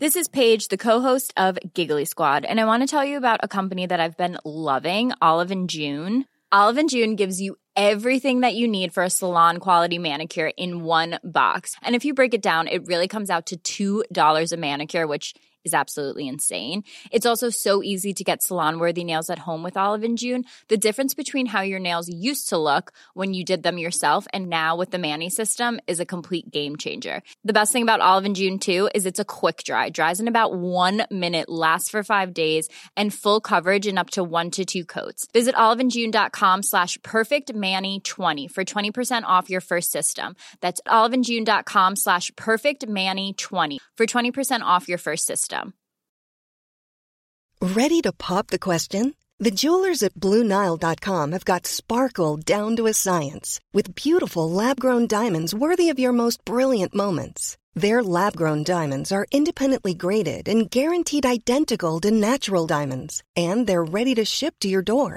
This is page داسل Olive and June gives you everything you need for salon quality manicure inks which is salon it's also so easy to get salon worthy home with Olive June the difference between have your nose so look when you did them yourself and now what a mani system is a کمپوئی game changer the best about Olive June اوکھ جائے floored it Olive June the خام ساش pack مینی ٹھوانی for twenty percent off your first system Olive June خام ساش پیکانی for twenty percent off your first system system. Ready to pop the question? The jewelers at BlueNile.com have got sparkle down to a science with beautiful lab-grown diamonds worthy of your most brilliant moments. Their lab-grown diamonds are independently graded and guaranteed identical to natural diamonds, and they're ready to ship to your door.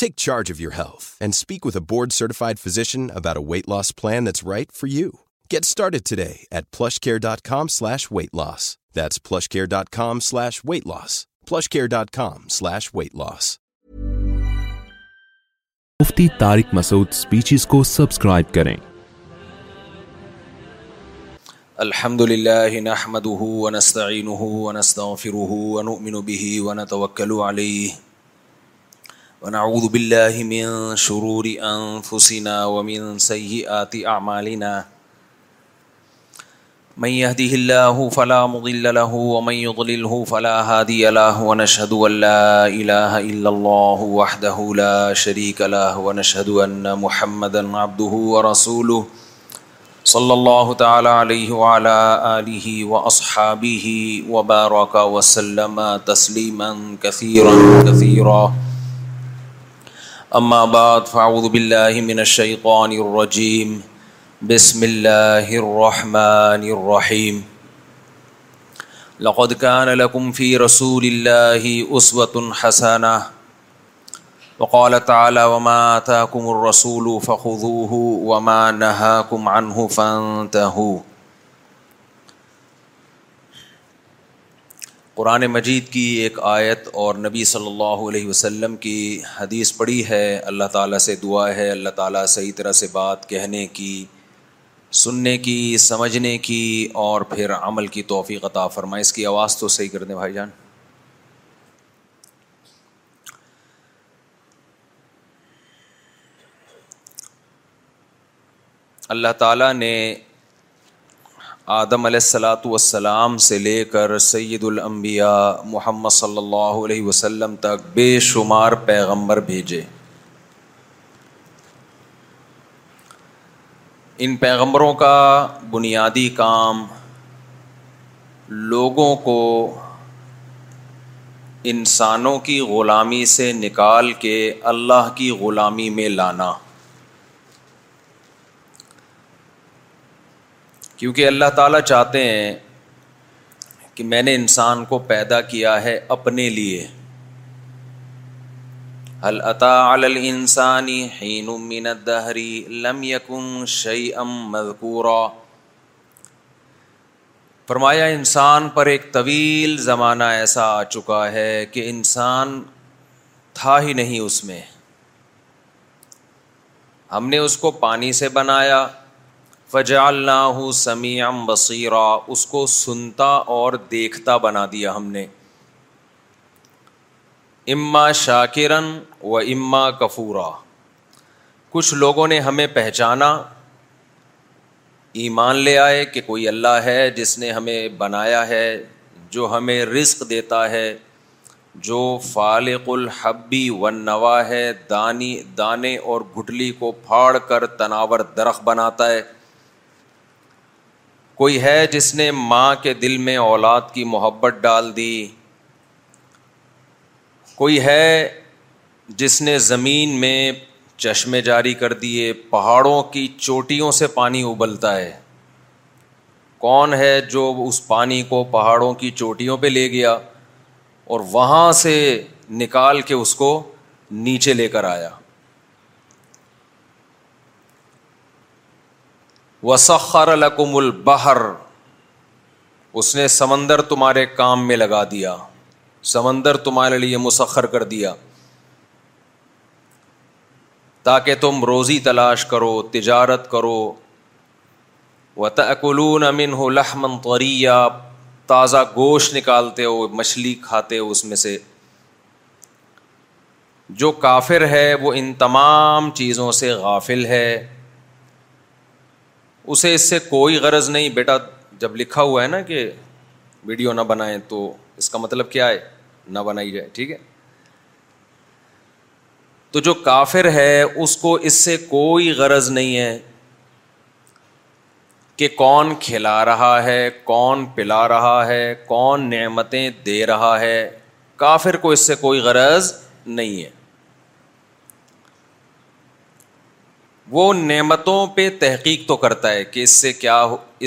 Take charge of your health and speak with a board certified physician about a weight loss plan that's right for you. Get started today at plushcare.com slash weight loss. That's plushcare.com slash weight loss. Plushcare.com slash weight loss. Mufti Tariq Masood speeches ko subscribe karein. الحمد لله نحمده ونستعينه ونستغفره ونؤمن به ونتوكل عليه ونعوذ بالله من شرور أنفسنا ومن سيئات أعمالنا من يهده الله فلا مضل له ومن يضلله فلا هادي له ونشهد أن لا إله إلا الله وحده لا شريك له ونشهد أن محمدا عبده ورسوله صلى الله تعالى عليه وعلى آله وأصحابه وبارك وسلم تسليما كثيرا كثيرا, كثيرا اما بعد فاعوذ باللہ من الشیطان الرجیم بسم اللہ الرحمن الرحیم لقد كان لكم في رسول الله حسنة وقال تعالى وما آتاكم الرسول فخذوه وما نهاكم عنه فانتهوا قرآن مجید کی ایک آیت اور نبی صلی اللہ علیہ وسلم کی حدیث پڑی ہے اللہ تعالیٰ سے دعا ہے اللہ تعالیٰ صحیح طرح سے بات کہنے کی سننے کی سمجھنے کی اور پھر عمل کی توفیق عطا فرمائے اس کی آواز تو صحیح کر دیں بھائی جان اللہ تعالیٰ نے آدم علیہ السلاۃ والسلام سے لے کر سید الانبیاء محمد صلی اللہ علیہ وسلم تک بے شمار پیغمبر بھیجے ان پیغمبروں کا بنیادی کام لوگوں کو انسانوں کی غلامی سے نکال کے اللہ کی غلامی میں لانا کیونکہ اللہ تعالیٰ چاہتے ہیں کہ میں نے انسان کو پیدا کیا ہے اپنے لیے السانی مذکورہ فرمایا انسان پر ایک طویل زمانہ ایسا آ چکا ہے کہ انسان تھا ہی نہیں اس میں ہم نے اس کو پانی سے بنایا فجالناہ اللہ سمیم بصیرا اس کو سنتا اور دیکھتا بنا دیا ہم نے اما شاکرن و اما کفورا کچھ لوگوں نے ہمیں پہچانا ایمان لے آئے کہ کوئی اللہ ہے جس نے ہمیں بنایا ہے جو ہمیں رزق دیتا ہے جو فالق الحبی و نوا ہے دانی دانے اور گھٹلی کو پھاڑ کر تناور درخت بناتا ہے کوئی ہے جس نے ماں کے دل میں اولاد کی محبت ڈال دی کوئی ہے جس نے زمین میں چشمے جاری کر دیے پہاڑوں کی چوٹیوں سے پانی ابلتا ہے کون ہے جو اس پانی کو پہاڑوں کی چوٹیوں پہ لے گیا اور وہاں سے نکال کے اس کو نیچے لے کر آیا وسخر لکم البحر اس نے سمندر تمہارے کام میں لگا دیا سمندر تمہارے لیے مسخر کر دیا تاکہ تم روزی تلاش کرو تجارت کرو و تلون امن من قریع تازہ گوشت نکالتے ہو مچھلی کھاتے ہو اس میں سے جو کافر ہے وہ ان تمام چیزوں سے غافل ہے اسے اس سے کوئی غرض نہیں بیٹا جب لکھا ہوا ہے نا کہ ویڈیو نہ بنائیں تو اس کا مطلب کیا ہے نہ بنائی جائے ٹھیک ہے تو جو کافر ہے اس کو اس سے کوئی غرض نہیں ہے کہ کون کھلا رہا ہے کون پلا رہا ہے کون نعمتیں دے رہا ہے کافر کو اس سے کوئی غرض نہیں ہے وہ نعمتوں پہ تحقیق تو کرتا ہے کہ اس سے کیا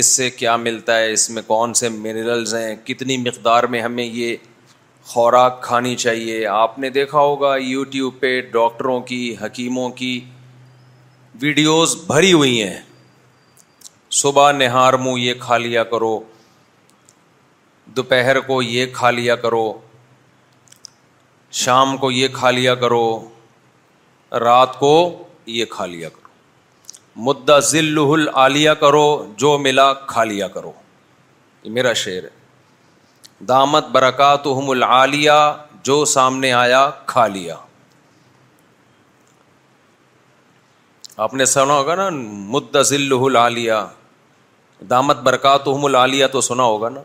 اس سے کیا ملتا ہے اس میں کون سے منرلز ہیں کتنی مقدار میں ہمیں یہ خوراک کھانی چاہیے آپ نے دیکھا ہوگا یوٹیوب پہ ڈاکٹروں کی حکیموں کی ویڈیوز بھری ہوئی ہیں صبح نہار منہ یہ کھا لیا کرو دوپہر کو یہ کھا لیا کرو شام کو یہ کھا لیا کرو رات کو یہ کھا لیا کرو مدا ذل عالیہ کرو جو ملا کھا لیا کرو یہ میرا شعر ہے دامت برکات العالیہ جو سامنے آیا کھا لیا آپ نے سنا ہوگا نا مدا ذل عالیہ دامت برکات العالیہ تو سنا ہوگا نا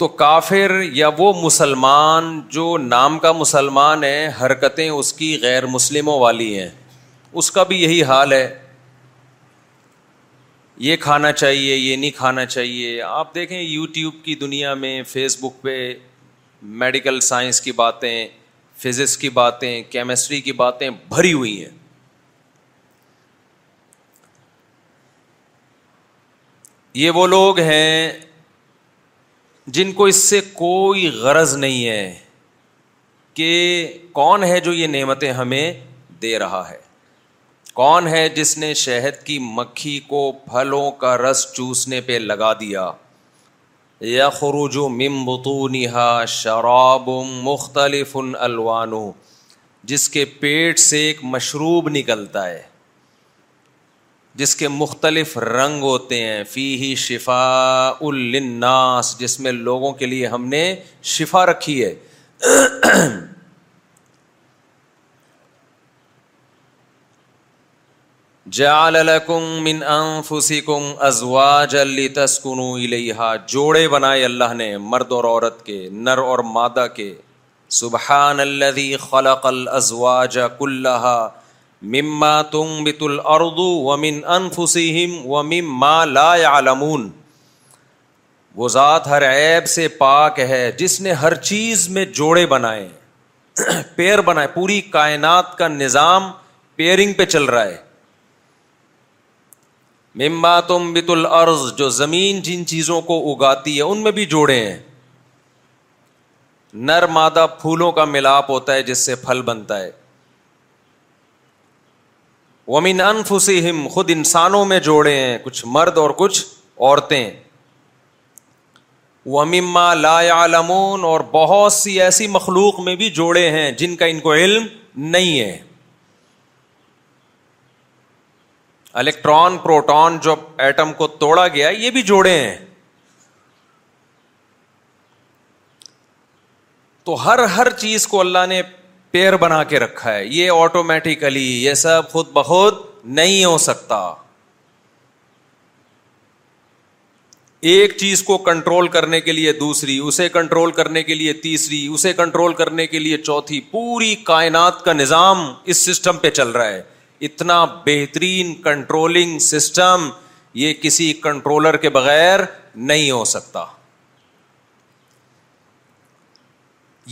تو کافر یا وہ مسلمان جو نام کا مسلمان ہے حرکتیں اس کی غیر مسلموں والی ہیں اس کا بھی یہی حال ہے یہ کھانا چاہیے یہ نہیں کھانا چاہیے آپ دیکھیں یوٹیوب کی دنیا میں فیس بک پہ میڈیکل سائنس کی باتیں فزکس کی باتیں کیمسٹری کی باتیں بھری ہوئی ہیں یہ وہ لوگ ہیں جن کو اس سے کوئی غرض نہیں ہے کہ کون ہے جو یہ نعمتیں ہمیں دے رہا ہے کون ہے جس نے شہد کی مکھی کو پھلوں کا رس چوسنے پہ لگا دیا یا خروج و شراب شرابم مختلف ان جس کے پیٹ سے ایک مشروب نکلتا ہے جس کے مختلف رنگ ہوتے ہیں فی ہی شفا الناس جس میں لوگوں کے لیے ہم نے شفا رکھی ہے جعل ام من انفسکم ازوا جلی تسکنو الحا جوڑے بنائے اللہ نے مرد اور عورت کے نر اور مادہ کے سبحان اللہ خلق الازواج جہ مما تم بت الردو و من و مما لا علمون وہ ذات ہر ایب سے پاک ہے جس نے ہر چیز میں جوڑے بنائے پیر بنائے پوری کائنات کا نظام پیئرنگ پہ چل رہا ہے ممبا تم بت العرض جو زمین جن چیزوں کو اگاتی ہے ان میں بھی جوڑے ہیں نرمادہ پھولوں کا ملاپ ہوتا ہے جس سے پھل بنتا ہے ومن انفسم خود انسانوں میں جوڑے ہیں کچھ مرد اور کچھ عورتیں وہ اما عالمون لمون اور بہت سی ایسی مخلوق میں بھی جوڑے ہیں جن کا ان کو علم نہیں ہے الیکٹران پروٹون جو ایٹم کو توڑا گیا یہ بھی جوڑے ہیں تو ہر ہر چیز کو اللہ نے پیئر بنا کے رکھا ہے یہ آٹومیٹیکلی یہ سب خود بخود نہیں ہو سکتا ایک چیز کو کنٹرول کرنے کے لیے دوسری اسے کنٹرول کرنے کے لیے تیسری اسے کنٹرول کرنے کے لیے چوتھی پوری کائنات کا نظام اس سسٹم پہ چل رہا ہے اتنا بہترین کنٹرولنگ سسٹم یہ کسی کنٹرولر کے بغیر نہیں ہو سکتا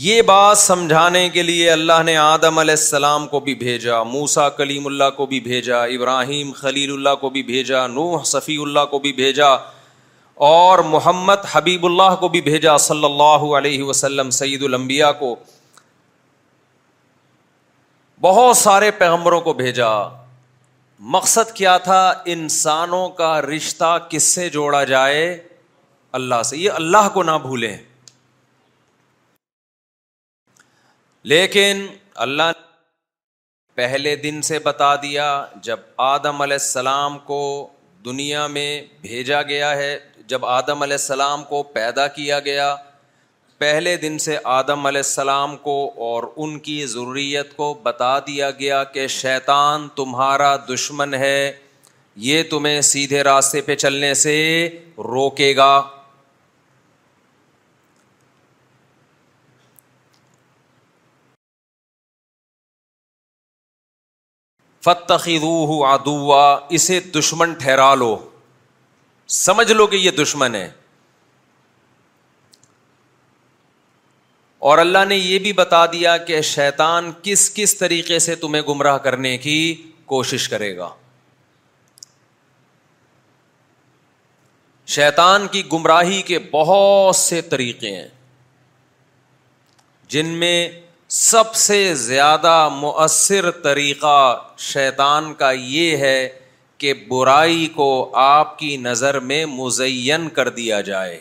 یہ بات سمجھانے کے لیے اللہ نے آدم علیہ السلام کو بھی بھیجا موسا کلیم اللہ کو بھی بھیجا ابراہیم خلیل اللہ کو بھی بھیجا نوح صفی اللہ کو بھی بھیجا اور محمد حبیب اللہ کو بھی بھیجا صلی اللہ علیہ وسلم سعید الانبیاء کو بہت سارے پیغمبروں کو بھیجا مقصد کیا تھا انسانوں کا رشتہ کس سے جوڑا جائے اللہ سے یہ اللہ کو نہ بھولیں لیکن اللہ نے پہلے دن سے بتا دیا جب آدم علیہ السلام کو دنیا میں بھیجا گیا ہے جب آدم علیہ السلام کو پیدا کیا گیا پہلے دن سے آدم علیہ السلام کو اور ان کی ضروریت کو بتا دیا گیا کہ شیطان تمہارا دشمن ہے یہ تمہیں سیدھے راستے پہ چلنے سے روکے گا د اسے دشمن ٹھہرا لو سمجھ لو کہ یہ دشمن ہے اور اللہ نے یہ بھی بتا دیا کہ شیطان کس کس طریقے سے تمہیں گمراہ کرنے کی کوشش کرے گا شیطان کی گمراہی کے بہت سے طریقے ہیں جن میں سب سے زیادہ مؤثر طریقہ شیطان کا یہ ہے کہ برائی کو آپ کی نظر میں مزین کر دیا جائے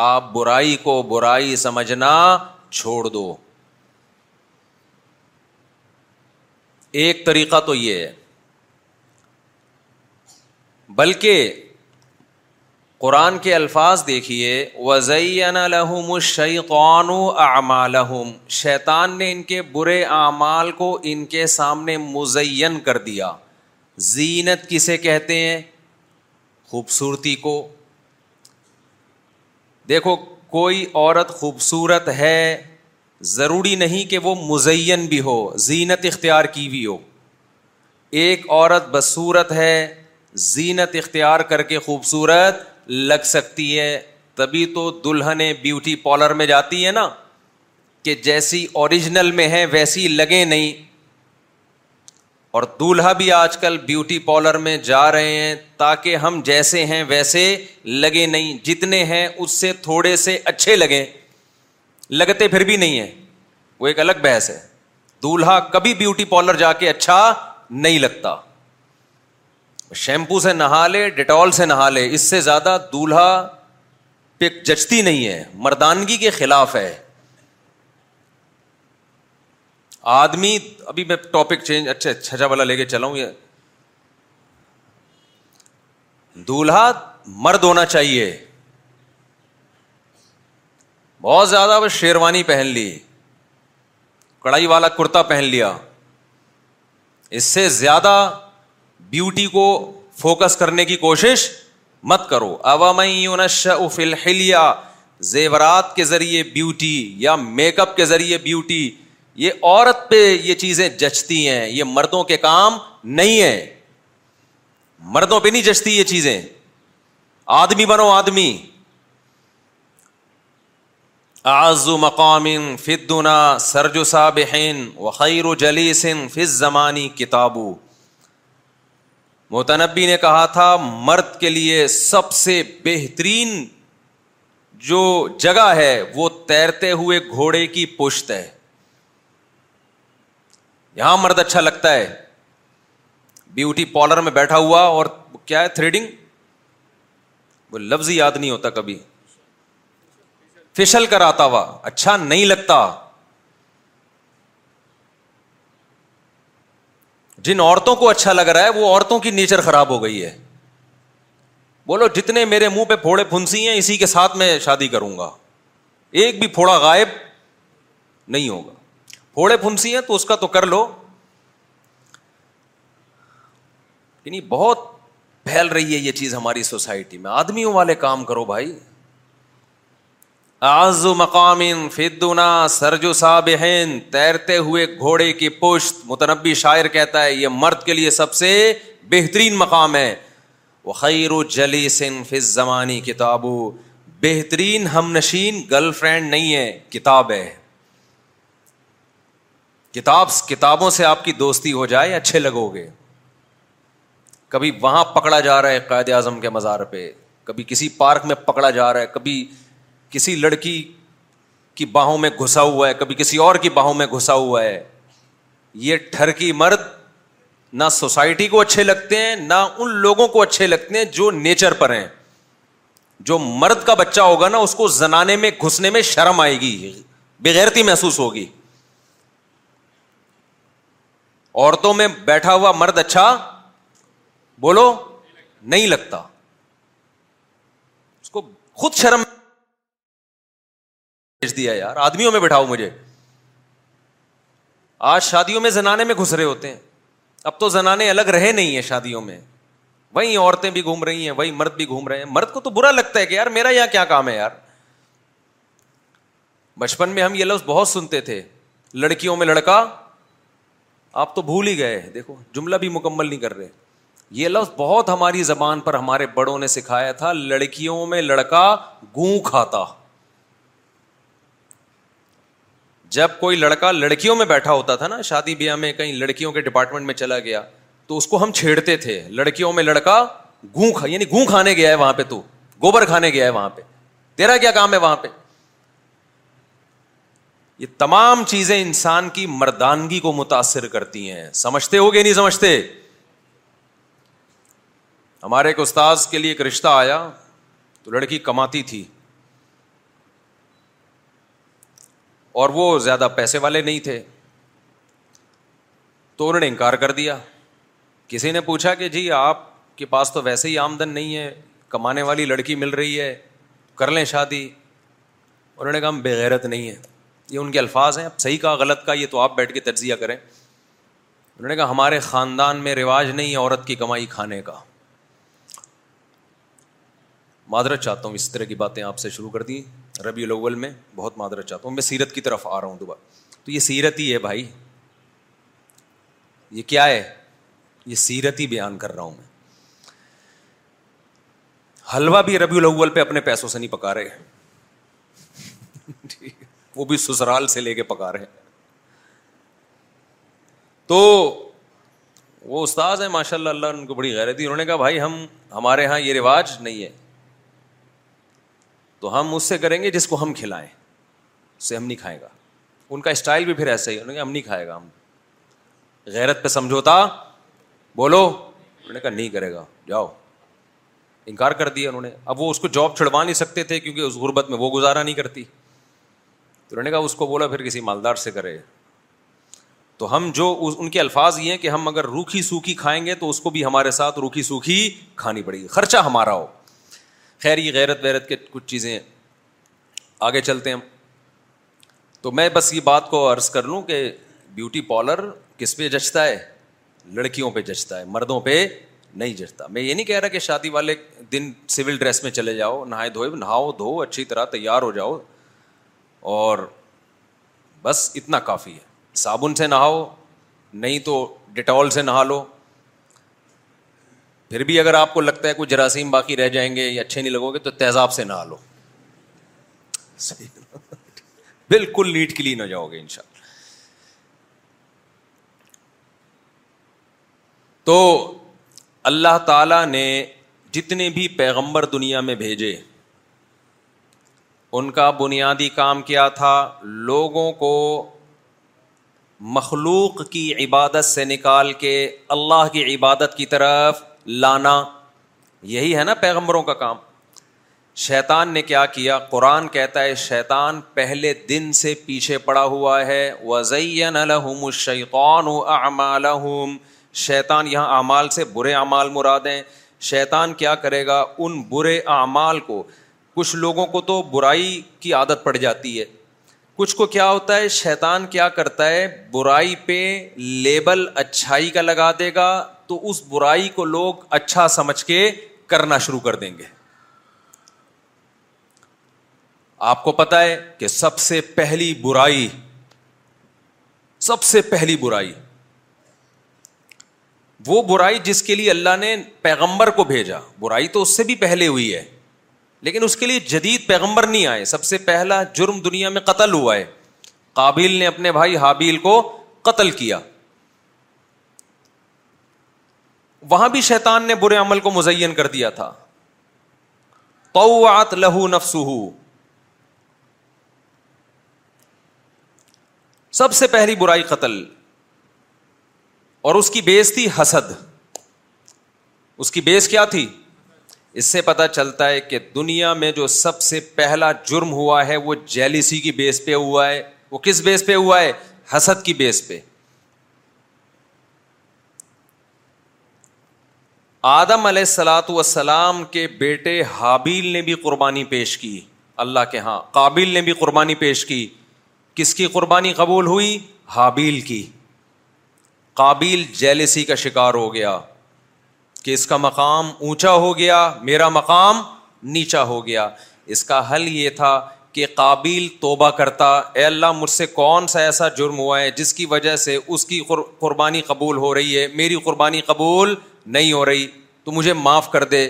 آپ برائی کو برائی سمجھنا چھوڑ دو ایک طریقہ تو یہ ہے بلکہ قرآن کے الفاظ دیکھیے وزین الشی قون وم شیطان نے ان کے برے اعمال کو ان کے سامنے مزین کر دیا زینت کسے کہتے ہیں خوبصورتی کو دیکھو کوئی عورت خوبصورت ہے ضروری نہیں کہ وہ مزین بھی ہو زینت اختیار کی بھی ہو ایک عورت بصورت ہے زینت اختیار کر کے خوبصورت لگ سکتی ہے تبھی تو دلہن بیوٹی پارلر میں جاتی ہے نا کہ جیسی اوریجنل میں ہے ویسی لگے نہیں اور دولہا بھی آج کل بیوٹی پارلر میں جا رہے ہیں تاکہ ہم جیسے ہیں ویسے لگے نہیں جتنے ہیں اس سے تھوڑے سے اچھے لگے لگتے پھر بھی نہیں ہیں وہ ایک الگ بحث ہے دولہا کبھی بیوٹی پارلر جا کے اچھا نہیں لگتا شیمپو سے نہا لے ڈیٹول سے نہا لے اس سے زیادہ دولہا پہ جچتی نہیں ہے مردانگی کے خلاف ہے آدمی ابھی میں ٹاپک چینج اچھا والا لے کے چلاؤں یہ دولہا مرد ہونا چاہیے بہت زیادہ شیروانی پہن لی کڑھائی والا کرتا پہن لیا اس سے زیادہ بیوٹی کو فوکس کرنے کی کوشش مت کرو اوامشلیہ زیورات کے ذریعے بیوٹی یا میک اپ کے ذریعے بیوٹی یہ عورت پہ یہ چیزیں جچتی ہیں یہ مردوں کے کام نہیں ہے مردوں پہ نہیں جچتی یہ چیزیں آدمی بنو آدمی مقام فدنا سرجو سرج و صابح جلیسن فض زمانی کتابو محتانبی نے کہا تھا مرد کے لیے سب سے بہترین جو جگہ ہے وہ تیرتے ہوئے گھوڑے کی پشت ہے یہاں مرد اچھا لگتا ہے بیوٹی پارلر میں بیٹھا ہوا اور کیا ہے تھریڈنگ وہ لفظ یاد نہیں ہوتا کبھی فشل کراتا ہوا اچھا نہیں لگتا جن عورتوں کو اچھا لگ رہا ہے وہ عورتوں کی نیچر خراب ہو گئی ہے بولو جتنے میرے منہ پہ پھوڑے پھنسی ہیں اسی کے ساتھ میں شادی کروں گا ایک بھی پھوڑا غائب نہیں ہوگا پھوڑے پھنسی ہیں تو اس کا تو کر لو یعنی بہت پھیل رہی ہے یہ چیز ہماری سوسائٹی میں آدمیوں والے کام کرو بھائی آز مقام فدنا سرجو سا بہن تیرتے ہوئے گھوڑے کی پشت متنبی شاعر کہتا ہے یہ مرد کے لیے سب سے بہترین مقام ہے وہ خیر و جلی سن فض زمانی کتاب بہترین ہم نشین گرل فرینڈ نہیں ہے کتاب ہے کتاب کتابوں سے آپ کی دوستی ہو جائے اچھے لگو گے کبھی وہاں پکڑا جا رہا ہے قائد اعظم کے مزار پہ کبھی کسی پارک میں پکڑا جا رہا ہے کبھی کسی لڑکی کی باہوں میں گھسا ہوا ہے کبھی کسی اور کی باہوں میں گھسا ہوا ہے یہ ٹھرکی مرد نہ سوسائٹی کو اچھے لگتے ہیں نہ ان لوگوں کو اچھے لگتے ہیں جو نیچر پر ہیں جو مرد کا بچہ ہوگا نا اس کو زنانے میں گھسنے میں شرم آئے گی بغیرتی محسوس ہوگی عورتوں میں بیٹھا ہوا مرد اچھا بولو نہیں لگتا اس کو خود شرم بھیج دیا یار آدمیوں میں بٹھاؤ مجھے آج شادیوں میں زنانے میں گھس رہے ہوتے ہیں اب تو زنانے الگ رہے نہیں ہیں شادیوں میں وہیں عورتیں بھی گھوم رہی ہیں وہیں مرد بھی گھوم رہے ہیں مرد کو تو برا لگتا ہے کہ یار میرا یہاں کیا کام ہے یار بچپن میں ہم یہ لفظ بہت سنتے تھے لڑکیوں میں لڑکا آپ تو بھول ہی گئے دیکھو جملہ بھی مکمل نہیں کر رہے یہ لفظ بہت ہماری زبان پر ہمارے بڑوں نے سکھایا تھا لڑکیوں میں لڑکا گوں کھاتا جب کوئی لڑکا لڑکیوں میں بیٹھا ہوتا تھا نا شادی بیاہ میں کہیں لڑکیوں کے ڈپارٹمنٹ میں چلا گیا تو اس کو ہم چھیڑتے تھے لڑکیوں میں لڑکا گوں یعنی گوں کھانے گیا ہے وہاں پہ تو گوبر کھانے گیا ہے وہاں پہ تیرا کیا کام ہے وہاں پہ یہ تمام چیزیں انسان کی مردانگی کو متاثر کرتی ہیں سمجھتے ہو گے نہیں سمجھتے ہمارے ایک استاذ کے لیے ایک رشتہ آیا تو لڑکی کماتی تھی اور وہ زیادہ پیسے والے نہیں تھے تو انہوں نے انکار کر دیا کسی نے پوچھا کہ جی آپ کے پاس تو ویسے ہی آمدن نہیں ہے کمانے والی لڑکی مل رہی ہے کر لیں شادی انہوں نے کہا ہم بےغیرت نہیں ہے یہ ان کے الفاظ ہیں صحیح کا غلط کا یہ تو آپ بیٹھ کے تجزیہ کریں انہوں نے کہا ہمارے خاندان میں رواج نہیں ہے عورت کی کمائی کھانے کا معذرت چاہتا ہوں اس طرح کی باتیں آپ سے شروع کر دی ربیع الاول میں بہت معذرت چاہتا ہوں میں سیرت کی طرف آ رہا ہوں دوبارہ تو یہ سیرت ہی ہے بھائی یہ کیا ہے یہ سیرت ہی بیان کر رہا ہوں میں حلوہ بھی ربی الاول پہ اپنے پیسوں سے نہیں پکا رہے وہ بھی سسرال سے لے کے پکا رہے تو وہ استاذ ہیں ماشاء اللہ اللہ ان کو بڑی غیرتی انہوں نے کہا بھائی ہم ہمارے یہاں یہ رواج نہیں ہے تو ہم اس سے کریں گے جس کو ہم کھلائیں اس سے ہم نہیں کھائے گا ان کا اسٹائل بھی پھر ایسا ہی انہوں نے کہا ہم نہیں کھائے گا ہم غیرت پہ سمجھوتا بولو انہوں نے کہا نہیں کرے گا جاؤ انکار کر دیا انہوں نے اب وہ اس کو جاب چھڑوا نہیں سکتے تھے کیونکہ اس غربت میں وہ گزارا نہیں کرتی تو انہوں نے کہا اس کو بولا پھر کسی مالدار سے کرے تو ہم جو ان کے الفاظ یہ ہیں کہ ہم اگر روکھی سوکھی کھائیں گے تو اس کو بھی ہمارے ساتھ روکھی سوکھی کھانی پڑے گی خرچہ ہمارا ہو خیر یہ غیرت ویرت کے کچھ چیزیں آگے چلتے ہیں تو میں بس یہ بات کو عرض کر لوں کہ بیوٹی پارلر کس پہ جچتا ہے لڑکیوں پہ جچتا ہے مردوں پہ نہیں جچتا میں یہ نہیں کہہ رہا کہ شادی والے دن سول ڈریس میں چلے جاؤ نہائے دھوئے نہاؤ دھو اچھی طرح تیار ہو جاؤ اور بس اتنا کافی ہے صابن سے نہاؤ نہیں تو ڈیٹول سے نہا لو پھر بھی اگر آپ کو لگتا ہے کچھ جراثیم باقی رہ جائیں گے یا اچھے نہیں لگو گے تو تیزاب سے نہ لو بالکل نیٹ کلین ہو جاؤ گے ان شاء اللہ تو اللہ تعالی نے جتنے بھی پیغمبر دنیا میں بھیجے ان کا بنیادی کام کیا تھا لوگوں کو مخلوق کی عبادت سے نکال کے اللہ کی عبادت کی طرف لانا یہی ہے نا پیغمبروں کا کام شیطان نے کیا کیا قرآن کہتا ہے شیطان پہلے دن سے پیچھے پڑا ہوا ہے وزین الحم الشیقن شیطان یہاں اعمال سے برے اعمال مراد ہیں شیطان کیا کرے گا ان برے اعمال کو کچھ لوگوں کو تو برائی کی عادت پڑ جاتی ہے کچھ کو کیا ہوتا ہے شیطان کیا کرتا ہے برائی پہ لیبل اچھائی کا لگا دے گا تو اس برائی کو لوگ اچھا سمجھ کے کرنا شروع کر دیں گے آپ کو پتا ہے کہ سب سے پہلی برائی سب سے پہلی برائی وہ برائی جس کے لیے اللہ نے پیغمبر کو بھیجا برائی تو اس سے بھی پہلے ہوئی ہے لیکن اس کے لیے جدید پیغمبر نہیں آئے سب سے پہلا جرم دنیا میں قتل ہوا ہے قابل نے اپنے بھائی حابیل کو قتل کیا وہاں بھی شیطان نے برے عمل کو مزین کر دیا تھا قوات لہو نفس سب سے پہلی برائی قتل اور اس کی بیس تھی حسد اس کی بیس کیا تھی اس سے پتا چلتا ہے کہ دنیا میں جو سب سے پہلا جرم ہوا ہے وہ جیلیسی کی بیس پہ ہوا ہے وہ کس بیس پہ ہوا ہے حسد کی بیس پہ آدم علیہ السلاۃ وسلام کے بیٹے حابیل نے بھی قربانی پیش کی اللہ کے ہاں قابل نے بھی قربانی پیش کی کس کی قربانی قبول ہوئی حابیل کی قابل جیلسی کا شکار ہو گیا کہ اس کا مقام اونچا ہو گیا میرا مقام نیچا ہو گیا اس کا حل یہ تھا کہ قابل توبہ کرتا اے اللہ مجھ سے کون سا ایسا جرم ہوا ہے جس کی وجہ سے اس کی قربانی قبول ہو رہی ہے میری قربانی قبول نہیں ہو رہی تو مجھے معاف کر دے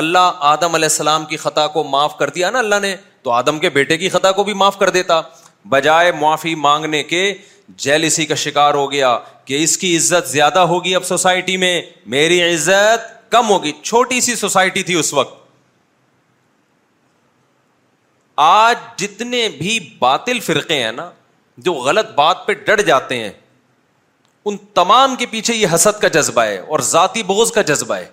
اللہ آدم علیہ السلام کی خطا کو معاف کر دیا نا اللہ نے تو آدم کے بیٹے کی خطا کو بھی معاف کر دیتا بجائے معافی مانگنے کے جیلسی کا شکار ہو گیا کہ اس کی عزت زیادہ ہوگی اب سوسائٹی میں میری عزت کم ہوگی چھوٹی سی سوسائٹی تھی اس وقت آج جتنے بھی باطل فرقے ہیں نا جو غلط بات پہ ڈر جاتے ہیں ان تمام کے پیچھے یہ حسد کا جذبہ ہے اور ذاتی بغض کا جذبہ ہے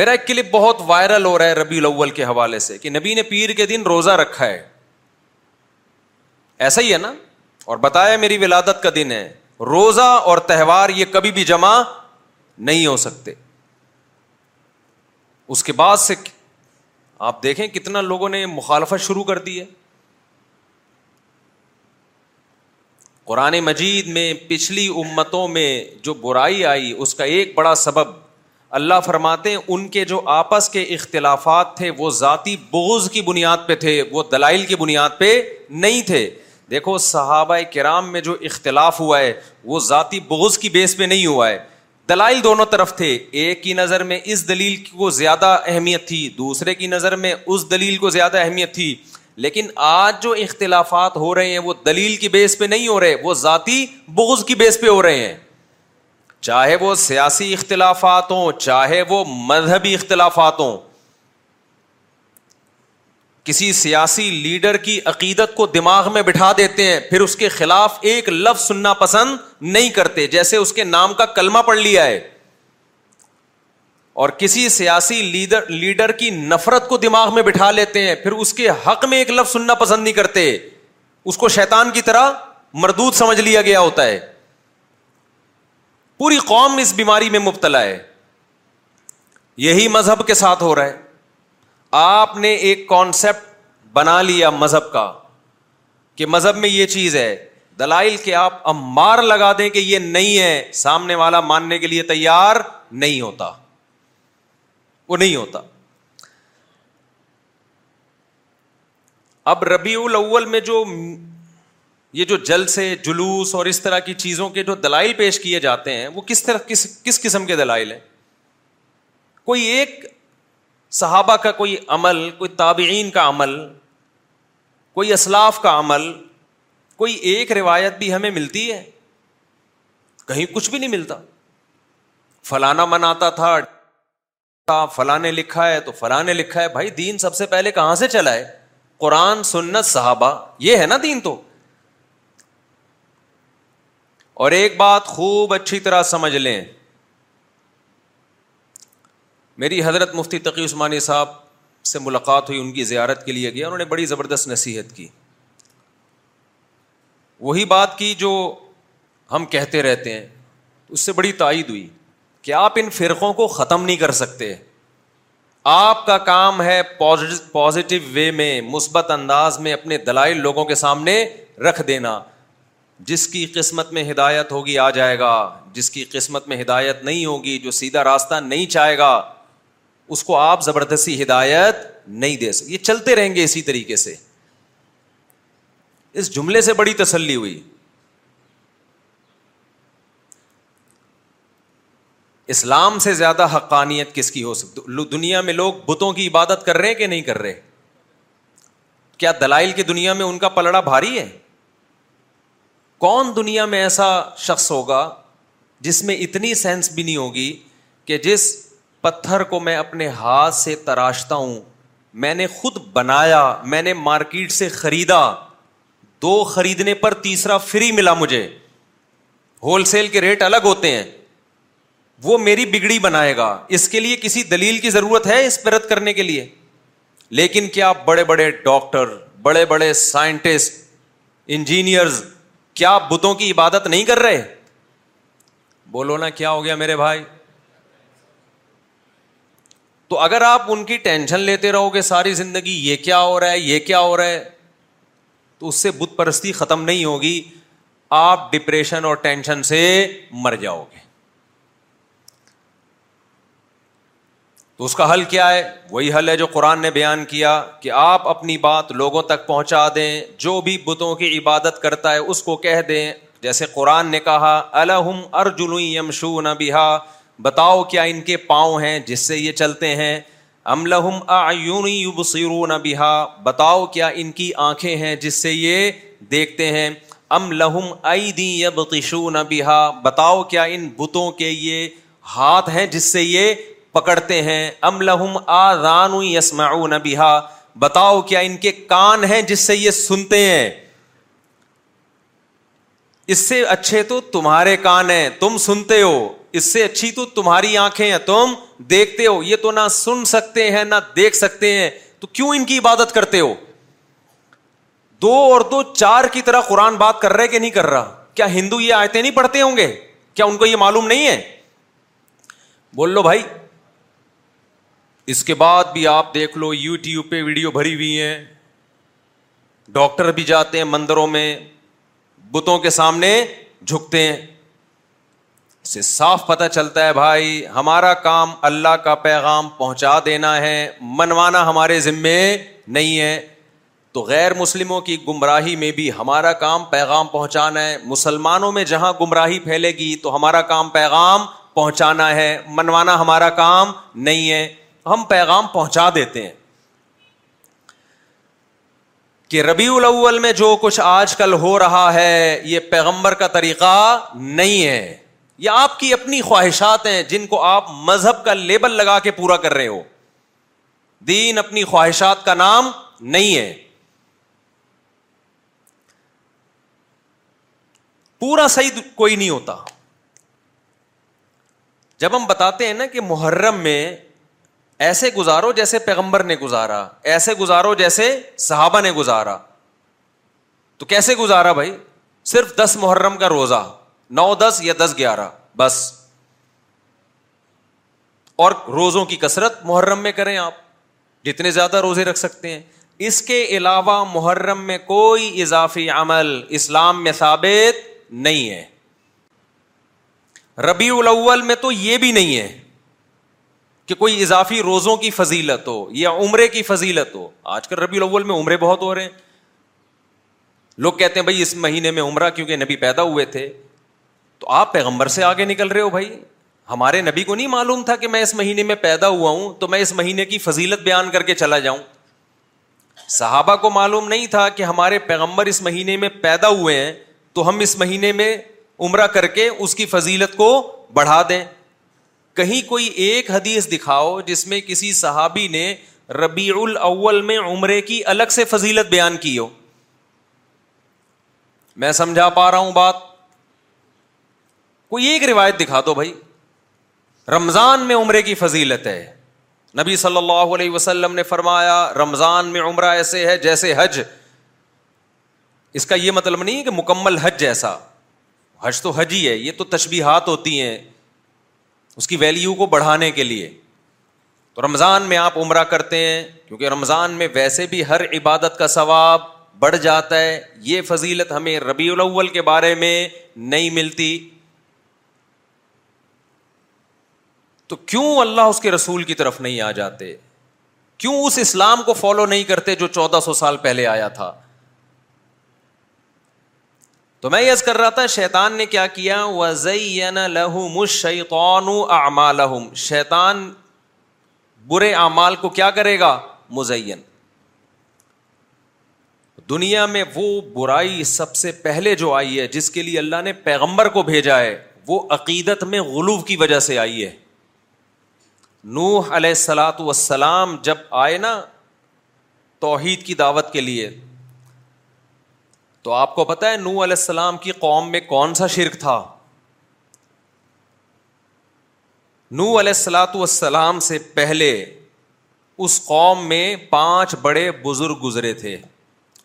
میرا ایک کلپ بہت وائرل ہو رہا ہے ربی الاول کے حوالے سے کہ نبی نے پیر کے دن روزہ رکھا ہے ایسا ہی ہے نا اور بتایا میری ولادت کا دن ہے روزہ اور تہوار یہ کبھی بھی جمع نہیں ہو سکتے اس کے بعد سے آپ دیکھیں کتنا لوگوں نے مخالفت شروع کر دی ہے قرآن مجید میں پچھلی امتوں میں جو برائی آئی اس کا ایک بڑا سبب اللہ فرماتے ہیں ان کے جو آپس کے اختلافات تھے وہ ذاتی بغض کی بنیاد پہ تھے وہ دلائل کی بنیاد پہ نہیں تھے دیکھو صحابہ کرام میں جو اختلاف ہوا ہے وہ ذاتی بغض کی بیس پہ نہیں ہوا ہے دلائل دونوں طرف تھے ایک کی نظر میں اس دلیل کو زیادہ اہمیت تھی دوسرے کی نظر میں اس دلیل کو زیادہ اہمیت تھی لیکن آج جو اختلافات ہو رہے ہیں وہ دلیل کی بیس پہ نہیں ہو رہے وہ ذاتی بغض کی بیس پہ ہو رہے ہیں چاہے وہ سیاسی اختلافات ہوں چاہے وہ مذہبی اختلافات ہوں کسی سیاسی لیڈر کی عقیدت کو دماغ میں بٹھا دیتے ہیں پھر اس کے خلاف ایک لفظ سننا پسند نہیں کرتے جیسے اس کے نام کا کلمہ پڑھ لیا ہے اور کسی سیاسی لیڈر لیڈر کی نفرت کو دماغ میں بٹھا لیتے ہیں پھر اس کے حق میں ایک لفظ سننا پسند نہیں کرتے اس کو شیتان کی طرح مردود سمجھ لیا گیا ہوتا ہے پوری قوم اس بیماری میں مبتلا ہے یہی مذہب کے ساتھ ہو رہا ہے آپ نے ایک کانسیپٹ بنا لیا مذہب کا کہ مذہب میں یہ چیز ہے دلائل کہ آپ امار لگا دیں کہ یہ نہیں ہے سامنے والا ماننے کے لیے تیار نہیں ہوتا وہ نہیں ہوتا اب ربیع الاول میں جو یہ جو جلسے جلوس اور اس طرح کی چیزوں کے جو دلائل پیش کیے جاتے ہیں وہ کس طرح کس کس قسم کے دلائل ہیں کوئی ایک صحابہ کا کوئی عمل کوئی تابعین کا عمل کوئی اسلاف کا عمل کوئی ایک روایت بھی ہمیں ملتی ہے کہیں کچھ بھی نہیں ملتا فلانا مناتا تھا فلاں نے لکھا ہے تو فلاں نے لکھا ہے بھائی دین سب سے پہلے کہاں سے چلا ہے قرآن سنت صحابہ یہ ہے نا دین تو اور ایک بات خوب اچھی طرح سمجھ لیں میری حضرت مفتی تقی عثمانی صاحب سے ملاقات ہوئی ان کی زیارت کے لیے گیا انہوں نے بڑی زبردست نصیحت کی وہی بات کی جو ہم کہتے رہتے ہیں اس سے بڑی تائید ہوئی کہ آپ ان فرقوں کو ختم نہیں کر سکتے آپ کا کام ہے پازیٹو وے میں مثبت انداز میں اپنے دلائل لوگوں کے سامنے رکھ دینا جس کی قسمت میں ہدایت ہوگی آ جائے گا جس کی قسمت میں ہدایت نہیں ہوگی جو سیدھا راستہ نہیں چاہے گا اس کو آپ زبردستی ہدایت نہیں دے سکتے یہ چلتے رہیں گے اسی طریقے سے اس جملے سے بڑی تسلی ہوئی اسلام سے زیادہ حقانیت کس کی ہو سکتی دنیا میں لوگ بتوں کی عبادت کر رہے ہیں کہ نہیں کر رہے کیا دلائل کی دنیا میں ان کا پلڑا بھاری ہے کون دنیا میں ایسا شخص ہوگا جس میں اتنی سینس بھی نہیں ہوگی کہ جس پتھر کو میں اپنے ہاتھ سے تراشتا ہوں میں نے خود بنایا میں نے مارکیٹ سے خریدا دو خریدنے پر تیسرا فری ملا مجھے ہول سیل کے ریٹ الگ ہوتے ہیں وہ میری بگڑی بنائے گا اس کے لیے کسی دلیل کی ضرورت ہے اس رد کرنے کے لیے لیکن کیا بڑے بڑے ڈاکٹر بڑے بڑے سائنٹسٹ انجینئرز کیا بتوں کی عبادت نہیں کر رہے بولو نا کیا ہو گیا میرے بھائی تو اگر آپ ان کی ٹینشن لیتے رہو گے ساری زندگی یہ کیا ہو رہا ہے یہ کیا ہو رہا ہے تو اس سے بت پرستی ختم نہیں ہوگی آپ ڈپریشن اور ٹینشن سے مر جاؤ گے تو اس کا حل کیا ہے وہی حل ہے جو قرآن نے بیان کیا کہ آپ اپنی بات لوگوں تک پہنچا دیں جو بھی بتوں کی عبادت کرتا ہے اس کو کہہ دیں جیسے قرآن نے کہا الحم نہ بہا بتاؤ کیا ان کے پاؤں ہیں جس سے یہ چلتے ہیں ام لہم اون نہ بہا بتاؤ کیا ان کی آنکھیں ہیں جس سے یہ دیکھتے ہیں ام لہم ائی دی یب بہا بتاؤ کیا ان بتوں کے یہ ہاتھ ہیں جس سے یہ پکڑتے ہیں ام لہم آ ران بہا بتاؤ کیا ان کے کان ہیں جس سے یہ سنتے ہیں اس سے اچھے تو تمہارے کان ہیں تم سنتے ہو اس سے اچھی تو تمہاری آنکھیں ہیں تم دیکھتے ہو یہ تو نہ سن سکتے ہیں نہ دیکھ سکتے ہیں تو کیوں ان کی عبادت کرتے ہو دو اور دو چار کی طرح قرآن بات کر رہے کہ نہیں کر رہا کیا ہندو یہ آیتیں نہیں پڑھتے ہوں گے کیا ان کو یہ معلوم نہیں ہے بول لو بھائی اس کے بعد بھی آپ دیکھ لو یو ٹیوب پہ ویڈیو بھری ہوئی ہیں ڈاکٹر بھی جاتے ہیں مندروں میں بتوں کے سامنے جھکتے ہیں سے صاف پتا چلتا ہے بھائی ہمارا کام اللہ کا پیغام پہنچا دینا ہے منوانا ہمارے ذمے نہیں ہے تو غیر مسلموں کی گمراہی میں بھی ہمارا کام پیغام پہنچانا ہے مسلمانوں میں جہاں گمراہی پھیلے گی تو ہمارا کام پیغام پہنچانا ہے منوانا ہمارا کام نہیں ہے ہم پیغام پہنچا دیتے ہیں کہ ربیع الاول میں جو کچھ آج کل ہو رہا ہے یہ پیغمبر کا طریقہ نہیں ہے یہ آپ کی اپنی خواہشات ہیں جن کو آپ مذہب کا لیبل لگا کے پورا کر رہے ہو دین اپنی خواہشات کا نام نہیں ہے پورا صحیح کوئی نہیں ہوتا جب ہم بتاتے ہیں نا کہ محرم میں ایسے گزارو جیسے پیغمبر نے گزارا ایسے گزارو جیسے صحابہ نے گزارا تو کیسے گزارا بھائی صرف دس محرم کا روزہ نو دس یا دس گیارہ بس اور روزوں کی کثرت محرم میں کریں آپ جتنے زیادہ روزے رکھ سکتے ہیں اس کے علاوہ محرم میں کوئی اضافی عمل اسلام میں ثابت نہیں ہے ربیع الاول میں تو یہ بھی نہیں ہے کہ کوئی اضافی روزوں کی فضیلت ہو یا عمرے کی فضیلت ہو آج کل ربی الاول میں عمرے بہت ہو رہے ہیں لوگ کہتے ہیں بھائی اس مہینے میں عمرہ کیونکہ نبی پیدا ہوئے تھے تو آپ پیغمبر سے آگے نکل رہے ہو بھائی ہمارے نبی کو نہیں معلوم تھا کہ میں اس مہینے میں پیدا ہوا ہوں تو میں اس مہینے کی فضیلت بیان کر کے چلا جاؤں صحابہ کو معلوم نہیں تھا کہ ہمارے پیغمبر اس مہینے میں پیدا ہوئے ہیں تو ہم اس مہینے میں عمرہ کر کے اس کی فضیلت کو بڑھا دیں کہیں کوئی ایک حدیث دکھاؤ جس میں کسی صحابی نے ربیع الاول میں عمرے کی الگ سے فضیلت بیان کی ہو میں سمجھا پا رہا ہوں بات کوئی ایک روایت دکھا دو بھائی رمضان میں عمرے کی فضیلت ہے نبی صلی اللہ علیہ وسلم نے فرمایا رمضان میں عمرہ ایسے ہے جیسے حج اس کا یہ مطلب نہیں کہ مکمل حج جیسا حج تو حج ہی ہے یہ تو تشبیہات ہوتی ہیں اس کی ویلیو کو بڑھانے کے لیے تو رمضان میں آپ عمرہ کرتے ہیں کیونکہ رمضان میں ویسے بھی ہر عبادت کا ثواب بڑھ جاتا ہے یہ فضیلت ہمیں ربیع الاول کے بارے میں نہیں ملتی تو کیوں اللہ اس کے رسول کی طرف نہیں آ جاتے کیوں اس اسلام کو فالو نہیں کرتے جو چودہ سو سال پہلے آیا تھا تو میں یس کر رہا تھا شیطان نے کیا کیا وزین لہم شیطان برے اعمال کو کیا کرے گا مزین دنیا میں وہ برائی سب سے پہلے جو آئی ہے جس کے لیے اللہ نے پیغمبر کو بھیجا ہے وہ عقیدت میں غلوب کی وجہ سے آئی ہے نوح علیہ السلاۃ وسلام جب آئے نا توحید کی دعوت کے لیے تو آپ کو پتا ہے نو علیہ السلام کی قوم میں کون سا شرک تھا نو علیہ السلاۃ والسلام سے پہلے اس قوم میں پانچ بڑے بزرگ گزرے تھے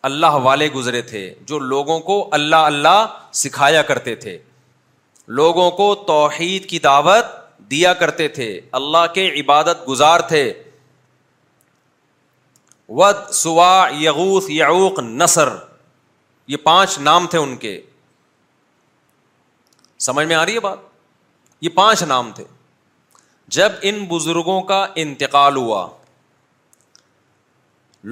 اللہ والے گزرے تھے جو لوگوں کو اللہ اللہ سکھایا کرتے تھے لوگوں کو توحید کی دعوت دیا کرتے تھے اللہ کے عبادت گزار تھے ود سوا یغوث یعوق نصر یہ پانچ نام تھے ان کے سمجھ میں آ رہی ہے بات یہ پانچ نام تھے جب ان بزرگوں کا انتقال ہوا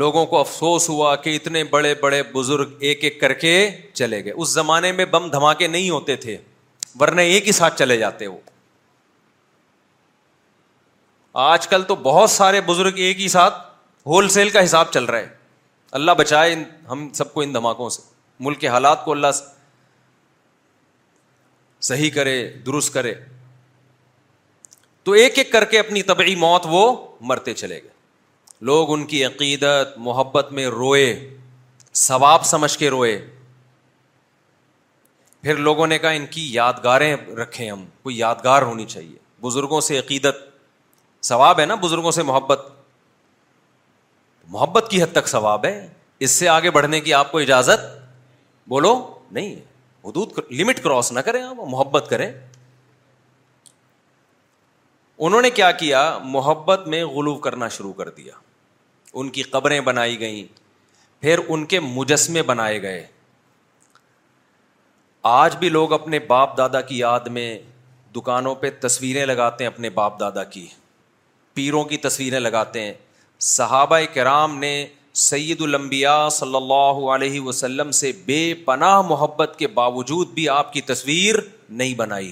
لوگوں کو افسوس ہوا کہ اتنے بڑے بڑے بزرگ ایک ایک کر کے چلے گئے اس زمانے میں بم دھماکے نہیں ہوتے تھے ورنہ ایک ہی ساتھ چلے جاتے وہ آج کل تو بہت سارے بزرگ ایک ہی ساتھ ہول سیل کا حساب چل رہا ہے اللہ بچائے ہم سب کو ان دھماکوں سے ملک کے حالات کو اللہ صحیح کرے درست کرے تو ایک ایک کر کے اپنی طبعی موت وہ مرتے چلے گئے لوگ ان کی عقیدت محبت میں روئے ثواب سمجھ کے روئے پھر لوگوں نے کہا ان کی یادگاریں رکھیں ہم کو یادگار ہونی چاہیے بزرگوں سے عقیدت ثواب ہے نا بزرگوں سے محبت محبت کی حد تک ثواب ہے اس سے آگے بڑھنے کی آپ کو اجازت بولو نہیں حدود لمٹ کراس نہ کریں آپ محبت کریں انہوں نے کیا کیا محبت میں غلو کرنا شروع کر دیا ان کی قبریں بنائی گئیں پھر ان کے مجسمے بنائے گئے آج بھی لوگ اپنے باپ دادا کی یاد میں دکانوں پہ تصویریں لگاتے ہیں اپنے باپ دادا کی پیروں کی تصویریں لگاتے ہیں صحابہ کرام نے سید الانبیاء صلی اللہ علیہ وسلم سے بے پناہ محبت کے باوجود بھی آپ کی تصویر نہیں بنائی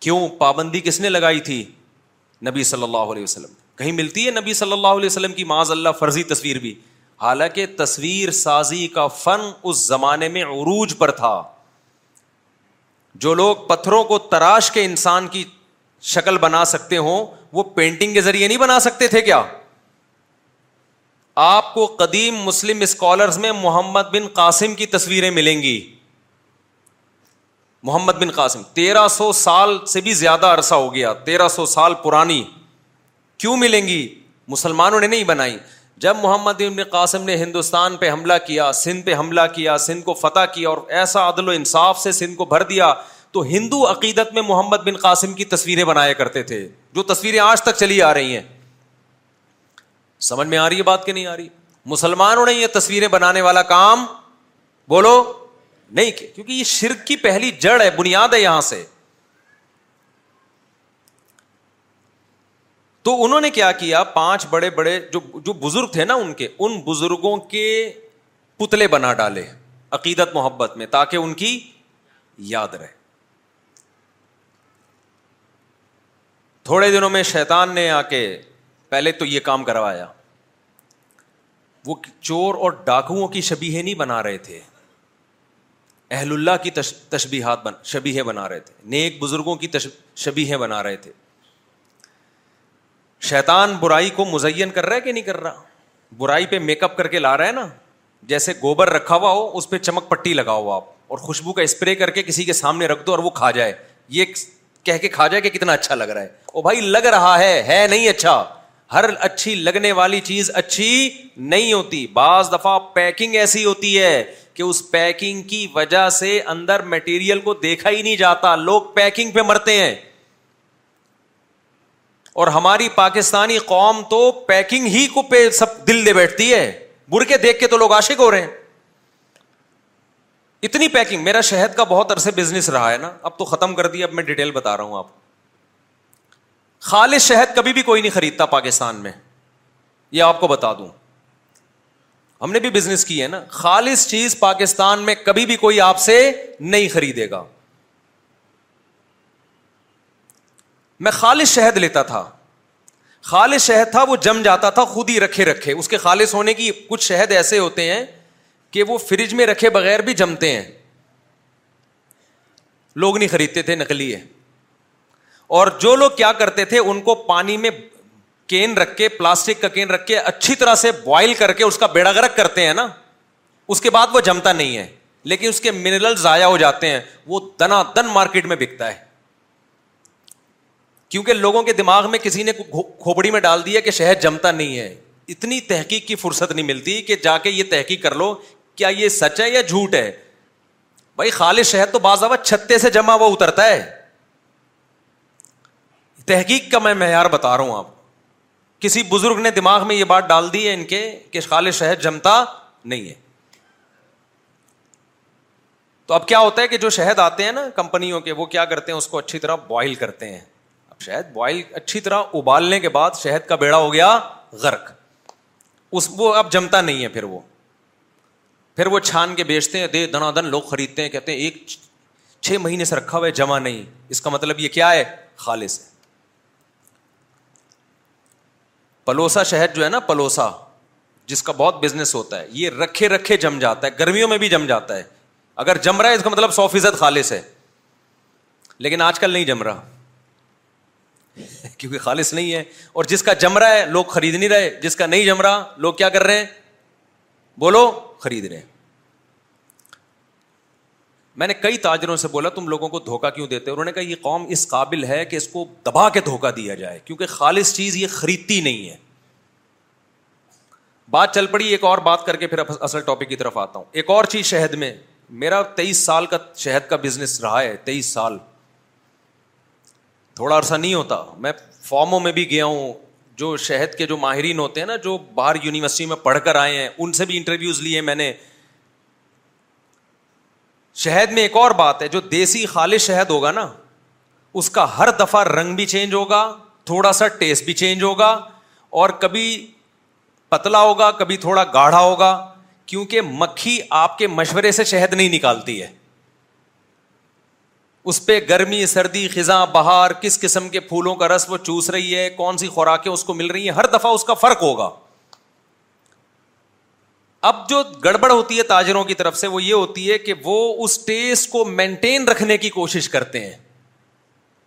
کیوں پابندی کس نے لگائی تھی نبی صلی اللہ علیہ وسلم کہیں ملتی ہے نبی صلی اللہ علیہ وسلم کی معاذ اللہ فرضی تصویر بھی حالانکہ تصویر سازی کا فن اس زمانے میں عروج پر تھا جو لوگ پتھروں کو تراش کے انسان کی شکل بنا سکتے ہوں وہ پینٹنگ کے ذریعے نہیں بنا سکتے تھے کیا آپ کو قدیم مسلم اسکالرز میں محمد بن قاسم کی تصویریں ملیں گی محمد بن قاسم تیرہ سو سال سے بھی زیادہ عرصہ ہو گیا تیرہ سو سال پرانی کیوں ملیں گی مسلمانوں نے نہیں بنائی جب محمد بن قاسم نے ہندوستان پہ حملہ کیا سندھ پہ حملہ کیا سندھ کو فتح کیا اور ایسا عدل و انصاف سے سندھ کو بھر دیا تو ہندو عقیدت میں محمد بن قاسم کی تصویریں بنایا کرتے تھے جو تصویریں آج تک چلی آ رہی ہیں سمجھ میں آ رہی ہے بات کہ نہیں آ رہی مسلمانوں نے یہ تصویریں بنانے والا کام بولو نہیں کیا کیونکہ یہ شرک کی پہلی جڑ ہے بنیاد ہے یہاں سے تو انہوں نے کیا کیا پانچ بڑے بڑے جو جو بزرگ تھے نا ان کے ان بزرگوں کے پتلے بنا ڈالے عقیدت محبت میں تاکہ ان کی یاد رہے تھوڑے دنوں میں شیطان نے آ کے پہلے تو یہ کام کروایا وہ چور اور ڈاکوؤں کی شبیہ نہیں بنا رہے تھے اہل اللہ کی تشبیہات بن شبیہ بنا رہے تھے نیک بزرگوں کی تش شبیہ بنا رہے تھے شیطان برائی کو مزین کر رہا ہے کہ نہیں کر رہا برائی پہ میک اپ کر کے لا رہا ہے نا جیسے گوبر رکھا ہوا ہو اس پہ چمک پٹی لگا ہوا آپ اور خوشبو کا اسپرے کر کے کسی کے سامنے رکھ دو اور وہ کھا جائے یہ کہہ کے کھا جائے کہ کتنا اچھا لگ رہا ہے او بھائی لگ رہا ہے ہے نہیں اچھا ہر اچھی لگنے والی چیز اچھی نہیں ہوتی بعض دفعہ پیکنگ ایسی ہوتی ہے کہ اس پیکنگ کی وجہ سے اندر میٹیریل کو دیکھا ہی نہیں جاتا لوگ پیکنگ پہ مرتے ہیں اور ہماری پاکستانی قوم تو پیکنگ ہی کو پہ سب دل دے بیٹھتی ہے برکے دیکھ کے تو لوگ عاشق ہو رہے ہیں اتنی پیکنگ میرا شہد کا بہت عرصے بزنس رہا ہے نا اب تو ختم کر دیا اب میں ڈیٹیل بتا رہا ہوں آپ کو خالص شہد کبھی بھی کوئی نہیں خریدتا پاکستان میں یہ آپ کو بتا دوں ہم نے بھی بزنس کی ہے نا خالص چیز پاکستان میں کبھی بھی کوئی آپ سے نہیں خریدے گا میں خالص شہد لیتا تھا خالص شہد تھا وہ جم جاتا تھا خود ہی رکھے رکھے اس کے خالص ہونے کی کچھ شہد ایسے ہوتے ہیں کہ وہ فریج میں رکھے بغیر بھی جمتے ہیں لوگ نہیں خریدتے تھے نکلی ہے اور جو لوگ کیا کرتے تھے ان کو پانی میں کین رکھ کے پلاسٹک کا کین رکھ کے اچھی طرح سے بوائل کر کے اس کا بیڑا گرک کرتے ہیں نا اس کے بعد وہ جمتا نہیں ہے لیکن اس کے منرل ضائع ہو جاتے ہیں وہ دنا دن مارکیٹ میں بکتا ہے کیونکہ لوگوں کے دماغ میں کسی نے کھوپڑی میں ڈال دیا کہ شہد جمتا نہیں ہے اتنی تحقیق کی فرصت نہیں ملتی کہ جا کے یہ تحقیق کر لو کیا یہ سچ ہے یا جھوٹ ہے بھائی خالص شہد تو بعض چھتے سے جمع ہوا اترتا ہے تحقیق کا میں معیار بتا رہا ہوں آپ کسی بزرگ نے دماغ میں یہ بات ڈال دی ہے ان کے کہ خالص شہد جمتا نہیں ہے تو اب کیا ہوتا ہے کہ جو شہد آتے ہیں نا کمپنیوں کے وہ کیا کرتے ہیں اس کو اچھی طرح بوائل کرتے ہیں اب شہد بوائل اچھی طرح ابالنے کے بعد شہد کا بیڑا ہو گیا غرق اس وہ اب جمتا نہیں ہے پھر وہ پھر وہ چھان کے بیچتے ہیں دے دنا دن لوگ خریدتے ہیں کہتے ہیں ایک چھ مہینے سے رکھا ہوا ہے جمع نہیں اس کا مطلب یہ کیا ہے خالص ہے پلوسا شہر جو ہے نا پلوسا جس کا بہت بزنس ہوتا ہے یہ رکھے رکھے جم جاتا ہے گرمیوں میں بھی جم جاتا ہے اگر جم رہا ہے اس کا مطلب سو فیصد خالص ہے لیکن آج کل نہیں جم رہا کیونکہ خالص نہیں ہے اور جس کا جم رہا ہے لوگ خرید نہیں رہے جس کا نہیں جم رہا لوگ کیا کر رہے ہیں بولو خرید رہے ہیں میں نے کئی تاجروں سے بولا تم لوگوں کو دھوکا کیوں دیتے انہوں نے کہا یہ قوم اس قابل ہے کہ اس کو دبا کے دھوکا دیا جائے کیونکہ خالص چیز یہ خریدتی نہیں ہے بات چل پڑی ایک اور بات کر کے پھر اصل ٹاپک کی طرف آتا ہوں ایک اور چیز شہد میں میرا تیئیس سال کا شہد کا بزنس رہا ہے تیئیس سال تھوڑا عرصہ نہیں ہوتا میں فارموں میں بھی گیا ہوں جو شہد کے جو ماہرین ہوتے ہیں نا جو باہر یونیورسٹی میں پڑھ کر آئے ہیں ان سے بھی انٹرویوز لیے میں نے شہد میں ایک اور بات ہے جو دیسی خالص شہد ہوگا نا اس کا ہر دفعہ رنگ بھی چینج ہوگا تھوڑا سا ٹیسٹ بھی چینج ہوگا اور کبھی پتلا ہوگا کبھی تھوڑا گاڑھا ہوگا کیونکہ مکھی آپ کے مشورے سے شہد نہیں نکالتی ہے اس پہ گرمی سردی خزاں بہار کس قسم کے پھولوں کا رس وہ چوس رہی ہے کون سی خوراکیں اس کو مل رہی ہیں ہر دفعہ اس کا فرق ہوگا اب جو گڑبڑ ہوتی ہے تاجروں کی طرف سے وہ یہ ہوتی ہے کہ وہ اس ٹیسٹ کو مینٹین رکھنے کی کوشش کرتے ہیں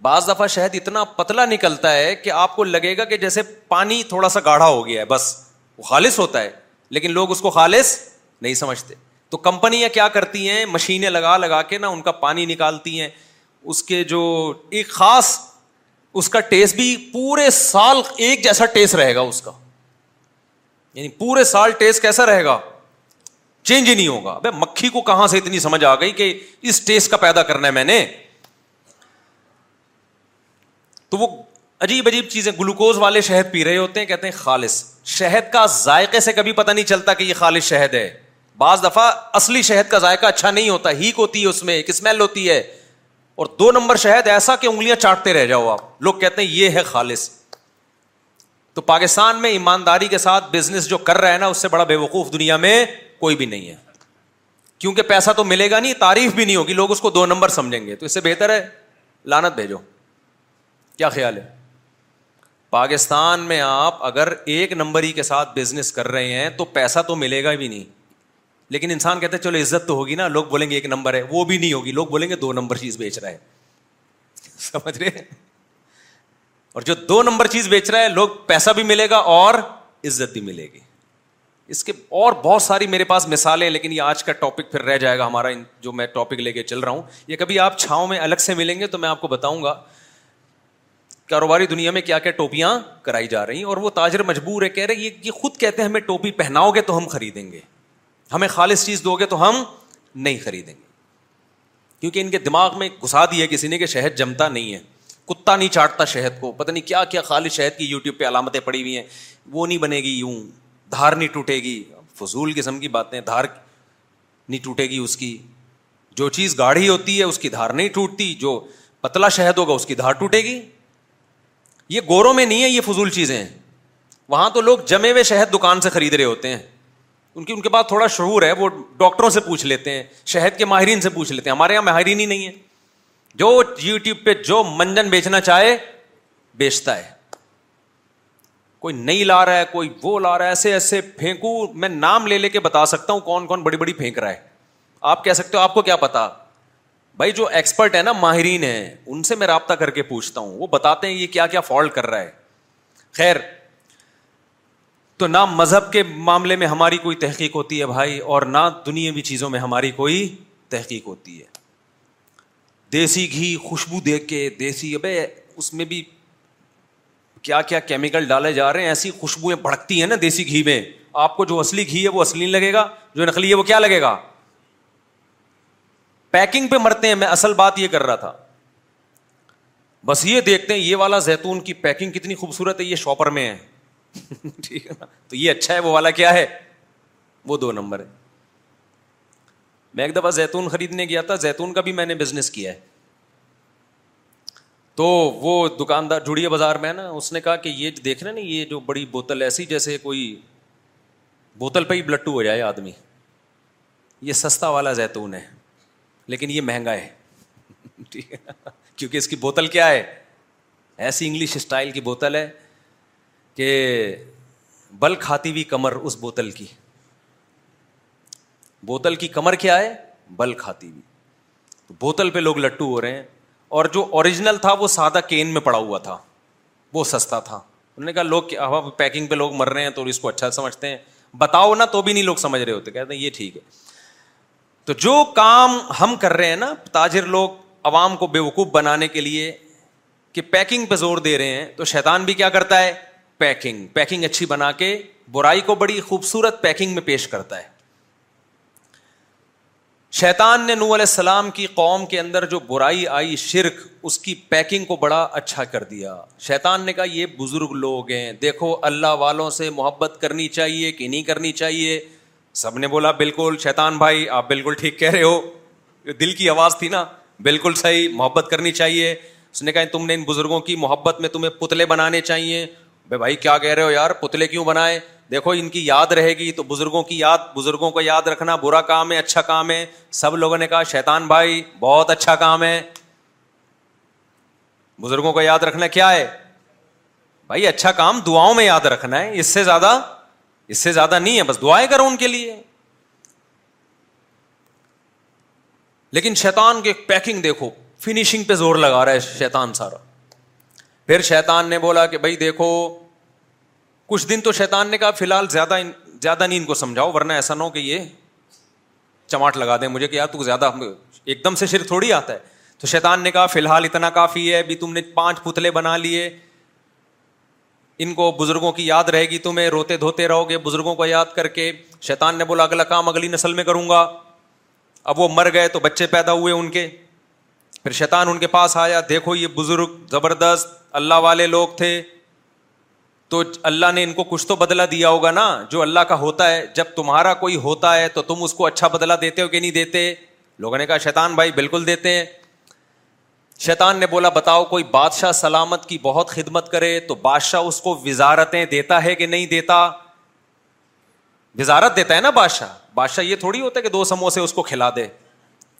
بعض دفعہ شہد اتنا پتلا نکلتا ہے کہ آپ کو لگے گا کہ جیسے پانی تھوڑا سا گاڑھا ہو گیا ہے بس وہ خالص ہوتا ہے لیکن لوگ اس کو خالص نہیں سمجھتے تو کمپنیاں کیا کرتی ہیں مشینیں لگا لگا کے نا ان کا پانی نکالتی ہیں اس کے جو ایک خاص اس کا ٹیسٹ بھی پورے سال ایک جیسا ٹیسٹ رہے گا اس کا یعنی پورے سال ٹیسٹ کیسا رہے گا چینج ہی نہیں ہوگا مکھی کو کہاں سے اتنی سمجھ آ گئی کہ اس ٹیسٹ کا پیدا کرنا ہے میں نے تو وہ عجیب عجیب چیزیں گلوکوز والے شہد پی رہے ہوتے ہیں کہتے ہیں خالص شہد کا ذائقے سے کبھی پتا نہیں چلتا کہ یہ خالص شہد ہے بعض دفعہ اصلی شہد کا ذائقہ اچھا نہیں ہوتا ہیک ہوتی ہے اس میں ایک اسمیل ہوتی ہے اور دو نمبر شہد ایسا کہ انگلیاں چاٹتے رہ جاؤ آپ لوگ کہتے ہیں یہ ہے خالص تو پاکستان میں ایمانداری کے ساتھ بزنس جو کر رہا ہے نا اس سے بڑا بے وقوف دنیا میں کوئی بھی نہیں ہے کیونکہ پیسہ تو ملے گا نہیں تعریف بھی نہیں ہوگی لوگ اس کو دو نمبر سمجھیں گے تو اس سے بہتر ہے لانت بھیجو کیا خیال ہے پاکستان میں آپ اگر ایک نمبر ہی کے ساتھ بزنس کر رہے ہیں تو پیسہ تو ملے گا بھی نہیں لیکن انسان کہتے چلو عزت تو ہوگی نا لوگ بولیں گے ایک نمبر ہے وہ بھی نہیں ہوگی لوگ بولیں گے دو نمبر چیز بیچ رہے ہیں سمجھ رہے اور جو دو نمبر چیز بیچ رہا ہے لوگ پیسہ بھی ملے گا اور عزت بھی ملے گی اس کے اور بہت ساری میرے پاس مثالیں لیکن یہ آج کا ٹاپک پھر رہ جائے گا ہمارا جو میں ٹاپک لے کے چل رہا ہوں یہ کبھی آپ چھاؤں میں الگ سے ملیں گے تو میں آپ کو بتاؤں گا کاروباری دنیا میں کیا کیا ٹوپیاں کرائی جا رہی ہیں اور وہ تاجر مجبور ہے کہہ رہے کہ خود کہتے ہیں ہمیں ٹوپی پہناؤ گے تو ہم خریدیں گے ہمیں خالص چیز دو گے تو ہم نہیں خریدیں گے کیونکہ ان کے دماغ میں گھسا دیا کسی نے کہ شہد جمتا نہیں ہے کتا نہیں چاٹتا شہد کو پتہ نہیں کیا کیا خالص شہد کی یوٹیوب پہ علامتیں پڑی ہوئی ہیں وہ نہیں بنے گی یوں دھار نہیں ٹوٹے گی فضول قسم کی باتیں دھار نہیں ٹوٹے گی اس کی جو چیز گاڑھی ہوتی ہے اس کی دھار نہیں ٹوٹتی جو پتلا شہد ہوگا اس کی دھار ٹوٹے گی یہ گوروں میں نہیں ہے یہ فضول چیزیں ہیں وہاں تو لوگ جمے ہوئے شہد دکان سے خرید رہے ہوتے ہیں ان کی ان کے پاس تھوڑا شعور ہے وہ ڈاکٹروں سے پوچھ لیتے ہیں شہد کے ماہرین سے پوچھ لیتے ہیں ہمارے یہاں ماہرین ہی نہیں ہے جو یو ٹیوب پہ جو منجن بیچنا چاہے بیچتا ہے کوئی نہیں لا رہا ہے کوئی وہ لا رہا ہے ایسے ایسے پھینکو میں نام لے لے کے بتا سکتا ہوں کون کون بڑی بڑی پھینک رہا ہے آپ کہہ سکتے ہو آپ کو کیا پتا بھائی جو ایکسپرٹ ہے نا ماہرین ہیں ان سے میں رابطہ کر کے پوچھتا ہوں وہ بتاتے ہیں یہ کیا کیا فالٹ کر رہا ہے خیر تو نہ مذہب کے معاملے میں ہماری کوئی تحقیق ہوتی ہے بھائی اور نہ دنیاوی چیزوں میں ہماری کوئی تحقیق ہوتی ہے دیسی گھی خوشبو دیکھ کے دیسی ابے اس میں بھی کیا کیا کیمیکل ڈالے جا رہے ہیں ایسی خوشبوئیں بھڑکتی ہیں نا دیسی گھی میں آپ کو جو اصلی گھی ہے وہ اصلی نہیں لگے گا جو نقلی ہے وہ کیا لگے گا پیکنگ پہ مرتے ہیں میں اصل بات یہ کر رہا تھا بس یہ دیکھتے ہیں یہ والا زیتون کی پیکنگ کتنی خوبصورت ہے یہ شاپر میں ہے ٹھیک ہے نا تو یہ اچھا ہے وہ والا کیا ہے وہ دو نمبر ہے میں ایک دفعہ زیتون خریدنے گیا تھا زیتون کا بھی میں نے بزنس کیا ہے تو وہ دکاندار جڑیے بازار میں نا اس نے کہا کہ یہ دیکھنا نا یہ جو بڑی بوتل ایسی جیسے کوئی بوتل پہ ہی بلٹو ہو جائے آدمی یہ سستا والا زیتون ہے لیکن یہ مہنگا ہے کیونکہ اس کی بوتل کیا ہے ایسی انگلش اسٹائل کی بوتل ہے کہ بل کھاتی ہوئی کمر اس بوتل کی بوتل کی کمر کیا ہے بل کھاتی بھی بوتل پہ لوگ لٹو ہو رہے ہیں اور جو اوریجنل تھا وہ سادہ کین میں پڑا ہوا تھا وہ سستا تھا انہوں نے کہا لوگ پیکنگ پہ لوگ مر رہے ہیں تو اس کو اچھا سمجھتے ہیں بتاؤ نا تو بھی نہیں لوگ سمجھ رہے ہوتے کہتے ہیں یہ ٹھیک ہے تو جو کام ہم کر رہے ہیں نا تاجر لوگ عوام کو بے وقوف بنانے کے لیے کہ پیکنگ پہ زور دے رہے ہیں تو شیطان بھی کیا کرتا ہے پیکنگ پیکنگ اچھی بنا کے برائی کو بڑی خوبصورت پیکنگ میں پیش کرتا ہے شیطان نے نو علیہ السلام کی قوم کے اندر جو برائی آئی شرک اس کی پیکنگ کو بڑا اچھا کر دیا شیطان نے کہا یہ بزرگ لوگ ہیں دیکھو اللہ والوں سے محبت کرنی چاہیے کہ نہیں کرنی چاہیے سب نے بولا بالکل شیطان بھائی آپ بالکل ٹھیک کہہ رہے ہو دل کی آواز تھی نا بالکل صحیح محبت کرنی چاہیے اس نے کہا تم نے ان بزرگوں کی محبت میں تمہیں پتلے بنانے چاہیے بھائی کیا کہہ رہے ہو یار پتلے کیوں بنائے دیکھو ان کی یاد رہے گی تو بزرگوں کی یاد بزرگوں کو یاد رکھنا برا کام ہے اچھا کام ہے سب لوگوں نے کہا شیتان بھائی بہت اچھا کام ہے بزرگوں کو یاد رکھنا کیا ہے بھائی اچھا کام دعاؤں میں یاد رکھنا ہے اس سے زیادہ اس سے زیادہ نہیں ہے بس دعائیں کرو ان کے لیے لیکن شیتان کی پیکنگ دیکھو فنیشنگ پہ زور لگا رہا ہے شیتان سارا پھر شیطان نے بولا کہ بھائی دیکھو کچھ دن تو شیطان نے کہا فی الحال زیادہ زیادہ نہیں ان کو سمجھاؤ ورنہ ایسا نہ ہو کہ یہ چماٹ لگا دیں مجھے کہ یار تو زیادہ ایک دم سے شر تھوڑی آتا ہے تو شیطان نے کہا فی الحال اتنا کافی ہے ابھی تم نے پانچ پتلے بنا لیے ان کو بزرگوں کی یاد رہے گی تمہیں روتے دھوتے رہو گے بزرگوں کو یاد کر کے شیطان نے بولا اگلا کام اگلی نسل میں کروں گا اب وہ مر گئے تو بچے پیدا ہوئے ان کے پھر شیطان ان کے پاس آیا دیکھو یہ بزرگ زبردست اللہ والے لوگ تھے تو اللہ نے ان کو کچھ تو بدلا دیا ہوگا نا جو اللہ کا ہوتا ہے جب تمہارا کوئی ہوتا ہے تو تم اس کو اچھا بدلا دیتے ہو کہ نہیں دیتے لوگوں نے کہا شیطان بھائی بالکل دیتے ہیں شیطان نے بولا بتاؤ کوئی بادشاہ سلامت کی بہت خدمت کرے تو بادشاہ اس کو وزارتیں دیتا ہے کہ نہیں دیتا وزارت دیتا ہے نا بادشاہ بادشاہ یہ تھوڑی ہوتا ہے کہ دو سموسے اس کو کھلا دے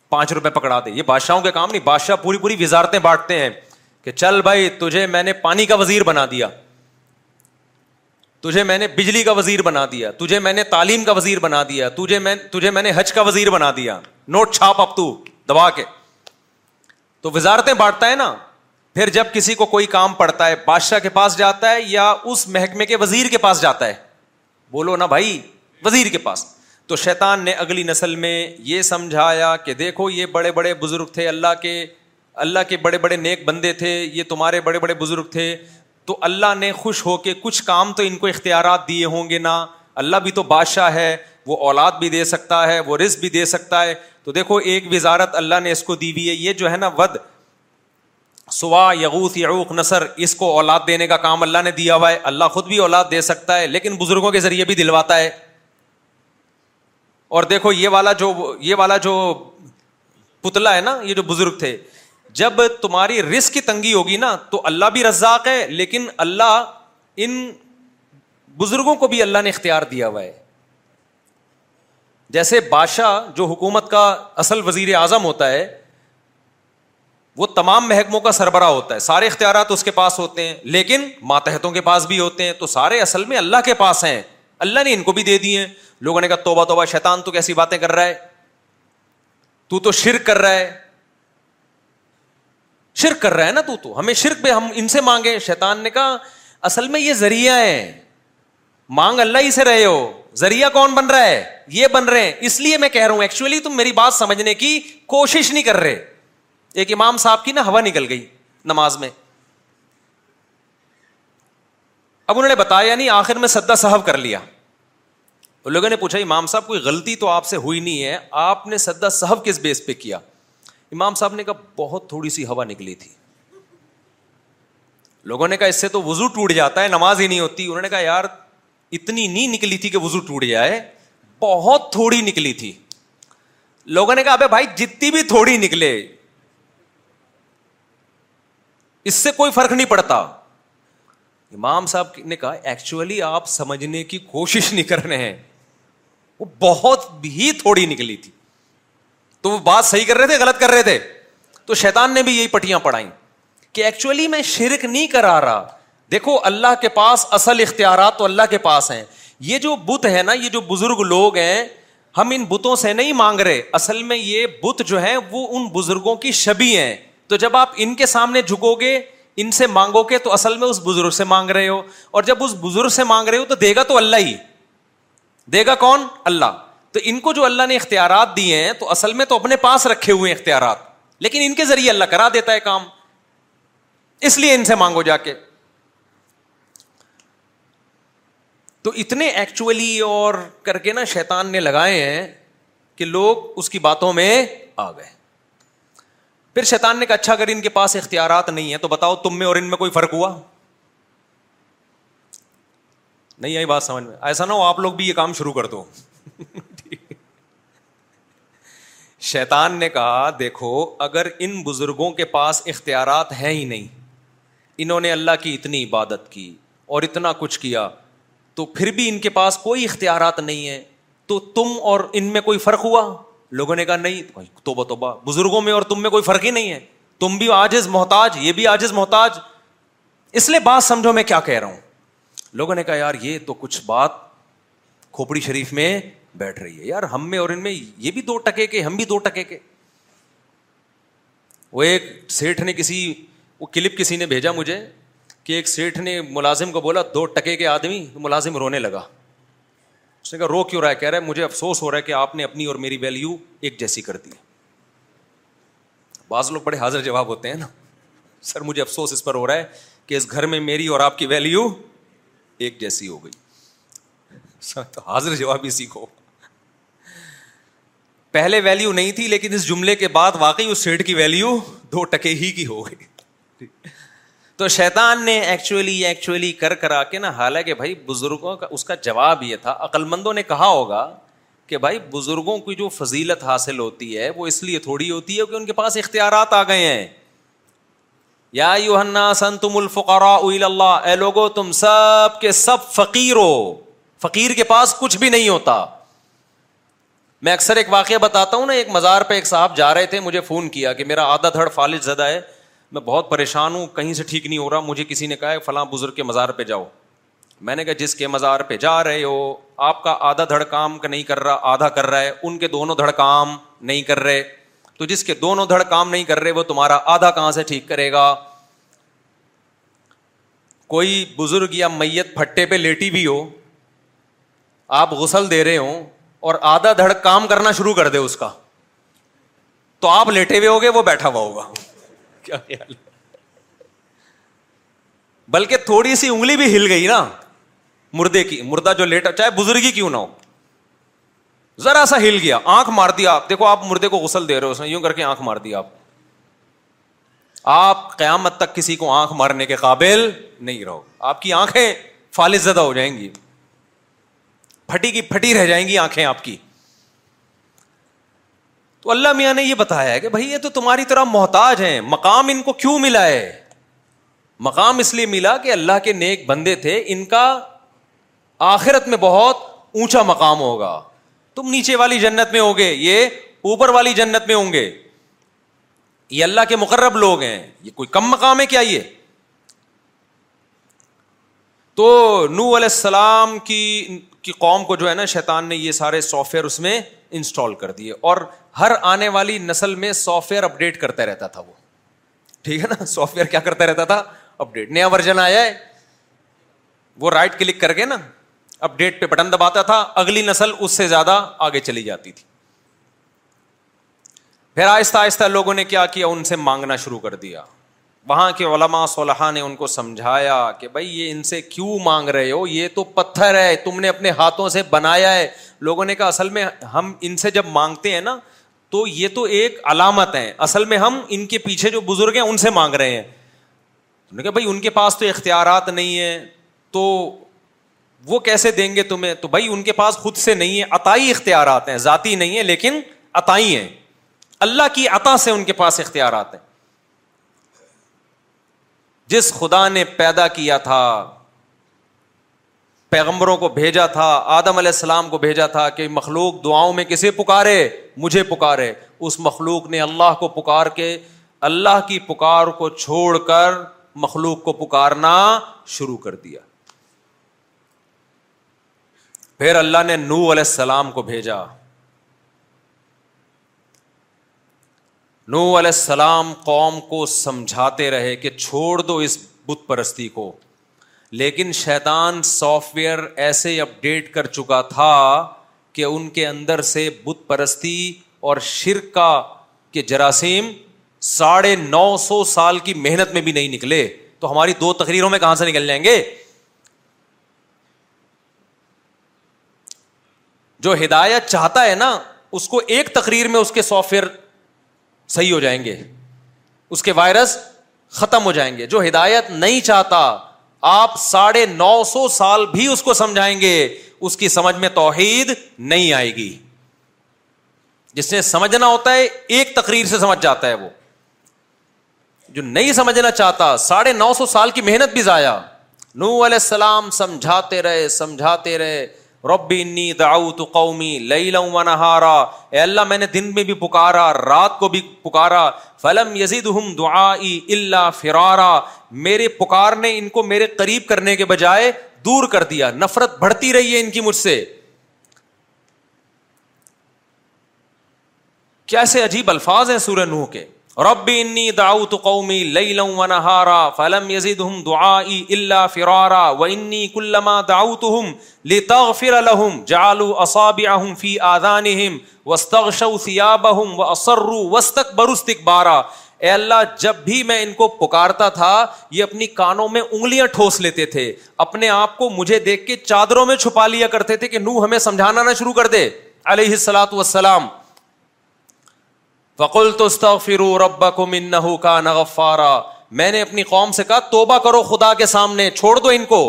پانچ روپے پکڑا دے یہ بادشاہوں کے کام نہیں بادشاہ پوری پوری وزارتیں بانٹتے ہیں کہ چل بھائی تجھے میں نے پانی کا وزیر بنا دیا تجھے میں نے بجلی کا وزیر بنا دیا تجھے میں نے تعلیم کا وزیر بنا دیا تجھے تجھے میں میں نے حج کا وزیر بنا دیا نوٹ چھاپ اب تو دبا کے تو وزارتیں بانٹتا ہے نا پھر جب کسی کو کوئی کام پڑتا ہے بادشاہ کے پاس جاتا ہے یا اس محکمے کے وزیر کے پاس جاتا ہے بولو نا بھائی وزیر کے پاس تو شیطان نے اگلی نسل میں یہ سمجھایا کہ دیکھو یہ بڑے بڑے بزرگ تھے اللہ کے اللہ کے بڑے بڑے نیک بندے تھے یہ تمہارے بڑے بڑے بزرگ تھے تو اللہ نے خوش ہو کے کچھ کام تو ان کو اختیارات دیے ہوں گے نا اللہ بھی تو بادشاہ ہے وہ اولاد بھی دے سکتا ہے وہ رزق بھی دے سکتا ہے تو دیکھو ایک وزارت اللہ نے اس کو دی ہوئی ہے یہ جو ہے نا ود سوا یغوث یعوق نصر اس کو اولاد دینے کا کام اللہ نے دیا ہوا ہے اللہ خود بھی اولاد دے سکتا ہے لیکن بزرگوں کے ذریعے بھی دلواتا ہے اور دیکھو یہ والا جو یہ والا جو پتلا ہے نا یہ جو بزرگ تھے جب تمہاری رسک کی تنگی ہوگی نا تو اللہ بھی رزاق ہے لیکن اللہ ان بزرگوں کو بھی اللہ نے اختیار دیا ہوا ہے جیسے بادشاہ جو حکومت کا اصل وزیر اعظم ہوتا ہے وہ تمام محکموں کا سربراہ ہوتا ہے سارے اختیارات اس کے پاس ہوتے ہیں لیکن ماتحتوں کے پاس بھی ہوتے ہیں تو سارے اصل میں اللہ کے پاس ہیں اللہ نے ان کو بھی دے دیے ہیں لوگوں نے کہا توبہ توبہ شیطان تو کیسی باتیں کر رہا ہے تو تو شرک کر رہا ہے شرک کر رہا ہے نا تو تو ہمیں شرک پہ ہم ان سے مانگے شیطان نے کہا اصل میں یہ ذریعہ ہے مانگ اللہ ہی سے رہے ہو ذریعہ کون بن رہا ہے یہ بن رہے ہیں اس لیے میں کہہ رہا ہوں ایکچولی تم میری بات سمجھنے کی کوشش نہیں کر رہے ایک امام صاحب کی نا ہوا نکل گئی نماز میں اب انہوں نے بتایا نہیں یعنی آخر میں سدا صاحب کر لیا لوگوں نے پوچھا امام صاحب کوئی غلطی تو آپ سے ہوئی نہیں ہے آپ نے سدا صحب کس بیس پہ کیا امام صاحب نے کہا بہت تھوڑی سی ہوا نکلی تھی لوگوں نے کہا اس سے تو وزو ٹوٹ جاتا ہے نماز ہی نہیں ہوتی انہوں نے کہا یار اتنی نہیں نکلی تھی کہ وزو ٹوٹ جائے بہت تھوڑی نکلی تھی لوگوں نے کہا بھائی جتنی بھی تھوڑی نکلے اس سے کوئی فرق نہیں پڑتا امام صاحب نے کہا ایکچولی آپ سمجھنے کی کوشش نہیں کر رہے ہیں وہ بہت بھی تھوڑی نکلی تھی تو وہ بات صحیح کر رہے تھے غلط کر رہے تھے تو شیتان نے بھی یہی پٹیاں پڑھائیں کہ ایکچولی میں شرک نہیں کرا رہا دیکھو اللہ کے پاس اصل اختیارات تو اللہ کے پاس ہیں یہ جو بت ہے نا یہ جو بزرگ لوگ ہیں ہم ان بتوں سے نہیں مانگ رہے اصل میں یہ بت جو ہے وہ ان بزرگوں کی شبی ہیں تو جب آپ ان کے سامنے جھکو گے ان سے مانگو گے تو اصل میں اس بزرگ سے مانگ رہے ہو اور جب اس بزرگ سے مانگ رہے ہو تو دے گا تو اللہ ہی دے گا کون اللہ تو ان کو جو اللہ نے اختیارات دیے ہیں تو اصل میں تو اپنے پاس رکھے ہوئے اختیارات لیکن ان کے ذریعے اللہ کرا دیتا ہے کام اس لیے ان سے مانگو جا کے تو اتنے ایکچولی اور کر کے نا شیتان نے لگائے ہیں کہ لوگ اس کی باتوں میں آ گئے پھر شیتان نے کہا اچھا اگر ان کے پاس اختیارات نہیں ہے تو بتاؤ تم میں اور ان میں کوئی فرق ہوا نہیں آئی بات سمجھ میں ایسا نہ ہو آپ لوگ بھی یہ کام شروع کر دو شیطان نے کہا دیکھو اگر ان بزرگوں کے پاس اختیارات ہیں ہی نہیں انہوں نے اللہ کی اتنی عبادت کی اور اتنا کچھ کیا تو پھر بھی ان کے پاس کوئی اختیارات نہیں ہے تو تم اور ان میں کوئی فرق ہوا لوگوں نے کہا نہیں تو توبہ بزرگوں میں اور تم میں کوئی فرق ہی نہیں ہے تم بھی آجز محتاج یہ بھی آجز محتاج اس لیے بات سمجھو میں کیا کہہ رہا ہوں لوگوں نے کہا یار یہ تو کچھ بات کھوپڑی شریف میں بیٹھ رہی ہے یار ہم میں اور ان میں یہ بھی دو ٹکے کے ہم بھی دو ٹکے کے وہ ایک سیٹھ نے کسی وہ کلپ کسی نے بھیجا مجھے کہ ایک سیٹھ نے ملازم کو بولا دو ٹکے کے آدمی ملازم رونے لگا اس نے کہا رو کیوں رہا ہے کہہ رہا ہے مجھے افسوس ہو رہا ہے کہ آپ نے اپنی اور میری ویلیو ایک جیسی کر دی بعض لوگ بڑے حاضر جواب ہوتے ہیں نا سر مجھے افسوس اس پر ہو رہا ہے کہ اس گھر میں میری اور آپ کی ویلیو ایک جیسی ہو گئی تو حاضر جواب اسی کو پہلے ویلو نہیں تھی لیکن اس جملے کے بعد واقعی اس سیٹ کی ویلو دو ٹکے ہی کی ہو گئی تو شیتان نے ایکچولی ایکچولی کر کرا کے نا حالانکہ بھائی بزرگوں کا اس کا جواب یہ تھا عقل مندوں نے کہا ہوگا کہ بھائی بزرگوں کی جو فضیلت حاصل ہوتی ہے وہ اس لیے تھوڑی ہوتی ہے کہ ان کے پاس اختیارات آ گئے ہیں یا تم اے لوگو سب کے کے سب فقیر فقیر ہو پاس کچھ بھی نہیں ہوتا میں اکثر ایک واقعہ بتاتا ہوں نا ایک ایک مزار پہ صاحب جا رہے تھے مجھے فون کیا کہ میرا آدھا دھڑ فالج زدہ ہے میں بہت پریشان ہوں کہیں سے ٹھیک نہیں ہو رہا مجھے کسی نے کہا ہے فلاں بزرگ کے مزار پہ جاؤ میں نے کہا جس کے مزار پہ جا رہے ہو آپ کا آدھا دھڑ کام نہیں کر رہا آدھا کر رہا ہے ان کے دونوں دھڑ کام نہیں کر رہے تو جس کے دونوں دھڑ کام نہیں کر رہے وہ تمہارا آدھا کہاں سے ٹھیک کرے گا کوئی بزرگ یا میت پھٹے پہ لیٹی بھی ہو آپ غسل دے رہے ہوں اور آدھا دھڑ کام کرنا شروع کر دے اس کا تو آپ لیٹے ہوئے ہوگے وہ بیٹھا ہوا ہوگا بلکہ تھوڑی سی انگلی بھی ہل گئی نا مردے کی مردہ جو لیٹا چاہے بزرگی کیوں نہ ہو ذرا سا ہل گیا آنکھ مار دی آپ دیکھو آپ مردے کو غسل دے رہے ہو اس نے یوں کر کے آنکھ مار دی آپ آپ قیامت تک کسی کو آنکھ مارنے کے قابل نہیں رہو آپ کی آنکھیں فالص زدہ ہو جائیں گی پھٹی کی پھٹی رہ جائیں گی آنکھیں آپ کی تو اللہ میاں نے یہ بتایا کہ بھائی یہ تو تمہاری طرح محتاج ہیں مقام ان کو کیوں ملا ہے مقام اس لیے ملا کہ اللہ کے نیک بندے تھے ان کا آخرت میں بہت اونچا مقام ہوگا تم نیچے والی جنت میں ہوگے یہ اوپر والی جنت میں ہوں گے یہ اللہ کے مقرب لوگ ہیں یہ کوئی کم مقام ہے کیا یہ تو نو علیہ السلام کی کی قوم کو جو ہے نا شیطان نے یہ سارے سافٹ ویئر اس میں انسٹال کر دیے اور ہر آنے والی نسل میں سافٹ ویئر اپڈیٹ کرتا رہتا تھا وہ ٹھیک ہے نا سافٹ ویئر کیا کرتا رہتا تھا اپڈیٹ نیا ورژن آیا ہے وہ رائٹ کلک کر کے نا اپ ڈیٹ پہ بٹن دباتا تھا اگلی نسل اس سے زیادہ آگے چلی جاتی تھی پھر آہستہ آہستہ لوگوں نے کیا کیا ان سے مانگنا شروع کر دیا وہاں کے علما بھائی یہ ان سے کیوں مانگ رہے ہو یہ تو پتھر ہے تم نے اپنے ہاتھوں سے بنایا ہے لوگوں نے کہا اصل میں ہم ان سے جب مانگتے ہیں نا تو یہ تو ایک علامت ہے اصل میں ہم ان کے پیچھے جو بزرگ ہیں ان سے مانگ رہے ہیں کہا بھائی ان کے پاس تو اختیارات نہیں ہیں تو وہ کیسے دیں گے تمہیں تو بھائی ان کے پاس خود سے نہیں ہے عطائی اختیارات ہیں ذاتی نہیں ہے لیکن عطائی ہیں اللہ کی عطا سے ان کے پاس اختیارات ہیں جس خدا نے پیدا کیا تھا پیغمبروں کو بھیجا تھا آدم علیہ السلام کو بھیجا تھا کہ مخلوق دعاؤں میں کسے پکارے مجھے پکارے اس مخلوق نے اللہ کو پکار کے اللہ کی پکار کو چھوڑ کر مخلوق کو پکارنا شروع کر دیا پھر اللہ نے نو علیہ السلام کو بھیجا نو علیہ السلام قوم کو سمجھاتے رہے کہ چھوڑ دو اس بت پرستی کو لیکن شیطان سافٹ ویئر ایسے اپ ڈیٹ کر چکا تھا کہ ان کے اندر سے بت پرستی اور شرکا کے جراثیم ساڑھے نو سو سال کی محنت میں بھی نہیں نکلے تو ہماری دو تقریروں میں کہاں سے نکل جائیں گے جو ہدایت چاہتا ہے نا اس کو ایک تقریر میں اس کے سافٹ ویئر صحیح ہو جائیں گے اس کے وائرس ختم ہو جائیں گے جو ہدایت نہیں چاہتا آپ ساڑھے نو سو سال بھی اس کو سمجھائیں گے اس کی سمجھ میں توحید نہیں آئے گی جس نے سمجھنا ہوتا ہے ایک تقریر سے سمجھ جاتا ہے وہ جو نہیں سمجھنا چاہتا ساڑھے نو سو سال کی محنت بھی ضائع نو علیہ السلام سمجھاتے رہے سمجھاتے رہے قومی لئی و نہارا اے اللہ میں نے دن میں بھی پکارا رات کو بھی پکارا فلم یزید اللہ فرارا میرے پکار نے ان کو میرے قریب کرنے کے بجائے دور کر دیا نفرت بڑھتی رہی ہے ان کی مجھ سے کیسے عجیب الفاظ ہیں سورہ نوح کے ربی انی دعوت قومی لیلا و نہارا فلم یزیدہم دعائی الا فرارا و انی کلما دعوتہم لتغفر لہم جعلوا اصابعہم فی آذانہم واستغشوا ثیابہم و اصروا واستقبروا استقبارا اے اللہ جب بھی میں ان کو پکارتا تھا یہ اپنی کانوں میں انگلیاں ٹھوس لیتے تھے اپنے آپ کو مجھے دیکھ کے چادروں میں چھپا لیا کرتے تھے کہ نو ہمیں سمجھانا نہ شروع کر دے علیہ السلاۃ والسلام السلام فکل کو ان کا نغفارا میں نے اپنی قوم سے کہا توبہ کرو خدا کے سامنے چھوڑ دو ان کو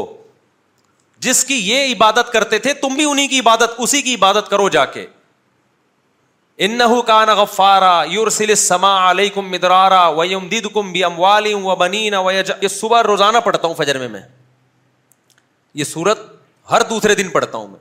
جس کی یہ عبادت کرتے تھے تم بھی انہیں کی عبادت اسی کی عبادت کرو جا کے انحو کا نغفارہ یورسل علیہ کم مدرارا ویم دید کم بھی صبح روزانہ پڑھتا ہوں فجر میں میں یہ سورت ہر دوسرے دن پڑھتا ہوں میں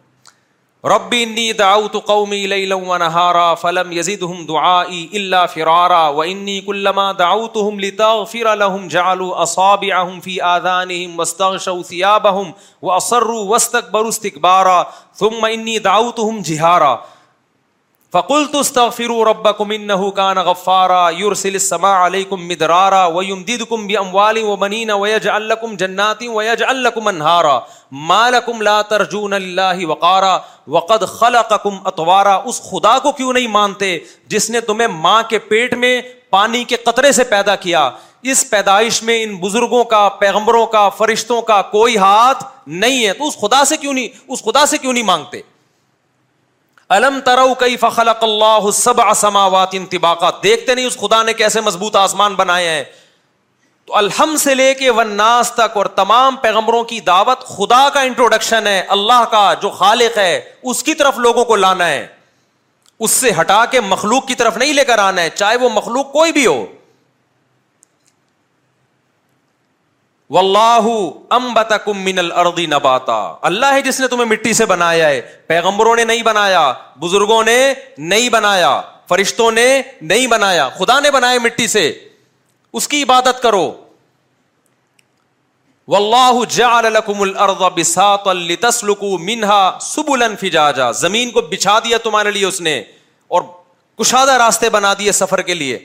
ربی انی دعوت قومی لیلا و نہارا فلم یزیدہم دعائی الا فرارا و انی کلما دعوتہم لتغفر لہم جعلوا اصابعہم فی آذانہم واستغشوا ثیابہم و اصروا واستکبروا استکبارا ثم انی دعوتہم جہارا فکل تستغفروا ربکم انه كان غفارا يرسل السماء عليكم مدرارا ويمددكم باموال وبنين ويجعل لكم جنات ويجعل لكم انهارا ما لكم لا ترجون لله وقارا وقد خلقكم اطوارا اس خدا کو کیوں نہیں مانتے جس نے تمہیں ماں کے پیٹ میں پانی کے قطرے سے پیدا کیا اس پیدائش میں ان بزرگوں کا پیغمبروں کا فرشتوں کا کوئی ہاتھ نہیں ہے تو اس خدا سے کیوں نہیں اس خدا سے کیوں نہیں مانگتے الم ترو کئی فخل اللہ سب اسماوات انتباقا دیکھتے نہیں اس خدا نے کیسے مضبوط آسمان بنائے ہیں تو الحم سے لے کے ون ناس تک اور تمام پیغمبروں کی دعوت خدا کا انٹروڈکشن ہے اللہ کا جو خالق ہے اس کی طرف لوگوں کو لانا ہے اس سے ہٹا کے مخلوق کی طرف نہیں لے کر آنا ہے چاہے وہ مخلوق کوئی بھی ہو واللہ انبتکم من الارض نباتا اللہ ہے جس نے تمہیں مٹی سے بنایا ہے پیغمبروں نے نہیں بنایا بزرگوں نے نہیں بنایا فرشتوں نے نہیں بنایا خدا نے بنایا مٹی سے اس کی عبادت کرو واللہ جعل لکم الارض بساطا لتسلکو منها سبلا فجاجا زمین کو بچھا دیا تمہارے لیے اس نے اور کشادہ راستے بنا دیے سفر کے لیے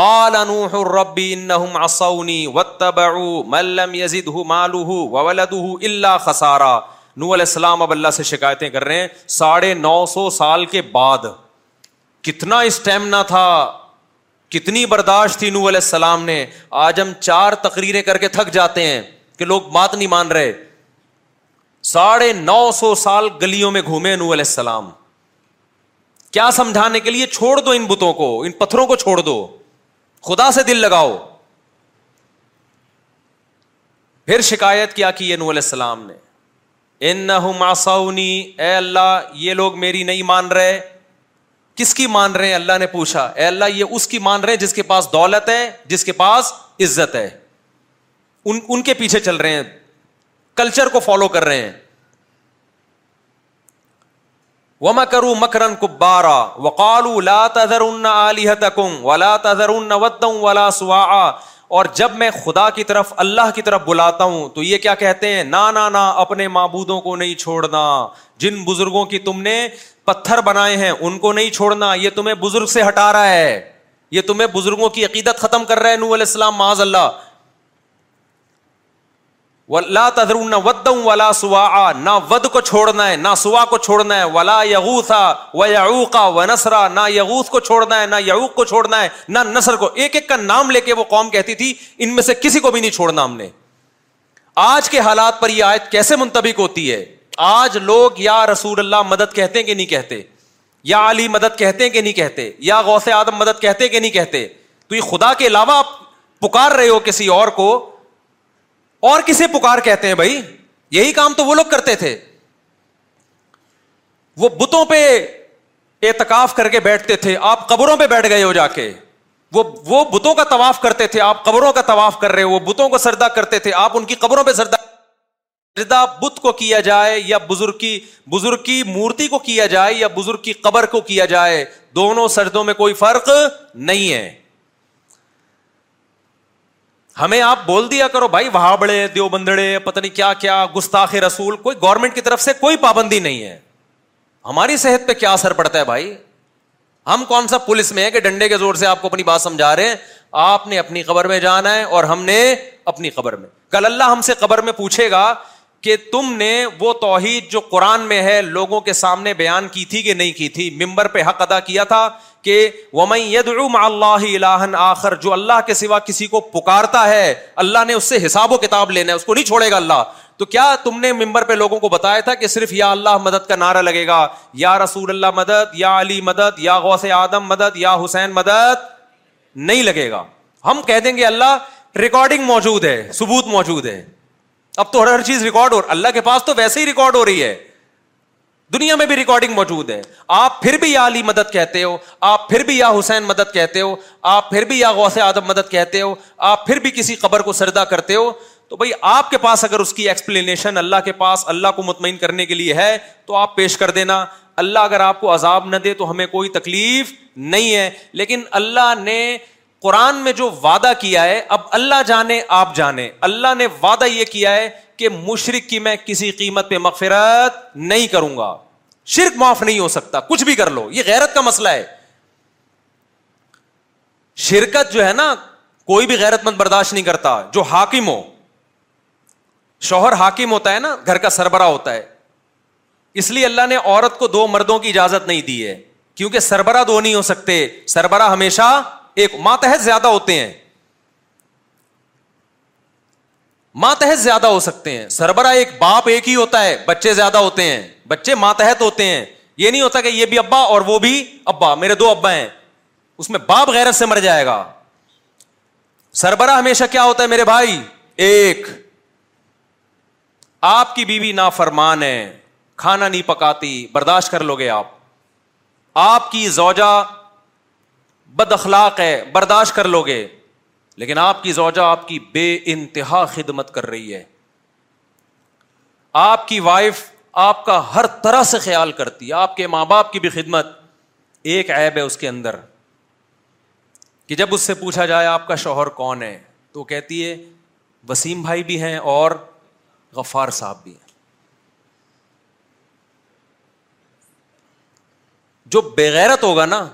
قال نوح انهم عصوني واتبعوا من لم يزده ماله وولده الا خسارا نو علیہ السلام اب اللہ سے شکایتیں کر رہے ہیں ساڑھے نو سو سال کے بعد کتنا اسٹیمنا تھا کتنی برداشت تھی نو علیہ السلام نے آج ہم چار تقریریں کر کے تھک جاتے ہیں کہ لوگ بات نہیں مان رہے ساڑھے نو سو سال گلیوں میں گھومے نو علیہ السلام کیا سمجھانے کے لیے چھوڑ دو ان بتوں کو ان پتھروں کو چھوڑ دو خدا سے دل لگاؤ پھر شکایت کیا کی یہ علیہ السلام نے انساؤنی اے اللہ یہ لوگ میری نہیں مان رہے کس کی مان رہے ہیں اللہ نے پوچھا اے اللہ یہ اس کی مان رہے ہیں جس کے پاس دولت ہے جس کے پاس عزت ہے ان ان کے پیچھے چل رہے ہیں کلچر کو فالو کر رہے ہیں مکرن کبارا ولا اور جب میں خدا کی طرف اللہ کی طرف بلاتا ہوں تو یہ کیا کہتے ہیں نا نا نا اپنے معبودوں کو نہیں چھوڑنا جن بزرگوں کی تم نے پتھر بنائے ہیں ان کو نہیں چھوڑنا یہ تمہیں بزرگ سے ہٹا رہا ہے یہ تمہیں بزرگوں کی عقیدت ختم کر رہا ہے نو علیہ السلام معاذ اللہ ولا تدر نہ ود دوں سوا نہ ود کو چھوڑنا ہے نہ سوا کو چھوڑنا ہے ولا و و یعوقا نہ یغوس کو چھوڑنا ہے نہ یعوق کو چھوڑنا ہے نہ کو ایک ایک کا نام لے کے وہ قوم کہتی تھی ان میں سے کسی کو بھی نہیں چھوڑنا ہم نے آج کے حالات پر یہ آیت کیسے منتبک ہوتی ہے آج لوگ یا رسول اللہ مدد کہتے ہیں کہ نہیں کہتے یا علی مدد کہتے ہیں کہ نہیں کہتے یا غوث آدم مدد کہتے ہیں کہ نہیں کہتے تو یہ خدا کے علاوہ پکار رہے ہو کسی اور کو اور کسے پکار کہتے ہیں بھائی یہی کام تو وہ لوگ کرتے تھے وہ بتوں پہ اعتکاف کر کے بیٹھتے تھے آپ قبروں پہ بیٹھ گئے ہو جا کے وہ وہ بتوں کا طواف کرتے تھے آپ قبروں کا طواف کر رہے وہ بتوں کو سردا کرتے تھے آپ ان کی قبروں پہ سردا سردا بت کو کیا جائے یا بزرگ کی بزرگ کی مورتی کو کیا جائے یا بزرگ کی قبر کو کیا جائے دونوں سردوں میں کوئی فرق نہیں ہے ہمیں آپ بول دیا کرو بھائی بڑے دیو بندڑے پتہ نہیں کیا کیا گستاخ رسول کوئی گورنمنٹ کی طرف سے کوئی پابندی نہیں ہے ہماری صحت پہ کیا اثر پڑتا ہے بھائی ہم کون سا پولیس میں کہ ڈنڈے کے زور سے آپ کو اپنی بات سمجھا رہے ہیں آپ نے اپنی خبر میں جانا ہے اور ہم نے اپنی خبر میں کل اللہ ہم سے قبر میں پوچھے گا کہ تم نے وہ توحید جو قرآن میں ہے لوگوں کے سامنے بیان کی تھی کہ نہیں کی تھی ممبر پہ حق ادا کیا تھا کہ اللہ واہ آخر جو اللہ کے سوا کسی کو پکارتا ہے اللہ نے اس سے حساب و کتاب لینا ہے اس کو نہیں چھوڑے گا اللہ تو کیا تم نے ممبر پہ لوگوں کو بتایا تھا کہ صرف یا اللہ مدد کا نعرہ لگے گا یا رسول اللہ مدد یا علی مدد یا غوث آدم مدد یا حسین مدد نہیں لگے گا ہم کہہ دیں گے اللہ ریکارڈنگ موجود ہے ثبوت موجود ہے اب تو ہر ہر چیز ریکارڈ ہو اللہ کے پاس تو ویسے ہی ریکارڈ ہو رہی ہے دنیا میں بھی ریکارڈنگ موجود ہے آپ پھر بھی یا علی مدد کہتے ہو آپ پھر بھی یا حسین مدد کہتے ہو آپ پھر بھی یا غوث آدم مدد کہتے ہو آپ پھر بھی کسی قبر کو سردا کرتے ہو تو بھائی آپ کے پاس اگر اس کی ایکسپلینیشن اللہ کے پاس اللہ کو مطمئن کرنے کے لیے ہے تو آپ پیش کر دینا اللہ اگر آپ کو عذاب نہ دے تو ہمیں کوئی تکلیف نہیں ہے لیکن اللہ نے قرآن میں جو وعدہ کیا ہے اب اللہ جانے آپ جانے اللہ نے وعدہ یہ کیا ہے کہ مشرق کی میں کسی قیمت پہ مغفرت نہیں کروں گا شرک معاف نہیں ہو سکتا کچھ بھی کر لو یہ غیرت کا مسئلہ ہے شرکت جو ہے نا کوئی بھی غیرت مند برداشت نہیں کرتا جو حاکم ہو شوہر حاکم ہوتا ہے نا گھر کا سربراہ ہوتا ہے اس لیے اللہ نے عورت کو دو مردوں کی اجازت نہیں دی ہے کیونکہ سربراہ دو نہیں ہو سکتے سربراہ ہمیشہ ایک ماتحت زیادہ ہوتے ہیں ماتحت زیادہ ہو سکتے ہیں سربراہ ایک باپ ایک ہی ہوتا ہے بچے زیادہ ہوتے ہیں بچے ماتحت ہوتے ہیں یہ نہیں ہوتا کہ یہ بھی ابا اور وہ بھی ابا میرے دو ابا ہیں اس میں باپ غیرت سے مر جائے گا سربراہ ہمیشہ کیا ہوتا ہے میرے بھائی ایک آپ کی بیوی نہ فرمان ہے کھانا نہیں پکاتی برداشت کر لو گے آپ آپ کی زوجہ بد اخلاق ہے برداشت کر لو گے لیکن آپ کی زوجہ آپ کی بے انتہا خدمت کر رہی ہے آپ کی وائف آپ کا ہر طرح سے خیال کرتی ہے آپ کے ماں باپ کی بھی خدمت ایک ایب ہے اس کے اندر کہ جب اس سے پوچھا جائے آپ کا شوہر کون ہے تو کہتی ہے وسیم بھائی بھی ہیں اور غفار صاحب بھی ہیں جو بےغیرت ہوگا نا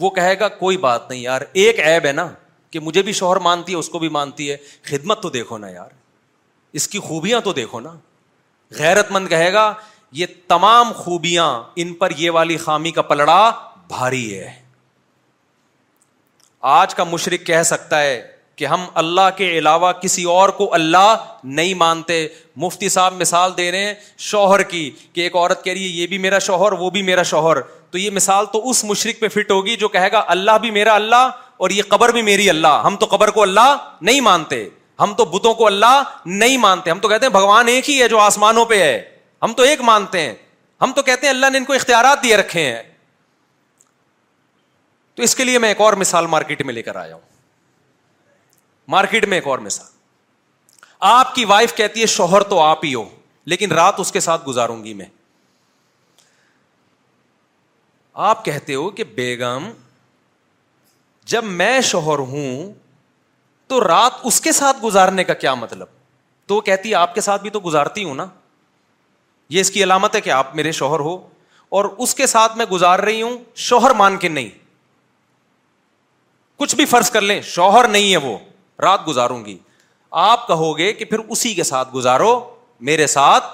وہ کہے گا کوئی بات نہیں یار ایک ایب ہے نا کہ مجھے بھی شوہر مانتی ہے اس کو بھی مانتی ہے خدمت تو دیکھو نا یار اس کی خوبیاں تو دیکھو نا غیرت مند کہے گا یہ تمام خوبیاں ان پر یہ والی خامی کا پلڑا بھاری ہے آج کا مشرق کہہ سکتا ہے کہ ہم اللہ کے علاوہ کسی اور کو اللہ نہیں مانتے مفتی صاحب مثال دے رہے ہیں شوہر کی کہ ایک عورت کہہ رہی ہے یہ بھی میرا شوہر وہ بھی میرا شوہر تو یہ مثال تو اس مشرق پہ فٹ ہوگی جو کہے گا اللہ بھی میرا اللہ اور یہ قبر بھی میری اللہ ہم تو قبر کو اللہ نہیں مانتے ہم تو بتوں کو اللہ نہیں مانتے ہم تو کہتے ہیں بھگوان ایک ہی ہے جو آسمانوں پہ ہے ہم تو ایک مانتے ہیں ہم تو کہتے ہیں اللہ نے ان کو اختیارات دیے رکھے ہیں تو اس کے لیے میں ایک اور مثال مارکیٹ میں لے کر آیا ہوں مارکیٹ میں ایک اور مثال آپ کی وائف کہتی ہے شوہر تو آپ ہی ہو لیکن رات اس کے ساتھ گزاروں گی میں آپ کہتے ہو کہ بیگم جب میں شوہر ہوں تو رات اس کے ساتھ گزارنے کا کیا مطلب تو کہتی آپ کے ساتھ بھی تو گزارتی ہوں نا یہ اس کی علامت ہے کہ آپ میرے شوہر ہو اور اس کے ساتھ میں گزار رہی ہوں شوہر مان کے نہیں کچھ بھی فرض کر لیں شوہر نہیں ہے وہ رات گزاروں گی آپ کہو گے کہ پھر اسی کے ساتھ گزارو میرے ساتھ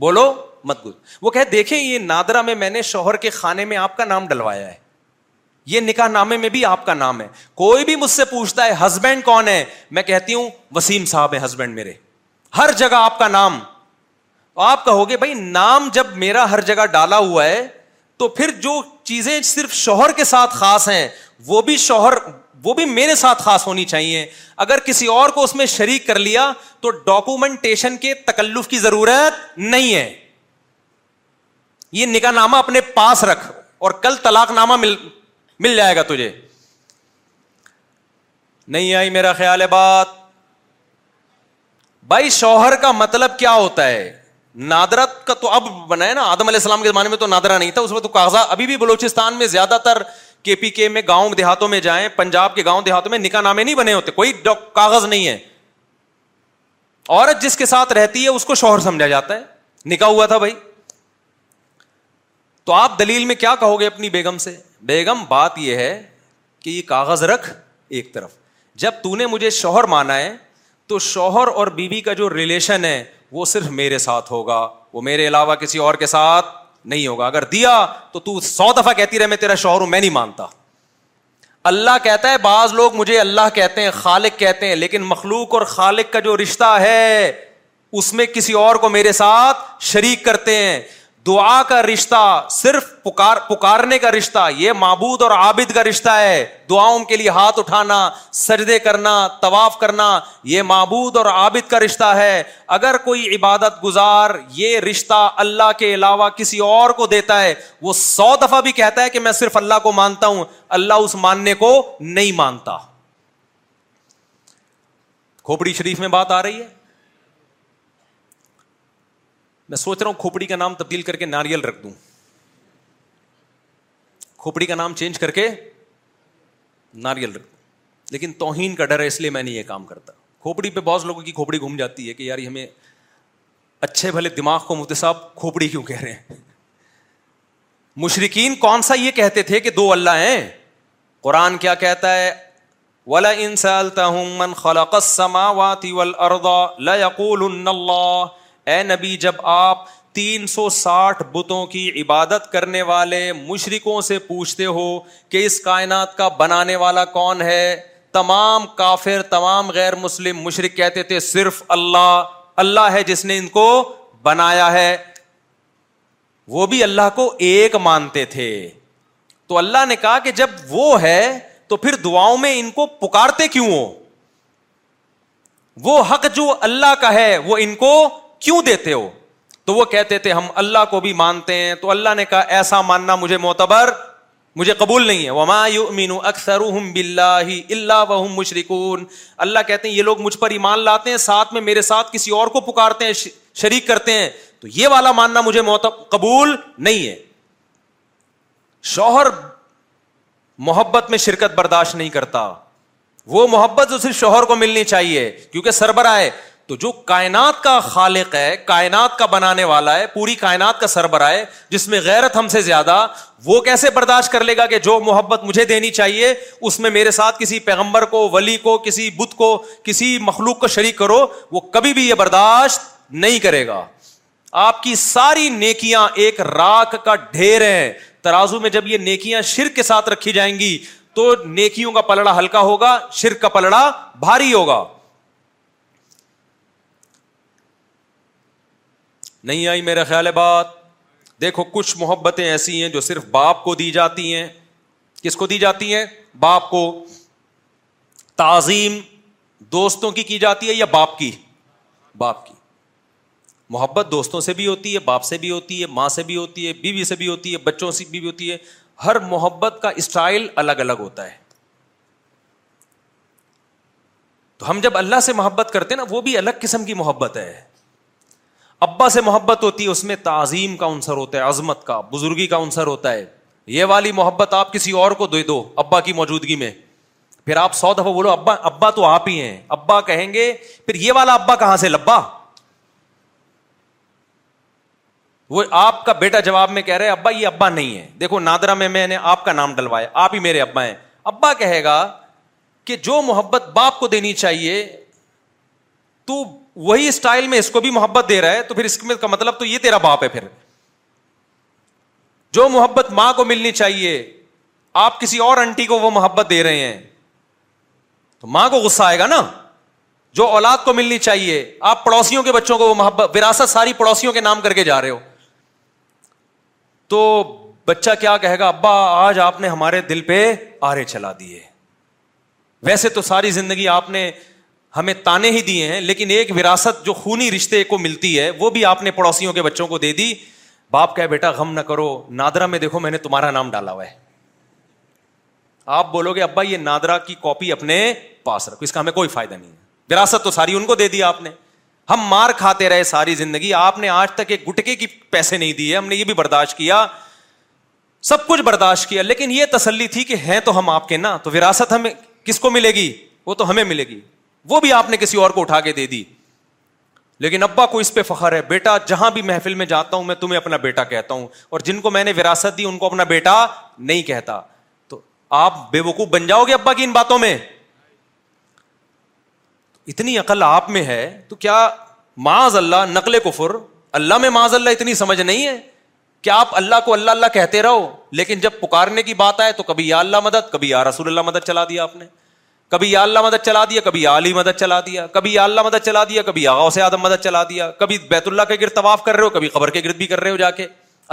بولو مت گز وہ کہ دیکھیں یہ نادرا میں میں نے شوہر کے خانے میں آپ کا نام ڈلوایا ہے یہ نکاح نامے میں بھی آپ کا نام ہے کوئی بھی مجھ سے پوچھتا ہے ہسبینڈ کون ہے میں کہتی ہوں وسیم صاحب ہسبینڈ میرے ہر جگہ آپ کا نام آپ کہو گے بھائی نام جب میرا ہر جگہ ڈالا ہوا ہے تو پھر جو چیزیں صرف شوہر کے ساتھ خاص ہیں وہ بھی شوہر وہ بھی میرے ساتھ خاص ہونی چاہیے اگر کسی اور کو اس میں شریک کر لیا تو ڈاکومنٹیشن کے تکلف کی ضرورت نہیں ہے یہ نکاح نامہ اپنے پاس رکھ اور کل طلاق نامہ مل مل جائے گا تجھے نہیں آئی میرا خیال ہے بات بھائی شوہر کا مطلب کیا ہوتا ہے نادرت کا تو اب بنا ہے نا آدم علیہ السلام کے زمانے میں تو نادرا نہیں تھا اس وقت کاغذات ابھی بھی بلوچستان میں زیادہ تر کے پی کے میں گاؤں دیہاتوں میں جائیں پنجاب کے گاؤں دیہاتوں میں نکاح نامے نہیں بنے ہوتے کوئی کاغذ نہیں ہے عورت جس کے ساتھ رہتی ہے اس کو شوہر سمجھا جاتا ہے نکاح ہوا تھا بھائی تو آپ دلیل میں کیا کہو گے اپنی بیگم سے بیگم بات یہ ہے کہ یہ کاغذ رکھ ایک طرف جب تو نے مجھے شوہر مانا ہے تو شوہر اور بیوی بی کا جو ریلیشن ہے وہ صرف میرے ساتھ ہوگا وہ میرے علاوہ کسی اور کے ساتھ نہیں ہوگا اگر دیا تو تو سو دفعہ کہتی رہے میں تیرا شوہر ہوں میں نہیں مانتا اللہ کہتا ہے بعض لوگ مجھے اللہ کہتے ہیں خالق کہتے ہیں لیکن مخلوق اور خالق کا جو رشتہ ہے اس میں کسی اور کو میرے ساتھ شریک کرتے ہیں دعا کا رشتہ صرف پکار پکارنے کا رشتہ یہ معبود اور عابد کا رشتہ ہے دعاؤں کے لیے ہاتھ اٹھانا سجدے کرنا طواف کرنا یہ معبود اور عابد کا رشتہ ہے اگر کوئی عبادت گزار یہ رشتہ اللہ کے علاوہ کسی اور کو دیتا ہے وہ سو دفعہ بھی کہتا ہے کہ میں صرف اللہ کو مانتا ہوں اللہ اس ماننے کو نہیں مانتا کھوپڑی شریف میں بات آ رہی ہے میں سوچ رہا ہوں کھوپڑی کا نام تبدیل کر کے ناریل رکھ دوں کھوپڑی کا نام چینج کر کے ناریل رکھ دوں لیکن توہین کا ڈر ہے اس لیے میں نہیں یہ کام کرتا کھوپڑی پہ بہت لوگوں کی کھوپڑی گھوم جاتی ہے کہ یار ہمیں اچھے بھلے دماغ کو مفتی صاحب کھوپڑی کیوں کہہ رہے ہیں مشرقین کون سا یہ کہتے تھے کہ دو اللہ ہیں قرآن کیا کہتا ہے ولا خلق السماوات والارض لا يقولن اے نبی جب آپ تین سو ساٹھ بتوں کی عبادت کرنے والے مشرقوں سے پوچھتے ہو کہ اس کائنات کا بنانے والا کون ہے تمام کافر تمام غیر مسلم مشرق کہتے تھے صرف اللہ اللہ ہے جس نے ان کو بنایا ہے وہ بھی اللہ کو ایک مانتے تھے تو اللہ نے کہا کہ جب وہ ہے تو پھر دعاؤں میں ان کو پکارتے کیوں ہو وہ حق جو اللہ کا ہے وہ ان کو کیوں دیتے ہو تو وہ کہتے تھے ہم اللہ کو بھی مانتے ہیں تو اللہ نے کہا ایسا ماننا مجھے معتبر مجھے قبول نہیں ہے وما اللہ کہتے ہیں یہ لوگ مجھ پر ایمان لاتے ہیں ساتھ میں میرے ساتھ کسی اور کو پکارتے ہیں شریک کرتے ہیں تو یہ والا ماننا مجھے قبول نہیں ہے شوہر محبت میں شرکت برداشت نہیں کرتا وہ محبت جو صرف شوہر کو ملنی چاہیے کیونکہ سربراہ ہے تو جو کائنات کا خالق ہے کائنات کا بنانے والا ہے پوری کائنات کا سربراہ ہے جس میں غیرت ہم سے زیادہ وہ کیسے برداشت کر لے گا کہ جو محبت مجھے دینی چاہیے اس میں میرے ساتھ کسی پیغمبر کو ولی کو کسی بت کو کسی مخلوق کو شریک کرو وہ کبھی بھی یہ برداشت نہیں کرے گا آپ کی ساری نیکیاں ایک راک کا ڈھیر ہیں ترازو میں جب یہ نیکیاں شرک کے ساتھ رکھی جائیں گی تو نیکیوں کا پلڑا ہلکا ہوگا شرک کا پلڑا بھاری ہوگا نہیں آئی میرا خیال ہے بات دیکھو کچھ محبتیں ایسی ہیں جو صرف باپ کو دی جاتی ہیں کس کو دی جاتی ہیں باپ کو تعظیم دوستوں کی کی جاتی ہے یا باپ کی باپ کی محبت دوستوں سے بھی ہوتی ہے باپ سے بھی ہوتی ہے ماں سے بھی ہوتی ہے بیوی سے بھی ہوتی ہے بچوں سے بھی ہوتی ہے ہر محبت کا اسٹائل الگ الگ ہوتا ہے تو ہم جب اللہ سے محبت کرتے ہیں نا وہ بھی الگ قسم کی محبت ہے ابا سے محبت ہوتی ہے اس میں تعظیم کا عنصر ہوتا ہے عظمت کا بزرگی کا عنصر ہوتا ہے یہ والی محبت آپ کسی اور کو دے دو ابا کی موجودگی میں پھر آپ سو دفعہ بولو ابا ابا تو آپ ہی ہیں ابا کہیں گے پھر یہ والا ابا کہاں سے لبا وہ آپ کا بیٹا جواب میں کہہ رہے ابا یہ ابا نہیں ہے دیکھو نادرا میں میں نے آپ کا نام ڈلوایا آپ ہی میرے ابا ہیں ابا کہے گا کہ جو محبت باپ کو دینی چاہیے تو وہی اسٹائل میں اس کو بھی محبت دے رہا ہے تو پھر اس میں مطلب تو یہ تیرا باپ ہے پھر جو محبت ماں کو ملنی چاہیے آپ کسی اور انٹی کو وہ محبت دے رہے ہیں تو ماں کو غصہ آئے گا نا جو اولاد کو ملنی چاہیے آپ پڑوسیوں کے بچوں کو وہ محبت وراثت ساری پڑوسیوں کے نام کر کے جا رہے ہو تو بچہ کیا کہے گا ابا آج آپ نے ہمارے دل پہ آرے چلا دیے ویسے تو ساری زندگی آپ نے ہمیں تانے ہی دیے ہیں لیکن ایک وراثت جو خونی رشتے کو ملتی ہے وہ بھی آپ نے پڑوسیوں کے بچوں کو دے دی باپ بیٹا غم نہ کرو نادرا میں دیکھو میں نے تمہارا نام ڈالا ہوا ہے آپ بولو گے ابا یہ نادرا کی کاپی اپنے پاس رکھو اس کا ہمیں کوئی فائدہ نہیں ہے وراثت تو ساری ان کو دے دی آپ نے ہم مار کھاتے رہے ساری زندگی آپ نے آج تک ایک گٹکے کی پیسے نہیں دیے ہم نے یہ بھی برداشت کیا سب کچھ برداشت کیا لیکن یہ تسلی تھی کہ ہیں تو ہم آپ کے نا تو وراثت ہمیں کس کو ملے گی وہ تو ہمیں ملے گی وہ بھی آپ نے کسی اور کو اٹھا کے دے دی لیکن ابا کو اس پہ فخر ہے بیٹا جہاں بھی محفل میں جاتا ہوں میں تمہیں اپنا بیٹا کہتا ہوں اور جن کو میں نے وراثت دی ان کو اپنا بیٹا نہیں کہتا تو آپ بے وقوف بن جاؤ گے ابا کی ان باتوں میں اتنی عقل آپ میں ہے تو کیا معذ اللہ نقل کفر اللہ میں معاذ اللہ اتنی سمجھ نہیں ہے کہ آپ اللہ کو اللہ اللہ کہتے رہو لیکن جب پکارنے کی بات آئے تو کبھی یا اللہ مدد کبھی یا رسول اللہ مدد چلا دیا آپ نے کبھی یا اللہ مدد چلا دیا کبھی یا علی مدد چلا دیا کبھی یا اللہ مدد چلا دیا کبھی آغا سے آدم مدد چلا دیا کبھی بیت اللہ کے گرد طواف کر رہے ہو کبھی قبر کے گرد بھی کر رہے ہو جا کے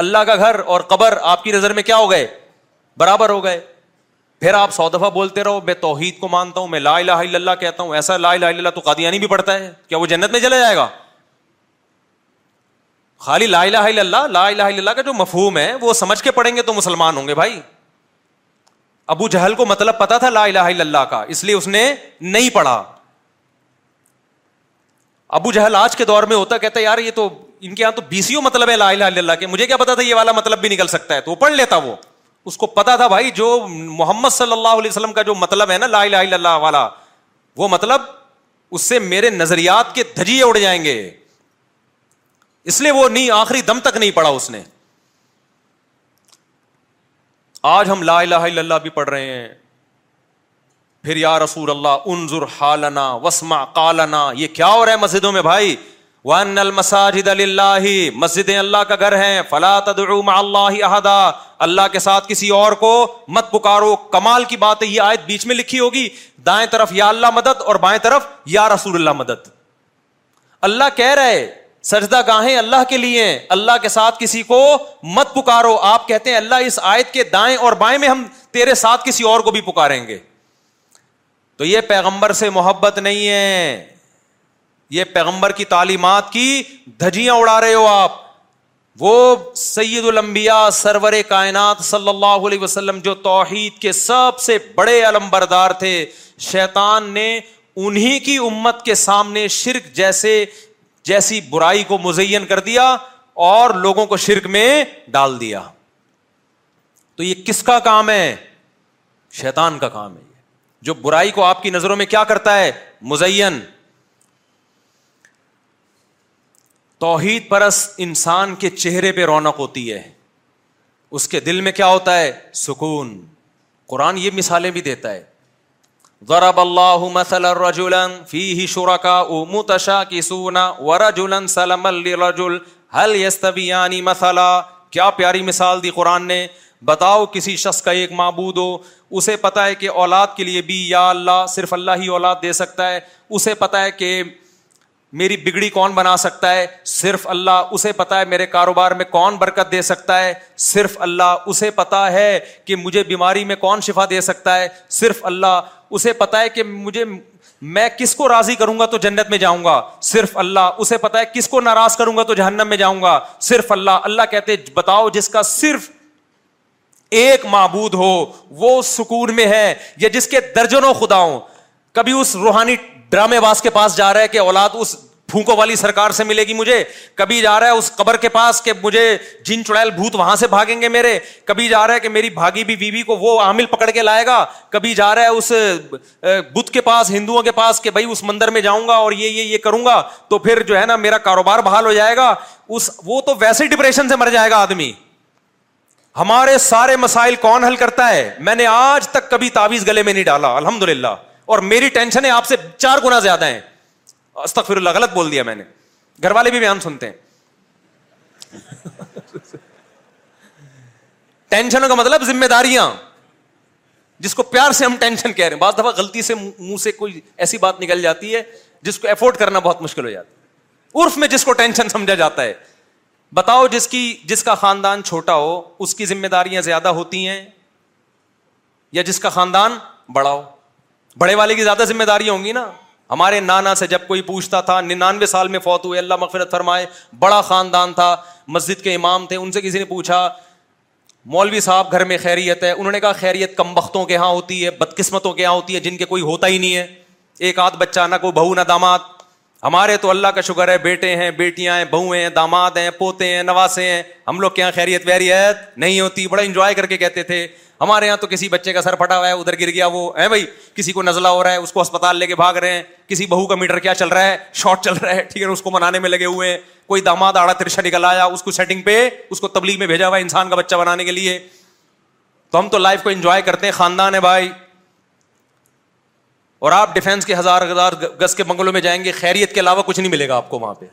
اللہ کا گھر اور قبر آپ کی نظر میں کیا ہو گئے برابر ہو گئے پھر آپ سو دفعہ بولتے رہو میں توحید کو مانتا ہوں میں لا الہ الا اللہ کہتا ہوں ایسا لا الہ الا اللہ تو قادیانی بھی پڑھتا ہے کیا وہ جنت میں چلا جائے گا خالی لا الہ الا اللہ لا الہ الا اللہ کا جو مفہوم ہے وہ سمجھ کے پڑھیں گے تو مسلمان ہوں گے بھائی ابو جہل کو مطلب پتا تھا لا الہ الا اللہ کا اس لیے اس نے نہیں پڑھا ابو جہل آج کے دور میں ہوتا کہتا یار یہ تو ان کے یہاں تو بی سیوں مطلب ہے لا الہ الا اللہ کے مجھے کیا پتا تھا یہ والا مطلب بھی نکل سکتا ہے تو وہ پڑھ لیتا وہ اس کو پتا تھا بھائی جو محمد صلی اللہ علیہ وسلم کا جو مطلب ہے نا لا الہ الا اللہ والا وہ مطلب اس سے میرے نظریات کے دھجیے اڑ جائیں گے اس لیے وہ نہیں آخری دم تک نہیں پڑھا اس نے آج ہم لا الہ الا اللہ بھی پڑھ رہے ہیں پھر یا رسول اللہ انظر حالنا وسما یہ کیا ہو رہا ہے مسجدوں میں بھائی مسجد اللہ کا گھر ہے مع اللہ احدا اللہ کے ساتھ کسی اور کو مت پکارو کمال کی بات ہے یہ آیت بیچ میں لکھی ہوگی دائیں طرف یا اللہ مدد اور بائیں طرف یا رسول اللہ مدد اللہ کہہ رہے سجدہ گاہیں اللہ کے لیے اللہ کے ساتھ کسی کو مت پکارو آپ کہتے ہیں اللہ اس آیت کے دائیں اور بائیں میں ہم تیرے ساتھ کسی اور کو بھی پکاریں گے تو یہ پیغمبر سے محبت نہیں ہے یہ پیغمبر کی تعلیمات کی دھجیاں اڑا رہے ہو آپ وہ سید الانبیاء سرور کائنات صلی اللہ علیہ وسلم جو توحید کے سب سے بڑے بردار تھے شیطان نے انہی کی امت کے سامنے شرک جیسے جیسی برائی کو مزین کر دیا اور لوگوں کو شرک میں ڈال دیا تو یہ کس کا کام ہے شیتان کا کام ہے جو برائی کو آپ کی نظروں میں کیا کرتا ہے مزین توحید پرس انسان کے چہرے پہ رونق ہوتی ہے اس کے دل میں کیا ہوتا ہے سکون قرآن یہ مثالیں بھی دیتا ہے ضرب اللہ مثلا رجلا فیہ شرکاء متشاکسون ورجلا سلما لرجل حل یستویان مثلا کیا پیاری مثال دی قرآن نے بتاؤ کسی شخص کا ایک معبود ہو اسے پتا ہے کہ اولاد کے لیے بھی یا اللہ صرف اللہ ہی اولاد دے سکتا ہے اسے پتا ہے کہ میری بگڑی کون بنا سکتا ہے صرف اللہ اسے پتا ہے میرے کاروبار میں کون برکت دے سکتا ہے صرف اللہ اسے پتا ہے کہ مجھے بیماری میں کون شفا دے سکتا ہے صرف اللہ اسے پتا ہے کہ مجھے میں کس کو راضی کروں گا تو جنت میں جاؤں گا صرف اللہ اسے پتا ہے کس کو ناراض کروں گا تو جہنم میں جاؤں گا صرف اللہ اللہ کہتے بتاؤ جس کا صرف ایک معبود ہو وہ سکون میں ہے یا جس کے درجنوں خدا ہوں کبھی اس روحانی ڈرامے باز کے پاس جا رہا ہے کہ اولاد اس پھونکوں والی سرکار سے ملے گی مجھے کبھی جا رہا ہے اس قبر کے پاس کہ مجھے جن چڑیل بھوت وہاں سے بھاگیں گے میرے کبھی جا رہا ہے کہ میری بھاگی بھی بیوی کو وہ عامل پکڑ کے لائے گا کبھی جا رہا ہے اس بت کے پاس ہندوؤں کے پاس کہ بھائی اس مندر میں جاؤں گا اور یہ یہ یہ کروں گا تو پھر جو ہے نا میرا کاروبار بحال ہو جائے گا اس وہ تو ویسے ڈپریشن سے مر جائے گا آدمی ہمارے سارے مسائل کون حل کرتا ہے میں نے آج تک کبھی تعویذ گلے میں نہیں ڈالا الحمد للہ اور میری ٹینشنیں آپ سے چار گنا زیادہ ہیں استغفر اللہ غلط بول دیا میں نے گھر والے بھی بیان سنتے ہیں ٹینشنوں کا مطلب ذمہ داریاں جس کو پیار سے ہم ٹینشن کہہ رہے ہیں بعض دفعہ غلطی سے منہ سے کوئی ایسی بات نکل جاتی ہے جس کو افورڈ کرنا بہت مشکل ہو جاتا ہے ارف میں جس کو ٹینشن سمجھا جاتا ہے بتاؤ جس کی جس کا خاندان چھوٹا ہو اس کی ذمہ داریاں زیادہ ہوتی ہیں یا جس کا خاندان بڑا ہو بڑے والے کی زیادہ ذمہ داری ہوں گی نا ہمارے نانا سے جب کوئی پوچھتا تھا ننانوے سال میں فوت ہوئے اللہ مغفرت فرمائے بڑا خاندان تھا مسجد کے امام تھے ان سے کسی نے پوچھا مولوی صاحب گھر میں خیریت ہے انہوں نے کہا خیریت کم وقتوں کے یہاں ہوتی ہے بدقسمتوں کے یہاں ہوتی ہے جن کے کوئی ہوتا ہی نہیں ہے ایک آدھ بچہ نہ کوئی بہو نہ داماد ہمارے تو اللہ کا شکر ہے بیٹے ہیں بیٹیاں ہیں بہو ہیں داماد ہیں پوتے ہیں نواسے ہیں ہم لوگ کے یہاں خیریت ویریت نہیں ہوتی بڑا انجوائے کر کے کہتے تھے ہمارے یہاں تو کسی بچے کا سر پھٹا ہوا ہے ادھر گر گیا وہ ہے بھائی کسی کو نزلہ ہو رہا ہے اس کو اسپتال لے کے بھاگ رہے ہیں کسی بہو کا میٹر کیا چل رہا ہے شارٹ چل رہا ہے ٹھیک ہے اس کو منانے میں لگے ہوئے کوئی داماد آڑا ترشا نکل آیا اس کو سیٹنگ پہ اس کو تبلیغ میں بھیجا ہوا انسان کا بچہ بنانے کے لیے تو ہم تو لائف کو انجوائے کرتے ہیں خاندان ہے بھائی اور آپ ڈیفینس کے ہزار ہزار گز کے بنگلوں میں جائیں گے خیریت کے علاوہ کچھ نہیں ملے گا آپ کو وہاں پہ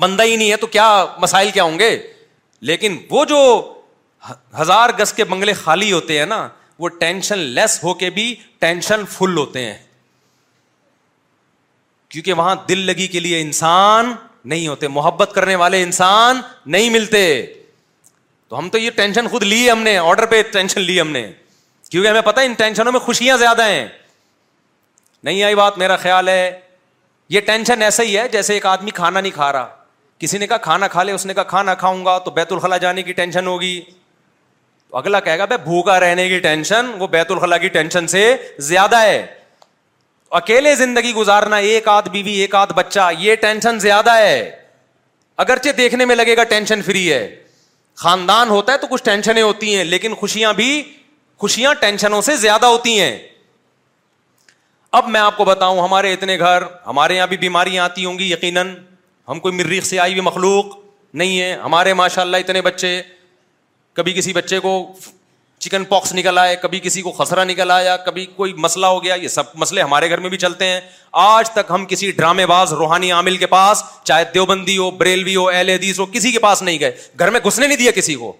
بندہ ہی نہیں ہے تو کیا مسائل کیا ہوں گے لیکن وہ جو ہزار گز کے بنگلے خالی ہوتے ہیں نا وہ ٹینشن لیس ہو کے بھی ٹینشن فل ہوتے ہیں کیونکہ وہاں دل لگی کے لیے انسان نہیں ہوتے محبت کرنے والے انسان نہیں ملتے تو ہم تو یہ ٹینشن خود لی ہم نے آرڈر پہ ٹینشن لی ہم نے کیونکہ ہمیں پتا ان ٹینشنوں میں خوشیاں زیادہ ہیں نہیں آئی بات میرا خیال ہے یہ ٹینشن ایسا ہی ہے جیسے ایک آدمی کھانا نہیں کھا رہا کسی نے کہا کھانا کھا لے اس نے کہا کھانا کھاؤں گا تو بیت الخلا جانے کی ٹینشن ہوگی اگلا کہے گا بھائی بھوکا رہنے کی ٹینشن وہ بیت الخلا کی ٹینشن سے زیادہ ہے اکیلے زندگی گزارنا ایک آدھ بیوی ایک آدھ بچہ یہ ٹینشن زیادہ ہے اگرچہ دیکھنے میں لگے گا ٹینشن فری ہے خاندان ہوتا ہے تو کچھ ٹینشنیں ہوتی ہیں لیکن خوشیاں بھی خوشیاں ٹینشنوں سے زیادہ ہوتی ہیں اب میں آپ کو بتاؤں ہمارے اتنے گھر ہمارے یہاں بھی بیماریاں آتی ہوں گی یقیناً ہم کوئی مریخ سے آئی ہوئی مخلوق نہیں ہے ہمارے ماشاء اللہ اتنے بچے کبھی کسی بچے کو چکن پاکس نکل آئے کبھی کسی کو خسرا نکل آیا کبھی کوئی مسئلہ ہو گیا یہ سب مسئلے ہمارے گھر میں بھی چلتے ہیں آج تک ہم کسی ڈرامے باز روحانی عامل کے پاس چاہے دیوبندی ہو بریلوی ہو ایل ہو کسی کے پاس نہیں گئے گھر میں گھسنے نہیں دیا کسی کو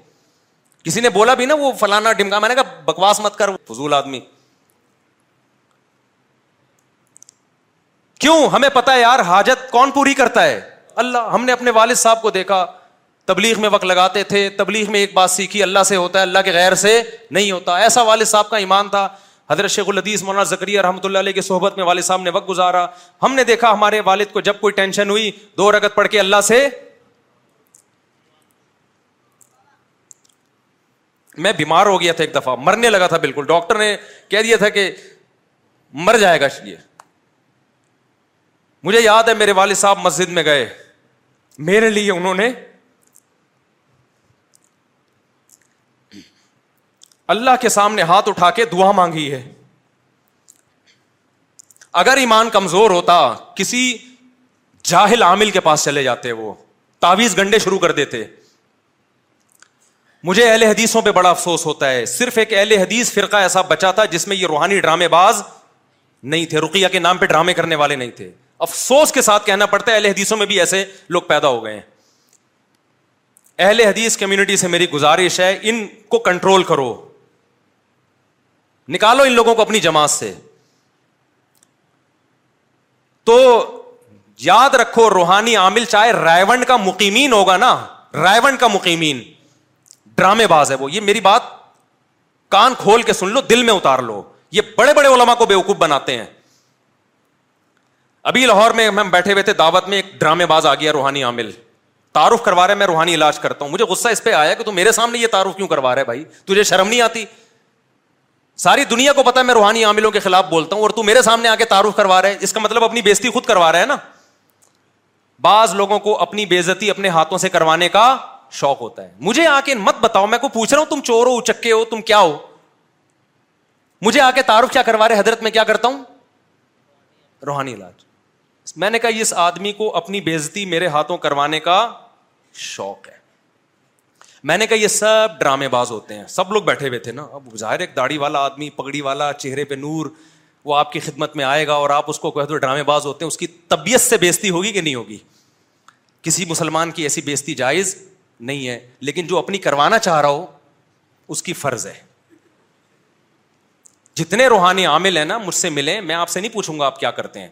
کسی نے بولا بھی نا وہ فلانا ڈمکا میں نے کہا بکواس مت کر فضول آدمی کیوں ہمیں پتا ہے یار حاجت کون پوری کرتا ہے اللہ ہم نے اپنے والد صاحب کو دیکھا تبلیغ میں وقت لگاتے تھے تبلیغ میں ایک بات سیکھی اللہ سے ہوتا ہے اللہ کے غیر سے نہیں ہوتا ایسا والد صاحب کا ایمان تھا حضرت شیخ مولانا زکری رحمۃ اللہ علیہ کی صحبت میں والد صاحب نے وقت گزارا ہم نے دیکھا ہمارے والد کو جب کوئی ٹینشن ہوئی دو رگت پڑھ کے اللہ سے میں بیمار ہو گیا تھا ایک دفعہ مرنے لگا تھا بالکل ڈاکٹر نے کہہ دیا تھا کہ مر جائے گا یہ مجھے یاد ہے میرے والد صاحب مسجد میں گئے میرے لیے انہوں نے اللہ کے سامنے ہاتھ اٹھا کے دعا مانگی ہے اگر ایمان کمزور ہوتا کسی جاہل عامل کے پاس چلے جاتے وہ تاویز گنڈے شروع کر دیتے مجھے اہل حدیثوں پہ بڑا افسوس ہوتا ہے صرف ایک اہل حدیث فرقہ ایسا بچا تھا جس میں یہ روحانی ڈرامے باز نہیں تھے رقیہ کے نام پہ ڈرامے کرنے والے نہیں تھے افسوس کے ساتھ کہنا پڑتا ہے اہل حدیثوں میں بھی ایسے لوگ پیدا ہو گئے ہیں اہل حدیث کمیونٹی سے میری گزارش ہے ان کو کنٹرول کرو نکالو ان لوگوں کو اپنی جماعت سے تو یاد رکھو روحانی عامل چاہے رائےون کا مقیمین ہوگا نا رائےون کا مقیمین ڈرامے باز ہے وہ یہ میری بات کان کھول کے سن لو دل میں اتار لو یہ بڑے بڑے علما کو بیوقوف بناتے ہیں ابھی لاہور میں ہم بیٹھے ہوئے تھے دعوت میں ایک ڈرامے باز آ گیا روحانی عامل تعارف کروا رہا ہے میں روحانی علاج کرتا ہوں مجھے غصہ اس پہ آیا کہ تم میرے سامنے یہ تعارف کیوں کروا رہے بھائی تجھے شرم نہیں آتی ساری دنیا کو پتا ہے میں روحانی عاملوں کے خلاف بولتا ہوں اور تو میرے سامنے آ کے تعارف کروا رہے اس کا مطلب اپنی بےزتی خود کروا رہا ہے نا بعض لوگوں کو اپنی بےزتی اپنے ہاتھوں سے کروانے کا شوق ہوتا ہے مجھے آ کے مت بتاؤ میں کو پوچھ رہا ہوں تم چور ہو اچکے ہو تم کیا ہو مجھے آ کے تعارف کیا کروا رہے حضرت میں کیا کرتا ہوں روحانی علاج میں نے کہا اس آدمی کو اپنی بےزتی میرے ہاتھوں کروانے کا شوق ہے میں نے کہا یہ سب ڈرامے باز ہوتے ہیں سب لوگ بیٹھے ہوئے تھے نا اب ظاہر ایک داڑھی والا آدمی پگڑی والا چہرے پہ نور وہ آپ کی خدمت میں آئے گا اور آپ اس کو کہہ دو ڈرامے باز ہوتے ہیں اس کی طبیعت سے بیزتی ہوگی کہ نہیں ہوگی کسی مسلمان کی ایسی بیزتی جائز نہیں ہے لیکن جو اپنی کروانا چاہ رہا ہو اس کی فرض ہے جتنے روحانی عامل ہیں نا مجھ سے ملیں میں آپ سے نہیں پوچھوں گا آپ کیا کرتے ہیں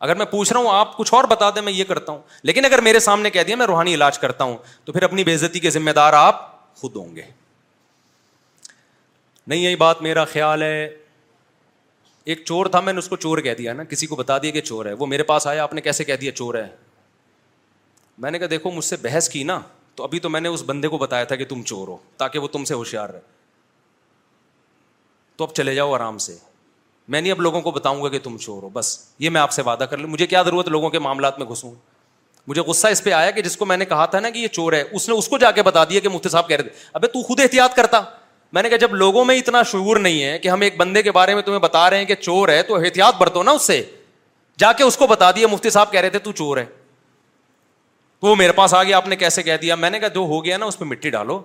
اگر میں پوچھ رہا ہوں آپ کچھ اور بتا دیں میں یہ کرتا ہوں لیکن اگر میرے سامنے کہہ دیا میں روحانی علاج کرتا ہوں تو پھر اپنی بےزتی کے ذمہ دار آپ خود ہوں گے نہیں یہی بات میرا خیال ہے ایک چور تھا میں نے اس کو چور کہہ دیا نا کسی کو بتا دیا کہ چور ہے وہ میرے پاس آیا آپ نے کیسے کہہ دیا چور ہے میں نے کہا دیکھو مجھ سے بحث کی نا تو ابھی تو میں نے اس بندے کو بتایا تھا کہ تم چور ہو تاکہ وہ تم سے ہوشیار رہے تو اب چلے جاؤ آرام سے میں نہیں اب لوگوں کو بتاؤں گا کہ تم چور ہو بس یہ میں آپ سے وعدہ کر لوں مجھے کیا ضرورت لوگوں کے معاملات میں گھسوں مجھے غصہ اس پہ آیا کہ جس کو میں نے کہا تھا نا کہ یہ چور ہے اس نے اس کو جا کے بتا دیا کہ مفتی صاحب کہہ رہے تھے اب تو خود احتیاط کرتا میں نے کہا جب لوگوں میں اتنا شعور نہیں ہے کہ ہم ایک بندے کے بارے میں تمہیں بتا رہے ہیں کہ چور ہے تو احتیاط برتو نا اس سے جا کے اس کو بتا دیا مفتی صاحب کہہ رہے تھے تو چور ہے تو وہ میرے پاس آ گیا آپ نے کیسے کہہ دیا میں نے کہا جو ہو گیا نا اس پہ مٹی ڈالو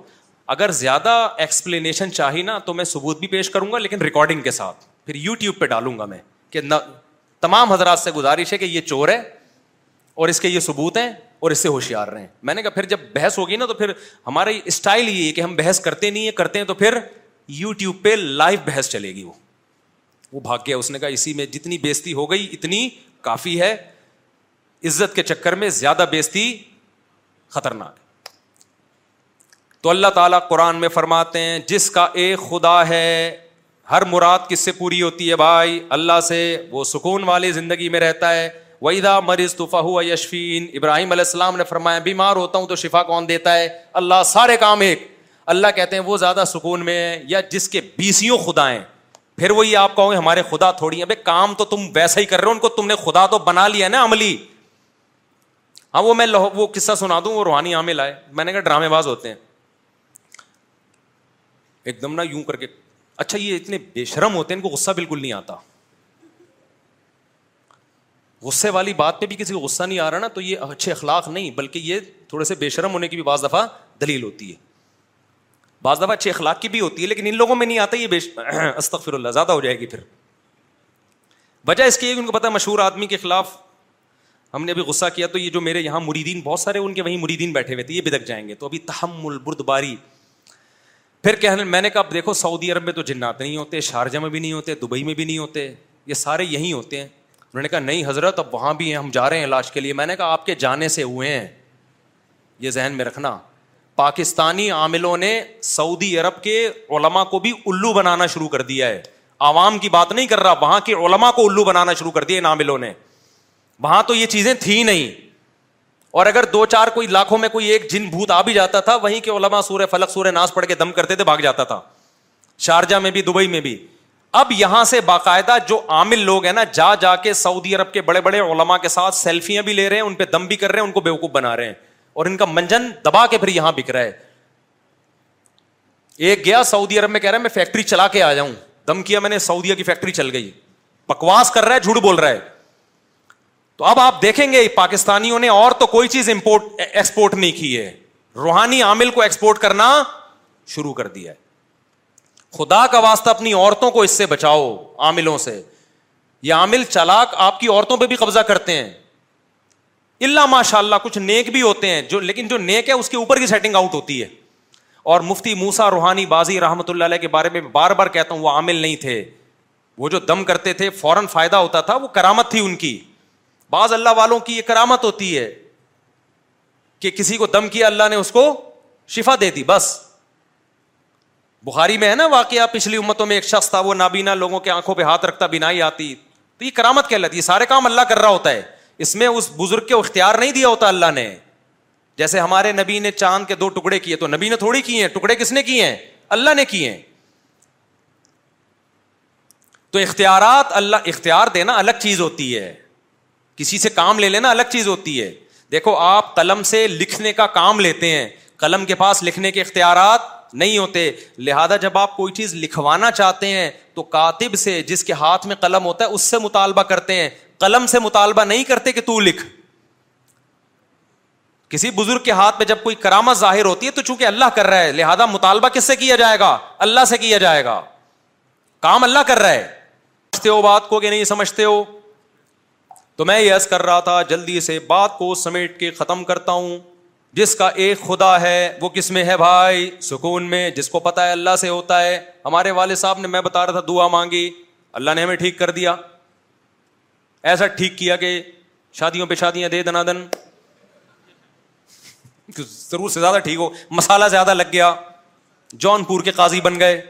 اگر زیادہ ایکسپلینیشن چاہیے نا تو میں ثبوت بھی پیش کروں گا لیکن ریکارڈنگ کے ساتھ یو ٹیوب پہ ڈالوں گا میں کہ تمام حضرات سے گزارش ہے کہ یہ چور ہے اور اس کے یہ ثبوت ہیں اور اس سے ہوشیار رہے میں نے کہا پھر جب بحث ہوگی نا تو پھر ہمارا اسٹائل یہ ہے کہ ہم بحث کرتے نہیں کرتے ہیں تو پھر یو ٹیوب پہ لائیو بحث چلے گی وہ وہ بھاگ گیا اس نے کہا اسی میں جتنی بےزتی ہو گئی اتنی کافی ہے عزت کے چکر میں زیادہ بےزتی خطرناک تو اللہ تعالیٰ قرآن میں فرماتے ہیں جس کا ایک خدا ہے ہر مراد کس سے پوری ہوتی ہے بھائی اللہ سے وہ سکون والی زندگی میں رہتا ہے ویدا مریض طوفا ہوا یشفین ابراہیم علیہ السلام نے فرمایا بیمار ہوتا ہوں تو شفا کون دیتا ہے اللہ سارے کام ایک اللہ کہتے ہیں وہ زیادہ سکون میں ہے یا جس کے بیسیوں خدا ہیں پھر وہی آپ کہو گے ہمارے خدا تھوڑی ہیں بھائی کام تو تم ویسا ہی کر رہے ہو ان کو تم نے خدا تو بنا لیا نا عملی ہاں وہ میں وہ قصہ سنا دوں وہ روحانی عامل آئے میں نے کہا ڈرامے باز ہوتے ہیں ایک دم نہ یوں کر کے اچھا یہ اتنے بے شرم ہوتے ہیں ان کو غصہ بالکل نہیں آتا غصے والی بات پہ بھی کسی کو غصہ نہیں آ رہا نا تو یہ اچھے اخلاق نہیں بلکہ یہ تھوڑے سے بے شرم ہونے کی بھی بعض دفعہ دلیل ہوتی ہے بعض دفعہ اچھے اخلاق کی بھی ہوتی ہے لیکن ان لوگوں میں نہیں آتا یہ استغفر اللہ زیادہ ہو جائے گی پھر وجہ اس کی ہے کہ ان کو پتا مشہور آدمی کے خلاف ہم نے ابھی غصہ کیا تو یہ جو میرے یہاں مریدین بہت سارے ان کے وہیں مریدین بیٹھے ہوئے تھے یہ بدک جائیں گے تو ابھی تحمل بردباری باری پھر کہ میں نے کہا اب دیکھو سعودی عرب میں تو جنات نہیں ہوتے شارجہ میں بھی نہیں ہوتے دبئی میں بھی نہیں ہوتے یہ سارے یہیں ہوتے ہیں انہوں نے کہا نہیں حضرت اب وہاں بھی ہیں ہم جا رہے ہیں لاش کے لیے میں نے کہا آپ کے جانے سے ہوئے ہیں یہ ذہن میں رکھنا پاکستانی عاملوں نے سعودی عرب کے علما کو بھی الو بنانا شروع کر دیا ہے عوام کی بات نہیں کر رہا وہاں کے علما کو الو بنانا شروع کر دیا ان عاملوں نے وہاں تو یہ چیزیں تھیں نہیں اور اگر دو چار کوئی لاکھوں میں کوئی ایک جن بھوت آ بھی جاتا تھا وہیں کے سورہ فلک سورہ ناس پڑھ کے دم کرتے تھے بھاگ جاتا تھا شارجہ میں بھی دبئی میں بھی اب یہاں سے باقاعدہ جو عامل لوگ ہیں نا جا جا کے سعودی عرب کے بڑے بڑے علما کے ساتھ سیلفیاں بھی لے رہے ہیں ان پہ دم بھی کر رہے ہیں ان کو بےوقوف بنا رہے ہیں اور ان کا منجن دبا کے پھر یہاں بک رہا ہے ایک گیا سعودی عرب میں کہہ رہا ہے میں فیکٹری چلا کے آ جاؤں دم کیا میں نے سعودیہ کی فیکٹری چل گئی بکواس کر رہا ہے جھوٹ بول رہا ہے تو اب آپ دیکھیں گے پاکستانیوں نے اور تو کوئی چیز امپورٹ ایکسپورٹ e- نہیں کی ہے روحانی عامل کو ایکسپورٹ کرنا شروع کر دیا ہے خدا کا واسطہ اپنی عورتوں کو اس سے بچاؤ عاملوں سے یہ عامل چلاک آپ کی عورتوں پہ بھی قبضہ کرتے ہیں اللہ ماشاء اللہ کچھ نیک بھی ہوتے ہیں جو لیکن جو نیک ہے اس کے اوپر کی سیٹنگ آؤٹ ہوتی ہے اور مفتی موسا روحانی بازی رحمۃ اللہ علیہ کے بارے میں بار بار کہتا ہوں وہ عامل نہیں تھے وہ جو دم کرتے تھے فوراً فائدہ ہوتا تھا وہ کرامت تھی ان کی بعض اللہ والوں کی یہ کرامت ہوتی ہے کہ کسی کو دم کیا اللہ نے اس کو شفا دے دی بس بخاری میں ہے نا واقعہ پچھلی امتوں میں ایک شخص تھا وہ نابینا لوگوں کے آنکھوں پہ ہاتھ رکھتا بنا ہی آتی تو یہ کرامت کہہ سارے کام اللہ کر رہا ہوتا ہے اس میں اس بزرگ کو اختیار نہیں دیا ہوتا اللہ نے جیسے ہمارے نبی نے چاند کے دو ٹکڑے کیے تو نبی نے تھوڑی کیے ہیں ٹکڑے کس نے کیے ہیں اللہ نے کیے ہیں تو اختیارات اللہ اختیار دینا الگ چیز ہوتی ہے کسی سے کام لے لینا الگ چیز ہوتی ہے دیکھو آپ قلم سے لکھنے کا کام لیتے ہیں قلم کے پاس لکھنے کے اختیارات نہیں ہوتے لہذا جب آپ کوئی چیز لکھوانا چاہتے ہیں تو کاتب سے جس کے ہاتھ میں قلم ہوتا ہے اس سے مطالبہ کرتے ہیں قلم سے مطالبہ نہیں کرتے کہ تو لکھ کسی بزرگ کے ہاتھ میں جب کوئی کرامت ظاہر ہوتی ہے تو چونکہ اللہ کر رہا ہے لہذا مطالبہ کس سے کیا جائے گا اللہ سے کیا جائے گا کام اللہ کر رہا ہے سمجھتے ہو بات کو کہ نہیں سمجھتے ہو تو میں یس کر رہا تھا جلدی سے بات کو سمیٹ کے ختم کرتا ہوں جس کا ایک خدا ہے وہ کس میں ہے بھائی سکون میں جس کو پتا ہے اللہ سے ہوتا ہے ہمارے والد صاحب نے میں بتا رہا تھا دعا مانگی اللہ نے ہمیں ٹھیک کر دیا ایسا ٹھیک کیا کہ شادیوں پہ شادیاں دے دنا دن ضرور سے زیادہ ٹھیک ہو مسالہ زیادہ لگ گیا جون پور کے قاضی بن گئے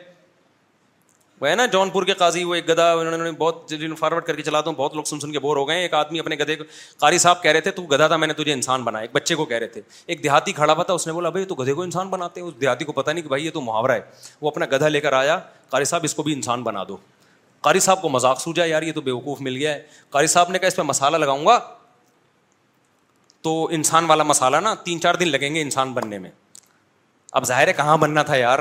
وہ ہے نا جون پور کے قاضی وہ ایک گدا انہوں نے بہت فارورڈ کر کے چلا ہوں بہت لوگ سن سن کے بور ہو گئے ایک آدمی اپنے گدے کو قاری صاحب کہہ رہے تھے تو گدا تھا میں نے تجھے انسان بنا ایک بچے کو کہہ رہے تھے ایک دیہاتی کھڑا ہوا تھا اس نے بولا بھائی تو گدھے کو انسان بناتے ہیں اس دیہاتی کو پتا نہیں کہ بھائی یہ تو محاورہ ہے وہ اپنا گدھا لے کر آیا قاری صاحب اس کو بھی انسان بنا دو قاری صاحب کو مذاق سوجا یار یہ تو بے وقوف مل گیا ہے قاری صاحب نے کہا اس پہ مسالہ لگاؤں گا تو انسان والا مسالہ نا تین چار دن لگیں گے انسان بننے میں اب ظاہر ہے کہاں بننا تھا یار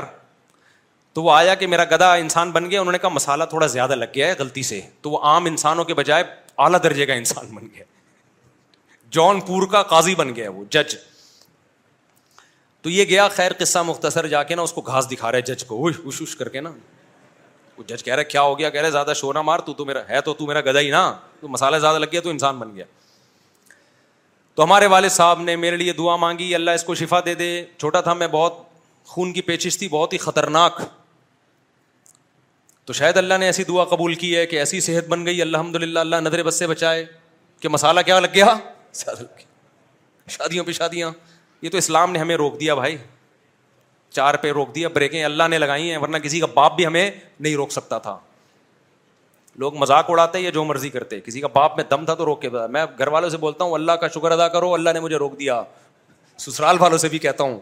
تو وہ آیا کہ میرا گدا انسان بن گیا انہوں نے کہا مسالہ تھوڑا زیادہ لگ گیا ہے غلطی سے تو وہ عام انسانوں کے بجائے اعلیٰ درجے کا انسان بن گیا جون پور کا قاضی بن گیا وہ جج تو یہ گیا خیر قصہ مختصر جا کے نا اس کو گھاس دکھا رہا ہے جج کو وہ اوش اوش کر کے نا جج کہہ رہے کیا ہو گیا کہہ رہے زیادہ شورا مار تو تو میرا ہے تو تو میرا گدا ہی نا تو مسالہ زیادہ لگ گیا تو انسان بن گیا تو ہمارے والد صاحب نے میرے لیے دعا مانگی اللہ اس کو شفا دے دے چھوٹا تھا میں بہت خون کی پیچش تھی بہت ہی خطرناک تو شاید اللہ نے ایسی دعا قبول کی ہے کہ ایسی صحت بن گئی الحمد للہ اللہ نظر بس سے بچائے کہ مسالہ کیا لگ گیا شادیوں پہ شادیاں یہ تو اسلام نے ہمیں روک دیا بھائی چار پہ روک دیا بریکیں اللہ نے لگائی ہیں ورنہ کسی کا باپ بھی ہمیں نہیں روک سکتا تھا لوگ مذاق اڑاتے یا جو مرضی کرتے کسی کا باپ میں دم تھا تو روک کے بتایا میں گھر والوں سے بولتا ہوں اللہ کا شکر ادا کرو اللہ نے مجھے روک دیا سسرال والوں سے بھی کہتا ہوں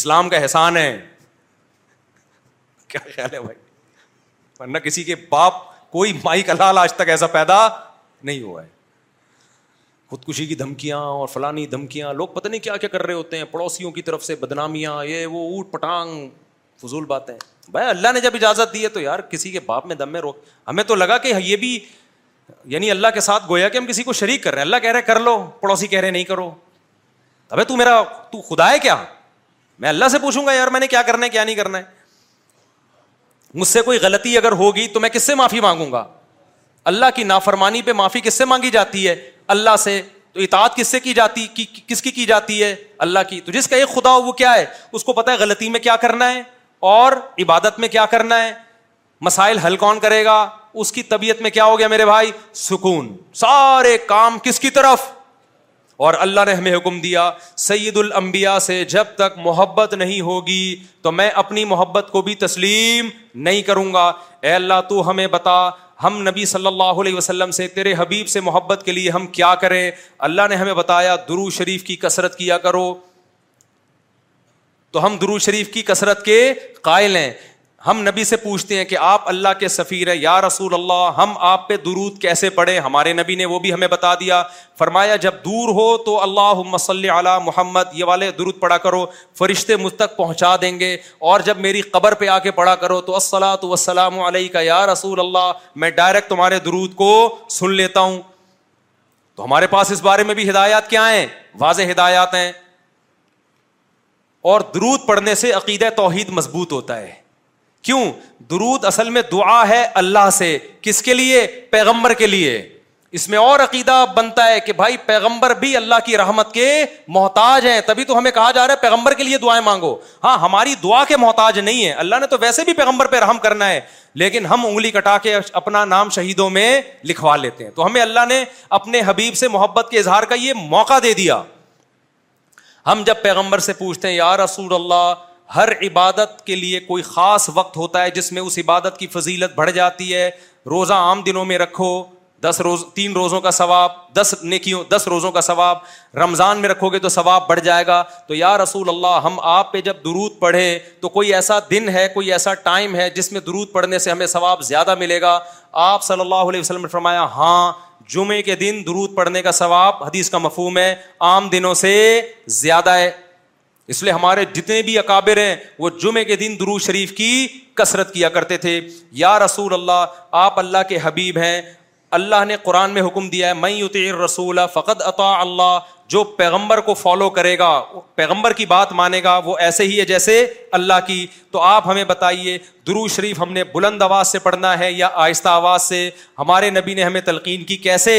اسلام کا احسان ہے کیا خیال ہے بھائی ورنہ کسی کے باپ کوئی مائی کا لال آج تک ایسا پیدا نہیں ہوا ہے خودکشی کی دھمکیاں اور فلانی دھمکیاں لوگ پتہ نہیں کیا کیا کر رہے ہوتے ہیں پڑوسیوں کی طرف سے بدنامیاں یہ وہ اوٹ پٹانگ فضول باتیں بھائی اللہ نے جب اجازت دی ہے تو یار کسی کے باپ میں دم میں رو ہمیں تو لگا کہ یہ بھی یعنی اللہ کے ساتھ گویا کہ ہم کسی کو شریک کر رہے ہیں اللہ کہہ رہے کر لو پڑوسی کہہ رہے نہیں کرو ابھی تو میرا تو خدا ہے کیا میں اللہ سے پوچھوں گا یار میں نے کیا کرنا ہے کیا نہیں کرنا ہے مجھ سے کوئی غلطی اگر ہوگی تو میں کس سے معافی مانگوں گا اللہ کی نافرمانی پہ معافی کس سے مانگی جاتی ہے اللہ سے تو اطاعت کس سے کی جاتی کی, کس کی کی جاتی ہے اللہ کی تو جس کا ایک خدا ہو وہ کیا ہے اس کو پتا ہے غلطی میں کیا کرنا ہے اور عبادت میں کیا کرنا ہے مسائل حل کون کرے گا اس کی طبیعت میں کیا ہو گیا میرے بھائی سکون سارے کام کس کی طرف اور اللہ نے ہمیں حکم دیا سید الانبیاء سے جب تک محبت نہیں ہوگی تو میں اپنی محبت کو بھی تسلیم نہیں کروں گا اے اللہ تو ہمیں بتا ہم نبی صلی اللہ علیہ وسلم سے تیرے حبیب سے محبت کے لیے ہم کیا کریں اللہ نے ہمیں بتایا درو شریف کی کثرت کیا کرو تو ہم درو شریف کی کثرت کے قائل ہیں ہم نبی سے پوچھتے ہیں کہ آپ اللہ کے سفیر ہیں یا رسول اللہ ہم آپ پہ درود کیسے پڑھیں ہمارے نبی نے وہ بھی ہمیں بتا دیا فرمایا جب دور ہو تو اللہ مسلی علی محمد یہ والے درود پڑھا کرو فرشتے مجھ تک پہنچا دیں گے اور جب میری قبر پہ آ کے پڑھا کرو تو السلاۃ وسلام علیہ کا یا رسول اللہ میں ڈائریکٹ تمہارے درود کو سن لیتا ہوں تو ہمارے پاس اس بارے میں بھی ہدایات کیا ہیں واضح ہدایات ہیں اور درود پڑھنے سے عقیدہ توحید مضبوط ہوتا ہے کیوں درود اصل میں دعا ہے اللہ سے کس کے لیے پیغمبر کے لیے اس میں اور عقیدہ بنتا ہے کہ بھائی پیغمبر بھی اللہ کی رحمت کے محتاج ہیں تبھی تو ہمیں کہا جا رہا ہے پیغمبر کے لیے دعائیں مانگو ہاں ہماری دعا کے محتاج نہیں ہے اللہ نے تو ویسے بھی پیغمبر پہ رحم کرنا ہے لیکن ہم انگلی کٹا کے اپنا نام شہیدوں میں لکھوا لیتے ہیں تو ہمیں اللہ نے اپنے حبیب سے محبت کے اظہار کا یہ موقع دے دیا ہم جب پیغمبر سے پوچھتے ہیں یا رسول اللہ ہر عبادت کے لیے کوئی خاص وقت ہوتا ہے جس میں اس عبادت کی فضیلت بڑھ جاتی ہے روزہ عام دنوں میں رکھو دس روز تین روزوں کا ثواب دس نیکیوں دس روزوں کا ثواب رمضان میں رکھو گے تو ثواب بڑھ جائے گا تو یا رسول اللہ ہم آپ پہ جب درود پڑھے تو کوئی ایسا دن ہے کوئی ایسا ٹائم ہے جس میں درود پڑھنے سے ہمیں ثواب زیادہ ملے گا آپ صلی اللہ علیہ وسلم نے فرمایا ہاں جمعے کے دن درود پڑھنے کا ثواب حدیث کا مفہوم ہے عام دنوں سے زیادہ ہے اس لیے ہمارے جتنے بھی اکابر ہیں وہ جمعے کے دن درو شریف کی کثرت کیا کرتے تھے یا رسول اللہ آپ اللہ کے حبیب ہیں اللہ نے قرآن میں حکم دیا ہے میں یوتی رسول فقط عطا اللہ جو پیغمبر کو فالو کرے گا پیغمبر کی بات مانے گا وہ ایسے ہی ہے جیسے اللہ کی تو آپ ہمیں بتائیے درو شریف ہم نے بلند آواز سے پڑھنا ہے یا آہستہ آواز سے ہمارے نبی نے ہمیں تلقین کی کیسے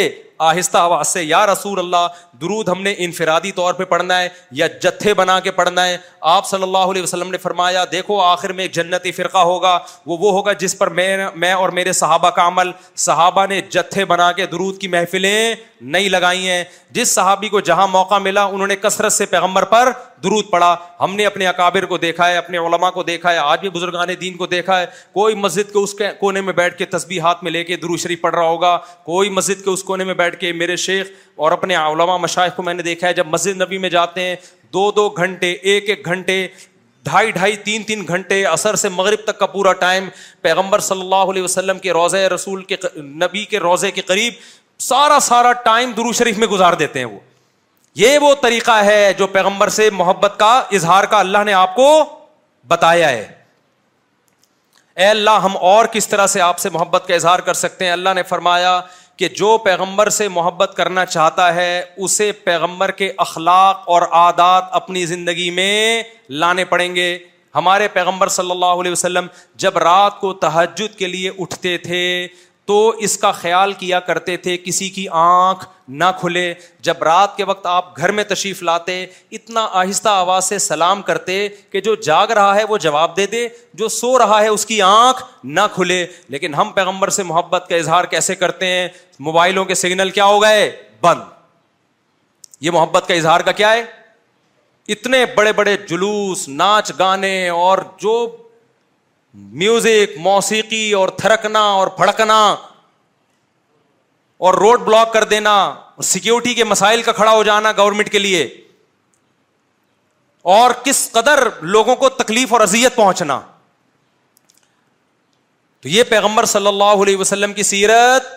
آہستہ آواز سے یا رسول اللہ درود ہم نے انفرادی طور پہ پڑھنا پڑھنا ہے یا جتھے بنا کے ہے آپ صلی اللہ علیہ وسلم نے فرمایا دیکھو آخر میں ایک جنتی فرقہ ہوگا وہ وہ ہوگا جس پر میں میں اور میرے صحابہ کا عمل صحابہ نے جتھے بنا کے درود کی محفلیں نہیں لگائی ہیں جس صحابی کو جہاں موقع ملا انہوں نے کثرت سے پیغمبر پر درود پڑھا ہم نے اپنے اکابر کو دیکھا ہے اپنے علماء کو دیکھا ہے آج بھی بزرگان دین کو دیکھا ہے کوئی مسجد کے اس کونے میں بیٹھ کے تسبیح ہاتھ میں لے کے شریف پڑھ رہا ہوگا کوئی مسجد کے اس کونے میں بیٹھ کے میرے شیخ اور اپنے علماء مشائق کو میں نے دیکھا ہے جب مسجد نبی میں جاتے ہیں دو دو گھنٹے ایک ایک گھنٹے ڈھائی ڈھائی تین تین گھنٹے عصر سے مغرب تک کا پورا ٹائم پیغمبر صلی اللہ علیہ وسلم کے روزے رسول کے نبی کے روزے کے قریب سارا سارا ٹائم درو شریف میں گزار دیتے ہیں وہ یہ وہ طریقہ ہے جو پیغمبر سے محبت کا اظہار کا اللہ نے آپ کو بتایا ہے اے اللہ ہم اور کس طرح سے آپ سے محبت کا اظہار کر سکتے ہیں اللہ نے فرمایا کہ جو پیغمبر سے محبت کرنا چاہتا ہے اسے پیغمبر کے اخلاق اور عادات اپنی زندگی میں لانے پڑیں گے ہمارے پیغمبر صلی اللہ علیہ وسلم جب رات کو تحجد کے لیے اٹھتے تھے تو اس کا خیال کیا کرتے تھے کسی کی آنکھ نہ کھلے جب رات کے وقت آپ گھر میں تشریف لاتے اتنا آہستہ آواز سے سلام کرتے کہ جو جاگ رہا ہے وہ جواب دے دے جو سو رہا ہے اس کی آنکھ نہ کھلے لیکن ہم پیغمبر سے محبت کا اظہار کیسے کرتے ہیں موبائلوں کے سگنل کیا ہو گئے بند یہ محبت کا اظہار کا کیا ہے اتنے بڑے بڑے جلوس ناچ گانے اور جو میوزک موسیقی اور تھرکنا اور پھڑکنا اور روڈ بلاک کر دینا سیکورٹی کے مسائل کا کھڑا ہو جانا گورنمنٹ کے لیے اور کس قدر لوگوں کو تکلیف اور اذیت پہنچنا تو یہ پیغمبر صلی اللہ علیہ وسلم کی سیرت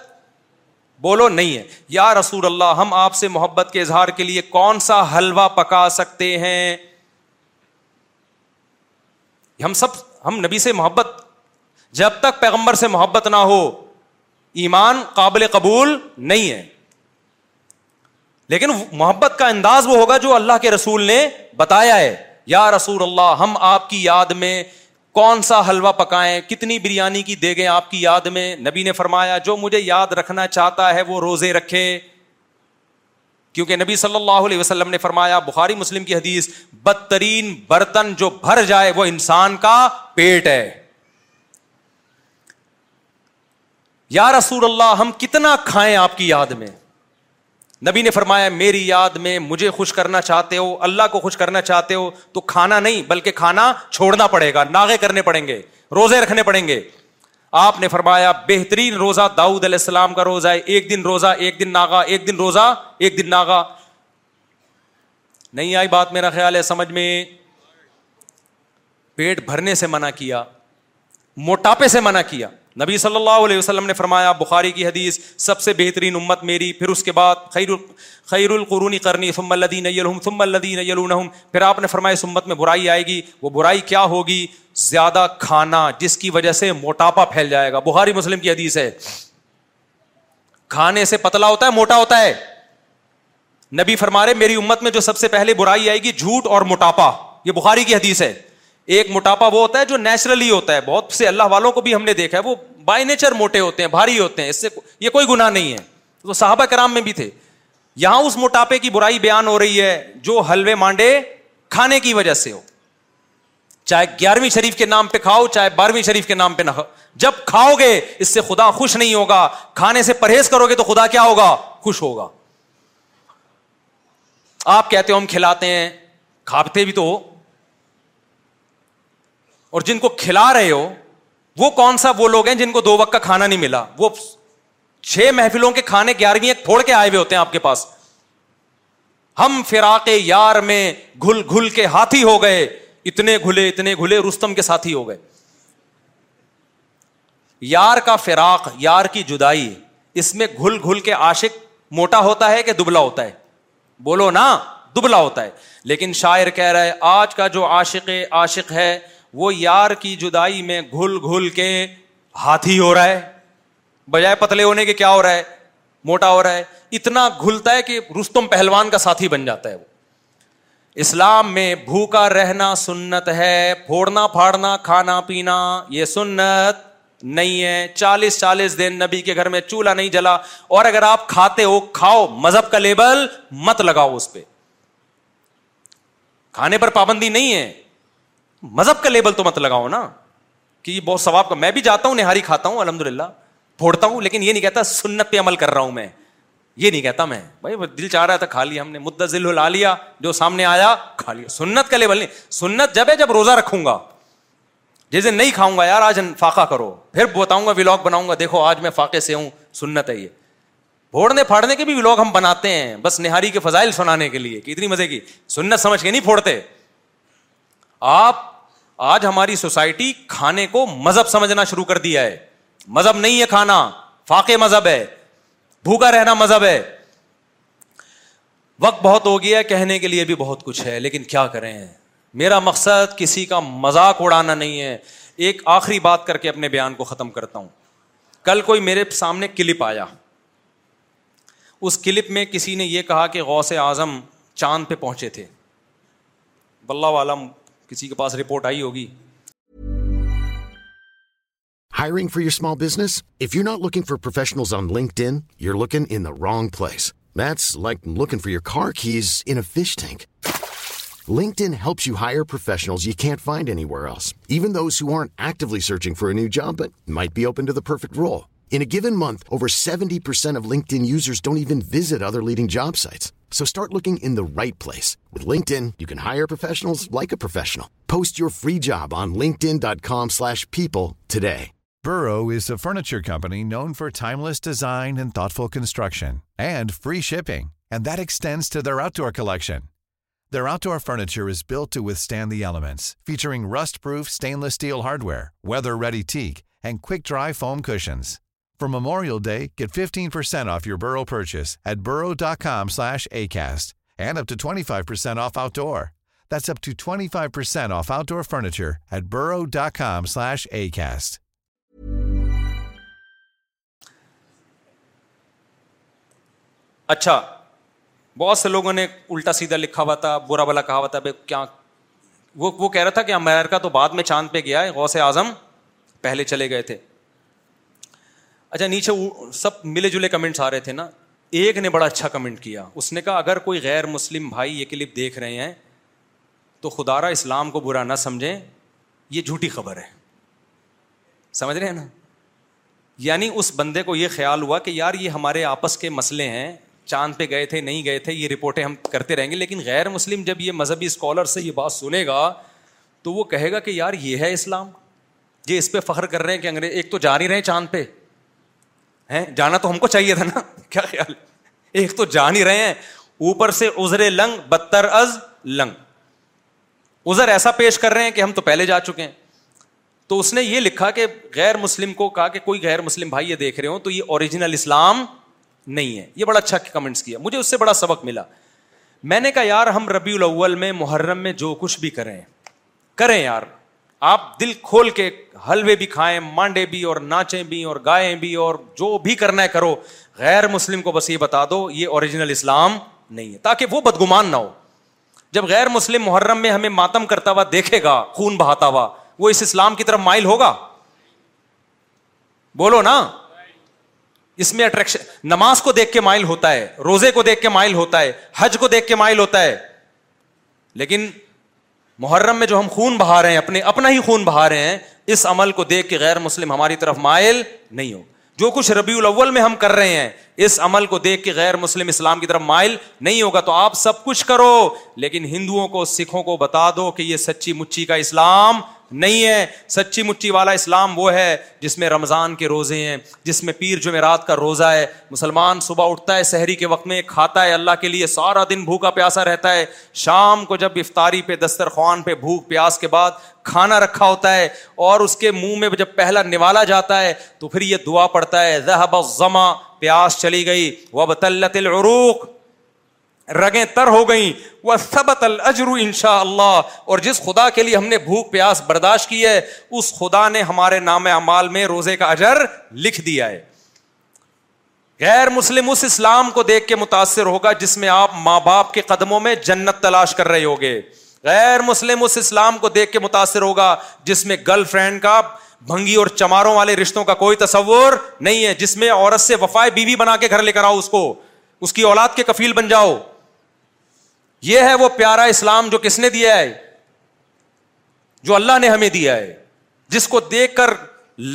بولو نہیں ہے یا رسول اللہ ہم آپ سے محبت کے اظہار کے لیے کون سا حلوہ پکا سکتے ہیں ہم سب ہم نبی سے محبت جب تک پیغمبر سے محبت نہ ہو ایمان قابل قبول نہیں ہے لیکن محبت کا انداز وہ ہوگا جو اللہ کے رسول نے بتایا ہے یا رسول اللہ ہم آپ کی یاد میں کون سا حلوہ پکائیں کتنی بریانی کی دے گئے آپ کی یاد میں نبی نے فرمایا جو مجھے یاد رکھنا چاہتا ہے وہ روزے رکھے کیونکہ نبی صلی اللہ علیہ وسلم نے فرمایا بخاری مسلم کی حدیث بدترین برتن جو بھر جائے وہ انسان کا پیٹ ہے یا رسول اللہ ہم کتنا کھائیں آپ کی یاد میں نبی نے فرمایا میری یاد میں مجھے خوش کرنا چاہتے ہو اللہ کو خوش کرنا چاہتے ہو تو کھانا نہیں بلکہ کھانا چھوڑنا پڑے گا ناغے کرنے پڑیں گے روزے رکھنے پڑیں گے آپ نے فرمایا بہترین روزہ داؤد علیہ السلام کا روزہ ہے ایک دن روزہ ایک دن ناگا ایک دن روزہ ایک دن ناگا نہیں آئی بات میرا خیال ہے سمجھ میں پیٹ بھرنے سے منع کیا موٹاپے سے منع کیا نبی صلی اللہ علیہ وسلم نے فرمایا بخاری کی حدیث سب سے بہترین امت میری پھر اس کے بعد خیر خیر القرونی کرنی ثم الدین ثم الدین نیلحم پھر آپ نے فرمایا اس امت میں برائی آئے گی وہ برائی کیا ہوگی زیادہ کھانا جس کی وجہ سے موٹاپا پھیل جائے گا بخاری مسلم کی حدیث ہے کھانے سے پتلا ہوتا ہے موٹا ہوتا ہے نبی فرما رہے میری امت میں جو سب سے پہلے برائی آئے گی جھوٹ اور موٹاپا یہ بخاری کی حدیث ہے ایک موٹاپا وہ ہوتا ہے جو نیچرلی ہوتا ہے بہت سے اللہ والوں کو بھی ہم نے دیکھا ہے وہ بائی نیچر موٹے ہوتے ہیں بھاری ہوتے ہیں اس سے یہ کوئی گناہ نہیں ہے تو صحابہ کرام میں بھی تھے یہاں اس موٹاپے کی برائی بیان ہو رہی ہے جو حلوے مانڈے کھانے کی وجہ سے ہو چاہے گیارہویں شریف کے نام پہ کھاؤ چاہے بارہویں شریف کے نام پہ نہ کھاؤ جب کھاؤ گے اس سے خدا خوش نہیں ہوگا کھانے سے پرہیز کرو گے تو خدا کیا ہوگا خوش ہوگا آپ کہتے ہو ہم کھلاتے ہیں کھاتے بھی تو ہو اور جن کو کھلا رہے ہو وہ کون سا وہ لوگ ہیں جن کو دو وقت کا کھانا نہیں ملا وہ چھ محفلوں کے کھانے گیارہویں پھوڑ کے آئے ہوئے ہوتے ہیں آپ کے پاس ہم فراق یار میں گھل گھل کے ہاتھی ہو گئے اتنے گھلے اتنے گھلے رستم کے ساتھی ہو گئے یار کا فراق یار کی جدائی اس میں گھل گھل کے عاشق موٹا ہوتا ہے کہ دبلا ہوتا ہے بولو نا دبلا ہوتا ہے لیکن شاعر کہہ رہا ہے آج کا جو عاشق عاشق ہے وہ یار کی جدائی میں گھل گھل کے ہاتھی ہو رہا ہے بجائے پتلے ہونے کے کیا ہو رہا ہے موٹا ہو رہا ہے اتنا گھلتا ہے کہ رستم پہلوان کا ساتھی بن جاتا ہے وہ اسلام میں بھوکا رہنا سنت ہے پھوڑنا پھاڑنا کھانا پینا یہ سنت نہیں ہے چالیس چالیس دن نبی کے گھر میں چولہا نہیں جلا اور اگر آپ کھاتے ہو کھاؤ مذہب کا لیبل مت لگاؤ اس پہ کھانے پر پابندی نہیں ہے مذہب کا لیبل تو مت لگاؤ نا کہ یہ بہت ثواب کا میں بھی جاتا ہوں نہاری کھاتا ہوں الحمد للہ پھوڑتا ہوں لیکن یہ نہیں کہتا سنت پہ عمل کر رہا ہوں میں یہ نہیں کہتا میں بھائی دل چاہ رہا تھا کھا لیا لیا ہم نے مدت لا جو سامنے آیا کھا لیا سنت کا لیبل نہیں سنت جب ہے جب روزہ رکھوں گا جیسے نہیں کھاؤں گا یار آج فاقہ کرو پھر بتاؤں گا ولاگ بناؤں گا دیکھو آج میں فاقے سے ہوں سنت ہے یہ پھوڑنے پھاڑنے کے بھی ولاگ ہم بناتے ہیں بس نہاری کے فضائل سنانے کے لیے کہ اتنی مزے کی سنت سمجھ کے نہیں پھوڑتے آپ آج ہماری سوسائٹی کھانے کو مذہب سمجھنا شروع کر دیا ہے مذہب نہیں ہے کھانا فاقے مذہب ہے بھوکا رہنا مذہب ہے وقت بہت ہو گیا ہے کہنے کے لیے بھی بہت کچھ ہے لیکن کیا کریں میرا مقصد کسی کا مذاق اڑانا نہیں ہے ایک آخری بات کر کے اپنے بیان کو ختم کرتا ہوں کل کوئی میرے سامنے کلپ آیا اس کلپ میں کسی نے یہ کہا کہ غوث اعظم چاند پہ پہنچے تھے بلّہ عالم کسی کے پاس رپورٹ آئی ہوگی hiring for your small business if you not looking for professionals on LinkedIn you are looking in wrong place that's like looking for your car keys in fish think LinkedIn helps you hire professionals you can find anywhere else even those you aren't actually searching for new job but might be open to the perfect role in given month over seventy percent of LinkedIn users don't even visit other leading job sites collection there are tour furniture elements featuring rust proof stainless steel hardware weather very teak and کئی form Krishna اچھا بہت سے لوگوں نے الٹا سیدھا لکھا ہوا تھا برا بالا کہا تھا کیا وہ کہہ رہا تھا کہ امیرکا تو بعد میں چاند پہ گیا پہلے چلے گئے تھے اچھا نیچے سب ملے جلے کمنٹس آ رہے تھے نا ایک نے بڑا اچھا کمنٹ کیا اس نے کہا اگر کوئی غیر مسلم بھائی یہ کلپ دیکھ رہے ہیں تو خدارا اسلام کو برا نہ سمجھیں یہ جھوٹی خبر ہے سمجھ رہے ہیں نا یعنی اس بندے کو یہ خیال ہوا کہ یار یہ ہمارے آپس کے مسئلے ہیں چاند پہ گئے تھے نہیں گئے تھے یہ رپورٹیں ہم کرتے رہیں گے لیکن غیر مسلم جب یہ مذہبی اسکالر سے یہ بات سنے گا تو وہ کہے گا کہ یار یہ ہے اسلام یہ اس پہ فخر کر رہے ہیں کہ انگریز ایک تو جا نہیں رہے چاند پہ جانا تو ہم کو چاہیے تھا نا کیا خیال ایک تو جان ہی رہے ہیں اوپر سے ازرے لنگ لنگ از ازر ایسا پیش کر رہے ہیں کہ ہم تو پہلے جا چکے ہیں تو اس نے یہ لکھا کہ غیر مسلم کو کہا کہ کوئی غیر مسلم بھائی یہ دیکھ رہے ہو تو یہ اوریجنل اسلام نہیں ہے یہ بڑا اچھا کمنٹس کیا مجھے اس سے بڑا سبق ملا میں نے کہا یار ہم ربیع الاول میں محرم میں جو کچھ بھی کریں کریں یار آپ دل کھول کے حلوے بھی کھائیں مانڈے بھی اور ناچیں بھی اور گائیں بھی اور جو بھی کرنا ہے کرو غیر مسلم کو بس یہ بتا دو یہ اوریجنل اسلام نہیں ہے تاکہ وہ بدگمان نہ ہو جب غیر مسلم محرم میں ہمیں ماتم کرتا ہوا دیکھے گا خون بہاتا ہوا وہ اس اسلام کی طرف مائل ہوگا بولو نا اس میں اٹریکشن نماز کو دیکھ کے مائل ہوتا ہے روزے کو دیکھ کے مائل ہوتا ہے حج کو دیکھ کے مائل ہوتا ہے لیکن محرم میں جو ہم خون بہا رہے ہیں اپنے اپنا ہی خون بہا رہے ہیں اس عمل کو دیکھ کے غیر مسلم ہماری طرف مائل نہیں ہو جو کچھ ربیع الاول میں ہم کر رہے ہیں اس عمل کو دیکھ کے غیر مسلم اسلام کی طرف مائل نہیں ہوگا تو آپ سب کچھ کرو لیکن ہندوؤں کو سکھوں کو بتا دو کہ یہ سچی مچی کا اسلام نہیں ہے سچی مچی والا اسلام وہ ہے جس میں رمضان کے روزے ہیں جس میں پیر جمعرات کا روزہ ہے مسلمان صبح اٹھتا ہے سحری کے وقت میں کھاتا ہے اللہ کے لیے سارا دن بھوکا پیاسا رہتا ہے شام کو جب افطاری پہ دسترخوان پہ بھوک پیاس کے بعد کھانا رکھا ہوتا ہے اور اس کے منہ میں جب پہلا نوالا جاتا ہے تو پھر یہ دعا پڑتا ہے ذہب زماں پیاس چلی گئی وہ بطلت العروق رگیں تر ہو گئیں وہ سبت الجرو ان شاء اللہ اور جس خدا کے لیے ہم نے بھوک پیاس برداشت کی ہے اس خدا نے ہمارے نام اعمال میں روزے کا اجر لکھ دیا ہے غیر مسلم اس اسلام کو دیکھ کے متاثر ہوگا جس میں آپ ماں باپ کے قدموں میں جنت تلاش کر رہے ہوگے غیر مسلم اس اسلام کو دیکھ کے متاثر ہوگا جس میں گرل فرینڈ کا بھنگی اور چماروں والے رشتوں کا کوئی تصور نہیں ہے جس میں عورت سے وفائے بیوی بنا کے گھر لے کر آؤ اس کو اس کی اولاد کے کفیل بن جاؤ یہ ہے وہ پیارا اسلام جو کس نے دیا ہے جو اللہ نے ہمیں دیا ہے جس کو دیکھ کر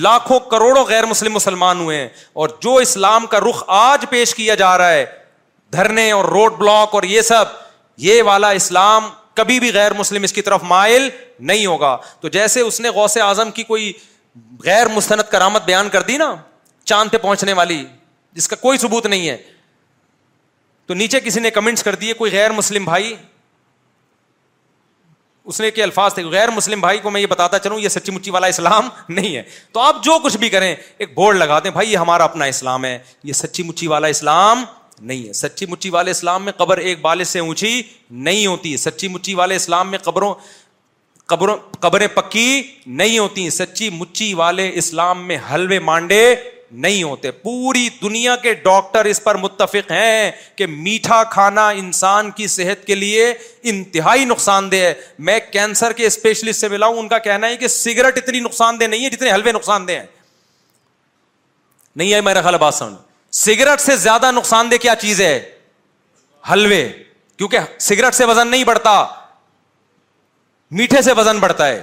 لاکھوں کروڑوں غیر مسلم مسلمان ہوئے ہیں اور جو اسلام کا رخ آج پیش کیا جا رہا ہے دھرنے اور روڈ بلاک اور یہ سب یہ والا اسلام کبھی بھی غیر مسلم اس کی طرف مائل نہیں ہوگا تو جیسے اس نے غوث اعظم کی کوئی غیر مستند کرامت بیان کر دی نا چاند پہ پہنچنے والی جس کا کوئی ثبوت نہیں ہے تو نیچے کسی نے کمنٹس کر دیے کوئی غیر مسلم بھائی اس نے کہ الفاظ تھے غیر مسلم بھائی کو میں یہ بتاتا چلوں یہ سچی مچی والا اسلام نہیں ہے تو آپ جو کچھ بھی کریں ایک بورڈ لگا دیں بھائی یہ ہمارا اپنا اسلام ہے یہ سچی مچی والا اسلام نہیں ہے سچی مچی والے اسلام میں قبر ایک بالے سے اونچی نہیں ہوتی سچی مچی والے اسلام میں قبروں قبروں قبریں پکی نہیں ہوتی سچی مچی والے اسلام میں حلوے مانڈے نہیں ہوتے پوری دنیا کے ڈاکٹر اس پر متفق ہیں کہ میٹھا کھانا انسان کی صحت کے لیے انتہائی نقصان دہ ہے میں کینسر کے اسپیشلسٹ سے ملا ہوں ان کا کہنا ہے کہ سگریٹ اتنی نقصان دہ نہیں ہے جتنے حلوے نقصان دہ ہیں نہیں ہے میرا خیال بات سمجھ سگریٹ سے زیادہ نقصان دہ کیا چیز ہے حلوے کیونکہ سگریٹ سے وزن نہیں بڑھتا میٹھے سے وزن بڑھتا ہے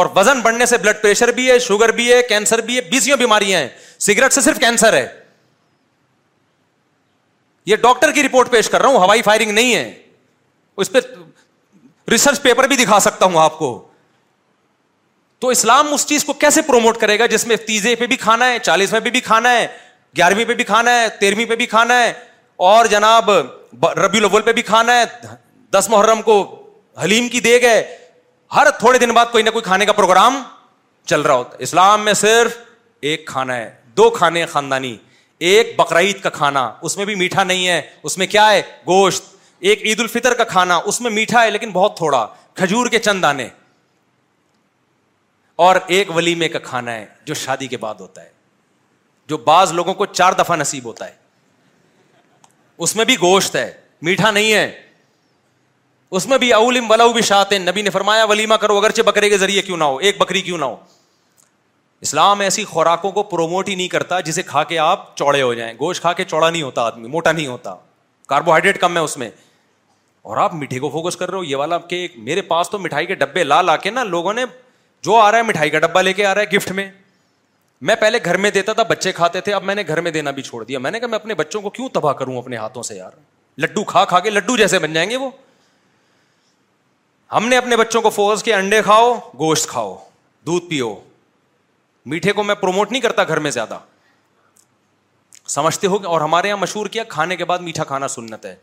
اور وزن بڑھنے سے بلڈ پریشر بھی ہے شوگر بھی ہے کینسر بھی ہے بیماریاں ہیں سگریٹ سے صرف کینسر ہے یہ ڈاکٹر کی رپورٹ پیش کر رہا ہوں فائرنگ نہیں ہے اس پہ ریسرچ پیپر بھی دکھا سکتا ہوں آپ کو تو اسلام اس چیز کو کیسے پروموٹ کرے گا جس میں تیزے پہ بھی کھانا ہے چالیسویں پہ بھی کھانا ہے گیارہویں پہ بھی کھانا ہے تیرہویں پہ بھی کھانا ہے اور جناب ربی الاول پہ بھی کھانا ہے دس محرم کو حلیم کی دے گئے ہر تھوڑے دن بعد کوئی نہ کوئی کھانے کا پروگرام چل رہا ہوتا اسلام میں صرف ایک کھانا ہے دو کھانے خاندانی ایک بقرعید کا کھانا اس میں بھی میٹھا نہیں ہے اس میں کیا ہے گوشت ایک عید الفطر کا کھانا اس میں میٹھا ہے لیکن بہت تھوڑا کھجور کے چند آنے اور ایک ولیمے کا کھانا ہے جو شادی کے بعد ہوتا ہے جو بعض لوگوں کو چار دفعہ نصیب ہوتا ہے اس میں بھی گوشت ہے میٹھا نہیں ہے اس میں بھی اولم ولا بھی نبی نے فرمایا ولیمہ کرو اگرچہ بکرے کے ذریعے کیوں نہ ہو ایک بکری کیوں نہ ہو اسلام ایسی خوراکوں کو پروموٹ ہی نہیں کرتا جسے کھا کے آپ چوڑے ہو جائیں گوشت کھا کے چوڑا نہیں ہوتا آدمی موٹا نہیں ہوتا کاربوہائیڈریٹ کم ہے اس میں اور آپ میٹھے کو فوکس کر رہے ہو یہ والا کہ میرے پاس تو مٹھائی کے ڈبے لا لا کے نا لوگوں نے جو آ رہا ہے مٹھائی کا ڈبہ لے کے آ رہا ہے گفٹ میں میں پہلے گھر میں دیتا تھا بچے کھاتے تھے اب میں نے گھر میں دینا بھی چھوڑ دیا میں نے کہا میں اپنے بچوں کو کیوں تباہ کروں اپنے ہاتھوں سے یار لڈو کھا کھا کے لڈو جیسے بن جائیں گے وہ ہم نے اپنے بچوں کو فوکس کے انڈے کھاؤ گوشت کھاؤ دودھ پیو میٹھے کو میں پروموٹ نہیں کرتا گھر میں زیادہ سمجھتے ہو کہ اور ہمارے یہاں مشہور کیا کھانے کے بعد میٹھا کھانا سنت ہے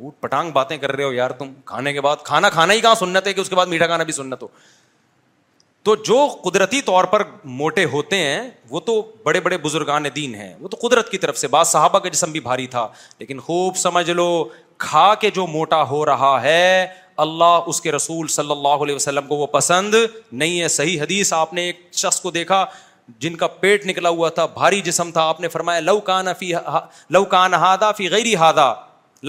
اوٹ پٹانگ باتیں کر رہے ہو یار تم کھانے کے بعد کھانا کھانا ہی کہاں سنت ہے کہ اس کے بعد میٹھا کھانا بھی سنت ہو تو جو قدرتی طور پر موٹے ہوتے ہیں وہ تو بڑے بڑے بزرگان دین ہیں وہ تو قدرت کی طرف سے بعض صحابہ کا جسم بھی بھاری تھا لیکن خوب سمجھ لو کھا کے جو موٹا ہو رہا ہے اللہ اس کے رسول صلی اللہ علیہ وسلم کو وہ پسند نہیں ہے صحیح حدیث آپ نے ایک شخص کو دیکھا جن کا پیٹ نکلا ہوا تھا بھاری جسم تھا آپ نے فرمایا لو کان فی لو کان ہادا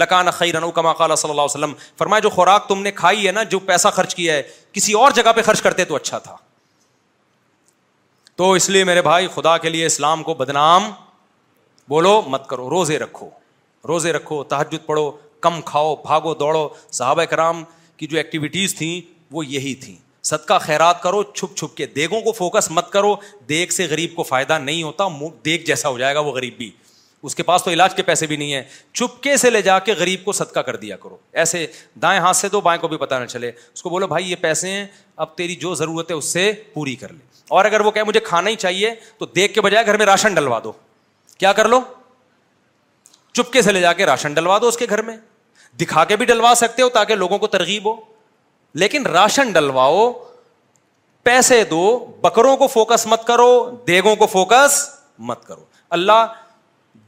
لکان کما صلی اللہ علیہ وسلم فرمایا جو خوراک تم نے کھائی ہے نا جو پیسہ خرچ کیا ہے کسی اور جگہ پہ خرچ کرتے تو اچھا تھا تو اس لیے میرے بھائی خدا کے لیے اسلام کو بدنام بولو مت کرو روزے رکھو روزے رکھو تحجد پڑھو کم کھاؤ بھاگو دوڑو صحابہ کرام کی جو ایکٹیویٹیز تھیں وہ یہی تھیں سد کا خیرات کرو چھپ چھپ کے دیگوں کو فوکس مت کرو دیگ سے غریب کو فائدہ نہیں ہوتا جیسا ہو جائے گا وہ غریب بھی اس کے پاس تو علاج کے پیسے بھی نہیں ہیں چپکے سے لے جا کے غریب کو صدقہ کر دیا کرو ایسے دائیں ہاتھ سے دو بائیں کو بھی پتہ نہ چلے اس کو بولو بھائی یہ پیسے ہیں اب تیری جو ضرورت ہے اس سے پوری کر لے اور اگر وہ کہے مجھے کھانا ہی چاہیے تو دیکھ کے بجائے گھر میں راشن ڈلوا دو کیا کر لو چپکے سے لے جا کے راشن ڈلوا دو اس کے گھر میں دکھا کے بھی ڈلوا سکتے ہو تاکہ لوگوں کو ترغیب ہو لیکن راشن ڈلواؤ پیسے دو بکروں کو فوکس مت کرو دیگوں کو فوکس مت کرو اللہ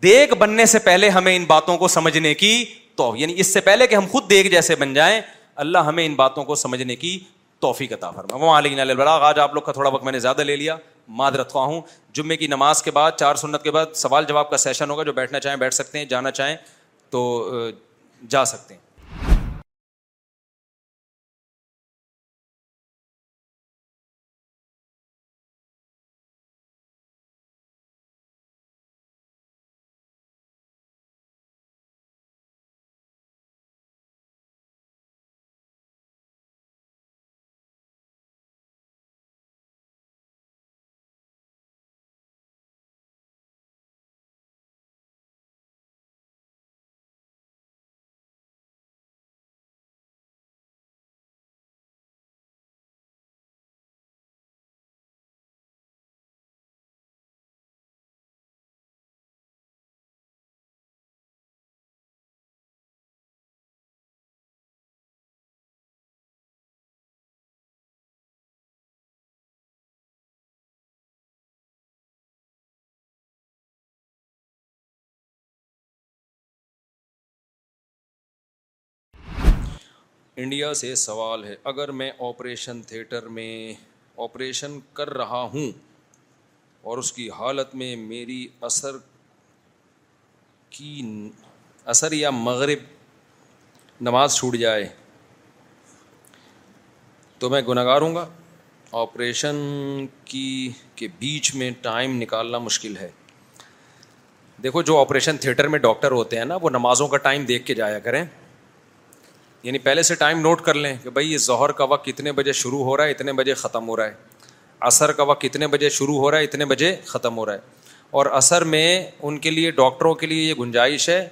دیگ بننے سے پہلے ہمیں ان باتوں کو سمجھنے کی تو یعنی اس سے پہلے کہ ہم خود دیگ جیسے بن جائیں اللہ ہمیں ان باتوں کو سمجھنے کی توحفی کا تعفر آج آپ لوگ کا تھوڑا وقت میں نے زیادہ لے لیا معذرت خواہ ہوں جمعے کی نماز کے بعد چار سنت کے بعد سوال جواب کا سیشن ہوگا جو بیٹھنا چاہیں بیٹھ سکتے ہیں جانا چاہیں تو جا سکتے ہیں انڈیا سے سوال ہے اگر میں آپریشن تھیٹر میں آپریشن کر رہا ہوں اور اس کی حالت میں میری اثر کی اثر یا مغرب نماز چھوٹ جائے تو میں گناہ گار ہوں گا آپریشن کی کے بیچ میں ٹائم نکالنا مشکل ہے دیکھو جو آپریشن تھیٹر میں ڈاکٹر ہوتے ہیں نا وہ نمازوں کا ٹائم دیکھ کے جایا کریں یعنی پہلے سے ٹائم نوٹ کر لیں کہ بھائی یہ ظہر کا وقت کتنے بجے شروع ہو رہا ہے اتنے بجے ختم ہو رہا ہے عصر کا وقت کتنے بجے شروع ہو رہا ہے اتنے بجے ختم ہو رہا ہے اور عصر میں ان کے لیے ڈاکٹروں کے لیے یہ گنجائش ہے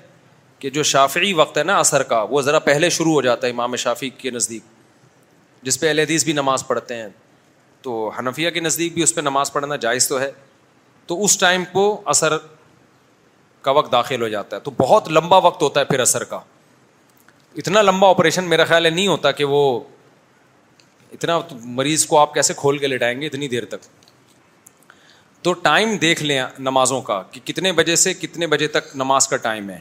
کہ جو شافعی وقت ہے نا عصر کا وہ ذرا پہلے شروع ہو جاتا ہے امام شافی کے نزدیک جس پہ اہل حدیث بھی نماز پڑھتے ہیں تو حنفیہ کے نزدیک بھی اس پہ نماز پڑھنا جائز تو ہے تو اس ٹائم کو عصر کا وقت داخل ہو جاتا ہے تو بہت لمبا وقت ہوتا ہے پھر عصر کا اتنا لمبا آپریشن میرا خیال ہے نہیں ہوتا کہ وہ اتنا مریض کو آپ کیسے کھول کے لٹائیں گے اتنی دیر تک تو ٹائم دیکھ لیں نمازوں کا کہ کتنے بجے سے کتنے بجے تک نماز کا ٹائم ہے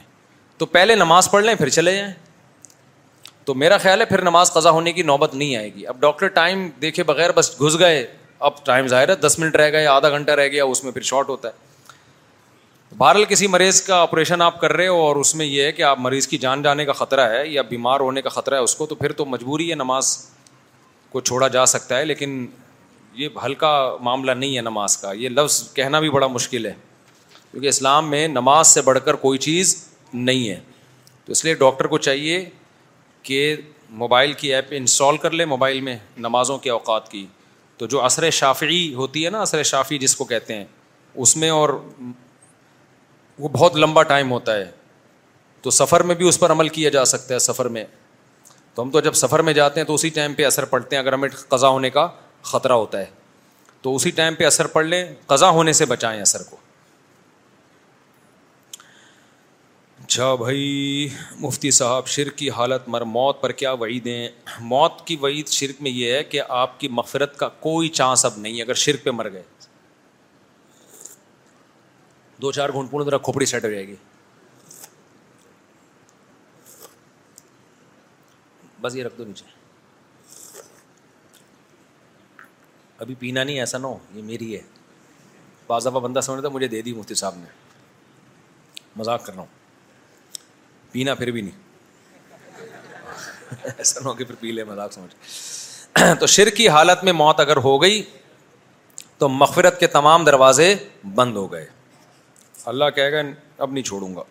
تو پہلے نماز پڑھ لیں پھر چلے جائیں تو میرا خیال ہے پھر نماز قضا ہونے کی نوبت نہیں آئے گی اب ڈاکٹر ٹائم دیکھے بغیر بس گھس گئے اب ٹائم ظاہر ہے دس منٹ رہ گئے آدھا گھنٹہ رہ گیا اس میں پھر شارٹ ہوتا ہے بہرحال کسی مریض کا آپریشن آپ کر رہے ہو اور اس میں یہ ہے کہ آپ مریض کی جان جانے کا خطرہ ہے یا بیمار ہونے کا خطرہ ہے اس کو تو پھر تو مجبوری ہے نماز کو چھوڑا جا سکتا ہے لیکن یہ ہلکا معاملہ نہیں ہے نماز کا یہ لفظ کہنا بھی بڑا مشکل ہے کیونکہ اسلام میں نماز سے بڑھ کر کوئی چیز نہیں ہے تو اس لیے ڈاکٹر کو چاہیے کہ موبائل کی ایپ انسٹال کر لے موبائل میں نمازوں کے اوقات کی تو جو عصر شافعی ہوتی ہے نا عصر شافی جس کو کہتے ہیں اس میں اور وہ بہت لمبا ٹائم ہوتا ہے تو سفر میں بھی اس پر عمل کیا جا سکتا ہے سفر میں تو ہم تو جب سفر میں جاتے ہیں تو اسی ٹائم پہ اثر پڑتے ہیں اگر ہمیں قضا ہونے کا خطرہ ہوتا ہے تو اسی ٹائم پہ اثر پڑ لیں قضا ہونے سے بچائیں اثر کو اچھا بھائی مفتی صاحب شرک کی حالت مر موت پر کیا وعیدیں موت کی وعید شرک میں یہ ہے کہ آپ کی مغفرت کا کوئی چانس اب نہیں اگر شرک پہ مر گئے دو چار گھونٹ پونے طرح کھوپڑی سیٹ ہو جائے گی بس یہ رکھ دو نیچے ابھی پینا نہیں ایسا نہ ہو یہ میری ہے دفعہ بندہ سمجھتا مجھے دے دی مفتی صاحب نے مذاق کر رہا ہوں پینا پھر بھی نہیں ایسا نہ ہو کہ پھر پی لے مذاق سمجھ تو شر کی حالت میں موت اگر ہو گئی تو مغفرت کے تمام دروازے بند ہو گئے اللہ کہے گا اب نہیں چھوڑوں گا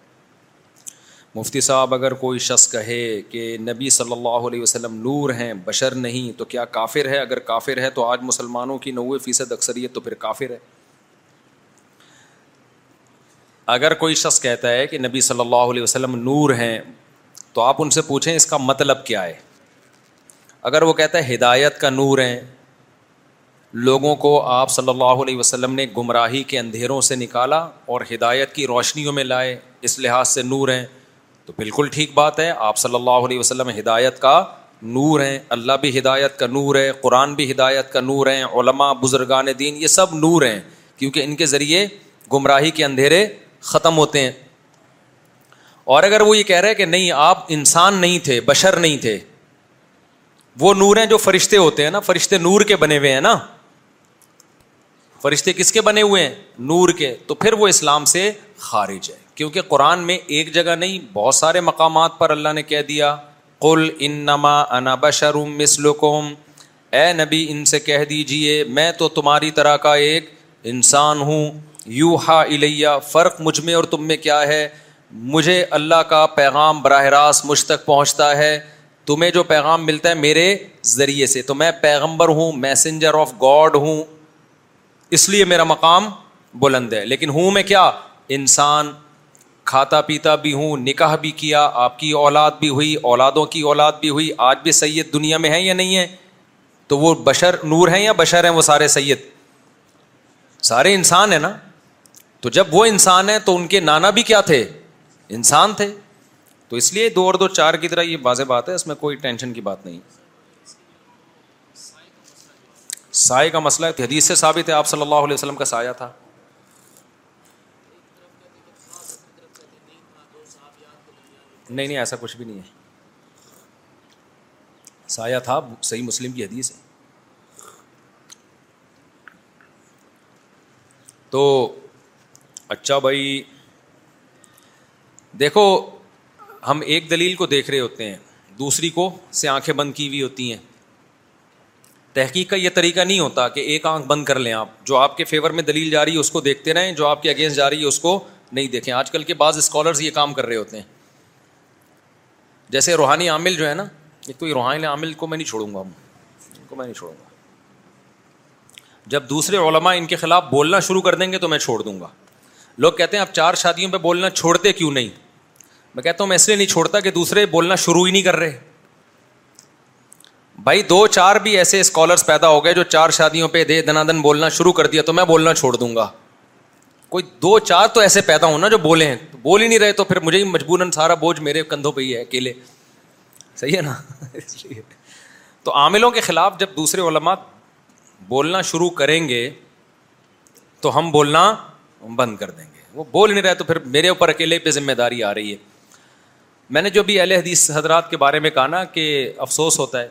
مفتی صاحب اگر کوئی شخص کہے کہ نبی صلی اللہ علیہ وسلم نور ہیں بشر نہیں تو کیا کافر ہے اگر کافر ہے تو آج مسلمانوں کی نوے فیصد اکثریت تو پھر کافر ہے اگر کوئی شخص کہتا ہے کہ نبی صلی اللہ علیہ وسلم نور ہیں تو آپ ان سے پوچھیں اس کا مطلب کیا ہے اگر وہ کہتا ہے ہدایت کا نور ہیں لوگوں کو آپ صلی اللہ علیہ وسلم نے گمراہی کے اندھیروں سے نکالا اور ہدایت کی روشنیوں میں لائے اس لحاظ سے نور ہیں تو بالکل ٹھیک بات ہے آپ صلی اللہ علیہ وسلم ہدایت کا نور ہیں اللہ بھی ہدایت کا نور ہے قرآن بھی ہدایت کا نور ہیں علماء بزرگان دین یہ سب نور ہیں کیونکہ ان کے ذریعے گمراہی کے اندھیرے ختم ہوتے ہیں اور اگر وہ یہ کہہ رہے کہ نہیں آپ انسان نہیں تھے بشر نہیں تھے وہ نور ہیں جو فرشتے ہوتے ہیں نا فرشتے نور کے بنے ہوئے ہیں نا فرشتے کس کے بنے ہوئے ہیں نور کے تو پھر وہ اسلام سے خارج ہے کیونکہ قرآن میں ایک جگہ نہیں بہت سارے مقامات پر اللہ نے کہہ دیا قل ان نما بشرم مسل اے نبی ان سے کہہ دیجیے میں تو تمہاری طرح کا ایک انسان ہوں یو ہا الیہ فرق مجھ میں اور تم میں کیا ہے مجھے اللہ کا پیغام براہ راست مجھ تک پہنچتا ہے تمہیں جو پیغام ملتا ہے میرے ذریعے سے تو میں پیغمبر ہوں میسنجر آف گاڈ ہوں اس لیے میرا مقام بلند ہے لیکن ہوں میں کیا انسان کھاتا پیتا بھی ہوں نکاح بھی کیا آپ کی اولاد بھی ہوئی اولادوں کی اولاد بھی ہوئی آج بھی سید دنیا میں ہے یا نہیں ہے تو وہ بشر نور ہیں یا بشر ہیں وہ سارے سید سارے انسان ہیں نا تو جب وہ انسان ہیں تو ان کے نانا بھی کیا تھے انسان تھے تو اس لیے دو اور دو چار کی طرح یہ واضح بات ہے اس میں کوئی ٹینشن کی بات نہیں سائے کا مسئلہ ہے حدیث سے ثابت ہے آپ صلی اللہ علیہ وسلم کا سایہ تھا نہیں نہیں ایسا کچھ بھی نہیں ہے سایہ تھا صحیح مسلم کی حدیث ہے تو اچھا بھائی دیکھو ہم ایک دلیل کو دیکھ رہے ہوتے ہیں دوسری کو سے آنکھیں بند کی ہوئی ہوتی ہیں تحقیق کا یہ طریقہ نہیں ہوتا کہ ایک آنکھ بند کر لیں آپ جو آپ کے فیور میں دلیل جا رہی ہے اس کو دیکھتے رہیں جو آپ کے اگینسٹ جا رہی ہے اس کو نہیں دیکھیں آج کل کے بعض اسکالرز یہ کام کر رہے ہوتے ہیں جیسے روحانی عامل جو ہے نا ایک تو یہ روحانی عامل کو میں نہیں چھوڑوں گا ان کو میں نہیں چھوڑوں گا جب دوسرے علماء ان کے خلاف بولنا شروع کر دیں گے تو میں چھوڑ دوں گا لوگ کہتے ہیں آپ چار شادیوں پہ بولنا چھوڑتے کیوں نہیں میں کہتا ہوں میں اس لیے نہیں چھوڑتا کہ دوسرے بولنا شروع ہی نہیں کر رہے بھائی دو چار بھی ایسے اسکالرس پیدا ہو گئے جو چار شادیوں پہ دے دنا دن بولنا شروع کر دیا تو میں بولنا چھوڑ دوں گا کوئی دو چار تو ایسے پیدا ہوں نا جو بولے ہیں بول ہی نہیں رہے تو پھر مجھے ہی مجبوراً سارا بوجھ میرے کندھوں پہ ہی ہے اکیلے صحیح ہے نا اس لیے تو عاملوں کے خلاف جب دوسرے علماء بولنا شروع کریں گے تو ہم بولنا بند کر دیں گے وہ بول نہیں رہے تو پھر میرے اوپر اکیلے پہ ذمہ داری آ رہی ہے میں نے جو بھی اہل حدیث حضرات کے بارے میں کہا نا کہ افسوس ہوتا ہے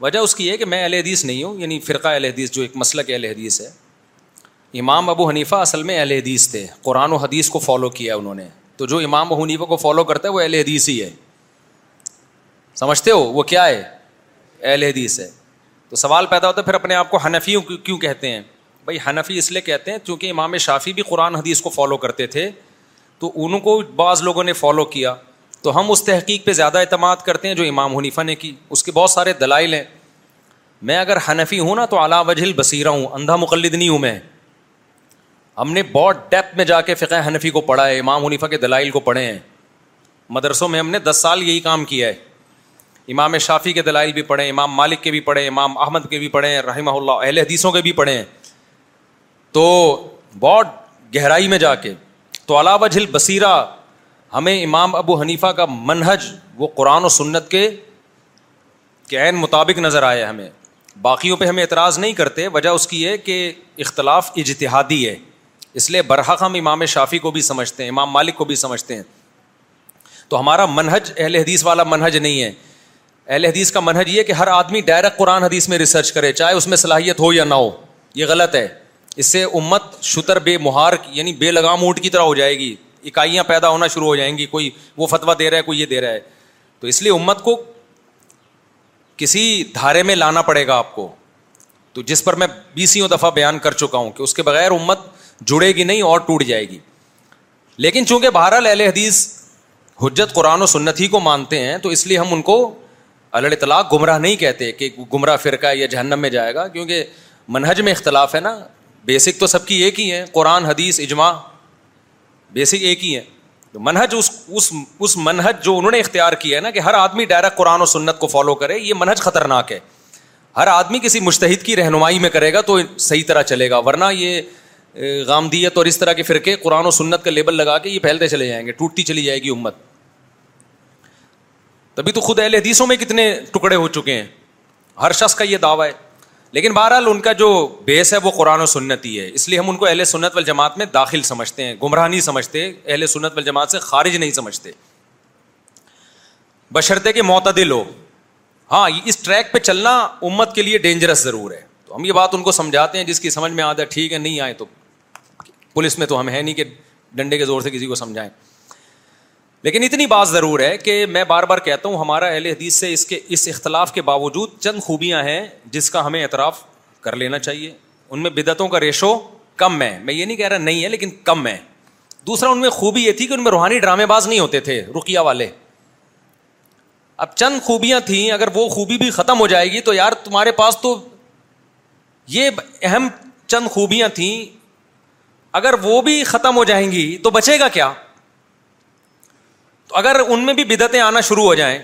وجہ اس کی ہے کہ میں اہل حدیث نہیں ہوں یعنی فرقہ اہل حدیث جو ایک مسئلہ اہل حدیث ہے امام ابو حنیفہ اصل میں اہل حدیث تھے قرآن و حدیث کو فالو کیا انہوں نے تو جو امام ابو حنیفہ کو فالو کرتا ہے وہ اہل حدیث ہی ہے سمجھتے ہو وہ کیا ہے اہل حدیث ہے تو سوال پیدا ہوتا ہے پھر اپنے آپ کو حنفیوں کیوں کہتے ہیں بھائی حنفی اس لیے کہتے ہیں چونکہ امام شافی بھی قرآن حدیث کو فالو کرتے تھے تو ان کو بعض لوگوں نے فالو کیا تو ہم اس تحقیق پہ زیادہ اعتماد کرتے ہیں جو امام حنیفہ نے کی اس کے بہت سارے دلائل ہیں میں اگر حنفی ہوں نا تو اعلیٰ وجہ بصیرہ ہوں اندھا مقلد نہیں ہوں میں ہم نے بہت ڈیپ میں جا کے فقہ حنفی کو پڑھا ہے امام حنیفہ کے دلائل کو پڑھے ہیں مدرسوں میں ہم نے دس سال یہی کام کیا ہے امام شافی کے دلائل بھی پڑھے امام مالک کے بھی پڑھے امام احمد کے بھی پڑھے ہیں رحمہ اللہ اہل حدیثوں کے بھی پڑھے ہیں تو بہت گہرائی میں جا کے تو علاوہ جھل بصیرہ ہمیں امام ابو حنیفہ کا منحج وہ قرآن و سنت کے کے عین مطابق نظر آیا ہمیں باقیوں پہ ہمیں اعتراض نہیں کرتے وجہ اس کی ہے کہ اختلاف اجتہادی ہے اس لیے برحق ہم امام شافی کو بھی سمجھتے ہیں امام مالک کو بھی سمجھتے ہیں تو ہمارا منہج اہل حدیث والا منہج نہیں ہے اہل حدیث کا منحج یہ کہ ہر آدمی ڈائریکٹ قرآن حدیث میں ریسرچ کرے چاہے اس میں صلاحیت ہو یا نہ ہو یہ غلط ہے اس سے امت شتر بے مہارک یعنی بے لگام اونٹ کی طرح ہو جائے گی اکائیاں پیدا ہونا شروع ہو جائیں گی کوئی وہ فتویٰ دے رہا ہے کوئی یہ دے رہا ہے تو اس لیے امت کو کسی دھارے میں لانا پڑے گا آپ کو تو جس پر میں بیسوں دفعہ بیان کر چکا ہوں کہ اس کے بغیر امت جڑے گی نہیں اور ٹوٹ جائے گی لیکن چونکہ بہرحال اہل حدیث حجت قرآن و سنت ہی کو مانتے ہیں تو اس لیے ہم ان کو اللہ طلاق گمراہ نہیں کہتے کہ گمراہ فرقہ یا جہنم میں جائے گا کیونکہ منہج میں اختلاف ہے نا بیسک تو سب کی ایک ہی ہے قرآن حدیث اجماع بیسک ایک ہی ہے تو منہج اس اس اس منہج جو انہوں نے اختیار کیا ہے نا کہ ہر آدمی ڈائریکٹ قرآن و سنت کو فالو کرے یہ منہج خطرناک ہے ہر آدمی کسی مشتحد کی رہنمائی میں کرے گا تو صحیح طرح چلے گا ورنہ یہ غامدیت اور اس طرح کے فرقے قرآن و سنت کا لیبل لگا کے یہ پھیلتے چلے جائیں گے ٹوٹتی چلی جائے گی امت تبھی تو خود اہل حدیثوں میں کتنے ٹکڑے ہو چکے ہیں ہر شخص کا یہ دعویٰ ہے لیکن بہرحال ان کا جو بیس ہے وہ قرآن و سنت ہی ہے اس لیے ہم ان کو اہل سنت وال جماعت میں داخل سمجھتے ہیں گمراہ نہیں سمجھتے اہل سنت وال جماعت سے خارج نہیں سمجھتے بشرطے کے معتدل ہو ہاں اس ٹریک پہ چلنا امت کے لیے ڈینجرس ضرور ہے تو ہم یہ بات ان کو سمجھاتے ہیں جس کی سمجھ میں آتا ہے ٹھیک ہے نہیں آئے تو پولیس میں تو ہم ہیں نہیں کہ ڈنڈے کے زور سے کسی کو سمجھائیں لیکن اتنی بات ضرور ہے کہ میں بار بار کہتا ہوں ہمارا اہل حدیث سے اس کے اس اختلاف کے باوجود چند خوبیاں ہیں جس کا ہمیں اعتراف کر لینا چاہیے ان میں بدعتوں کا ریشو کم ہے میں یہ نہیں کہہ رہا نہیں ہے لیکن کم ہے دوسرا ان میں خوبی یہ تھی کہ ان میں روحانی ڈرامے باز نہیں ہوتے تھے رکیا والے اب چند خوبیاں تھیں اگر وہ خوبی بھی ختم ہو جائے گی تو یار تمہارے پاس تو یہ اہم چند خوبیاں تھیں اگر وہ بھی ختم ہو جائیں گی تو بچے گا کیا اگر ان میں بھی بدتیں آنا شروع ہو جائیں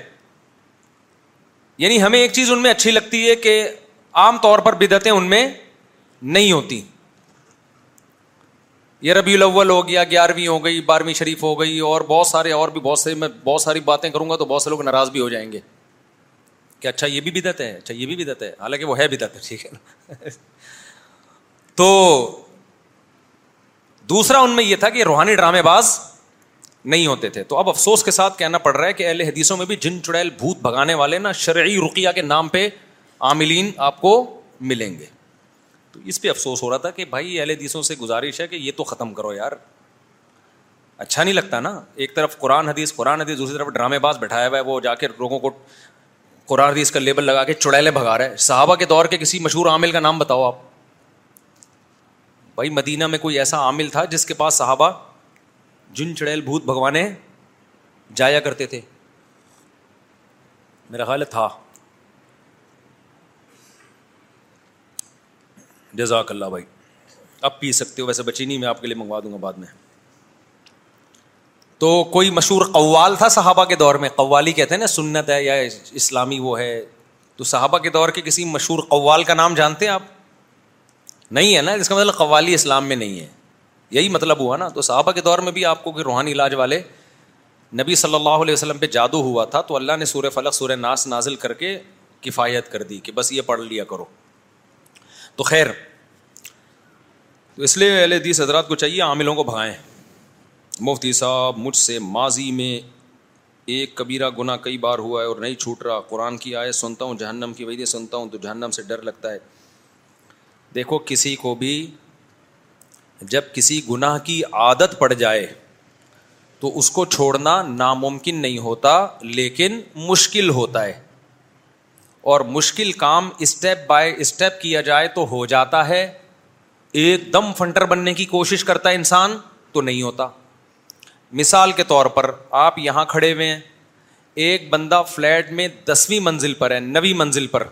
یعنی ہمیں ایک چیز ان میں اچھی لگتی ہے کہ عام طور پر بدعتیں ان میں نہیں ہوتی یہ ربیع الاول ہو گیا گیارہویں ہو گئی بارہویں شریف ہو گئی اور بہت سارے اور بھی بہت سے میں بہت ساری باتیں کروں گا تو بہت سے لوگ ناراض بھی ہو جائیں گے کہ اچھا یہ بھی بدعت ہے اچھا یہ بھی بدعت ہے حالانکہ وہ ہے بدت ٹھیک ہے نا تو دوسرا ان میں یہ تھا کہ روحانی ڈرامے باز نہیں ہوتے تھے تو اب افسوس کے ساتھ کہنا پڑ رہا ہے کہ اہل حدیثوں میں بھی جن چڑیل بھوت بھگانے والے نا شرعی رقیہ کے نام پہ عاملین آپ کو ملیں گے تو اس پہ افسوس ہو رہا تھا کہ بھائی اہل حدیثوں سے گزارش ہے کہ یہ تو ختم کرو یار اچھا نہیں لگتا نا ایک طرف قرآن حدیث قرآن حدیث دوسری طرف ڈرامے باز بٹھایا ہوا ہے وہ جا کے لوگوں کو قرآن حدیث کا لیبل لگا کے چڑیلیں بھگا رہے صحابہ کے دور کے کسی مشہور عامل کا نام بتاؤ آپ بھائی مدینہ میں کوئی ایسا عامل تھا جس کے پاس صحابہ جن چڑیل بھوت بھگوانے جایا کرتے تھے میرا خیال تھا جزاک اللہ بھائی اب پی سکتے ہو ویسے بچی نہیں میں آپ کے لیے منگوا دوں گا بعد میں تو کوئی مشہور قوال تھا صحابہ کے دور میں قوالی کہتے ہیں نا سنت ہے یا اسلامی وہ ہے تو صحابہ کے دور کے کسی مشہور قوال کا نام جانتے ہیں آپ نہیں ہے نا اس کا مطلب قوالی اسلام میں نہیں ہے یہی مطلب ہوا نا تو صحابہ کے دور میں بھی آپ کو کہ روحانی علاج والے نبی صلی اللہ علیہ وسلم پہ جادو ہوا تھا تو اللہ نے فلق ناس نازل کر کے کفایت کر دی کہ بس یہ پڑھ لیا کرو تو خیر تو اس لیے حضرات کو چاہیے عاملوں کو بھگائیں مفتی صاحب مجھ سے ماضی میں ایک کبیرہ گناہ کئی بار ہوا ہے اور نہیں چھوٹ رہا قرآن کی آئے سنتا ہوں جہنم کی وجہ سنتا ہوں تو جہنم سے ڈر لگتا ہے دیکھو کسی کو بھی جب کسی گناہ کی عادت پڑ جائے تو اس کو چھوڑنا ناممکن نہیں ہوتا لیکن مشکل ہوتا ہے اور مشکل کام اسٹیپ بائی اسٹیپ کیا جائے تو ہو جاتا ہے ایک دم فنٹر بننے کی کوشش کرتا ہے انسان تو نہیں ہوتا مثال کے طور پر آپ یہاں کھڑے ہوئے ہیں ایک بندہ فلیٹ میں دسویں منزل پر ہے نویں منزل پر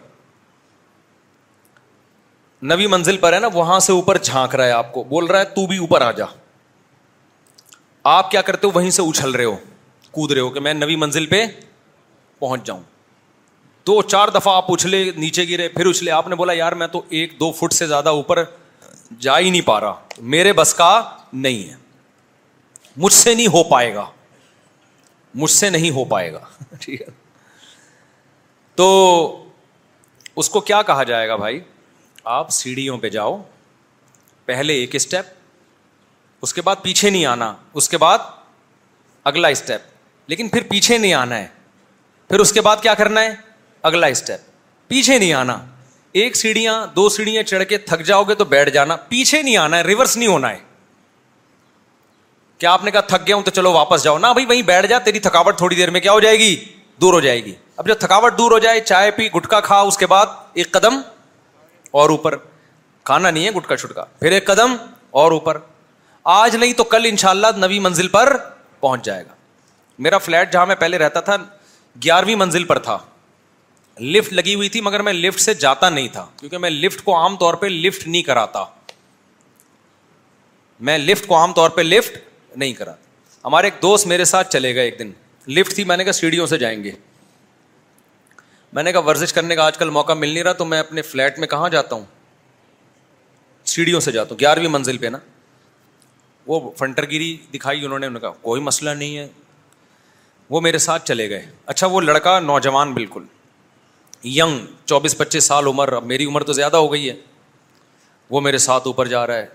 نوی منزل پر ہے نا وہاں سے اوپر جھانک رہا ہے آپ کو بول رہا ہے تو بھی اوپر آ جا آپ کیا کرتے ہو وہیں سے اچھل رہے ہو کود رہے ہو کہ میں نوی منزل پہ پہنچ جاؤں دو چار دفعہ آپ اچھلے نیچے گرے پھر اچھلے آپ نے بولا یار میں تو ایک دو فٹ سے زیادہ اوپر جا ہی نہیں پا رہا میرے بس کا نہیں ہے مجھ سے نہیں ہو پائے گا مجھ سے نہیں ہو پائے گا ٹھیک ہے تو اس کو کیا کہا جائے گا بھائی آپ سیڑھیوں پہ جاؤ پہلے ایک اسٹیپ اس کے بعد پیچھے نہیں آنا اس کے بعد اگلا اسٹیپ لیکن پھر پیچھے نہیں آنا ہے پھر اس کے بعد کیا کرنا ہے اگلا اسٹیپ پیچھے نہیں آنا ایک سیڑھیاں دو سیڑھیاں چڑھ کے تھک جاؤ گے تو بیٹھ جانا پیچھے نہیں آنا ہے ریورس نہیں ہونا ہے کیا آپ نے کہا تھک گیا ہوں تو چلو واپس جاؤ نہ بیٹھ جا تیری تھکاوٹ تھوڑی دیر میں کیا ہو جائے گی دور ہو جائے گی اب جو تھکاوٹ دور ہو جائے چائے پی گٹکا کھا اس کے بعد ایک قدم اور اوپر کھانا نہیں ہے گٹکا چھٹکا پھر ایک قدم اور اوپر آج نہیں تو کل انشاءاللہ شاء منزل پر پہنچ جائے گا میرا فلیٹ جہاں میں پہلے رہتا تھا گیارہویں منزل پر تھا لفٹ لگی ہوئی تھی مگر میں لفٹ سے جاتا نہیں تھا کیونکہ میں لفٹ کو عام طور پہ لفٹ نہیں کراتا میں لفٹ کو عام طور پہ لفٹ نہیں کرا ہمارے ایک دوست میرے ساتھ چلے گئے ایک دن لفٹ تھی میں نے کہا سیڑھیوں سے جائیں گے میں نے کہا ورزش کرنے کا آج کل موقع مل نہیں رہا تو میں اپنے فلیٹ میں کہاں جاتا ہوں سیڑھیوں سے جاتا ہوں گیارہویں منزل پہ نا وہ فنٹر گیری دکھائی انہوں نے انہوں نے کہا کوئی مسئلہ نہیں ہے وہ میرے ساتھ چلے گئے اچھا وہ لڑکا نوجوان بالکل ینگ چوبیس پچیس سال عمر اب میری عمر تو زیادہ ہو گئی ہے وہ میرے ساتھ اوپر جا رہا ہے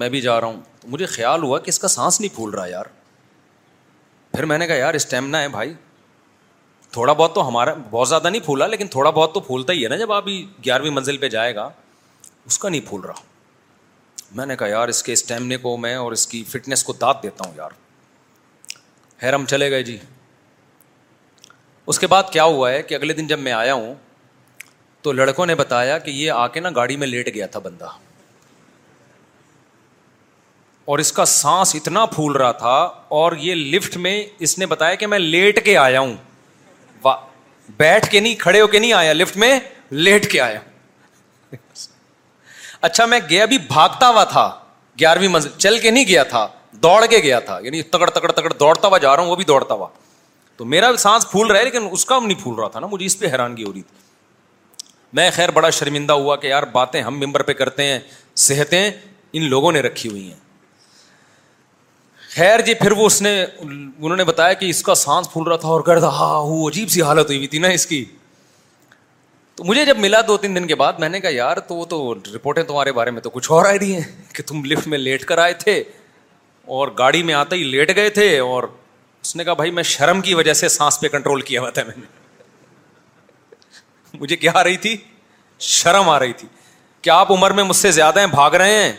میں بھی جا رہا ہوں مجھے خیال ہوا کہ اس کا سانس نہیں پھول رہا یار پھر میں نے کہا یار اسٹیمنا ہے بھائی تھوڑا بہت تو ہمارا بہت زیادہ نہیں پھولا لیکن تھوڑا بہت تو پھولتا ہی ہے نا جب آپ گیارہویں منزل پہ جائے گا اس کا نہیں پھول رہا میں نے کہا یار اس کے اسٹیمنے کو میں اور اس کی فٹنس کو داد دیتا ہوں یار خیر ہم چلے گئے جی اس کے بعد کیا ہوا ہے کہ اگلے دن جب میں آیا ہوں تو لڑکوں نے بتایا کہ یہ آ کے نا گاڑی میں لیٹ گیا تھا بندہ اور اس کا سانس اتنا پھول رہا تھا اور یہ لفٹ میں اس نے بتایا کہ میں لیٹ کے آیا ہوں بیٹھ کے نہیں کھڑے ہو کے نہیں آیا لفٹ میں لیٹ کے آیا اچھا میں گیا بھی بھاگتا ہوا تھا گیارہویں منزل چل کے نہیں گیا تھا دوڑ کے گیا تھا یعنی تکڑ تکڑ تکڑ دوڑتا ہوا جا رہا ہوں وہ بھی دوڑتا ہوا تو میرا سانس پھول رہا ہے لیکن اس کا نہیں پھول رہا تھا نا مجھے اس پہ حیرانگی ہو رہی تھی میں خیر بڑا شرمندہ ہوا کہ یار باتیں ہم ممبر پہ کرتے ہیں صحتیں ان لوگوں نے رکھی ہوئی ہیں خیر جی پھر وہ اس نے انہوں نے بتایا کہ اس کا سانس پھول رہا تھا اور گرد ہا ہو ہاں، ہاں، عجیب سی حالت ہوئی ہوئی تھی نا اس کی تو مجھے جب ملا دو تین دن کے بعد میں نے کہا یار تو وہ تو رپورٹیں تمہارے بارے میں تو کچھ اور آئی ہیں کہ تم لفٹ میں لیٹ کر آئے تھے اور گاڑی میں آتے ہی لیٹ گئے تھے اور اس نے کہا بھائی میں شرم کی وجہ سے سانس پہ کنٹرول کیا ہوا تھا میں نے مجھے کیا آ رہی تھی شرم آ رہی تھی کیا آپ عمر میں مجھ سے زیادہ ہیں بھاگ رہے ہیں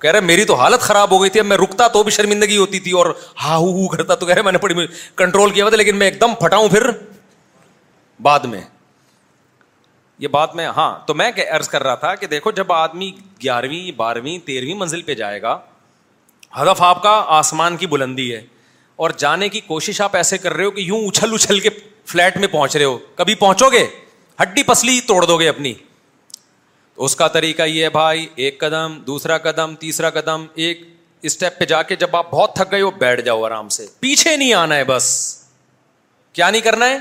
کہہ رہے میری تو حالت خراب ہو گئی تھی اب میں رکتا تو بھی شرمندگی ہوتی تھی اور ہا ہو کرتا تو کہہ رہے میں نے کنٹرول کیا تھا لیکن میں ایک دم پھٹاؤں پھر بعد میں یہ بات میں ہاں تو میں عرض کر رہا تھا کہ دیکھو جب آدمی گیارہویں بارہویں تیرہویں منزل پہ جائے گا ہدف آپ کا آسمان کی بلندی ہے اور جانے کی کوشش آپ ایسے کر رہے ہو کہ یوں اچھل اچھل کے فلیٹ میں پہنچ رہے ہو کبھی پہنچو گے ہڈی پسلی توڑ دو گے اپنی اس کا طریقہ یہ ہے بھائی ایک قدم دوسرا قدم تیسرا قدم ایک اسٹیپ پہ جا کے جب آپ بہت تھک گئے ہو بیٹھ جاؤ آرام سے پیچھے نہیں آنا ہے بس کیا نہیں کرنا ہے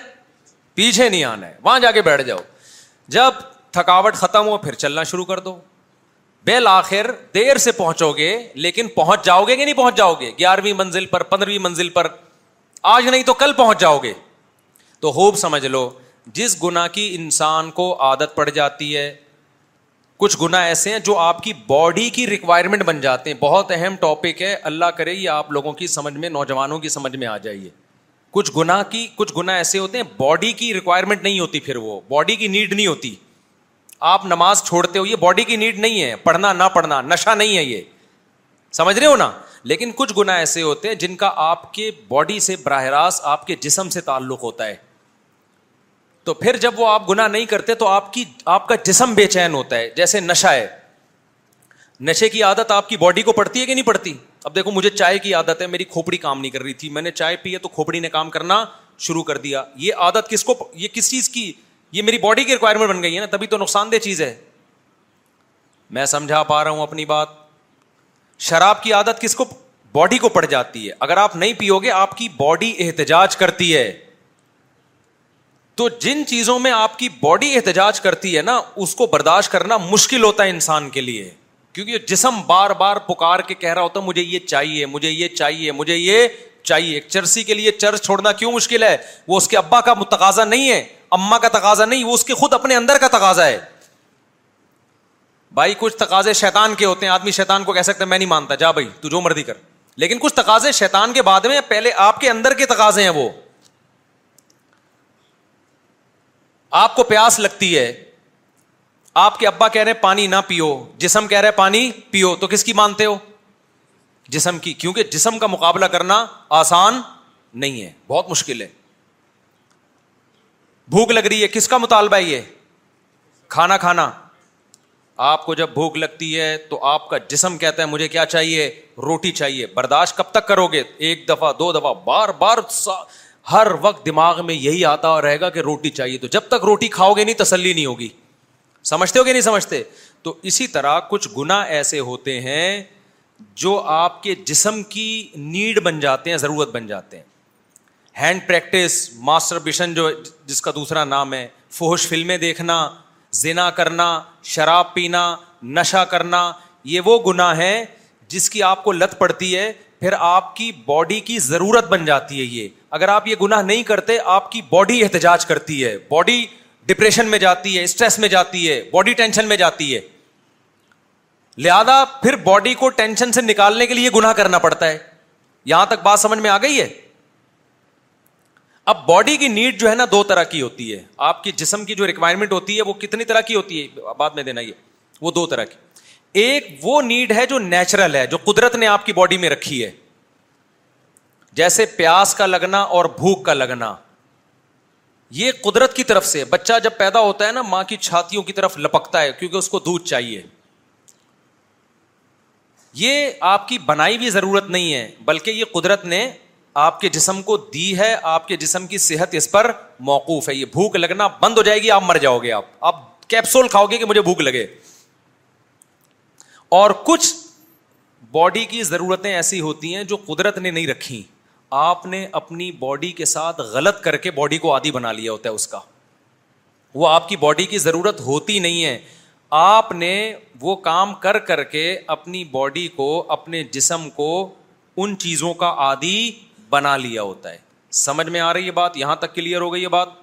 پیچھے نہیں آنا ہے وہاں جا کے بیٹھ جاؤ جب تھکاوٹ ختم ہو پھر چلنا شروع کر دو بالآخر دیر سے پہنچو گے لیکن پہنچ جاؤ گے کہ نہیں پہنچ جاؤ گے گیارہویں منزل پر پندرہویں منزل پر آج نہیں تو کل پہنچ جاؤ گے تو خوب سمجھ لو جس گنا کی انسان کو عادت پڑ جاتی ہے کچھ گنا ایسے ہیں جو آپ کی باڈی کی ریکوائرمنٹ بن جاتے ہیں بہت اہم ٹاپک ہے اللہ کرے یہ آپ لوگوں کی سمجھ میں نوجوانوں کی سمجھ میں آ جائیے کچھ گناہ کی کچھ گنا ایسے ہوتے ہیں باڈی کی ریکوائرمنٹ نہیں ہوتی پھر وہ باڈی کی نیڈ نہیں ہوتی آپ نماز چھوڑتے ہو یہ باڈی کی نیڈ نہیں ہے پڑھنا نہ پڑھنا نشہ نہیں ہے یہ سمجھ رہے ہو نا لیکن کچھ گنا ایسے ہوتے ہیں جن کا آپ کے باڈی سے براہ راست آپ کے جسم سے تعلق ہوتا ہے تو پھر جب وہ آپ گنا نہیں کرتے تو آپ کی آپ کا جسم بے چین ہوتا ہے جیسے نشا ہے نشے کی عادت آپ کی باڈی کو پڑتی ہے کہ نہیں پڑتی اب دیکھو مجھے چائے کی عادت ہے میری کھوپڑی کام نہیں کر رہی تھی میں نے چائے پی ہے تو کھوپڑی نے کام کرنا شروع کر دیا یہ عادت کس کو یہ کس چیز کی یہ میری باڈی کی ریکوائرمنٹ بن گئی ہے نا تبھی تو نقصان دہ چیز ہے میں سمجھا پا رہا ہوں اپنی بات شراب کی عادت کس کو باڈی کو پڑ جاتی ہے اگر آپ نہیں پیو گے آپ کی باڈی احتجاج کرتی ہے تو جن چیزوں میں آپ کی باڈی احتجاج کرتی ہے نا اس کو برداشت کرنا مشکل ہوتا ہے انسان کے لیے کیونکہ جسم بار بار پکار کے کہہ رہا ہوتا ہے مجھے یہ چاہیے مجھے یہ چاہیے مجھے یہ چاہیے چرسی کے لیے چرس چھوڑنا کیوں مشکل ہے وہ اس کے ابا کا تقاضا نہیں ہے اما کا تقاضا نہیں وہ اس کے خود اپنے اندر کا تقاضا ہے بھائی کچھ تقاضے شیتان کے ہوتے ہیں آدمی شیتان کو کہہ سکتے میں نہیں مانتا جا بھائی تو جو مرضی کر لیکن کچھ تقاضے شیتان کے بعد میں پہلے آپ کے اندر کے تقاضے ہیں وہ آپ کو پیاس لگتی ہے آپ کے ابا کہہ رہے ہیں پانی نہ پیو جسم کہہ رہے پانی پیو تو کس کی مانتے ہو جسم کی کیونکہ جسم کا مقابلہ کرنا آسان نہیں ہے بہت مشکل ہے بھوک لگ رہی ہے کس کا مطالبہ یہ کھانا کھانا آپ کو جب بھوک لگتی ہے تو آپ کا جسم کہتا ہے مجھے کیا چاہیے روٹی چاہیے برداشت کب تک کرو گے ایک دفعہ دو دفعہ بار بار ہر وقت دماغ میں یہی آتا اور رہے گا کہ روٹی چاہیے تو جب تک روٹی کھاؤ گے نہیں تسلی نہیں ہوگی سمجھتے ہو کہ نہیں سمجھتے تو اسی طرح کچھ گنا ایسے ہوتے ہیں جو آپ کے جسم کی نیڈ بن جاتے ہیں ضرورت بن جاتے ہیں ہینڈ پریکٹس ماسٹر بشن جو جس کا دوسرا نام ہے فوہش فلمیں دیکھنا زنا کرنا شراب پینا نشہ کرنا یہ وہ گناہ ہیں جس کی آپ کو لت پڑتی ہے پھر آپ کی باڈی کی ضرورت بن جاتی ہے یہ اگر آپ یہ گناہ نہیں کرتے آپ کی باڈی احتجاج کرتی ہے باڈی ڈپریشن میں جاتی ہے اسٹریس میں جاتی ہے باڈی ٹینشن میں جاتی ہے لہذا پھر باڈی کو ٹینشن سے نکالنے کے لیے گنا کرنا پڑتا ہے یہاں تک بات سمجھ میں آ گئی ہے اب باڈی کی نیڈ جو ہے نا دو طرح کی ہوتی ہے آپ کی جسم کی جو ریکوائرمنٹ ہوتی ہے وہ کتنی طرح کی ہوتی ہے بعد میں دینا یہ وہ دو طرح کی ایک وہ نیڈ ہے جو نیچرل ہے جو قدرت نے آپ کی باڈی میں رکھی ہے جیسے پیاس کا لگنا اور بھوک کا لگنا یہ قدرت کی طرف سے بچہ جب پیدا ہوتا ہے نا ماں کی چھاتیوں کی طرف لپکتا ہے کیونکہ اس کو دودھ چاہیے یہ آپ کی بنائی بھی ضرورت نہیں ہے بلکہ یہ قدرت نے آپ کے جسم کو دی ہے آپ کے جسم کی صحت اس پر موقوف ہے یہ بھوک لگنا بند ہو جائے گی آپ مر جاؤ گے آپ آپ کیپسول کھاؤ گے کہ مجھے بھوک لگے اور کچھ باڈی کی ضرورتیں ایسی ہوتی ہیں جو قدرت نے نہیں رکھی آپ نے اپنی باڈی کے ساتھ غلط کر کے باڈی کو آدھی بنا لیا ہوتا ہے اس کا وہ آپ کی باڈی کی ضرورت ہوتی نہیں ہے آپ نے وہ کام کر کر کے اپنی باڈی کو اپنے جسم کو ان چیزوں کا آدھی بنا لیا ہوتا ہے سمجھ میں آ رہی ہے بات یہاں تک کلیئر ہو گئی یہ بات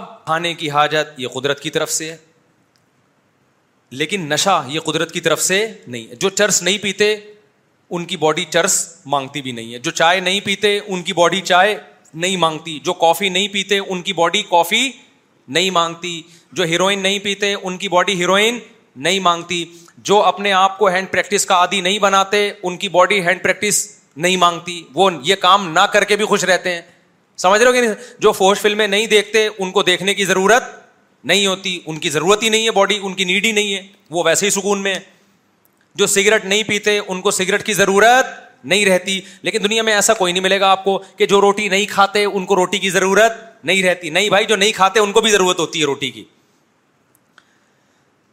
اب کھانے کی حاجت یہ قدرت کی طرف سے ہے لیکن نشہ یہ قدرت کی طرف سے نہیں ہے جو چرس نہیں پیتے ان کی باڈی چرس مانگتی بھی نہیں ہے جو چائے نہیں پیتے ان کی باڈی چائے نہیں مانگتی جو کافی نہیں پیتے ان کی باڈی کافی نہیں مانگتی جو ہیروئن نہیں پیتے ان کی باڈی ہیروئن نہیں مانگتی جو اپنے آپ کو ہینڈ پریکٹس کا عادی نہیں بناتے ان کی باڈی ہینڈ پریکٹس نہیں مانگتی وہ یہ کام نہ کر کے بھی خوش رہتے ہیں سمجھ رہے ہو کہ جو فوج فلمیں نہیں دیکھتے ان کو دیکھنے کی ضرورت نہیں ہوتی ان کی ضرورت ہی نہیں ہے باڈی ان کی نیڈ ہی نہیں ہے وہ ویسے ہی سکون میں جو سگریٹ نہیں پیتے ان کو سگریٹ کی ضرورت نہیں رہتی لیکن دنیا میں ایسا کوئی نہیں ملے گا آپ کو کہ جو روٹی نہیں کھاتے ان کو روٹی کی ضرورت نہیں رہتی نہیں بھائی جو نہیں کھاتے ان کو بھی ضرورت ہوتی ہے روٹی کی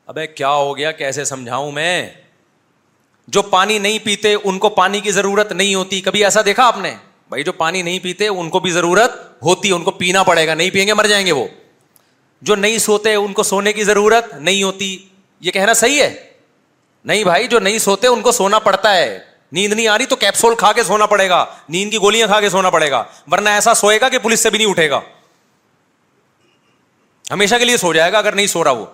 ابے کیا ہو گیا کیسے سمجھاؤں میں جو پانی نہیں پیتے ان کو پانی کی ضرورت نہیں ہوتی کبھی ایسا دیکھا آپ نے بھائی جو پانی نہیں پیتے ان کو بھی ضرورت ہوتی ان کو پینا پڑے گا نہیں پئیں گے مر جائیں گے وہ جو نہیں سوتے ان کو سونے کی ضرورت نہیں ہوتی یہ کہنا صحیح ہے نہیں بھائی جو نہیں سوتے ان کو سونا پڑتا ہے نیند نہیں آ رہی تو کیپسول کھا کے سونا پڑے گا نیند کی گولیاں کھا کے سونا پڑے گا ورنہ ایسا سوئے گا کہ پولیس سے بھی نہیں اٹھے گا ہمیشہ کے لیے سو جائے گا اگر نہیں سو رہا وہ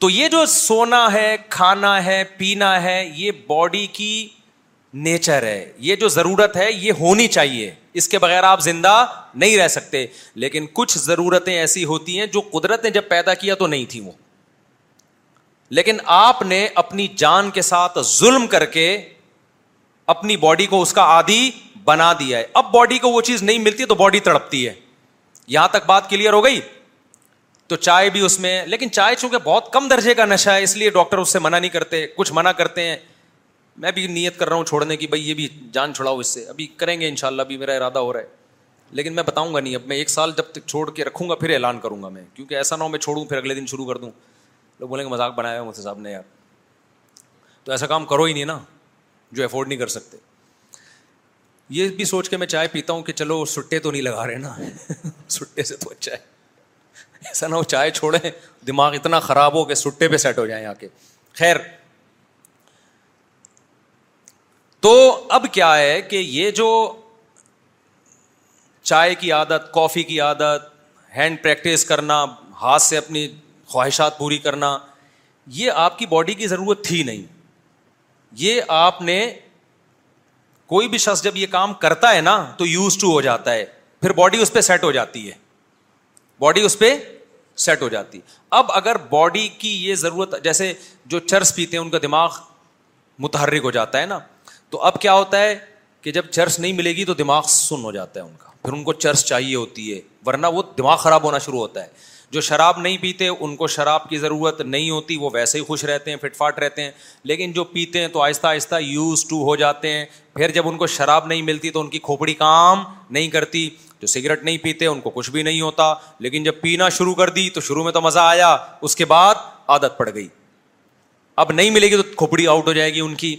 تو یہ جو سونا ہے کھانا ہے پینا ہے یہ باڈی کی نیچر ہے یہ جو ضرورت ہے یہ ہونی چاہیے اس کے بغیر آپ زندہ نہیں رہ سکتے لیکن کچھ ضرورتیں ایسی ہوتی ہیں جو قدرت نے جب پیدا کیا تو نہیں تھی وہ لیکن آپ نے اپنی جان کے ساتھ ظلم کر کے اپنی باڈی کو اس کا آدھی بنا دیا ہے اب باڈی کو وہ چیز نہیں ملتی تو باڈی تڑپتی ہے یہاں تک بات کلیئر ہو گئی تو چائے بھی اس میں لیکن چائے چونکہ بہت کم درجے کا نشہ ہے اس لیے ڈاکٹر اس سے منع نہیں کرتے کچھ منع کرتے ہیں میں بھی نیت کر رہا ہوں چھوڑنے کی بھائی یہ بھی جان چھوڑاؤ اس سے ابھی کریں گے ان شاء اللہ ابھی میرا ارادہ ہو رہا ہے لیکن میں بتاؤں گا نہیں اب میں ایک سال جب تک چھوڑ کے رکھوں گا پھر اعلان کروں گا میں کیونکہ ایسا نہ ہو میں چھوڑوں پھر اگلے دن شروع کر دوں لوگ بولیں گے مذاق بنایا اسے صاحب نے یار تو ایسا کام کرو ہی نہیں نا جو افورڈ نہیں کر سکتے یہ بھی سوچ کے میں چائے پیتا ہوں کہ چلو سٹے تو نہیں لگا رہے نا سٹے سے تو اچھا ہے ایسا نہ ہو چائے چھوڑیں دماغ اتنا خراب ہو کہ سٹے پہ سیٹ ہو جائیں آ کے خیر تو اب کیا ہے کہ یہ جو چائے کی عادت کافی کی عادت ہینڈ پریکٹس کرنا ہاتھ سے اپنی خواہشات پوری کرنا یہ آپ کی باڈی کی ضرورت تھی نہیں یہ آپ نے کوئی بھی شخص جب یہ کام کرتا ہے نا تو یوز ٹو ہو جاتا ہے پھر باڈی اس پہ سیٹ ہو جاتی ہے باڈی اس پہ سیٹ ہو جاتی ہے اب اگر باڈی کی یہ ضرورت جیسے جو چرس پیتے ہیں ان کا دماغ متحرک ہو جاتا ہے نا تو اب کیا ہوتا ہے کہ جب چرس نہیں ملے گی تو دماغ سن ہو جاتا ہے ان کا پھر ان کو چرس چاہیے ہوتی ہے ورنہ وہ دماغ خراب ہونا شروع ہوتا ہے جو شراب نہیں پیتے ان کو شراب کی ضرورت نہیں ہوتی وہ ویسے ہی خوش رہتے ہیں فٹ فاٹ رہتے ہیں لیکن جو پیتے ہیں تو آہستہ آہستہ یوز ٹو ہو جاتے ہیں پھر جب ان کو شراب نہیں ملتی تو ان کی کھوپڑی کام نہیں کرتی جو سگریٹ نہیں پیتے ان کو کچھ بھی نہیں ہوتا لیکن جب پینا شروع کر دی تو شروع میں تو مزہ آیا اس کے بعد عادت پڑ گئی اب نہیں ملے گی تو کھوپڑی آؤٹ ہو جائے گی ان کی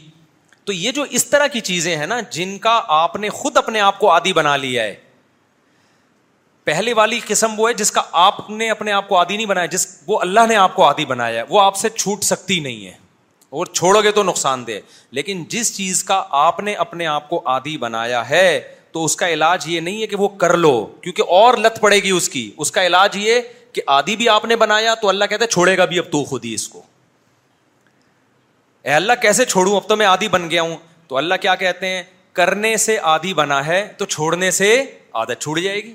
تو یہ جو اس طرح کی چیزیں ہیں نا جن کا آپ نے خود اپنے آپ کو عادی بنا لیا ہے پہلے والی قسم وہ ہے جس کا آپ نے اپنے آپ کو عادی نہیں بنایا جس وہ اللہ نے آپ کو عادی بنایا ہے وہ آپ سے چھوٹ سکتی نہیں ہے اور چھوڑو گے تو نقصان دہ لیکن جس چیز کا آپ نے اپنے آپ کو عادی بنایا ہے تو اس کا علاج یہ نہیں ہے کہ وہ کر لو کیونکہ اور لت پڑے گی اس کی اس کا علاج یہ کہ عادی بھی آپ نے بنایا تو اللہ کہتے چھوڑے گا بھی اب تو خود ہی اس کو اے اللہ کیسے چھوڑوں اب تو میں آدھی بن گیا ہوں تو اللہ کیا کہتے ہیں کرنے سے آدھی بنا ہے تو چھوڑنے سے عادت چھوڑ جائے گی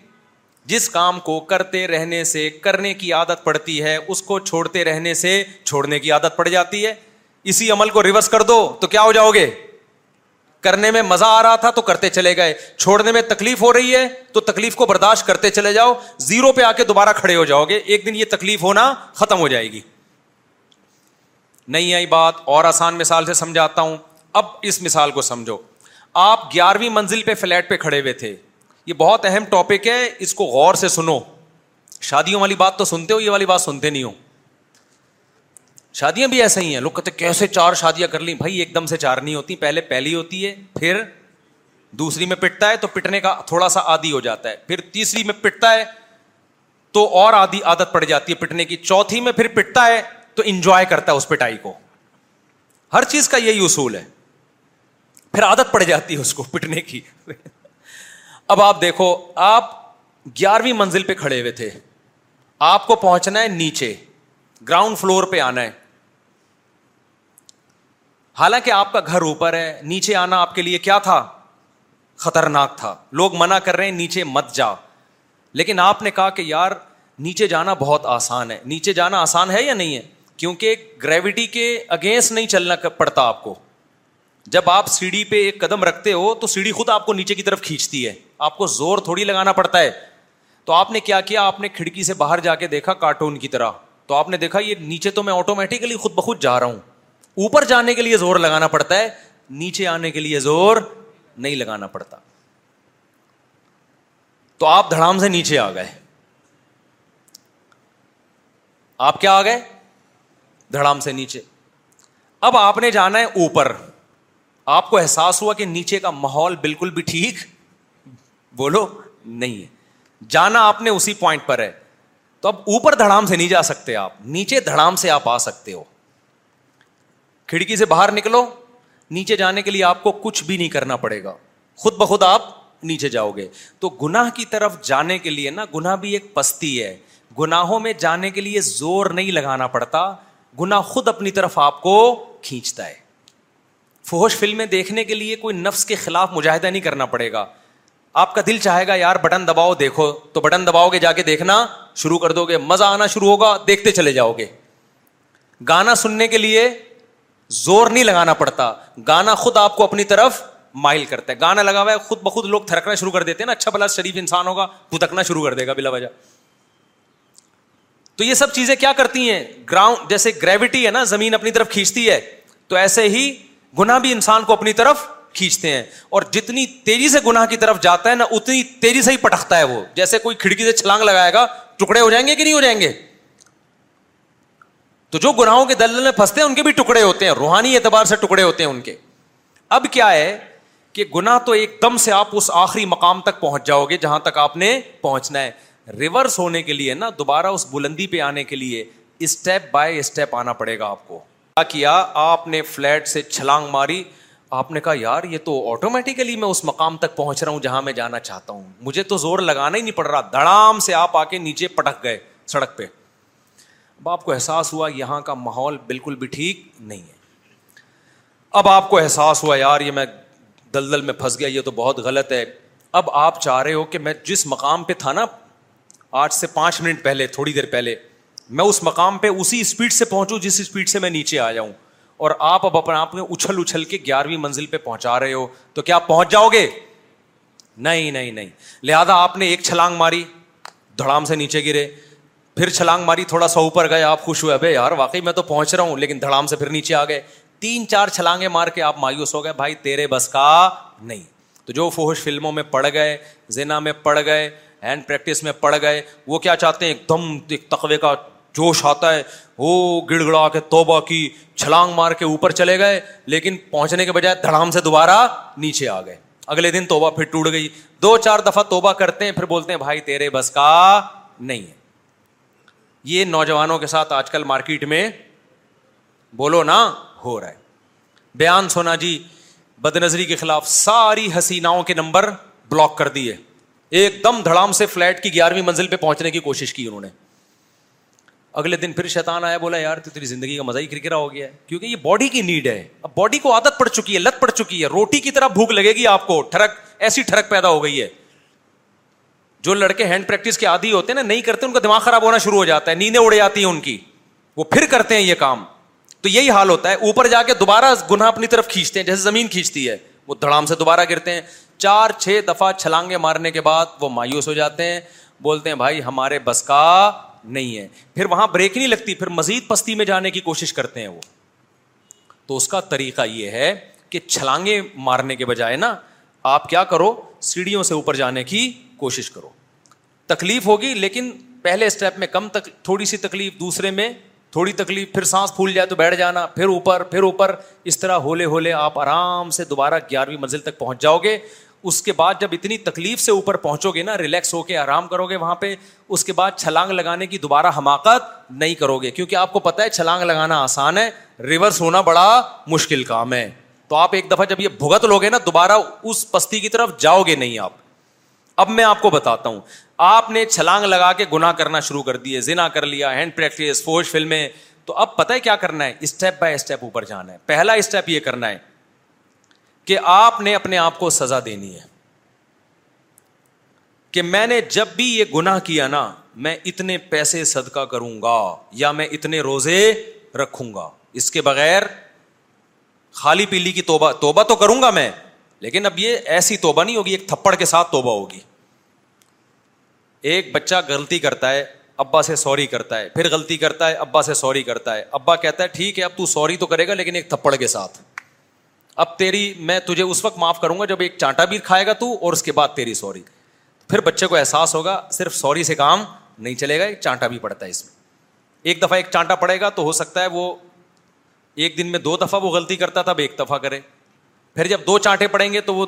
جس کام کو کرتے رہنے سے کرنے کی عادت پڑتی ہے اس کو چھوڑتے رہنے سے چھوڑنے کی عادت پڑ جاتی ہے اسی عمل کو ریورس کر دو تو کیا ہو جاؤ گے کرنے میں مزہ آ رہا تھا تو کرتے چلے گئے چھوڑنے میں تکلیف ہو رہی ہے تو تکلیف کو برداشت کرتے چلے جاؤ زیرو پہ آ کے دوبارہ کھڑے ہو جاؤ گے ایک دن یہ تکلیف ہونا ختم ہو جائے گی نہیں آئی بات اور آسان مثال سے سمجھاتا ہوں اب اس مثال کو سمجھو آپ گیارہویں منزل پہ فلیٹ پہ کھڑے ہوئے تھے یہ بہت اہم ٹاپک ہے اس کو غور سے سنو شادیوں والی بات تو سنتے ہو یہ والی بات سنتے نہیں ہو شادیاں بھی ایسے ہی ہیں لوگ کہتے کیسے چار شادیاں کر لیں بھائی ایک دم سے چار نہیں ہوتی پہلے پہلی ہوتی ہے پھر دوسری میں پٹتا ہے تو پٹنے کا تھوڑا سا آدھی ہو جاتا ہے پھر تیسری میں پٹتا ہے تو اور آدھی عادت پڑ جاتی ہے پٹنے کی چوتھی میں پھر پٹتا ہے تو انجوائے کرتا ہے اس پٹائی کو ہر چیز کا یہی اصول ہے پھر عادت پڑ جاتی ہے اس کو پٹنے کی اب آپ دیکھو آپ گیارہویں منزل پہ کھڑے ہوئے تھے آپ کو پہنچنا ہے نیچے گراؤنڈ فلور پہ آنا ہے حالانکہ آپ کا گھر اوپر ہے نیچے آنا آپ کے لیے کیا تھا خطرناک تھا لوگ منع کر رہے ہیں نیچے مت جا لیکن آپ نے کہا کہ یار نیچے جانا بہت آسان ہے نیچے جانا آسان ہے یا نہیں ہے کیونکہ گریوٹی کے اگینسٹ نہیں چلنا پڑتا آپ کو جب آپ سیڑھی پہ ایک قدم رکھتے ہو تو سیڑھی خود آپ کو نیچے کی طرف کھینچتی ہے آپ کو زور تھوڑی لگانا پڑتا ہے تو آپ نے کیا کیا آپ نے کھڑکی سے باہر جا کے دیکھا کارٹون کی طرح تو آپ نے دیکھا یہ نیچے تو میں آٹومیٹکلی خود بخود جا رہا ہوں اوپر جانے کے لیے زور لگانا پڑتا ہے نیچے آنے کے لیے زور نہیں لگانا پڑتا تو آپ دھڑام سے نیچے آ گئے آپ کیا آ گئے دھڑام سے نیچے اب آپ نے جانا ہے اوپر آپ کو احساس ہوا کہ نیچے کا ماحول بالکل بھی ٹھیک بولو نہیں ہے جانا آپ نے اسی پوائنٹ پر ہے تو اب اوپر دھڑام سے نہیں جا سکتے آپ نیچے دھڑام سے آپ آ سکتے ہو کھڑکی سے باہر نکلو نیچے جانے کے لیے آپ کو کچھ بھی نہیں کرنا پڑے گا خود بخود آپ نیچے جاؤ گے تو گنا کی طرف جانے کے لیے نا گنا بھی ایک پستی ہے گناوں میں جانے کے لیے زور نہیں لگانا پڑتا گنا خود اپنی طرف آپ کو کھینچتا ہے فہوش فلمیں دیکھنے کے لیے کوئی نفس کے خلاف مجاہدہ نہیں کرنا پڑے گا آپ کا دل چاہے گا یار بٹن دباؤ دیکھو تو بٹن دباؤ گے جا کے دیکھنا شروع کر دو گے مزہ آنا شروع ہوگا دیکھتے چلے جاؤ گے گانا سننے کے لیے زور نہیں لگانا پڑتا گانا خود آپ کو اپنی طرف مائل کرتا ہے گانا لگا ہوا ہے خود بخود لوگ تھرکنا شروع کر دیتے ہیں نا اچھا بلا شریف انسان ہوگا پھتکنا شروع کر دے گا بلا وجہ تو یہ سب چیزیں کیا کرتی ہیں گراؤنڈ جیسے گریوٹی ہے نا زمین اپنی طرف کھینچتی ہے تو ایسے ہی گنا بھی انسان کو اپنی طرف کھینچتے ہیں اور جتنی تیزی سے گناہ کی طرف جاتا ہے نا اتنی تیزی سے ہی پٹکتا ہے وہ جیسے کوئی کھڑکی سے چھلانگ لگائے گا ٹکڑے ہو جائیں گے کہ نہیں ہو جائیں گے تو جو گناہوں کے دل میں پھنستے ہیں ان کے بھی ٹکڑے ہوتے ہیں روحانی اعتبار سے ٹکڑے ہوتے ہیں ان کے اب کیا ہے کہ گنا تو ایک دم سے آپ اس آخری مقام تک پہنچ جاؤ گے جہاں تک آپ نے پہنچنا ہے ریورس ہونے کے لیے نا دوبارہ اس بلندی پہ آنے کے لیے اسٹیپ بائی اسٹیپ آنا پڑے گا آپ آپ آپ کو کیا نے نے فلیٹ سے چھلانگ ماری کہا یار یہ تو آٹومیٹیکلی میں اس مقام تک پہنچ رہا ہوں جہاں میں جانا چاہتا ہوں مجھے تو زور لگانا ہی نہیں پڑ رہا دڑام سے آپ آ کے نیچے پٹک گئے سڑک پہ اب آپ کو احساس ہوا یہاں کا ماحول بالکل بھی ٹھیک نہیں ہے اب آپ کو احساس ہوا یار یہ میں دلدل میں پھنس گیا یہ تو بہت غلط ہے اب آپ چاہ رہے ہو کہ میں جس مقام پہ تھا نا آج سے پانچ منٹ پہلے تھوڑی دیر پہلے میں اس مقام پہ اسی اسپیڈ سے پہنچوں جس اسپیڈ سے میں نیچے آ جاؤں اور آپ اب اپنے آپ میں اچھل اچھل کے گیارہویں منزل پہ پہنچا رہے ہو تو کیا آپ پہنچ جاؤ گے نہیں نہیں نہیں لہذا آپ نے ایک چھلانگ ماری دھڑام سے نیچے گرے پھر چھلانگ ماری تھوڑا سا اوپر گئے آپ خوش ہوئے بھائی یار واقعی میں تو پہنچ رہا ہوں لیکن دھڑام سے پھر نیچے آ گئے تین چار چھلانگیں مار کے آپ مایوس ہو گئے بھائی تیرے بس کا نہیں تو جو فوہش فلموں میں پڑ گئے زینا میں پڑ گئے ہینڈ پریکٹس میں پڑ گئے وہ کیا چاہتے ہیں ایک دم ایک تقوے کا جوش آتا ہے وہ گڑ گڑا کے توبہ کی چھلانگ مار کے اوپر چلے گئے لیکن پہنچنے کے بجائے دھڑام سے دوبارہ نیچے آ گئے اگلے دن توبہ پھر ٹوٹ گئی دو چار دفعہ توبہ کرتے ہیں پھر بولتے ہیں بھائی تیرے بس کا نہیں ہے یہ نوجوانوں کے ساتھ آج کل مارکیٹ میں بولو نا ہو رہا ہے بیان سونا جی بد نظری کے خلاف ساری حسیناؤں کے نمبر بلاک کر دیے ایک دم دھڑام سے فلیٹ کی گیارہویں منزل پہ پہنچنے کی کوشش کی انہوں نے اگلے دن پھر شیطان آیا بولا یار تو تیری زندگی کا مزہ ہی کرکرا ہو گیا ہے کیونکہ یہ باڈی کی نیڈ ہے اب باڈی کو عادت پڑ چکی ہے لت پڑ چکی ہے روٹی کی طرح بھوک لگے گی آپ کو ٹھڑک ایسی ٹھڑک پیدا ہو گئی ہے جو لڑکے ہینڈ پریکٹس کے عادی ہوتے ہیں نا نہیں کرتے ان کا دماغ خراب ہونا شروع ہو جاتا ہے نیندیں اڑ جاتی ہیں ان کی وہ پھر کرتے ہیں یہ کام تو یہی حال ہوتا ہے اوپر جا کے دوبارہ گناہ اپنی طرف کھینچتے ہیں جیسے زمین کھینچتی ہے وہ دھڑام سے دوبارہ گرتے ہیں چار چھ دفعہ چھلانگے مارنے کے بعد وہ مایوس ہو جاتے ہیں بولتے ہیں بھائی ہمارے بس کا نہیں ہے پھر وہاں بریک نہیں لگتی پھر مزید پستی میں جانے کی کوشش کرتے ہیں وہ تو اس کا طریقہ یہ ہے کہ چھلانگے مارنے کے بجائے نا آپ کیا کرو سیڑھیوں سے اوپر جانے کی کوشش کرو تکلیف ہوگی لیکن پہلے اسٹیپ میں کم تک تھوڑی سی تکلیف دوسرے میں تھوڑی تکلیف پھر سانس پھول جائے تو بیٹھ جانا پھر اوپر پھر اوپر اس طرح ہولے ہولے آپ آرام سے دوبارہ گیارہویں منزل تک پہنچ جاؤ گے اس کے بعد جب اتنی تکلیف سے اوپر پہنچو گے نا ریلیکس ہو کے آرام کرو گے وہاں پہ اس کے بعد چھلانگ لگانے کی دوبارہ حماقت نہیں کرو گے کیونکہ آپ کو پتا ہے چھلانگ لگانا آسان ہے ریورس ہونا بڑا مشکل کام ہے تو آپ ایک دفعہ جب یہ بھگت لو گے نا دوبارہ اس پستی کی طرف جاؤ گے نہیں آپ اب میں آپ کو بتاتا ہوں آپ نے چھلانگ لگا کے گنا کرنا شروع کر دیے زنا کر لیا ہینڈ پریکٹس فوج فلمیں تو اب پتہ ہے کیا کرنا ہے اسٹیپ بائی اسٹیپ اوپر جانا ہے پہلا اسٹیپ یہ کرنا ہے کہ آپ نے اپنے آپ کو سزا دینی ہے کہ میں نے جب بھی یہ گنا کیا نا میں اتنے پیسے صدقہ کروں گا یا میں اتنے روزے رکھوں گا اس کے بغیر خالی پیلی کی توبہ توبہ تو کروں گا میں لیکن اب یہ ایسی توبہ نہیں ہوگی ایک تھپڑ کے ساتھ توبہ ہوگی ایک بچہ غلطی کرتا ہے ابا سے سوری کرتا ہے پھر غلطی کرتا ہے ابا سے سوری کرتا ہے ابا کہتا ہے ٹھیک ہے اب تو سوری تو کرے گا لیکن ایک تھپڑ کے ساتھ اب تیری میں تجھے اس وقت معاف کروں گا جب ایک چانٹا بھی کھائے گا تو اور اس کے بعد تیری سوری پھر بچے کو احساس ہوگا صرف سوری سے کام نہیں چلے گا ایک چانٹا بھی پڑتا ہے اس میں ایک دفعہ ایک چانٹا پڑے گا تو ہو سکتا ہے وہ ایک دن میں دو دفعہ وہ غلطی کرتا تھا اب ایک دفعہ کرے پھر جب دو چانٹے پڑیں گے تو وہ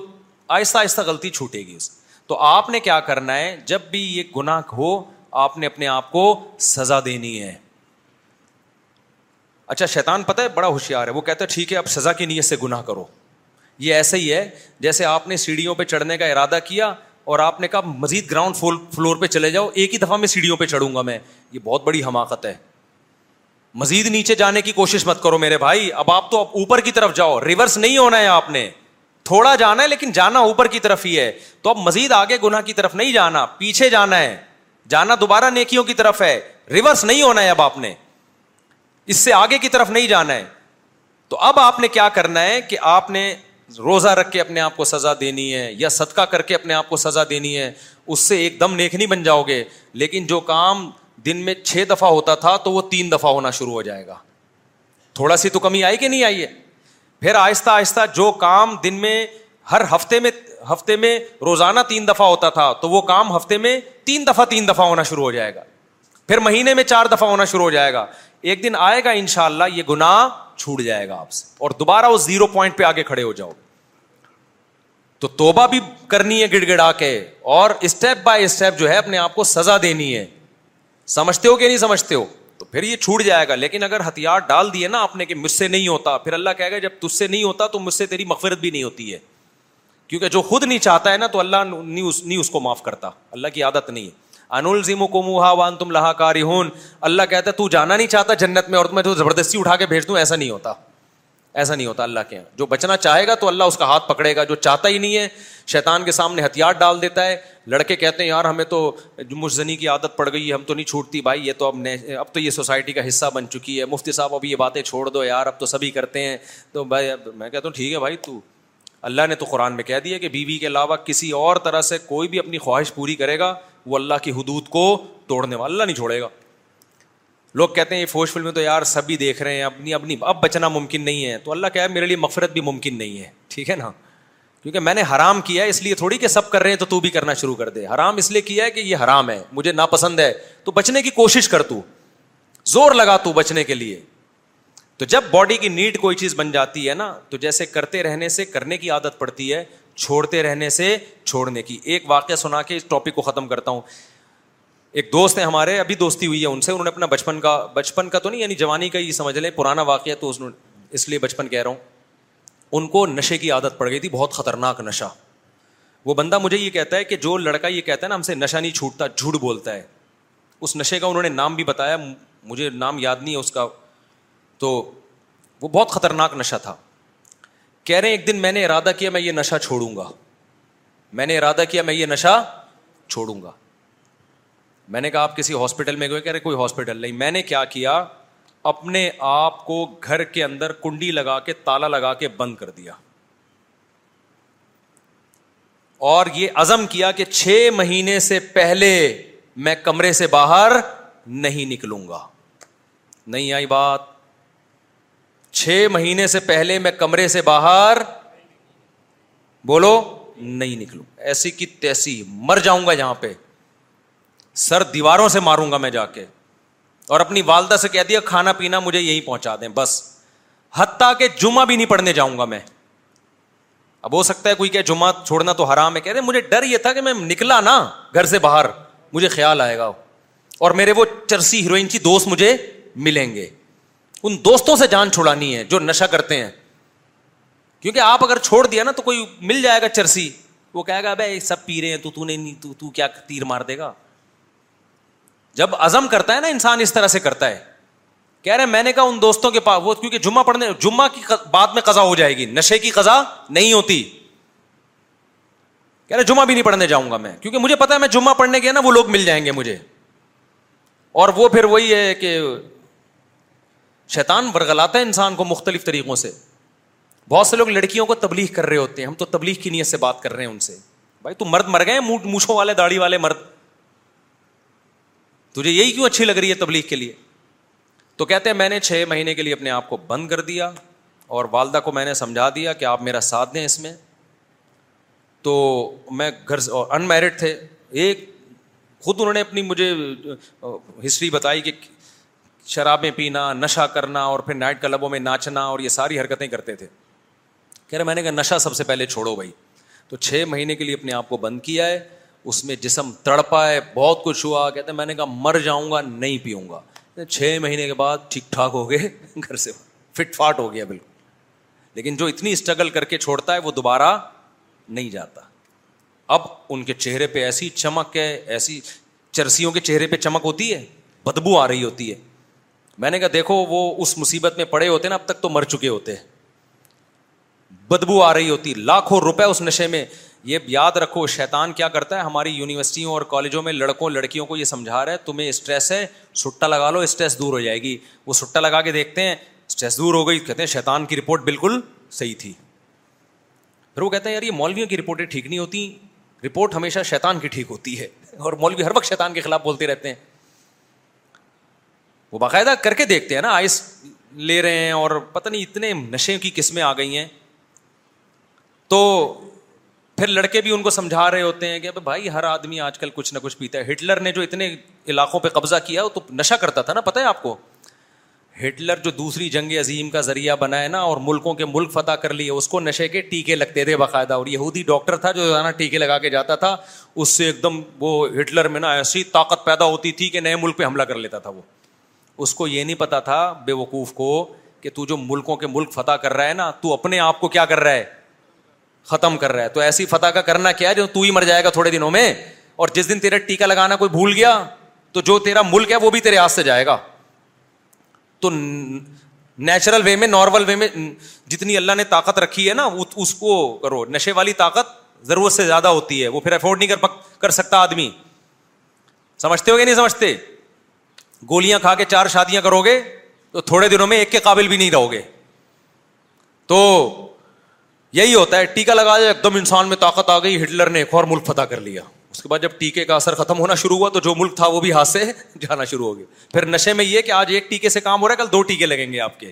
آہستہ آہستہ غلطی چھوٹے گی اس تو آپ نے کیا کرنا ہے جب بھی یہ گناہ ہو آپ نے اپنے آپ کو سزا دینی ہے اچھا شیطان پتہ ہے بڑا ہوشیار ہے وہ کہتا ہے ٹھیک ہے اب سزا کی نیت سے گناہ کرو یہ ایسے ہی ہے جیسے آپ نے سیڑھیوں پہ چڑھنے کا ارادہ کیا اور آپ نے کہا مزید گراؤنڈ فلور پہ چلے جاؤ ایک ہی دفعہ میں سیڑھیوں پہ چڑھوں گا میں یہ بہت بڑی حماقت ہے مزید نیچے جانے کی کوشش مت کرو میرے بھائی اب آپ تو اب اوپر کی طرف جاؤ ریورس نہیں ہونا ہے آپ نے تھوڑا جانا ہے لیکن جانا اوپر کی طرف ہی ہے تو اب مزید آگے گناہ کی طرف نہیں جانا پیچھے جانا ہے جانا دوبارہ نیکیوں کی طرف ہے ریورس نہیں ہونا ہے اب آپ نے اس سے آگے کی طرف نہیں جانا ہے تو اب آپ نے کیا کرنا ہے کہ آپ نے روزہ رکھ کے اپنے آپ کو سزا دینی ہے یا صدقہ کر کے اپنے آپ کو سزا دینی ہے اس سے ایک دم نیک نہیں بن جاؤ گے لیکن جو کام دن میں چھ دفعہ ہوتا تھا تو وہ تین دفعہ ہونا شروع ہو جائے گا تھوڑا سی تو کمی آئی کہ نہیں آئی ہے پھر آہستہ آہستہ جو کام دن میں ہر ہفتے میں ہفتے میں روزانہ تین دفعہ ہوتا تھا تو وہ کام ہفتے میں تین دفعہ تین دفعہ ہونا شروع ہو جائے گا پھر مہینے میں چار دفعہ ہونا شروع ہو جائے گا ایک دن آئے گا ان شاء اللہ یہ گنا چھوٹ جائے گا آپ سے اور دوبارہ وہ زیرو پوائنٹ پہ آگے کھڑے ہو جاؤ تو توبہ بھی کرنی ہے گڑ گڑا کے اور اسٹیپ بائی اسٹیپ جو ہے اپنے آپ کو سزا دینی ہے سمجھتے ہو کہ نہیں سمجھتے ہو تو پھر یہ چھوٹ جائے گا لیکن اگر ہتھیار ڈال دیے نا آپ نے کہ مجھ سے نہیں ہوتا پھر اللہ کہ جب تج سے نہیں ہوتا تو مجھ سے تیری مفرت بھی نہیں ہوتی ہے کیونکہ جو خود نہیں چاہتا ہے نا تو اللہ نہیں اس کو معاف کرتا اللہ کی عادت نہیں ہے انولم کو ما وان تم لہا کاری اللہ کہتا ہے تو جانا نہیں چاہتا جنت میں اور تمہیں زبردستی اٹھا کے بھیج دوں ایسا نہیں ہوتا ایسا نہیں ہوتا اللہ کے یہاں جو بچنا چاہے گا تو اللہ اس کا ہاتھ پکڑے گا جو چاہتا ہی نہیں ہے شیطان کے سامنے ہتھیار ڈال دیتا ہے لڑکے کہتے ہیں یار ہمیں تو مجھ زنی کی عادت پڑ گئی ہے ہم تو نہیں چھوٹتی بھائی یہ تو اب اب تو یہ سوسائٹی کا حصہ بن چکی ہے مفتی صاحب اب یہ باتیں چھوڑ دو یار اب تو سبھی ہی کرتے ہیں تو بھائی اب میں کہتا ہوں ٹھیک ہے بھائی تو اللہ نے تو قرآن میں کہہ دیا کہ بیوی بی کے علاوہ کسی اور طرح سے کوئی بھی اپنی خواہش پوری کرے گا وہ اللہ کی حدود کو توڑنے والا اللہ نہیں چھوڑے گا لوگ کہتے ہیں یہ فلمیں تو یار سب بھی دیکھ رہے ہیں اپنی اپنی اب بچنا ممکن نہیں ہے تو اللہ میرے لیے بھی ممکن نہیں ہے ہے ٹھیک نا کیونکہ میں نے حرام کیا ہے اس لیے تھوڑی کہ سب کر رہے ہیں تو تو بھی کرنا شروع کر دے حرام اس لیے کیا ہے کہ یہ حرام ہے مجھے ناپسند ہے تو بچنے کی کوشش کر تو زور لگا تو بچنے کے لیے تو جب باڈی کی نیڈ کوئی چیز بن جاتی ہے نا تو جیسے کرتے رہنے سے کرنے کی عادت پڑتی ہے چھوڑتے رہنے سے چھوڑنے کی ایک واقعہ سنا کے اس ٹاپک کو ختم کرتا ہوں ایک دوست ہے ہمارے ابھی دوستی ہوئی ہے ان سے انہوں نے اپنا بچپن کا بچپن کا تو نہیں یعنی جوانی کا ہی سمجھ لیں پرانا واقعہ تو اس لیے بچپن کہہ رہا ہوں ان کو نشے کی عادت پڑ گئی تھی بہت خطرناک نشہ وہ بندہ مجھے یہ کہتا ہے کہ جو لڑکا یہ کہتا ہے نا ہم سے نشہ نہیں چھوٹتا جھوٹ بولتا ہے اس نشے کا انہوں نے نام بھی بتایا مجھے نام یاد نہیں ہے اس کا تو وہ بہت خطرناک نشہ تھا کہہ رہے ہیں ایک دن میں نے ارادہ کیا میں یہ نشہ چھوڑوں گا میں نے ارادہ کیا میں یہ نشہ چھوڑوں گا میں نے کہا آپ کسی ہاسپٹل میں گئے کہہ رہے کوئی ہاسپٹل نہیں میں نے کیا کیا اپنے آپ کو گھر کے اندر کنڈی لگا کے تالا لگا کے بند کر دیا اور یہ عزم کیا کہ چھ مہینے سے پہلے میں کمرے سے باہر نہیں نکلوں گا نہیں آئی بات چھ مہینے سے پہلے میں کمرے سے باہر بولو نہیں نکلوں ایسی کی تیسی مر جاؤں گا یہاں پہ سر دیواروں سے ماروں گا میں جا کے اور اپنی والدہ سے کہہ دیا کھانا پینا مجھے یہی پہنچا دیں بس حتیٰ کہ جمعہ بھی نہیں پڑھنے جاؤں گا میں اب ہو سکتا ہے کوئی کہ جمعہ چھوڑنا تو حرام ہے کہہ رہے مجھے ڈر یہ تھا کہ میں نکلا نا گھر سے باہر مجھے خیال آئے گا اور میرے وہ چرسی ہیروئن کی دوست مجھے ملیں گے ان دوستوں سے جان چھوڑانی ہے جو نشہ کرتے ہیں کیونکہ آپ اگر چھوڑ دیا نا تو کوئی مل جائے گا چرسی وہ کہے گا بھائی سب پی رہے ہیں تو تو تو, تو نہیں کیا تیر مار دے گا جب ازم کرتا ہے نا انسان اس طرح سے کرتا ہے کہہ رہے میں نے کہا ان دوستوں کے پاس وہ کیونکہ جمعہ پڑھنے جمعہ کی بات میں قضا ہو جائے گی نشے کی قضا نہیں ہوتی کہہ رہے جمعہ بھی نہیں پڑھنے جاؤں گا میں کیونکہ مجھے پتا ہے میں جمعہ پڑھنے گیا نا وہ لوگ مل جائیں گے مجھے اور وہ پھر وہی ہے کہ شیطان ورگلاتا ہے انسان کو مختلف طریقوں سے بہت سے لوگ لڑکیوں کو تبلیغ کر رہے ہوتے ہیں ہم تو تبلیغ کی نیت سے بات کر رہے ہیں ان سے بھائی تو مرد مر گئے موچھوں والے داڑھی والے مرد تجھے یہی کیوں اچھی لگ رہی ہے تبلیغ کے لیے تو کہتے ہیں میں نے چھ مہینے کے لیے اپنے آپ کو بند کر دیا اور والدہ کو میں نے سمجھا دیا کہ آپ میرا ساتھ دیں اس میں تو میں گھر سے ان میرڈ تھے ایک خود انہوں نے اپنی مجھے ہسٹری بتائی کہ شرابیں پینا نشہ کرنا اور پھر نائٹ کلبوں میں ناچنا اور یہ ساری حرکتیں کرتے تھے کہہ رہے میں نے کہا نشہ سب سے پہلے چھوڑو بھائی تو چھ مہینے کے لیے اپنے آپ کو بند کیا ہے اس میں جسم تڑپا ہے بہت کچھ ہوا کہتے ہیں میں نے کہا مر جاؤں گا نہیں پیوں گا چھ مہینے کے بعد ٹھیک ٹھاک ہو گئے گھر سے فٹ فاٹ ہو گیا بالکل لیکن جو اتنی اسٹرگل کر کے چھوڑتا ہے وہ دوبارہ نہیں جاتا اب ان کے چہرے پہ ایسی چمک ہے ایسی چرسیوں کے چہرے پہ چمک ہوتی ہے بدبو آ رہی ہوتی ہے میں نے کہا دیکھو وہ اس مصیبت میں پڑے ہوتے نا اب تک تو مر چکے ہوتے بدبو آ رہی ہوتی لاکھوں روپے اس نشے میں یہ یاد رکھو شیتان کیا کرتا ہے ہماری یونیورسٹیوں اور کالجوں میں لڑکوں لڑکیوں کو یہ سمجھا رہا ہے تمہیں اسٹریس ہے سٹا لگا لو اسٹریس دور ہو جائے گی وہ سٹا لگا کے دیکھتے ہیں اسٹریس دور ہو گئی کہتے ہیں شیطان کی رپورٹ بالکل صحیح تھی پھر وہ کہتے ہیں یار یہ مولویوں کی رپورٹیں ٹھیک نہیں ہوتی رپورٹ ہمیشہ شیطان کی ٹھیک ہوتی ہے اور مولوی ہر وقت شیطان کے خلاف بولتے رہتے ہیں وہ باقاعدہ کر کے دیکھتے ہیں نا آئس لے رہے ہیں اور پتہ نہیں اتنے نشے کی قسمیں آ گئی ہیں تو پھر لڑکے بھی ان کو سمجھا رہے ہوتے ہیں کہ بھائی ہر آدمی آج کل کچھ نہ کچھ پیتا ہے ہٹلر نے جو اتنے علاقوں پہ قبضہ کیا وہ تو نشہ کرتا تھا نا پتہ ہے آپ کو ہٹلر جو دوسری جنگ عظیم کا ذریعہ بنا ہے نا اور ملکوں کے ملک فتح کر لیے اس کو نشے کے ٹیکے لگتے تھے باقاعدہ اور یہودی ڈاکٹر تھا جو روزانہ نا لگا کے جاتا تھا اس سے ایک دم وہ ہٹلر میں نا ایسی طاقت پیدا ہوتی تھی کہ نئے ملک پہ حملہ کر لیتا تھا وہ اس کو یہ نہیں پتا تھا بے وقوف کو کہ تو جو ملکوں کے ملک فتح کر رہا ہے نا تو اپنے آپ کو کیا کر رہا ہے ختم کر رہا ہے تو ایسی فتح کا کرنا کیا جو تو ہی مر جائے گا تھوڑے دنوں میں اور جس دن تیرا ٹیکا لگانا کوئی بھول گیا تو جو تیرا ملک ہے وہ بھی تیرے ہاتھ سے جائے گا تو نیچرل وے میں نارمل وے میں جتنی اللہ نے طاقت رکھی ہے نا اس کو کرو نشے والی طاقت ضرورت سے زیادہ ہوتی ہے وہ پھر افورڈ نہیں کر سکتا آدمی سمجھتے ہو گیا نہیں سمجھتے گولیاں کھا کے چار شادیاں کرو گے تو تھوڑے دنوں میں ایک کے قابل بھی نہیں رہو گے تو یہی ہوتا ہے ٹیکا لگا جائے ایک دم انسان میں طاقت آ گئی ہٹلر نے ایک اور ملک فتح کر لیا اس کے بعد جب ٹیکے کا اثر ختم ہونا شروع ہوا تو جو ملک تھا وہ بھی ہاتھ سے جانا شروع ہو گیا پھر نشے میں یہ کہ آج ایک ٹیکے سے کام ہو رہا ہے کل دو ٹیکے لگیں گے آپ کے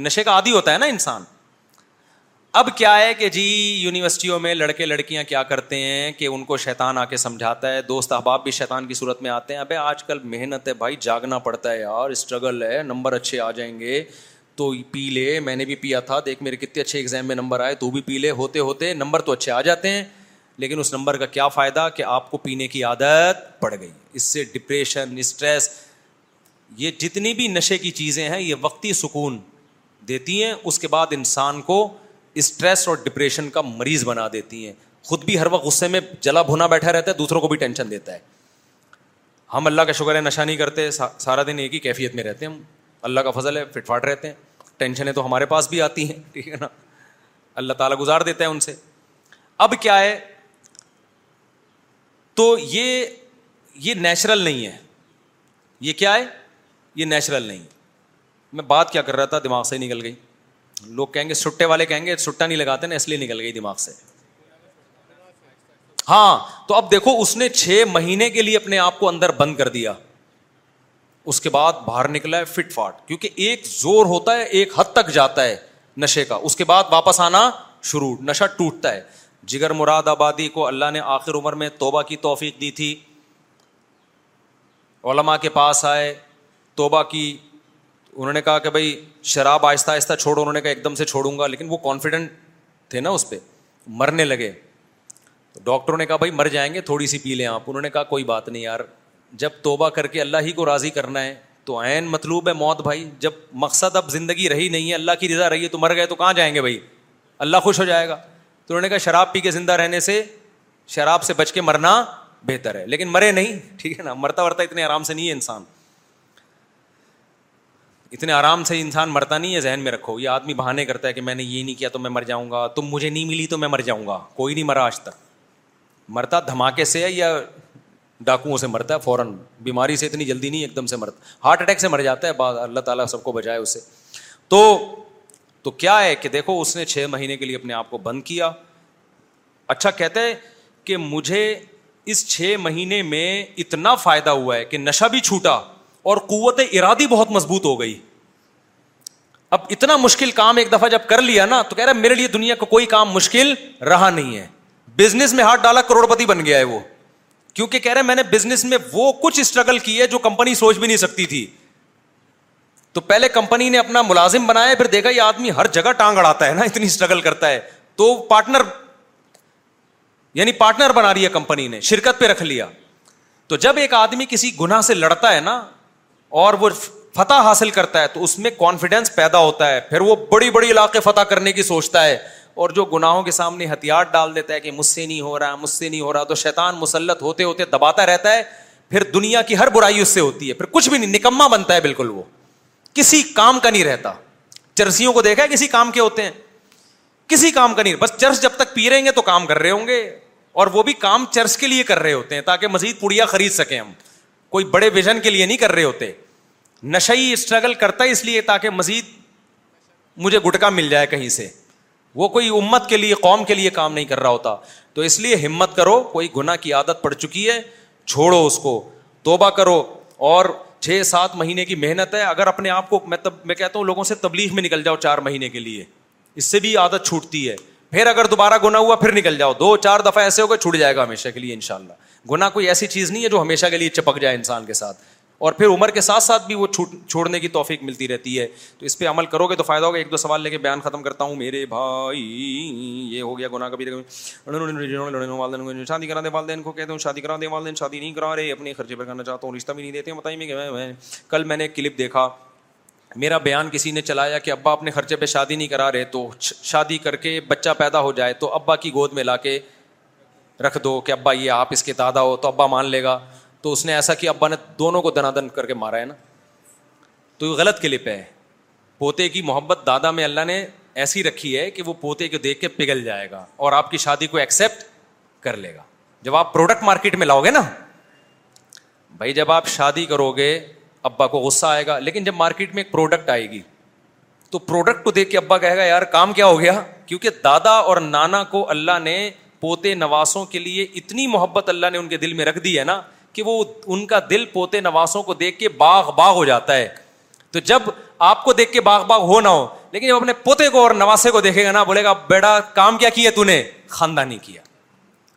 نشے کا عادی ہوتا ہے نا انسان اب کیا ہے کہ جی یونیورسٹیوں میں لڑکے لڑکیاں کیا کرتے ہیں کہ ان کو شیطان آ کے سمجھاتا ہے دوست احباب بھی شیطان کی صورت میں آتے ہیں ابھی آج کل محنت ہے بھائی جاگنا پڑتا ہے یار اسٹرگل ہے نمبر اچھے آ جائیں گے تو پی لے میں نے بھی پیا تھا دیکھ میرے کتنے اچھے ایگزام میں نمبر آئے تو بھی پی لے ہوتے ہوتے نمبر تو اچھے آ جاتے ہیں لیکن اس نمبر کا کیا فائدہ کہ آپ کو پینے کی عادت پڑ گئی اس سے ڈپریشن اسٹریس یہ جتنی بھی نشے کی چیزیں ہیں یہ وقتی سکون دیتی ہیں اس کے بعد انسان کو اسٹریس اور ڈپریشن کا مریض بنا دیتی ہیں خود بھی ہر وقت غصے میں جلا بھنا بیٹھا رہتا ہے دوسروں کو بھی ٹینشن دیتا ہے ہم اللہ کا شکر ہے نشہ نہیں کرتے سارا دن ایک ہی کیفیت میں رہتے ہیں ہم اللہ کا فضل ہے فٹ فاٹ رہتے ہیں ٹینشنیں تو ہمارے پاس بھی آتی ہیں ٹھیک ہے نا اللہ تعالیٰ گزار دیتا ہے ان سے اب کیا ہے تو یہ نیچرل نہیں ہے یہ کیا ہے یہ نیچرل نہیں میں بات کیا کر رہا تھا دماغ سے نکل گئی لوگ کہیں گے سٹے والے کہیں گے سٹا نہیں لگاتے نا اس لیے نکل گئی دماغ سے ہاں تو اب دیکھو اس نے چھ مہینے کے لیے اپنے آپ کو اندر بند کر دیا اس کے بعد باہر نکلا ہے فٹ فاٹ کیونکہ ایک زور ہوتا ہے ایک حد تک جاتا ہے نشے کا اس کے بعد واپس آنا شروع نشا ٹوٹتا ہے جگر مراد آبادی کو اللہ نے آخر عمر میں توبہ کی توفیق دی تھی علماء کے پاس آئے توبہ کی انہوں نے کہا کہ بھائی شراب آہستہ آہستہ چھوڑو انہوں نے کہا ایک دم سے چھوڑوں گا لیکن وہ کانفیڈنٹ تھے نا اس پہ مرنے لگے ڈاکٹروں نے کہا بھائی مر جائیں گے تھوڑی سی پی لیں آپ انہوں نے کہا کوئی بات نہیں یار جب توبہ کر کے اللہ ہی کو راضی کرنا ہے تو عین مطلوب ہے موت بھائی جب مقصد اب زندگی رہی نہیں ہے اللہ کی رضا رہی ہے تو مر گئے تو کہاں جائیں گے بھائی اللہ خوش ہو جائے گا تو انہوں نے کہا شراب پی کے زندہ رہنے سے شراب سے بچ کے مرنا بہتر ہے لیکن مرے نہیں ٹھیک ہے نا مرتا ورتا اتنے آرام سے نہیں ہے انسان اتنے آرام سے انسان مرتا نہیں ہے ذہن میں رکھو یہ آدمی بہانے کرتا ہے کہ میں نے یہ نہیں کیا تو میں مر جاؤں گا تم مجھے نہیں ملی تو میں مر جاؤں گا کوئی نہیں مرا آج تک مرتا دھماکے سے یا ڈاکوؤں سے مرتا ہے فوراً بیماری سے اتنی جلدی نہیں ایک دم سے مرتا ہارٹ اٹیک سے مر جاتا ہے بعض اللہ تعالیٰ سب کو بجائے اسے تو تو کیا ہے کہ دیکھو اس نے چھ مہینے کے لیے اپنے آپ کو بند کیا اچھا کہتے ہیں کہ مجھے اس چھ مہینے میں اتنا فائدہ ہوا ہے کہ نشہ بھی چھوٹا اور قوت ارادی بہت مضبوط ہو گئی اب اتنا مشکل کام ایک دفعہ جب کر لیا نا تو کہہ رہا میرے لیے دنیا کا کوئی کام مشکل رہا نہیں ہے بزنس میں ہاتھ ڈالا کروڑپتی بن گیا ہے وہ کیونکہ کہہ رہے میں نے بزنس میں وہ کچھ اسٹرگل کی ہے جو کمپنی سوچ بھی نہیں سکتی تھی تو پہلے کمپنی نے اپنا ملازم بنایا پھر دیکھا یہ آدمی ہر جگہ ٹانگ اڑاتا ہے نا اتنی اسٹرگل کرتا ہے تو پارٹنر یعنی پارٹنر بنا رہی ہے کمپنی نے شرکت پہ رکھ لیا تو جب ایک آدمی کسی گنا سے لڑتا ہے نا اور وہ فتح حاصل کرتا ہے تو اس میں کانفیڈینس پیدا ہوتا ہے پھر وہ بڑی بڑی علاقے فتح کرنے کی سوچتا ہے اور جو گناہوں کے سامنے ہتھیار ڈال دیتا ہے کہ مجھ سے نہیں ہو رہا مجھ سے نہیں ہو رہا تو شیطان مسلط ہوتے ہوتے دباتا رہتا ہے پھر دنیا کی ہر برائی اس سے ہوتی ہے پھر کچھ بھی نہیں نکما بنتا ہے بالکل وہ کسی کام کا نہیں رہتا چرسیوں کو دیکھا ہے کسی کام کے ہوتے ہیں کسی کام کا نہیں بس چرس جب تک پی رہے ہیں تو کام کر رہے ہوں گے اور وہ بھی کام چرس کے لیے کر رہے ہوتے ہیں تاکہ مزید پڑیا خرید سکیں ہم کوئی بڑے ویژن کے لیے نہیں کر رہے ہوتے نشئی اسٹرگل کرتا ہے اس لیے تاکہ مزید مجھے گٹکا مل جائے کہیں سے وہ کوئی امت کے لیے قوم کے لیے کام نہیں کر رہا ہوتا تو اس لیے ہمت کرو کوئی گنا کی عادت پڑ چکی ہے چھوڑو اس کو توبہ کرو اور چھ سات مہینے کی محنت ہے اگر اپنے آپ کو میں تب میں کہتا ہوں لوگوں سے تبلیغ میں نکل جاؤ چار مہینے کے لیے اس سے بھی عادت چھوٹتی ہے پھر اگر دوبارہ گنا ہوا پھر نکل جاؤ دو چار دفعہ ایسے ہو گئے چھوٹ جائے گا ہمیشہ کے لیے ان شاء اللہ گنا کوئی ایسی چیز نہیں ہے جو ہمیشہ کے لیے چپک جائے انسان کے ساتھ اور پھر عمر کے ساتھ ساتھ بھی وہ چھوڑنے کی توفیق ملتی رہتی ہے تو اس پہ عمل کرو گے تو فائدہ ہوگا ایک دو سوال لے کے بیان ختم کرتا ہوں میرے بھائی یہ ہو گیا گناہ کبھی شادی شادی شادی کرا کرا دے دے والدین والدین کو کہتے نہیں کرا رہے اپنے خرچے پر کرنا چاہتا ہوں رشتہ بھی نہیں دیتے بتائیے کل میں نے ایک کلپ دیکھا میرا بیان کسی نے چلایا کہ ابا اپنے خرچے پہ شادی نہیں کرا رہے تو شادی کر کے بچہ پیدا ہو جائے تو ابا کی گود میں لا کے رکھ دو کہ ابا یہ آپ اس کے دادا ہو تو ابا مان لے گا تو اس نے ایسا کہ ابا نے دونوں کو دنا دن کر کے مارا ہے نا تو یہ غلط کلپ ہے پوتے کی محبت دادا میں اللہ نے ایسی رکھی ہے کہ وہ پوتے کو دیکھ کے پگھل جائے گا اور آپ کی شادی کو ایکسپٹ کر لے گا جب آپ پروڈکٹ مارکیٹ میں لاؤ گے نا بھائی جب آپ شادی کرو گے ابا کو غصہ آئے گا لیکن جب مارکیٹ میں ایک پروڈکٹ آئے گی تو پروڈکٹ کو دیکھ کے ابا کہے گا یار کام کیا ہو گیا کیونکہ دادا اور نانا کو اللہ نے پوتے نواسوں کے لیے اتنی محبت اللہ نے ان کے دل میں رکھ دی ہے نا کہ وہ ان کا دل پوتے نواسوں کو دیکھ کے باغ باغ ہو جاتا ہے تو جب آپ کو دیکھ کے باغ باغ ہو نہ ہو لیکن جب اپنے پوتے کو اور نواسے کو دیکھے گا نا بولے گا بیٹا کام کیا کیا تھی خاندانی کیا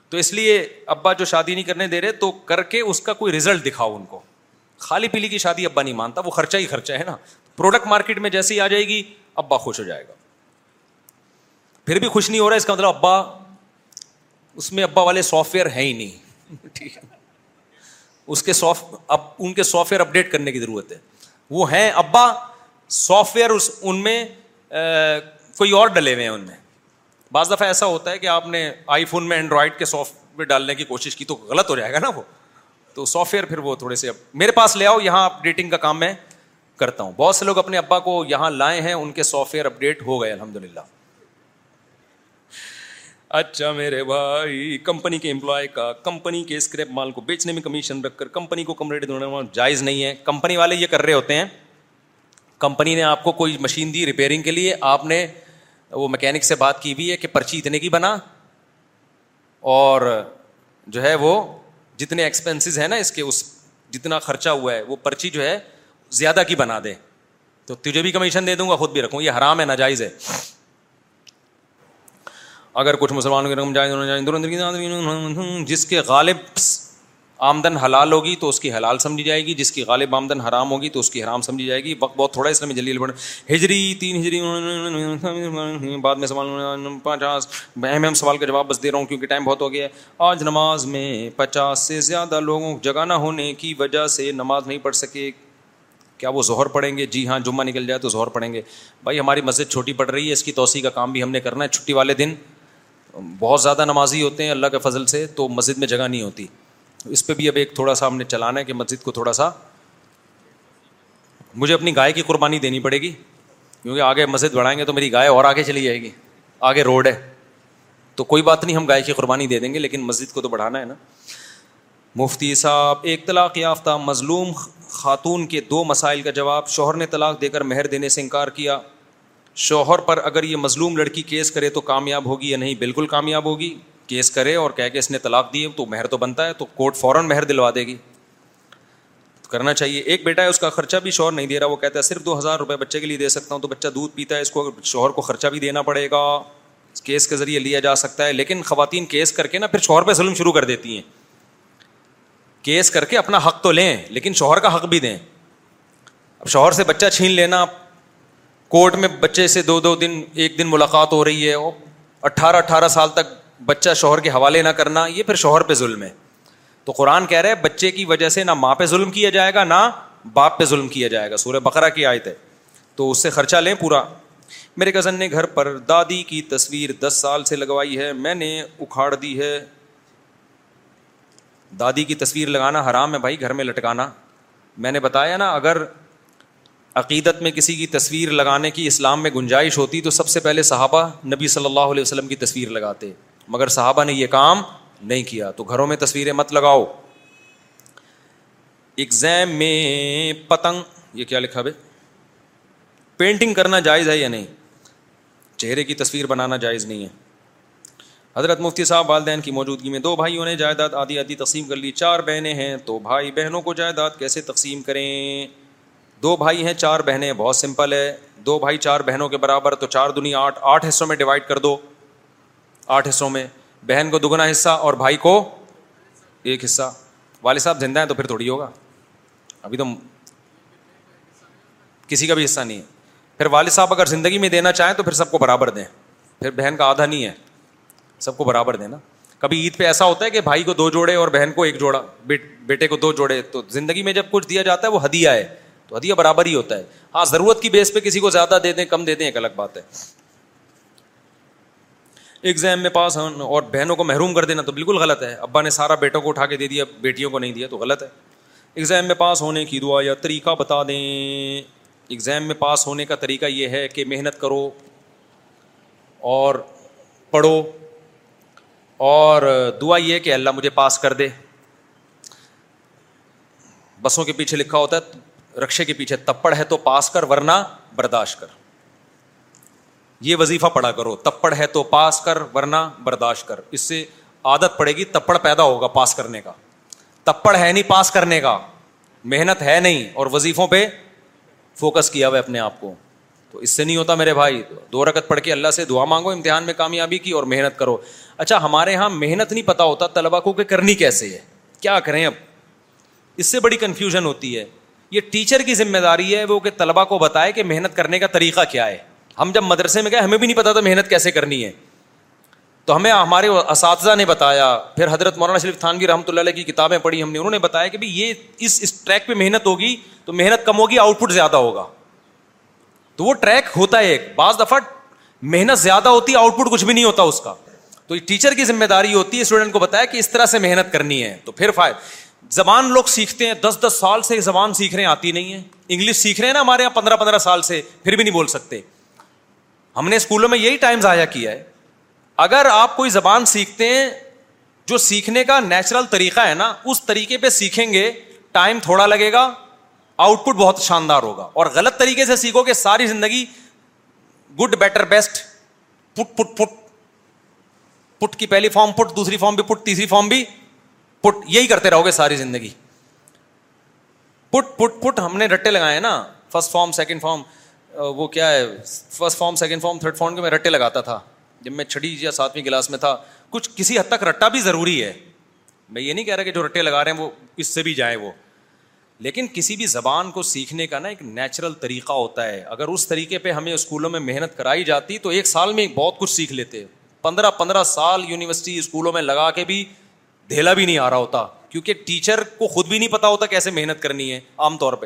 تو اس لیے ابا جو شادی نہیں کرنے دے رہے تو کر کے اس کا کوئی ریزلٹ دکھاؤ ان کو خالی پیلی کی شادی ابا نہیں مانتا وہ خرچہ ہی خرچہ ہے نا پروڈکٹ مارکیٹ میں جیسی آ جائے گی ابا خوش ہو جائے گا پھر بھی خوش نہیں ہو رہا اس کا مطلب ابا اس میں ابا والے سافٹ ویئر ہے ہی نہیں ٹھیک ہے اس کے سافٹ اب ان کے سافٹ ویئر اپڈیٹ کرنے کی ضرورت ہے وہ ہیں ابا سافٹ ویئر اس ان میں کوئی اور ڈلے ہوئے ہیں ان میں بعض دفعہ ایسا ہوتا ہے کہ آپ نے آئی فون میں اینڈرائڈ کے سافٹ ویئر ڈالنے کی کوشش کی تو غلط ہو جائے گا نا وہ تو سافٹ ویئر پھر وہ تھوڑے سے میرے پاس لے آؤ یہاں اپڈیٹنگ کا کام میں کرتا ہوں بہت سے لوگ اپنے ابا کو یہاں لائے ہیں ان کے سافٹ ویئر اپڈیٹ ہو گئے الحمد للہ اچھا میرے بھائی کمپنی کے امپلائی کا کمپنی کے اسکریپ مال کو بیچنے میں کمیشن رکھ کر کمپنی کو کم ریٹ دھونے جائز نہیں ہے کمپنی والے یہ کر رہے ہوتے ہیں کمپنی نے آپ کو کوئی مشین دی ریپیئرنگ کے لیے آپ نے وہ مکینک سے بات کی بھی ہے کہ پرچی اتنے کی بنا اور جو ہے وہ جتنے ایکسپینسز ہیں نا اس کے اس جتنا خرچہ ہوا ہے وہ پرچی جو ہے زیادہ کی بنا دے تو تجھے بھی کمیشن دے دوں گا خود بھی رکھوں یہ حرام ہے ناجائز ہے اگر کچھ مسلمانوں کے رنگ جائیں جائیں جس کے غالب آمدن حلال ہوگی تو اس کی حلال سمجھی جائے گی جس کی غالب آمدن حرام ہوگی تو اس کی حرام سمجھی جائے گی وقت بہت تھوڑا اس میں جلیل بڑھ ہجری تین ہجری بعد میں سوال پچاس اہم اہم سوال کا جواب بس دے رہا ہوں کیونکہ ٹائم بہت ہو گیا ہے آج نماز میں پچاس سے زیادہ لوگوں کو جگہ نہ ہونے کی وجہ سے نماز نہیں پڑھ سکے کیا وہ زہر پڑھیں گے جی ہاں جمعہ نکل جائے تو زہر پڑھیں گے بھائی ہماری مسجد چھوٹی پڑ رہی ہے اس کی توسیع کا کام بھی ہم نے کرنا ہے چھٹی والے دن بہت زیادہ نمازی ہوتے ہیں اللہ کے فضل سے تو مسجد میں جگہ نہیں ہوتی اس پہ بھی اب ایک تھوڑا سا ہم نے چلانا ہے کہ مسجد کو تھوڑا سا مجھے اپنی گائے کی قربانی دینی پڑے گی کیونکہ آگے مسجد بڑھائیں گے تو میری گائے اور آگے چلی جائے گی آگے روڈ ہے تو کوئی بات نہیں ہم گائے کی قربانی دے دیں گے لیکن مسجد کو تو بڑھانا ہے نا مفتی صاحب ایک طلاق یافتہ مظلوم خاتون کے دو مسائل کا جواب شوہر نے طلاق دے کر مہر دینے سے انکار کیا شوہر پر اگر یہ مظلوم لڑکی کیس کرے تو کامیاب ہوگی یا نہیں بالکل کامیاب ہوگی کیس کرے اور کہہ کے اس نے طلاق دی تو مہر تو بنتا ہے تو کورٹ فوراً مہر دلوا دے گی کرنا چاہیے ایک بیٹا ہے اس کا خرچہ بھی شوہر نہیں دے رہا وہ کہتا ہے صرف دو ہزار روپئے بچے کے لیے دے سکتا ہوں تو بچہ دودھ پیتا ہے اس کو شوہر کو خرچہ بھی دینا پڑے گا کیس کے ذریعے لیا جا سکتا ہے لیکن خواتین کیس کر کے نا پھر شوہر پہ ظلم شروع کر دیتی ہیں کیس کر کے اپنا حق تو لیں لیکن شوہر کا حق بھی دیں اب شوہر سے بچہ چھین لینا کورٹ میں بچے سے دو دو دن ایک دن ملاقات ہو رہی ہے اٹھارہ اٹھارہ سال تک بچہ شوہر کے حوالے نہ کرنا یہ پھر شوہر پہ ظلم ہے تو قرآن کہہ رہے بچے کی وجہ سے نہ ماں پہ ظلم کیا جائے گا نہ باپ پہ ظلم کیا جائے گا سورہ بکرا کی آیت ہے تو اس سے خرچہ لیں پورا میرے کزن نے گھر پر دادی کی تصویر دس سال سے لگوائی ہے میں نے اکھاڑ دی ہے دادی کی تصویر لگانا حرام ہے بھائی گھر میں لٹکانا میں نے بتایا نا اگر عقیدت میں کسی کی تصویر لگانے کی اسلام میں گنجائش ہوتی تو سب سے پہلے صحابہ نبی صلی اللہ علیہ وسلم کی تصویر لگاتے مگر صحابہ نے یہ کام نہیں کیا تو گھروں میں تصویریں مت لگاؤ اگزام میں پتنگ یہ کیا لکھا بھائی پینٹنگ کرنا جائز ہے یا نہیں چہرے کی تصویر بنانا جائز نہیں ہے حضرت مفتی صاحب والدین کی موجودگی میں دو بھائیوں نے جائیداد آدھی آدھی تقسیم کر لی چار بہنیں ہیں تو بھائی بہنوں کو جائیداد کیسے تقسیم کریں دو بھائی ہیں چار بہنیں بہت سمپل ہے دو بھائی چار بہنوں کے برابر تو چار دنیا آٹھ آٹھ حصوں میں ڈیوائڈ کر دو آٹھ حصوں میں بہن کو دگنا حصہ اور بھائی کو ایک حصہ والد صاحب زندہ ہیں تو پھر تھوڑی ہوگا ابھی تو کسی کا بھی حصہ نہیں ہے پھر والد صاحب اگر زندگی میں دینا چاہیں تو پھر سب کو برابر دیں پھر بہن کا آدھا نہیں ہے سب کو برابر دینا کبھی عید پہ ایسا ہوتا ہے کہ بھائی کو دو جوڑے اور بہن کو ایک جوڑا بیٹے کو دو جوڑے تو زندگی میں جب کچھ دیا جاتا ہے وہ ہدیہ ہے تو ہدیہ برابر ہی ہوتا ہے ہاں ضرورت کی بیس پہ کسی کو زیادہ دے دیں کم دے دیں ایک الگ بات ہے ایگزام میں پاس اور بہنوں کو محروم کر دینا تو بالکل غلط ہے ابا نے سارا بیٹوں کو اٹھا کے دے دیا بیٹیوں کو نہیں دیا تو غلط ہے ایگزام میں پاس ہونے کی دعا یا طریقہ بتا دیں ایگزام میں پاس ہونے کا طریقہ یہ ہے کہ محنت کرو اور پڑھو اور دعا یہ ہے کہ اللہ مجھے پاس کر دے بسوں کے پیچھے لکھا ہوتا ہے رکشے کے پیچھے تپڑ ہے تو پاس کر ورنا برداشت کر یہ وظیفہ پڑا کرو تپڑ ہے تو پاس کر ورنا برداشت کر اس سے عادت پڑے گی تپڑ پیدا ہوگا پاس کرنے کا تپڑ ہے نہیں پاس کرنے کا محنت ہے نہیں اور وظیفوں پہ فوکس کیا ہوا اپنے آپ کو تو اس سے نہیں ہوتا میرے بھائی دو رکت پڑھ کے اللہ سے دعا مانگو امتحان میں کامیابی کی اور محنت کرو اچھا ہمارے یہاں محنت نہیں پتا ہوتا طلبا کو کہ کرنی کیسے ہے کیا کریں اب اس سے بڑی کنفیوژن ہوتی ہے یہ ٹیچر کی ذمہ داری ہے وہ کہ طلبا کو بتائے کہ محنت کرنے کا طریقہ کیا ہے ہم جب مدرسے میں گئے ہمیں بھی نہیں پتا تھا محنت کیسے کرنی ہے تو ہمیں ہمارے اساتذہ نے بتایا پھر حضرت مولانا شریف خان کی اللہ اللہ کی کتابیں پڑھی ہم نے انہوں نے بتایا کہ یہ اس ٹریک پہ محنت ہوگی تو محنت کم ہوگی آؤٹ پٹ زیادہ ہوگا تو وہ ٹریک ہوتا ہے ایک بعض دفعہ محنت زیادہ ہوتی ہے آؤٹ پٹ کچھ بھی نہیں ہوتا اس کا تو یہ ٹیچر کی ذمہ داری ہوتی ہے اسٹوڈنٹ کو بتایا کہ اس طرح سے محنت کرنی ہے تو پھر فائدہ زبان لوگ سیکھتے ہیں دس دس سال سے زبان سیکھ رہے ہیں آتی نہیں ہے انگلش سیکھ رہے ہیں نا ہمارے یہاں پندرہ پندرہ سال سے پھر بھی نہیں بول سکتے ہم نے اسکولوں میں یہی ٹائم ضائع کیا ہے اگر آپ کوئی زبان سیکھتے ہیں جو سیکھنے کا نیچرل طریقہ ہے نا اس طریقے پہ سیکھیں گے ٹائم تھوڑا لگے گا آؤٹ پٹ بہت شاندار ہوگا اور غلط طریقے سے سیکھو گے ساری زندگی good better best put put put put کی پہلی فارم پٹ دوسری فارم بھی پٹ تیسری فارم بھی پٹ یہی کرتے رہو گے ساری زندگی پٹ پٹ پٹ ہم نے رٹے لگائے ہیں نا فرسٹ فارم سیکنڈ فارم وہ کیا ہے first form second form third form کے میں رٹے لگاتا تھا جب میں چھٹی یا ساتویں کلاس میں تھا کچھ کسی حد تک رٹا بھی ضروری ہے میں یہ نہیں کہہ رہا کہ جو رٹے لگا رہے ہیں وہ اس سے بھی جائیں وہ لیکن کسی بھی زبان کو سیکھنے کا نا ایک نیچرل طریقہ ہوتا ہے اگر اس طریقے پہ ہمیں اسکولوں میں محنت کرائی جاتی تو ایک سال میں بہت کچھ سیکھ لیتے پندرہ پندرہ سال یونیورسٹی اسکولوں میں لگا کے بھی دھیلا بھی نہیں آ رہا ہوتا کیونکہ ٹیچر کو خود بھی نہیں پتا ہوتا کیسے محنت کرنی ہے عام طور پہ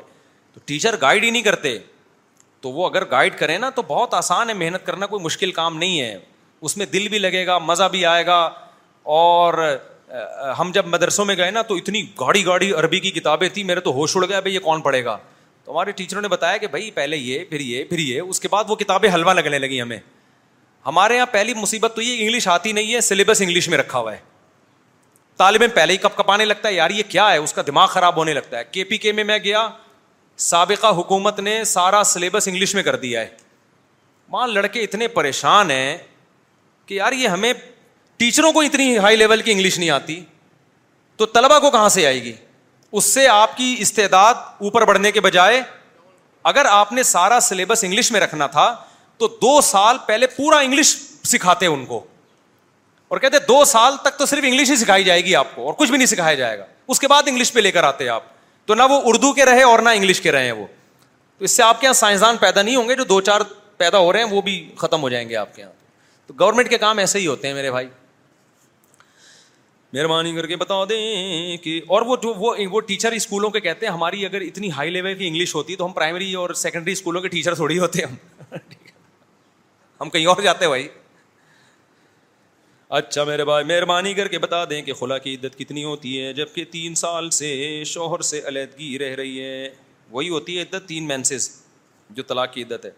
تو ٹیچر گائڈ ہی نہیں کرتے تو وہ اگر گائڈ کریں نا تو بہت آسان ہے محنت کرنا کوئی مشکل کام نہیں ہے اس میں دل بھی لگے گا مزہ بھی آئے گا اور ہم جب مدرسوں میں گئے نا تو اتنی گاڑی گاڑی عربی کی کتابیں تھیں میرے تو ہوش اڑ گیا بھائی یہ کون پڑھے گا تو ہمارے ٹیچروں نے بتایا کہ بھائی پہلے یہ پھر یہ پھر یہ اس کے بعد وہ کتابیں حلوہ لگنے لگی ہمیں ہمارے یہاں پہلی مصیبت تو یہ انگلش آتی نہیں ہے سلیبس انگلش میں رکھا ہوا ہے طالب علم پہلے ہی کپ کپانے لگتا ہے یار یہ کیا ہے اس کا دماغ خراب ہونے لگتا ہے کے پی کے میں میں گیا سابقہ حکومت نے سارا سلیبس انگلش میں کر دیا ہے ماں لڑکے اتنے پریشان ہیں کہ یار یہ ہمیں ٹیچروں کو اتنی ہائی لیول کی انگلش نہیں آتی تو طلبا کو کہاں سے آئے گی اس سے آپ کی استعداد اوپر بڑھنے کے بجائے اگر آپ نے سارا سلیبس انگلش میں رکھنا تھا تو دو سال پہلے پورا انگلش سکھاتے ان کو اور کہتے دو سال تک تو صرف انگلش ہی سکھائی جائے گی آپ کو اور کچھ بھی نہیں سکھایا جائے گا اس کے بعد انگلش پہ لے کر آتے آپ تو نہ وہ اردو کے رہے اور نہ انگلش کے رہے ہیں وہ تو اس سے آپ کے یہاں سائنسدان پیدا نہیں ہوں گے جو دو چار پیدا ہو رہے ہیں وہ بھی ختم ہو جائیں گے آپ کے یہاں تو گورنمنٹ کے کام ایسے ہی ہوتے ہیں میرے بھائی مہربانی کر کے بتا دیں کہ اور وہ جو وہ ٹیچر اسکولوں کے کہتے ہیں ہماری اگر اتنی ہائی لیول کی انگلش ہوتی تو ہم پرائمری اور سیکنڈری اسکولوں کے ٹیچر تھوڑی ہوتے ہیں ہم کہیں اور جاتے ہیں اچھا میرے بھائی مہربانی کر کے بتا دیں کہ خلا کی عدت کتنی ہوتی ہے جب کہ تین سال سے شوہر سے علیحدگی رہ رہی ہے وہی ہوتی ہے عدت تین مینسز جو طلاق کی عدت ہے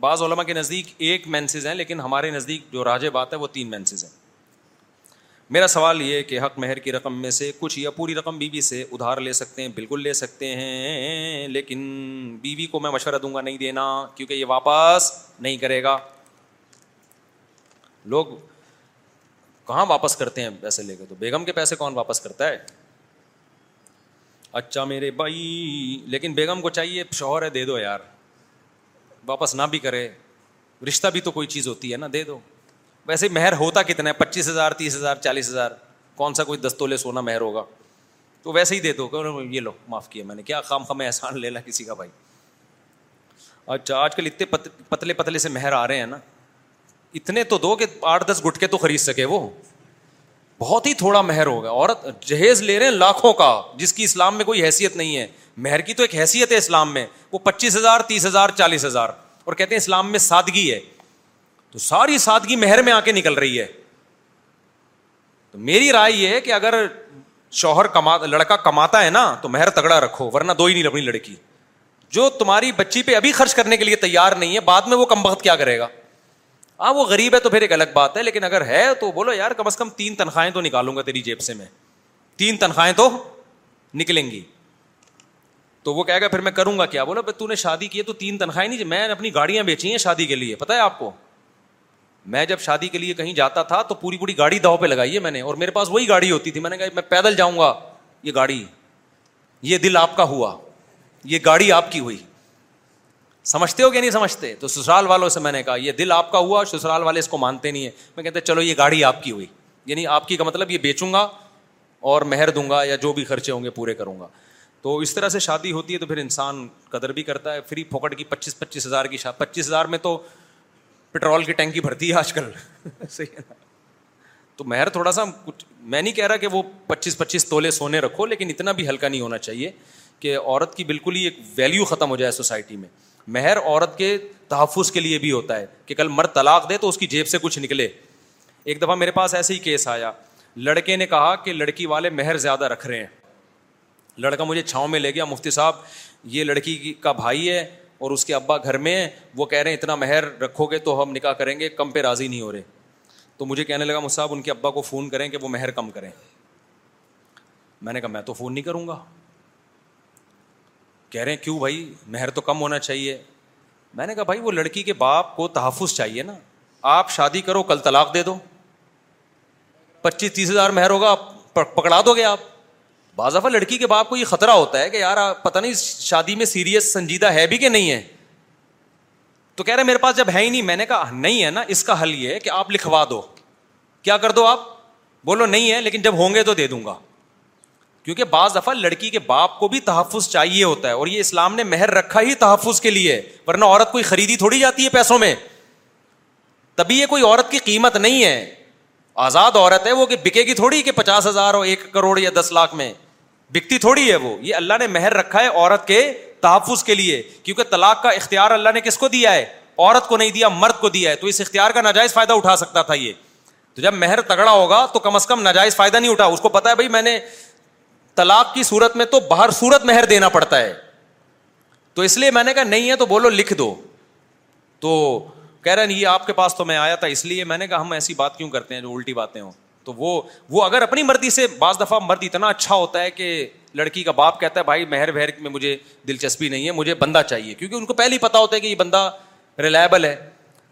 بعض علماء کے نزدیک ایک مینسز ہیں لیکن ہمارے نزدیک جو راجے بات ہے وہ تین مینسز ہیں میرا سوال یہ کہ حق مہر کی رقم میں سے کچھ یا پوری رقم بیوی بی سے ادھار لے سکتے ہیں بالکل لے سکتے ہیں لیکن بیوی بی کو میں مشورہ دوں گا نہیں دینا کیونکہ یہ واپس نہیں کرے گا لوگ کہاں واپس کرتے ہیں پیسے لے کے تو بیگم کے پیسے کون واپس کرتا ہے اچھا میرے بھائی لیکن بیگم کو چاہیے شوہر ہے دے دو یار واپس نہ بھی کرے رشتہ بھی تو کوئی چیز ہوتی ہے نا دے دو ویسے مہر ہوتا کتنا ہے پچیس ہزار تیس ہزار چالیس ہزار کون سا کوئی تولے سونا مہر ہوگا تو ویسے ہی دے دو یہ لو معاف کیا میں نے کیا خام خام احسان لے لا کسی کا بھائی اچھا آج کل اتنے پتلے پتلے سے مہر آ رہے ہیں نا اتنے تو دو کہ آٹھ دس گٹکے تو خرید سکے وہ بہت ہی تھوڑا مہر ہوگا اور جہیز لے رہے ہیں لاکھوں کا جس کی اسلام میں کوئی حیثیت نہیں ہے مہر کی تو ایک حیثیت ہے اسلام میں وہ پچیس ہزار تیس ہزار چالیس ہزار اور کہتے ہیں اسلام میں سادگی ہے تو ساری سادگی مہر میں آ کے نکل رہی ہے تو میری رائے یہ ہے کہ اگر شوہر کما لڑکا کماتا ہے نا تو مہر تگڑا رکھو ورنہ دو ہی نہیں لبنی لڑکی جو تمہاری بچی پہ ابھی خرچ کرنے کے لیے تیار نہیں ہے بعد میں وہ کم وقت کیا کرے گا ہاں وہ غریب ہے تو پھر ایک الگ بات ہے لیکن اگر ہے تو بولو یار کم از کم تین تنخواہیں تو نکالوں گا تیری جیب سے میں تین تنخواہیں تو نکلیں گی تو وہ کہے گا پھر میں کروں گا کیا بولا تو نے شادی کی ہے تو تین تنخواہیں نہیں میں نے اپنی گاڑیاں بیچی ہیں شادی کے لیے پتا ہے آپ کو میں جب شادی کے لیے کہیں جاتا تھا تو پوری پوری گاڑی داؤ پہ لگائی ہے میں نے اور میرے پاس وہی گاڑی ہوتی تھی میں نے کہا میں پیدل جاؤں گا یہ گاڑی یہ دل آپ کا ہوا یہ گاڑی آپ کی ہوئی سمجھتے ہو کہ نہیں سمجھتے تو سسرال والوں سے میں نے کہا یہ دل آپ کا ہوا سسرال والے اس کو مانتے نہیں ہے میں کہتے چلو یہ گاڑی آپ کی ہوئی یعنی آپ کی کا مطلب یہ بیچوں گا اور مہر دوں گا یا جو بھی خرچے ہوں گے پورے کروں گا تو اس طرح سے شادی ہوتی ہے تو پھر انسان قدر بھی کرتا ہے فری پھوکٹ کی پچیس پچیس ہزار کی شادی پچیس ہزار میں تو پٹرول کی ٹینکی بھرتی ہے آج کل صحیح ہے نا تو مہر تھوڑا سا کچھ میں نہیں کہہ رہا کہ وہ پچیس پچیس تولے سونے رکھو لیکن اتنا بھی ہلکا نہیں ہونا چاہیے کہ عورت کی بالکل ہی ایک ویلیو ختم ہو جائے سوسائٹی میں مہر عورت کے تحفظ کے لیے بھی ہوتا ہے کہ کل مرد طلاق دے تو اس کی جیب سے کچھ نکلے ایک دفعہ میرے پاس ایسے ہی کیس آیا لڑکے نے کہا کہ لڑکی والے مہر زیادہ رکھ رہے ہیں لڑکا مجھے چھاؤں میں لے گیا مفتی صاحب یہ لڑکی کا بھائی ہے اور اس کے ابا گھر میں ہے وہ کہہ رہے ہیں اتنا مہر رکھو گے تو ہم نکاح کریں گے کم پہ راضی نہیں ہو رہے تو مجھے کہنے لگا مجھ صاحب ان کے ابا کو فون کریں کہ وہ مہر کم کریں میں نے کہا میں تو فون نہیں کروں گا کہہ رہے ہیں کیوں بھائی مہر تو کم ہونا چاہیے میں نے کہا بھائی وہ لڑکی کے باپ کو تحفظ چاہیے نا آپ شادی کرو کل طلاق دے دو پچیس تیس ہزار مہر ہوگا پکڑا دو گے آپ بعض دفعہ لڑکی کے باپ کو یہ خطرہ ہوتا ہے کہ یار پتہ نہیں شادی میں سیریس سنجیدہ ہے بھی کہ نہیں ہے تو کہہ رہے میرے پاس جب ہے ہی نہیں میں نے کہا نہیں ہے نا اس کا حل یہ ہے کہ آپ لکھوا دو کیا کر دو آپ بولو نہیں ہے لیکن جب ہوں گے تو دے دوں گا کیونکہ بعض دفعہ لڑکی کے باپ کو بھی تحفظ چاہیے ہوتا ہے اور یہ اسلام نے مہر رکھا ہی تحفظ کے لیے ورنہ عورت کوئی خریدی تھوڑی جاتی ہے پیسوں میں تبھی یہ کوئی عورت کی قیمت نہیں ہے آزاد عورت ہے وہ کہ بکے گی تھوڑی کہ پچاس ہزار ایک کروڑ یا دس لاکھ میں بکتی تھوڑی ہے وہ یہ اللہ نے مہر رکھا ہے عورت کے کے تحفظ لیے کیونکہ طلاق کا اختیار اللہ نے کس کو دیا ہے عورت کو نہیں دیا مرد کو دیا ہے تو اس اختیار کا ناجائز فائدہ اٹھا سکتا تھا یہ تو جب مہر تگڑا ہوگا تو کم از کم ناجائز فائدہ نہیں اٹھا اس کو پتا ہے بھائی میں نے طلاق کی صورت میں تو باہر صورت مہر دینا پڑتا ہے تو اس لیے میں نے کہا نہیں ہے تو بولو لکھ دو تو کہہ رہے ہیں یہ آپ کے پاس تو میں آیا تھا اس لیے میں نے کہا ہم ایسی بات کیوں کرتے ہیں جو الٹی باتیں ہوں تو وہ وہ اگر اپنی مرضی سے بعض دفعہ مرد اتنا اچھا ہوتا ہے کہ لڑکی کا باپ کہتا ہے بھائی مہر بہر میں مجھے دلچسپی نہیں ہے مجھے بندہ چاہیے کیونکہ ان کو پہلے ہی پتا ہوتا ہے کہ یہ بندہ ریلائبل ہے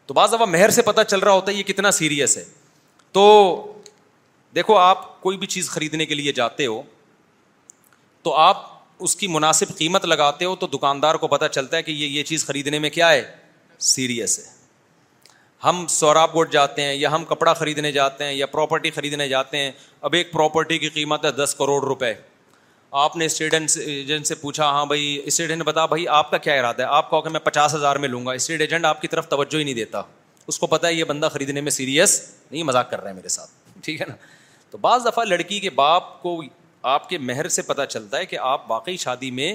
تو بعض دفعہ مہر سے پتا چل رہا ہوتا ہے یہ کتنا سیریس ہے تو دیکھو آپ کوئی بھی چیز خریدنے کے لیے جاتے ہو تو آپ اس کی مناسب قیمت لگاتے ہو تو دکاندار کو پتہ چلتا ہے کہ یہ یہ چیز خریدنے میں کیا ہے سیریس ہے ہم سوراب گوٹ جاتے ہیں یا ہم کپڑا خریدنے جاتے ہیں یا پراپرٹی خریدنے جاتے ہیں اب ایک پراپرٹی کی قیمت ہے دس کروڑ روپے آپ نے اسٹیڈنٹ ایجنٹ سے پوچھا ہاں بھائی اسٹیٹ نے بتا بھائی آپ کا کیا ارادہ ہے آپ کہو کہ میں پچاس ہزار میں لوں گا اسٹیٹ ایجنٹ آپ کی طرف توجہ ہی نہیں دیتا اس کو پتا ہے یہ بندہ خریدنے میں سیریس نہیں مذاق کر رہا ہے میرے ساتھ ٹھیک ہے نا تو بعض دفعہ لڑکی کے باپ کو آپ کے مہر سے پتہ چلتا ہے کہ آپ واقعی شادی میں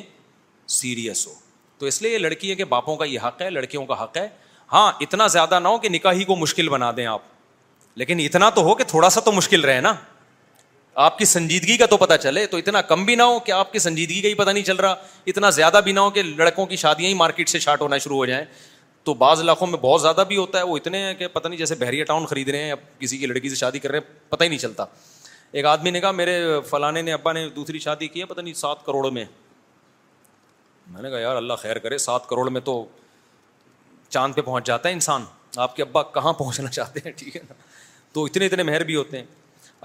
سیریس ہو تو اس لیے یہ لڑکی ہے کہ باپوں کا یہ حق ہے لڑکیوں کا حق ہے ہاں اتنا زیادہ نہ ہو کہ نکاح ہی کو مشکل بنا دیں آپ لیکن اتنا تو ہو کہ تھوڑا سا تو مشکل رہے نا آپ کی سنجیدگی کا تو پتہ چلے تو اتنا کم بھی نہ ہو کہ آپ کی سنجیدگی کا ہی پتہ نہیں چل رہا اتنا زیادہ بھی نہ ہو کہ لڑکوں کی شادیاں ہی مارکیٹ سے شارٹ ہونا شروع ہو جائیں تو بعض علاقوں میں بہت زیادہ بھی ہوتا ہے وہ اتنے ہیں کہ پتہ نہیں جیسے بحریہ ٹاؤن خرید رہے ہیں کسی کی لڑکی سے شادی کر رہے ہیں پتہ ہی نہیں چلتا ایک آدمی نے کہا میرے فلانے نے ابا نے دوسری شادی کی ہے پتہ نہیں سات کروڑ میں میں نے کہا یار اللہ خیر کرے سات کروڑ میں تو چاند پہ پہنچ جاتا ہے انسان آپ کے ابا کہاں پہنچنا چاہتے ہیں ٹھیک ہے نا تو اتنے اتنے مہر بھی ہوتے ہیں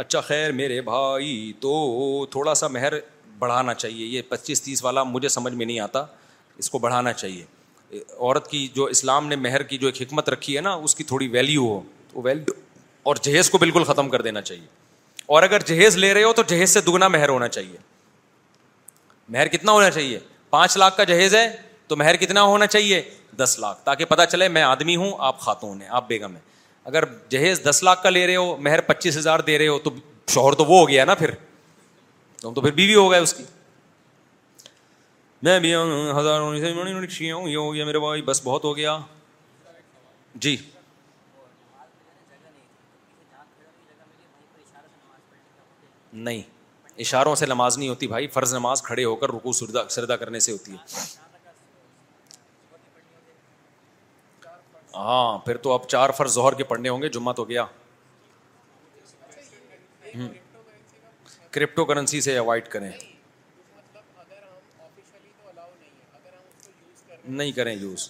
اچھا خیر میرے بھائی تو تھوڑا سا مہر بڑھانا چاہیے یہ پچیس تیس والا مجھے سمجھ میں نہیں آتا اس کو بڑھانا چاہیے عورت کی جو اسلام نے مہر کی جو ایک حکمت رکھی ہے نا اس کی تھوڑی ویلیو ہو تو ویلیو اور جہیز کو بالکل ختم کر دینا چاہیے اور اگر جہیز لے رہے ہو تو جہیز سے دگنا مہر ہونا چاہیے مہر کتنا ہونا چاہیے پانچ لاکھ کا جہیز ہے تو مہر کتنا ہونا چاہیے دس لاکھ تاکہ پتا چلے میں آدمی ہوں آپ خاتون ہیں ہیں آپ بیگم اگر جہیز دس لاکھ کا لے رہے ہو مہر پچیس ہزار دے رہے ہو تو شوہر تو وہ ہو گیا نا پھر تم تو پھر بیوی ہو گئے اس کی میں بھی یہ ہو گیا میرے بھائی بس بہت ہو گیا جی نہیں اشاروں سے نماز نہیں ہوتی بھائی فرض نماز کھڑے ہو کر رکو سردا کرنے سے ہوتی ہے ہاں پھر تو اب چار فرض ظہر کے پڑھنے ہوں گے جمعہ تو گیا کرپٹو کرنسی سے اوائڈ کریں نہیں کریں یوز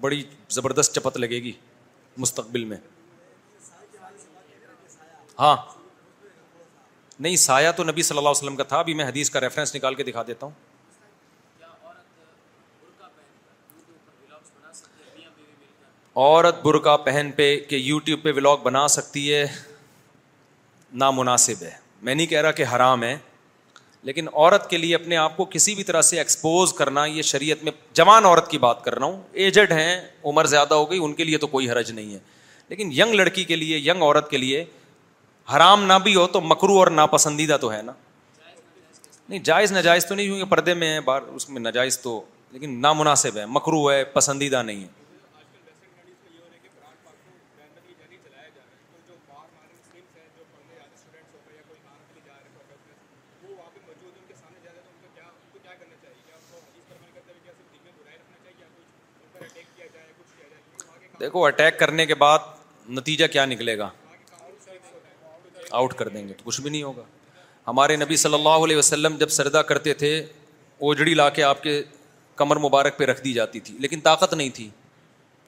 بڑی زبردست چپت لگے گی مستقبل میں ہاں نہیں سایہ تو نبی صلی اللہ علیہ وسلم کا تھا ابھی میں حدیث کا ریفرنس نکال کے دکھا دیتا ہوں عورت برقع پہن پہ کہ یوٹیوب پہ ولاگ بنا سکتی ہے نامناسب ہے میں نہیں کہہ رہا کہ حرام ہے لیکن عورت کے لیے اپنے آپ کو کسی بھی طرح سے ایکسپوز کرنا یہ شریعت میں جوان عورت کی بات کر رہا ہوں ایجڈ ہیں عمر زیادہ ہو گئی ان کے لیے تو کوئی حرج نہیں ہے لیکن ینگ لڑکی کے لیے ینگ عورت کے لیے حرام نہ بھی ہو تو مکرو اور ناپسندیدہ تو ہے نا نہیں جائز ناجائز تو نہیں کیونکہ پردے میں ہے باہر اس میں ناجائز تو لیکن نامناسب ہے مکرو ہے پسندیدہ نہیں ہے دیکھو اٹیک کرنے کے بعد نتیجہ کیا نکلے گا آؤٹ کر دیں گے تو کچھ بھی نہیں ہوگا ہمارے نبی صلی اللہ علیہ وسلم جب سردا کرتے تھے اوجڑی لا کے آپ کے کمر مبارک پہ رکھ دی جاتی تھی لیکن طاقت نہیں تھی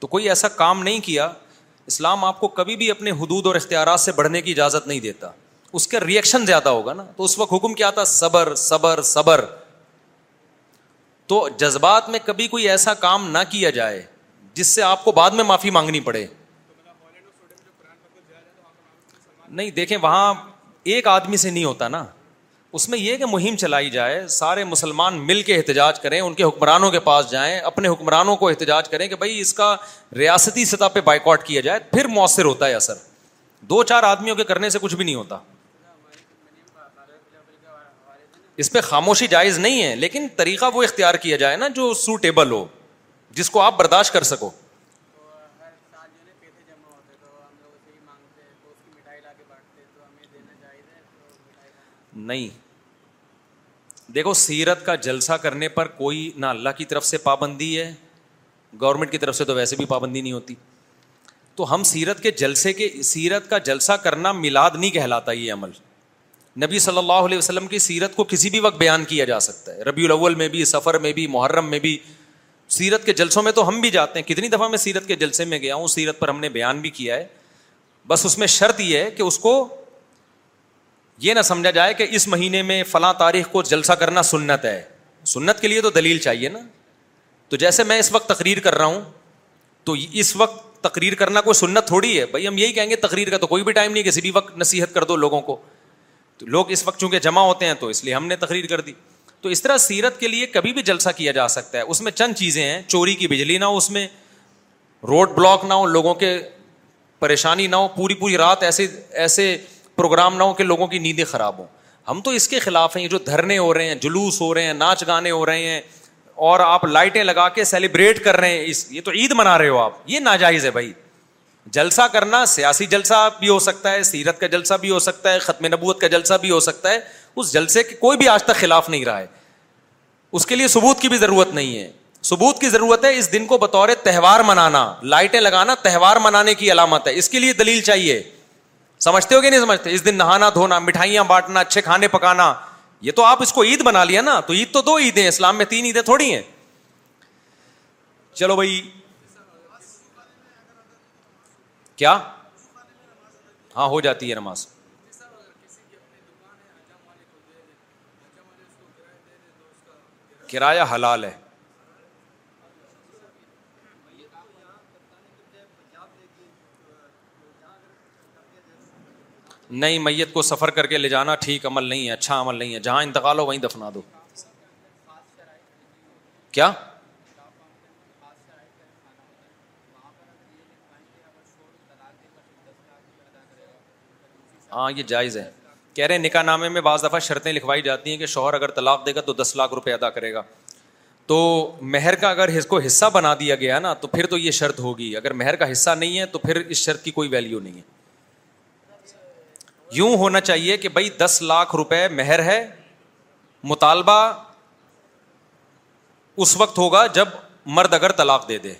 تو کوئی ایسا کام نہیں کیا اسلام آپ کو کبھی بھی اپنے حدود اور اختیارات سے بڑھنے کی اجازت نہیں دیتا اس کا ریئیکشن زیادہ ہوگا نا تو اس وقت حکم کیا تھا صبر صبر صبر تو جذبات میں کبھی کوئی ایسا کام نہ کیا جائے جس سے آپ کو بعد میں معافی مانگنی پڑے نہیں دیکھیں وہاں ایک آدمی سے نہیں ہوتا نا اس میں یہ کہ مہم چلائی جائے سارے مسلمان مل کے احتجاج کریں ان کے حکمرانوں کے پاس جائیں اپنے حکمرانوں کو احتجاج کریں کہ بھائی اس کا ریاستی سطح پہ بائیکاٹ کیا جائے پھر مؤثر ہوتا ہے اثر دو چار آدمیوں کے کرنے سے کچھ بھی نہیں ہوتا اس پہ خاموشی جائز نہیں ہے لیکن طریقہ وہ اختیار کیا جائے نا جو سوٹیبل ہو جس کو آپ برداشت کر سکو نہیں دیکھو سیرت کا جلسہ کرنے پر کوئی نہ اللہ کی طرف سے پابندی ہے گورنمنٹ کی طرف سے تو ویسے بھی پابندی نہیں ہوتی تو ہم سیرت کے جلسے کے سیرت کا جلسہ کرنا میلاد نہیں کہلاتا یہ عمل نبی صلی اللہ علیہ وسلم کی سیرت کو کسی بھی وقت بیان کیا جا سکتا ہے ربیع الاول میں بھی سفر میں بھی محرم میں بھی سیرت کے جلسوں میں تو ہم بھی جاتے ہیں کتنی دفعہ میں سیرت کے جلسے میں گیا ہوں سیرت پر ہم نے بیان بھی کیا ہے بس اس میں شرط یہ ہے کہ اس کو یہ نہ سمجھا جائے کہ اس مہینے میں فلاں تاریخ کو جلسہ کرنا سنت ہے سنت کے لیے تو دلیل چاہیے نا تو جیسے میں اس وقت تقریر کر رہا ہوں تو اس وقت تقریر کرنا کوئی سنت تھوڑی ہے بھائی ہم یہی کہیں گے تقریر کا تو کوئی بھی ٹائم نہیں کسی بھی وقت نصیحت کر دو لوگوں کو تو لوگ اس وقت چونکہ جمع ہوتے ہیں تو اس لیے ہم نے تقریر کر دی تو اس طرح سیرت کے لیے کبھی بھی جلسہ کیا جا سکتا ہے اس میں چند چیزیں ہیں چوری کی بجلی نہ ہو اس میں روڈ بلاک نہ ہو لوگوں کے پریشانی نہ ہو پوری پوری رات ایسے ایسے پروگرام نہ ہو کہ لوگوں کی نیندیں خراب ہوں ہم تو اس کے خلاف ہیں یہ جو دھرنے ہو رہے ہیں جلوس ہو رہے ہیں ناچ گانے ہو رہے ہیں اور آپ لائٹیں لگا کے سیلیبریٹ کر رہے ہیں اس یہ تو عید منا رہے ہو آپ یہ ناجائز ہے بھائی جلسہ جلسہ کرنا سیاسی بھی ہو سکتا ہے سیرت کا جلسہ بھی ہو سکتا ہے ختم نبوت کا جلسہ بھی ہو سکتا ہے اس جلسے کے کوئی بھی آج تک خلاف نہیں رہا ہے اس کے لیے ثبوت کی بھی ضرورت نہیں ہے ثبوت کی ضرورت ہے اس دن کو بطور تہوار منانا لائٹیں لگانا تہوار منانے کی علامت ہے اس کے لیے دلیل چاہیے سمجھتے ہو کہ نہیں سمجھتے اس دن نہانا دھونا مٹھائیاں بانٹنا اچھے کھانے پکانا یہ تو آپ اس کو عید بنا لیا نا تو عید تو دو عید اسلام میں تین عیدیں تھوڑی ہیں چلو بھائی کیا ہاں ہو جاتی ہے نماز کرایہ حلال ہے نئی میت کو سفر کر کے لے جانا ٹھیک عمل نہیں ہے اچھا عمل نہیں ہے جہاں انتقال ہو وہیں دفنا دو کیا ہاں یہ جائز ہے کہہ رہے ہیں نکاح نامے میں بعض دفعہ شرطیں لکھوائی جاتی ہیں کہ شوہر اگر طلاق دے گا تو دس لاکھ روپے ادا کرے گا تو مہر کا اگر اس کو حصہ بنا دیا گیا نا تو پھر تو یہ شرط ہوگی اگر مہر کا حصہ نہیں ہے تو پھر اس شرط کی کوئی ویلیو نہیں ہے یوں ہونا چاہیے کہ بھائی دس لاکھ روپے مہر ہے مطالبہ اس وقت ہوگا جب مرد اگر طلاق دے دے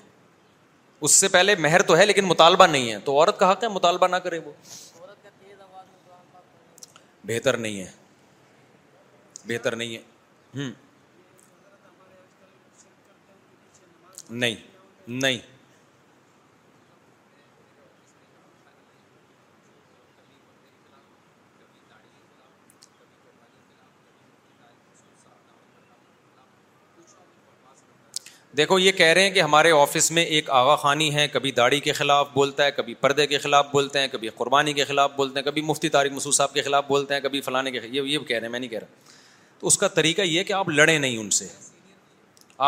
اس سے پہلے مہر تو ہے لیکن مطالبہ نہیں ہے تو عورت کہا کہ مطالبہ نہ کرے وہ بہتر نہیں ہے بہتر نہیں ہے ہوں نہیں نہیں دیکھو یہ کہہ رہے ہیں کہ ہمارے آفس میں ایک آغا خانی ہے کبھی داڑھی کے خلاف بولتا ہے کبھی پردے کے خلاف بولتے ہیں کبھی قربانی کے خلاف بولتے ہیں کبھی مفتی طارق مسعود صاحب کے خلاف بولتے ہیں کبھی فلانے کے خلاف یہ کہہ رہے ہیں میں نہیں کہہ رہا تو اس کا طریقہ یہ کہ آپ لڑیں نہیں ان سے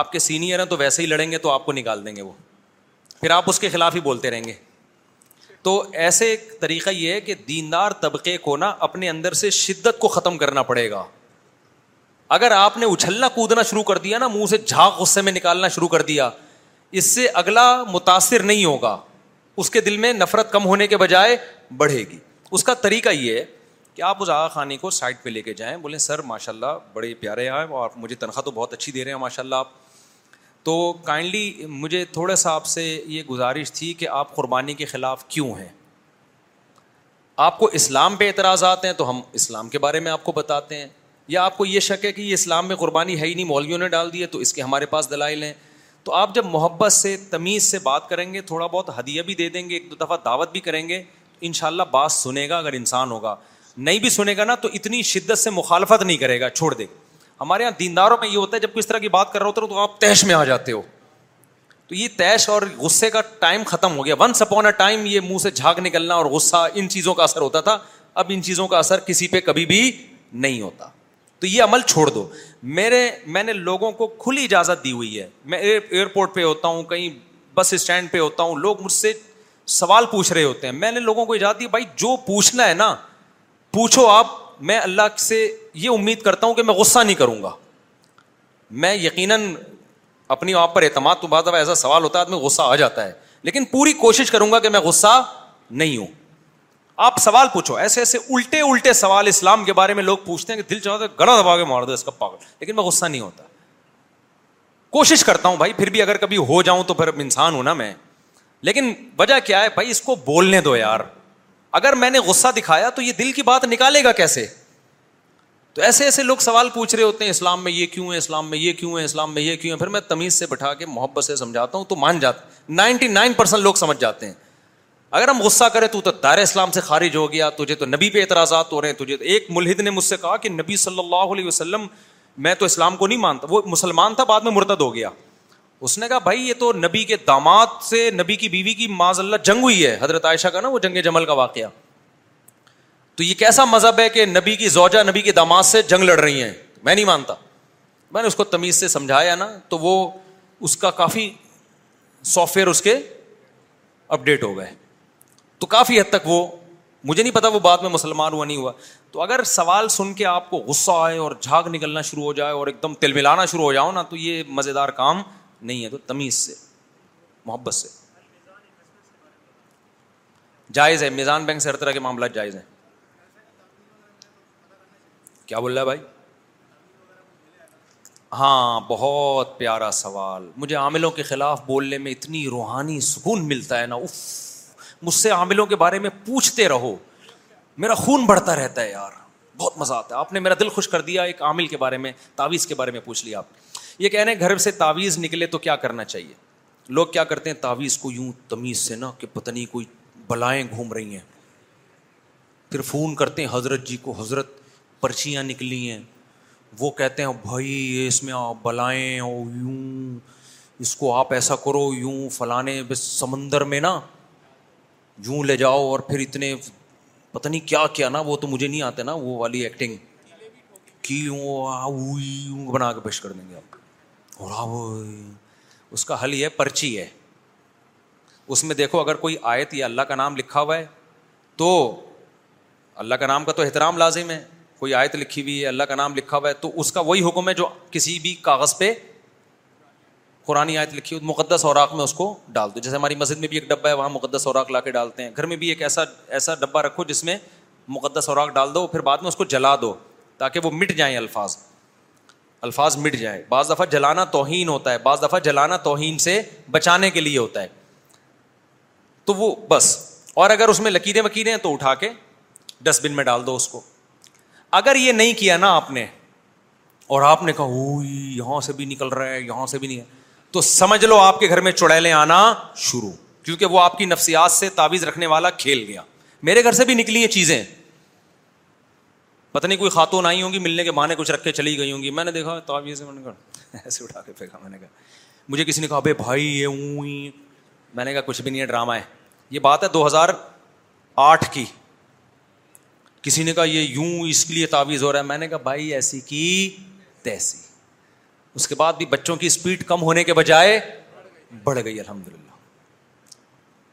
آپ کے سینئر ہیں تو ویسے ہی لڑیں گے تو آپ کو نکال دیں گے وہ پھر آپ اس کے خلاف ہی بولتے رہیں گے تو ایسے طریقہ یہ ہے کہ دیندار طبقے کو نا اپنے اندر سے شدت کو ختم کرنا پڑے گا اگر آپ نے اچھلنا کودنا شروع کر دیا نا منہ سے جھاگ غصے میں نکالنا شروع کر دیا اس سے اگلا متاثر نہیں ہوگا اس کے دل میں نفرت کم ہونے کے بجائے بڑھے گی اس کا طریقہ یہ ہے کہ آپ اس آغا خانے کو سائڈ پہ لے کے جائیں بولیں سر ماشاء اللہ بڑے پیارے ہیں اور مجھے تنخواہ تو بہت اچھی دے رہے ہیں ماشاء اللہ آپ تو کائنڈلی مجھے تھوڑا سا آپ سے یہ گزارش تھی کہ آپ قربانی کے خلاف کیوں ہیں آپ کو اسلام پہ اعتراضات ہیں تو ہم اسلام کے بارے میں آپ کو بتاتے ہیں یا آپ کو یہ شک ہے کہ یہ اسلام میں قربانی ہے ہی نہیں مولویوں نے ڈال دی ہے تو اس کے ہمارے پاس دلائل ہیں تو آپ جب محبت سے تمیز سے بات کریں گے تھوڑا بہت ہدیہ بھی دے دیں گے ایک دو دفعہ دعوت بھی کریں گے تو ان شاء اللہ بات سنے گا اگر انسان ہوگا نہیں بھی سنے گا نا تو اتنی شدت سے مخالفت نہیں کرے گا چھوڑ دے ہمارے یہاں دینداروں میں یہ ہوتا ہے جب کس طرح کی بات کر رہا ہوتا ہے تو آپ تیش میں آ جاتے ہو تو یہ تیش اور غصے کا ٹائم ختم ہو گیا ونس اپون اے ٹائم یہ منہ سے جھاگ نکلنا اور غصہ ان چیزوں کا اثر ہوتا تھا اب ان چیزوں کا اثر کسی پہ کبھی بھی نہیں ہوتا تو یہ عمل چھوڑ دو میرے میں نے لوگوں کو کھلی اجازت دی ہوئی ہے میں ایئرپورٹ پہ ہوتا ہوں کہیں بس اسٹینڈ پہ ہوتا ہوں لوگ مجھ سے سوال پوچھ رہے ہوتے ہیں میں نے لوگوں کو اجازت دی بھائی جو پوچھنا ہے نا پوچھو آپ میں اللہ سے یہ امید کرتا ہوں کہ میں غصہ نہیں کروں گا میں یقیناً اپنی آپ پر اعتماد تو بات ایسا سوال ہوتا ہے آدمی غصہ آ جاتا ہے لیکن پوری کوشش کروں گا کہ میں غصہ نہیں ہوں آپ سوال پوچھو ایسے ایسے الٹے الٹے سوال اسلام کے بارے میں لوگ پوچھتے ہیں کہ دل چاہتے ہے گڑا دبا کے مار دو اس کا پاگل لیکن میں غصہ نہیں ہوتا کوشش کرتا ہوں بھائی پھر بھی اگر کبھی ہو جاؤں تو پھر انسان ہوں نا میں لیکن وجہ کیا ہے بھائی اس کو بولنے دو یار اگر میں نے غصہ دکھایا تو یہ دل کی بات نکالے گا کیسے تو ایسے ایسے لوگ سوال پوچھ رہے ہوتے ہیں اسلام میں یہ کیوں ہے اسلام میں یہ کیوں ہے اسلام میں یہ کیوں ہے پھر میں تمیز سے بٹھا کے محبت سے سمجھاتا ہوں تو مان جاتا نائنٹی نائن پرسینٹ لوگ سمجھ جاتے ہیں اگر ہم غصہ کریں تو دار اسلام سے خارج ہو گیا تجھے تو نبی پہ اعتراضات ہو رہے ہیں تجھے تو ایک ملحد نے مجھ سے کہا کہ نبی صلی اللہ علیہ وسلم میں تو اسلام کو نہیں مانتا وہ مسلمان تھا بعد میں مرتد ہو گیا اس نے کہا بھائی یہ تو نبی کے دامات سے نبی کی بیوی کی ماض اللہ جنگ ہوئی ہے حضرت عائشہ کا نا وہ جنگ جمل کا واقعہ تو یہ کیسا مذہب ہے کہ نبی کی زوجہ نبی کے دامات سے جنگ لڑ رہی ہیں میں نہیں مانتا میں نے اس کو تمیز سے سمجھایا نا تو وہ اس کا کافی سافٹ ویئر اس کے اپڈیٹ ہو گئے تو کافی حد تک وہ مجھے نہیں پتا وہ بعد میں مسلمان ہوا نہیں ہوا تو اگر سوال سن کے آپ کو غصہ آئے اور جھاگ نکلنا شروع ہو جائے اور ایک دم تل ملانا شروع ہو جاؤ نا تو یہ مزے دار کام نہیں ہے تو تمیز سے محبت سے جائز ہے میزان بینک سے ہر طرح کے معاملات جائز ہیں کیا بول رہا ہے بھائی ہاں بہت پیارا سوال مجھے عاملوں کے خلاف بولنے میں اتنی روحانی سکون ملتا ہے نا اف مجھ سے عاملوں کے بارے میں پوچھتے رہو میرا خون بڑھتا رہتا ہے یار بہت مزہ آتا ہے آپ نے میرا دل خوش کر دیا ایک عامل کے بارے میں تعویذ کے بارے میں پوچھ لیا آپ یہ گھر سے تعویذ نکلے تو کیا کرنا چاہیے لوگ کیا کرتے ہیں تعویذ کو یوں تمیز سے نا کہ پتہ نہیں کوئی بلائیں گھوم رہی ہیں پھر فون کرتے ہیں حضرت جی کو حضرت پرچیاں نکلی ہیں وہ کہتے ہیں بھائی اس میں آپ بلائیں یوں اس کو آپ ایسا کرو یوں فلانے سمندر میں نا جوں لے جاؤ اور پھر اتنے پتہ نہیں کیا کیا نا وہ تو مجھے نہیں آتے نا وہ والی ایکٹنگ کی بنا کے پیش کر دیں گے آپ اس کا حل یہ پرچی ہے اس میں دیکھو اگر کوئی آیت یا اللہ کا نام لکھا ہوا ہے تو اللہ کا نام کا تو احترام لازم ہے کوئی آیت لکھی ہوئی ہے اللہ کا نام لکھا ہوا ہے تو اس کا وہی حکم ہے جو کسی بھی کاغذ پہ قرآن آیت لکھی ہو مقدس اوراق میں اس کو ڈال دو جیسے ہماری مسجد میں بھی ایک ڈبہ ہے وہاں مقدس اوراق لا کے ڈالتے ہیں گھر میں بھی ایک ایسا ایسا ڈبہ رکھو جس میں مقدس اوراق ڈال دو پھر بعد میں اس کو جلا دو تاکہ وہ مٹ جائیں الفاظ الفاظ مٹ جائیں بعض دفعہ جلانا توہین ہوتا ہے بعض دفعہ جلانا توہین سے بچانے کے لیے ہوتا ہے تو وہ بس اور اگر اس میں لکیریں وکیریں تو اٹھا کے ڈسٹ بن میں ڈال دو اس کو اگر یہ نہیں کیا نا آپ نے اور آپ نے کہا یہاں سے بھی نکل رہا ہے یہاں سے بھی نہیں تو سمجھ لو آپ کے گھر میں چڑیلے آنا شروع کیونکہ وہ آپ کی نفسیات سے تعویذ رکھنے والا کھیل گیا میرے گھر سے بھی نکلی یہ چیزیں پتہ نہیں کوئی خاتون آئی ہوں گی ملنے کے بہانے کچھ رکھ کے چلی گئی ہوں گی میں نے دیکھا میں نے کہا ایسے اٹھا کے پھینکا میں نے کہا مجھے کسی نے کہا بھائی یہ میں نے کہا کچھ بھی نہیں ہے ڈرامہ ہے یہ بات ہے دو ہزار آٹھ کی کسی نے کہا یہ یوں اس کے لیے تعویذ ہو رہا ہے میں نے کہا بھائی ایسی کی تیسی اس کے بعد بھی بچوں کی اسپیڈ کم ہونے کے بجائے بڑھ گئی الحمد للہ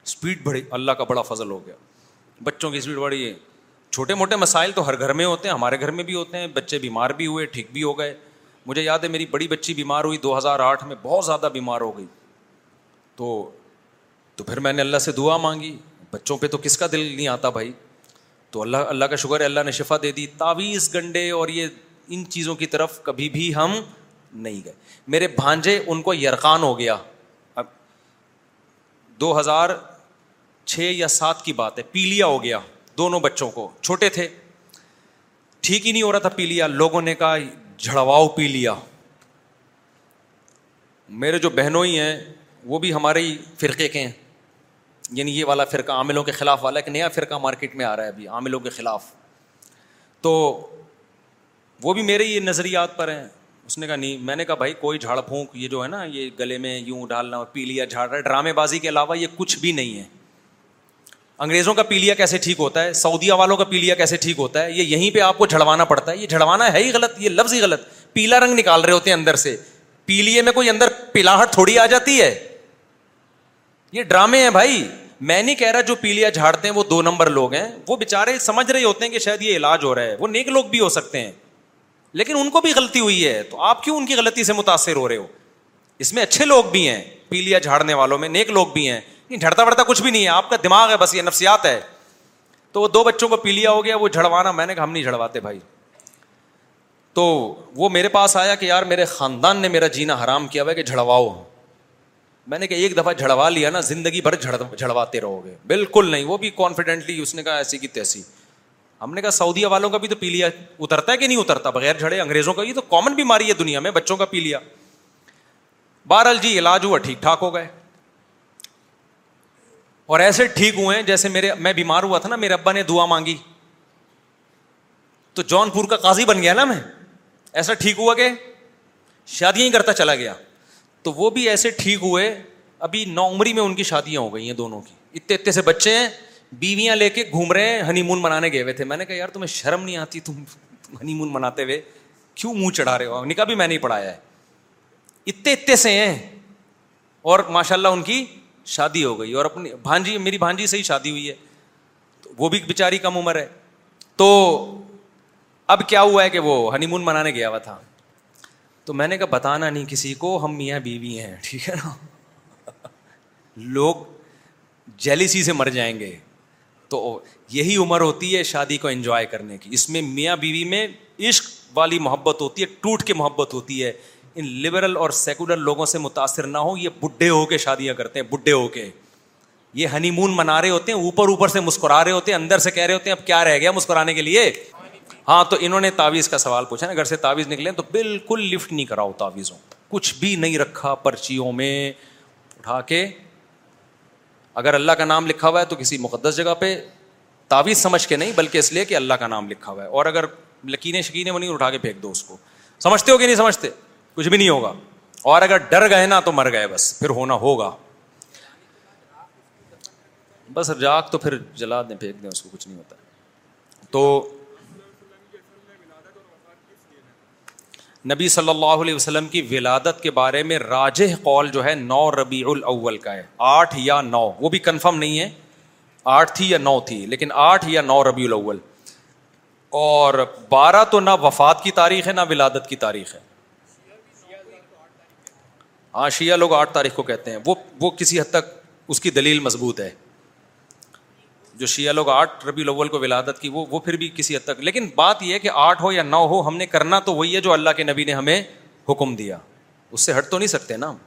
اسپیڈ بڑھی اللہ کا بڑا فضل ہو گیا بچوں کی اسپیڈ بڑھی ہے چھوٹے موٹے مسائل تو ہر گھر میں ہوتے ہیں ہمارے گھر میں بھی ہوتے ہیں بچے بیمار بھی ہوئے ٹھیک بھی ہو گئے مجھے یاد ہے میری بڑی بچی بیمار ہوئی دو ہزار آٹھ میں بہت زیادہ بیمار ہو گئی تو تو پھر میں نے اللہ سے دعا مانگی بچوں پہ تو کس کا دل نہیں آتا بھائی تو اللہ اللہ کا شکر ہے اللہ نے شفا دے دی تاویز گنڈے اور یہ ان چیزوں کی طرف کبھی بھی ہم نہیں گئے میرے بھانجے ان کو یرقان ہو گیا اب دو ہزار چھ یا سات کی بات ہے پیلیا ہو گیا دونوں بچوں کو چھوٹے تھے ٹھیک ہی نہیں ہو رہا تھا پیلیا لوگوں نے کہا جھڑواؤ پیلیا میرے جو بہنوں ہی ہیں وہ بھی ہمارے ہی فرقے کے ہیں یعنی یہ والا فرقہ عاملوں کے خلاف والا ایک نیا فرقہ مارکیٹ میں آ رہا ہے ابھی عاملوں کے خلاف تو وہ بھی میرے ہی نظریات پر ہیں اس نے کہا نہیں میں نے کہا بھائی کوئی جھاڑ پھونک یہ جو ہے نا یہ گلے میں یوں ڈالنا اور پیلیا جھاڑ رہا ہے ڈرامے بازی کے علاوہ یہ کچھ بھی نہیں ہے انگریزوں کا پیلیا کیسے ٹھیک ہوتا ہے سعودیہ والوں کا پیلیا کیسے ٹھیک ہوتا ہے یہ یہیں پہ آپ کو جھڑوانا پڑتا ہے یہ جھڑوانا ہے ہی غلط یہ لفظ ہی غلط پیلا رنگ نکال رہے ہوتے ہیں اندر سے پیلیے میں کوئی اندر پلاحٹ تھوڑی آ جاتی ہے یہ ڈرامے ہیں بھائی میں نہیں کہہ رہا جو پیلیا جھاڑتے ہیں وہ دو نمبر لوگ ہیں وہ بےچارے سمجھ رہے ہوتے ہیں کہ شاید یہ علاج ہو رہا ہے وہ نیک لوگ بھی ہو سکتے ہیں لیکن ان کو بھی غلطی ہوئی ہے تو آپ کیوں ان کی غلطی سے متاثر ہو رہے ہو اس میں اچھے لوگ بھی ہیں پیلیا جھاڑنے والوں میں نیک لوگ بھی ہیں جھڑتا بڑھتا کچھ بھی نہیں ہے آپ کا دماغ ہے بس یہ نفسیات ہے تو وہ دو بچوں کو پیلیا ہو گیا وہ جھڑوانا میں نے کہا ہم نہیں جھڑواتے بھائی تو وہ میرے پاس آیا کہ یار میرے خاندان نے میرا جینا حرام کیا ہوا کہ جھڑواؤ میں نے کہا ایک دفعہ جھڑوا لیا نا زندگی بھر جھڑواتے رہو گے بالکل نہیں وہ بھی کانفیڈینٹلی اس نے کہا ایسی کی تیسی ہم نے کہا سعودیہ والوں کا بھی تو پی لیا اترتا ہے کہ نہیں اترتا بغیر جھڑے انگریزوں کا یہ تو کامن بیماری ہے دنیا میں بچوں کا پی لیا بہرحال جی علاج ہوا ٹھیک ٹھاک ہو گئے اور ایسے ٹھیک ہوئے جیسے میرے میں بیمار ہوا تھا نا میرے ابا نے دعا مانگی تو جون پور کا قاضی بن گیا نا میں ایسا ٹھیک ہوا کہ شادیاں ہی کرتا چلا گیا تو وہ بھی ایسے ٹھیک ہوئے ابھی نو عمری میں ان کی شادیاں ہو گئی ہیں دونوں کی اتنے اتنے سے بچے ہیں بیویاں لے کے گھوم رہے ہیں ہنی مون منانے گئے ہوئے تھے میں نے کہا یار تمہیں شرم نہیں آتی تم ہنی مون مناتے ہوئے کیوں منہ چڑھا رہے ہو نکاح بھی میں نہیں پڑھایا ہے اتنے اتنے سے ہیں اور ماشاء اللہ ان کی شادی ہو گئی اور اپنی بھانجی میری بھانجی سے ہی شادی ہوئی ہے وہ بھی بےچاری کم عمر ہے تو اب کیا ہوا ہے کہ وہ ہنی مون منانے گیا ہوا تھا تو میں نے کہا بتانا نہیں کسی کو ہم میاں بیوی ہیں ٹھیک ہے نا لوگ جیلیسی سے مر جائیں گے تو یہی عمر ہوتی ہے شادی کو انجوائے کرنے کی اس میں میاں بیوی میں عشق والی محبت ہوتی ہے ٹوٹ کے محبت ہوتی ہے ان لبرل اور سیکولر لوگوں سے متاثر نہ ہو یہ بڈھے ہو کے شادیاں کرتے ہیں بڈھے ہو کے یہ ہنی مون منا رہے ہوتے ہیں اوپر اوپر سے مسکرا رہے ہوتے ہیں اندر سے کہہ رہے ہوتے ہیں اب کیا رہ گیا مسکرانے کے لیے ہاں تو انہوں نے تعویذ کا سوال پوچھا نا گھر سے تعویذ نکلے تو بالکل لفٹ نہیں کراؤ تعویذوں کچھ بھی نہیں رکھا پرچیوں میں اٹھا کے اگر اللہ کا نام لکھا ہوا ہے تو کسی مقدس جگہ پہ تعویذ سمجھ کے نہیں بلکہ اس لیے کہ اللہ کا نام لکھا ہوا ہے اور اگر لکینیں شکینیں وہ نہیں اٹھا کے پھینک دو اس کو سمجھتے ہو کہ نہیں سمجھتے کچھ بھی نہیں ہوگا اور اگر ڈر گئے نا تو مر گئے بس پھر ہونا ہوگا بس راک جاگ تو پھر جلا دیں پھینک دیں اس کو کچھ نہیں ہوتا تو نبی صلی اللہ علیہ وسلم کی ولادت کے بارے میں راجہ قول جو ہے نو ربیع الاول کا ہے آٹھ یا نو وہ بھی کنفرم نہیں ہے آٹھ تھی یا نو تھی لیکن آٹھ یا نو ربیع الاول اور بارہ تو نہ وفات کی تاریخ ہے نہ ولادت کی تاریخ ہے ہاں شیعہ لوگ آٹھ تاریخ کو کہتے ہیں وہ وہ کسی حد تک اس کی دلیل مضبوط ہے جو شیعہ لوگ آٹھ ربی الاول کو ولادت کی وہ وہ پھر بھی کسی حد تک لیکن بات یہ ہے کہ آٹھ ہو یا نو ہو ہم نے کرنا تو وہی ہے جو اللہ کے نبی نے ہمیں حکم دیا اس سے ہٹ تو نہیں سکتے نا ہم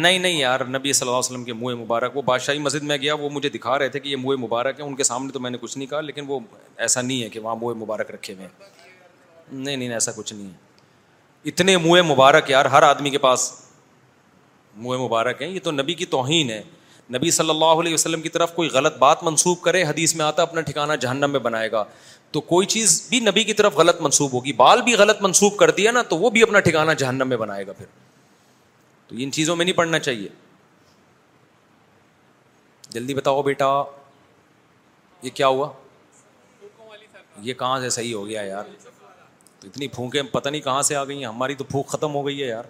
نہیں نہیں یار نبی صلی اللہ علیہ وسلم کے منہ مبارک وہ بادشاہی مسجد میں گیا وہ مجھے دکھا رہے تھے کہ یہ منہ مبارک ہے ان کے سامنے تو میں نے کچھ نہیں کہا لیکن وہ ایسا نہیں ہے کہ وہاں منہ مبارک رکھے ہوئے نہیں نہیں نہیں ایسا کچھ نہیں ہے اتنے منہ مبارک یار ہر آدمی کے پاس منہ مبارک ہیں یہ تو نبی کی توہین ہے نبی صلی اللہ علیہ وسلم کی طرف کوئی غلط بات منسوب کرے حدیث میں آتا اپنا ٹھکانا جہنم میں بنائے گا تو کوئی چیز بھی نبی کی طرف غلط منسوب ہوگی بال بھی غلط منسوب کر دیا نا تو وہ بھی اپنا ٹھکانا جہنم میں بنائے گا پھر تو ان چیزوں میں نہیں پڑھنا چاہیے جلدی بتاؤ بیٹا یہ کیا ہوا یہ کہاں سے صحیح ہو گیا یار تو اتنی پھونکیں پتہ نہیں کہاں سے آ گئی ہیں ہماری تو پھونک ختم ہو گئی ہے یار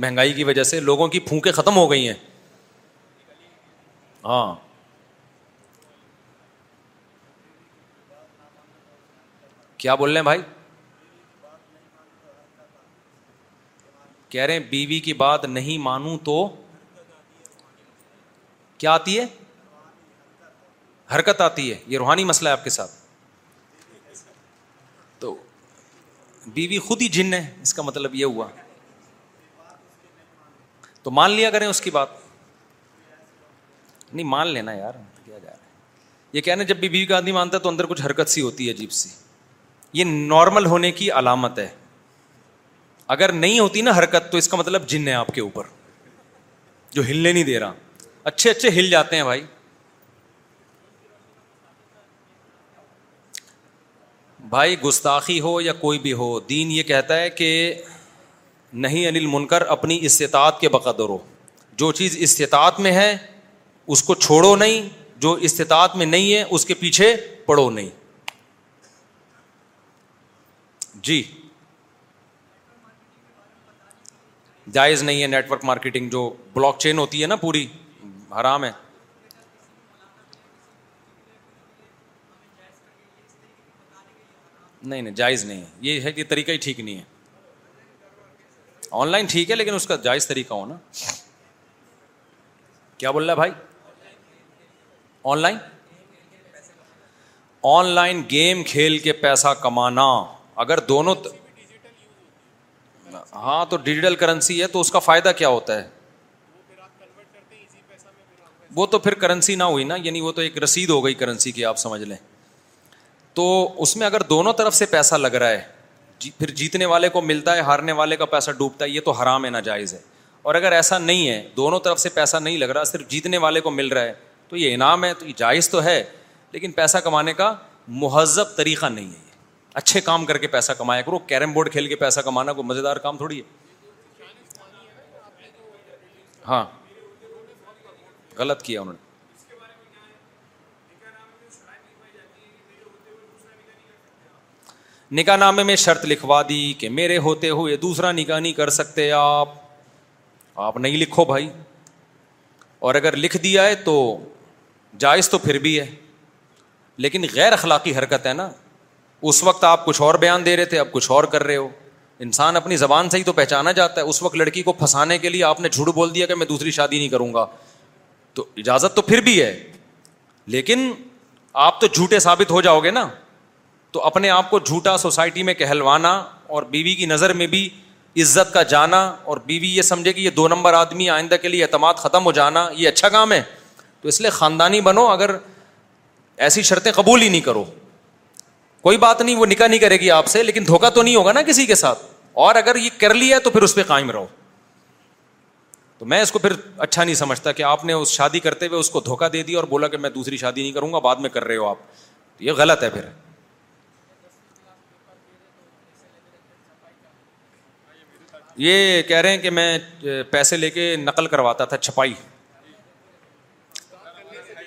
مہنگائی کی وجہ سے لوگوں کی پھونکیں ختم ہو گئی ہیں ہاں کیا بول رہے ہیں بھائی کہہ رہے ہیں بیوی کی بات نہیں مانوں تو کیا آتی ہے حرکت آتی ہے یہ روحانی مسئلہ ہے آپ کے ساتھ تو بیوی خود ہی جن ہے اس کا مطلب یہ ہوا تو مان لیا کریں اس کی بات نہیں مان لینا یار کیا جا رہا ہے یہ کہنا جب بھی بیوی کا آدمی مانتا ہے تو اندر کچھ حرکت سی ہوتی ہے عجیب سی یہ نارمل ہونے کی علامت ہے اگر نہیں ہوتی نا حرکت تو اس کا مطلب جن ہے آپ کے اوپر جو ہلنے نہیں دے رہا اچھے اچھے ہل جاتے ہیں بھائی بھائی گستاخی ہو یا کوئی بھی ہو دین یہ کہتا ہے کہ نہیں انل منکر اپنی استطاعت کے ہو جو چیز استطاعت میں ہے اس کو چھوڑو نہیں جو استطاعت میں نہیں ہے اس کے پیچھے پڑو نہیں جی جائز نہیں ہے نیٹورک مارکیٹنگ جو بلاک چین ہوتی ہے نا پوری حرام ہے نہیں نہیں جائز نہیں ہے یہ ہے کہ طریقہ ہی ٹھیک نہیں ہے آن لائن ٹھیک ہے لیکن اس کا جائز طریقہ ہونا کیا بول رہا ہے بھائی online online game کھیل کے پیسہ کمانا اگر دونوں ہاں تو ڈیجیٹل کرنسی ہے تو اس کا فائدہ کیا ہوتا ہے وہ تو پھر کرنسی نہ ہوئی نا یعنی وہ تو ایک رسید ہو گئی کرنسی کی آپ سمجھ لیں تو اس میں اگر دونوں طرف سے پیسہ لگ رہا ہے جی- پھر جیتنے والے کو ملتا ہے ہارنے والے کا پیسہ ڈوبتا ہے یہ تو حرام ہے ناجائز ہے اور اگر ایسا نہیں ہے دونوں طرف سے پیسہ نہیں لگ رہا صرف جیتنے والے کو مل رہا ہے تو یہ انعام ہے تو یہ جائز تو ہے لیکن پیسہ کمانے کا مہذب طریقہ نہیں ہے اچھے کام کر کے پیسہ کمایا کرو کیرم بورڈ کھیل کے پیسہ کمانا کوئی مزے دار کام تھوڑی ہے ہاں غلط کیا انہوں نے نکاح نامے میں شرط لکھوا دی کہ میرے ہوتے ہوئے دوسرا نکاح نہیں کر سکتے آپ آپ نہیں لکھو بھائی اور اگر لکھ دیا ہے تو جائز تو پھر بھی ہے لیکن غیر اخلاقی حرکت ہے نا اس وقت آپ کچھ اور بیان دے رہے تھے اب کچھ اور کر رہے ہو انسان اپنی زبان سے ہی تو پہچانا جاتا ہے اس وقت لڑکی کو پھنسانے کے لیے آپ نے جھوٹ بول دیا کہ میں دوسری شادی نہیں کروں گا تو اجازت تو پھر بھی ہے لیکن آپ تو جھوٹے ثابت ہو جاؤ گے نا تو اپنے آپ کو جھوٹا سوسائٹی میں کہلوانا اور بیوی کی نظر میں بھی عزت کا جانا اور بیوی یہ سمجھے کہ یہ دو نمبر آدمی آئندہ کے لیے اعتماد ختم ہو جانا یہ اچھا کام ہے تو اس لیے خاندانی بنو اگر ایسی شرطیں قبول ہی نہیں کرو کوئی بات نہیں وہ نکاح نہیں کرے گی آپ سے لیکن دھوکہ تو نہیں ہوگا نا کسی کے ساتھ اور اگر یہ کر لیا تو پھر اس پہ قائم رہو تو میں اس کو پھر اچھا نہیں سمجھتا کہ آپ نے اس شادی کرتے ہوئے اس کو دھوکہ دے دیا اور بولا کہ میں دوسری شادی نہیں کروں گا بعد میں کر رہے ہو آپ یہ غلط ہے پھر یہ کہہ رہے ہیں کہ میں پیسے لے کے نقل کرواتا تھا چھپائی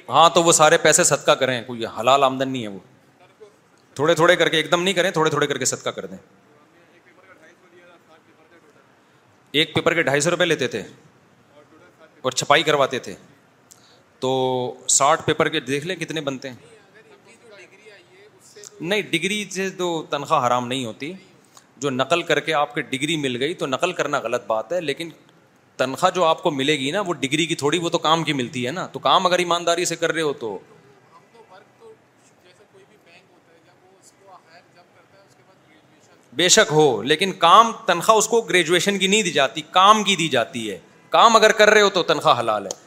ہاں تو وہ سارے پیسے صدقہ کریں کوئی حلال آمدن نہیں ہے وہ تھوڑے تھوڑے کر کے ایک دم نہیں کریں تھوڑے تھوڑے کر کے صدقہ کر دیں ایک پیپر کے ڈھائی سو روپئے لیتے تھے اور چھپائی کرواتے تھے تو ساٹھ پیپر کے دیکھ لیں کتنے بنتے ہیں نہیں ڈگری سے تو تنخواہ حرام نہیں ہوتی جو نقل کر کے آپ کے ڈگری مل گئی تو نقل کرنا غلط بات ہے لیکن تنخواہ جو آپ کو ملے گی نا وہ ڈگری کی تھوڑی وہ تو کام کی ملتی ہے نا تو کام اگر ایمانداری سے کر رہے ہو تو بے شک ہو لیکن کام تنخواہ اس کو گریجویشن کی نہیں دی جاتی کام کی دی جاتی ہے کام اگر کر رہے ہو تو تنخواہ حلال ہے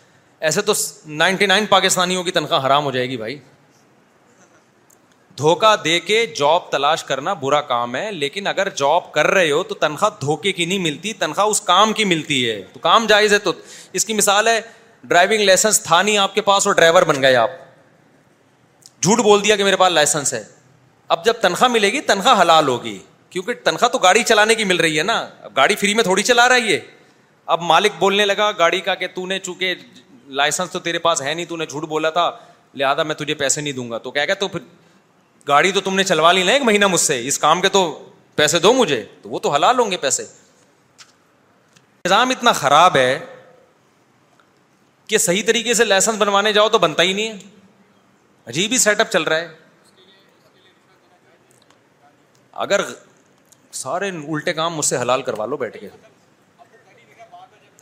ایسے تو نائنٹی نائن پاکستانیوں کی تنخواہ حرام ہو جائے گی بھائی دھوکہ دے کے جاب تلاش کرنا برا کام ہے لیکن اگر جاب کر رہے ہو تو تنخواہ دھوکے کی نہیں ملتی تنخواہ اس کام کی ملتی ہے تو کام جائز ہے تو اس کی مثال ہے ڈرائیونگ لائسنس لائسنس تھا نہیں آپ آپ کے پاس پاس اور ڈرائیور بن گئے جھوٹ بول دیا کہ میرے ہے اب جب تنخواہ ملے گی تنخواہ حلال ہوگی کیونکہ تنخواہ تو گاڑی چلانے کی مل رہی ہے نا اب گاڑی فری میں تھوڑی چلا رہی ہے اب مالک بولنے لگا گاڑی کا کہ تو نے چونکہ لائسنس تو تیرے پاس ہے نہیں تو نے جھوٹ بولا تھا لہٰذا میں تجھے پیسے نہیں دوں گا تو کیا کہ گاڑی تو تم نے چلوا لی نا ایک مہینہ مجھ سے اس کام کے تو پیسے دو مجھے تو وہ تو حلال ہوں گے پیسے نظام اتنا خراب ہے کہ صحیح طریقے سے لائسنس بنوانے جاؤ تو بنتا ہی ہی نہیں ہے ہے عجیب سیٹ اپ چل رہا اگر سارے الٹے کام مجھ سے حلال کروا لو بیٹھ کے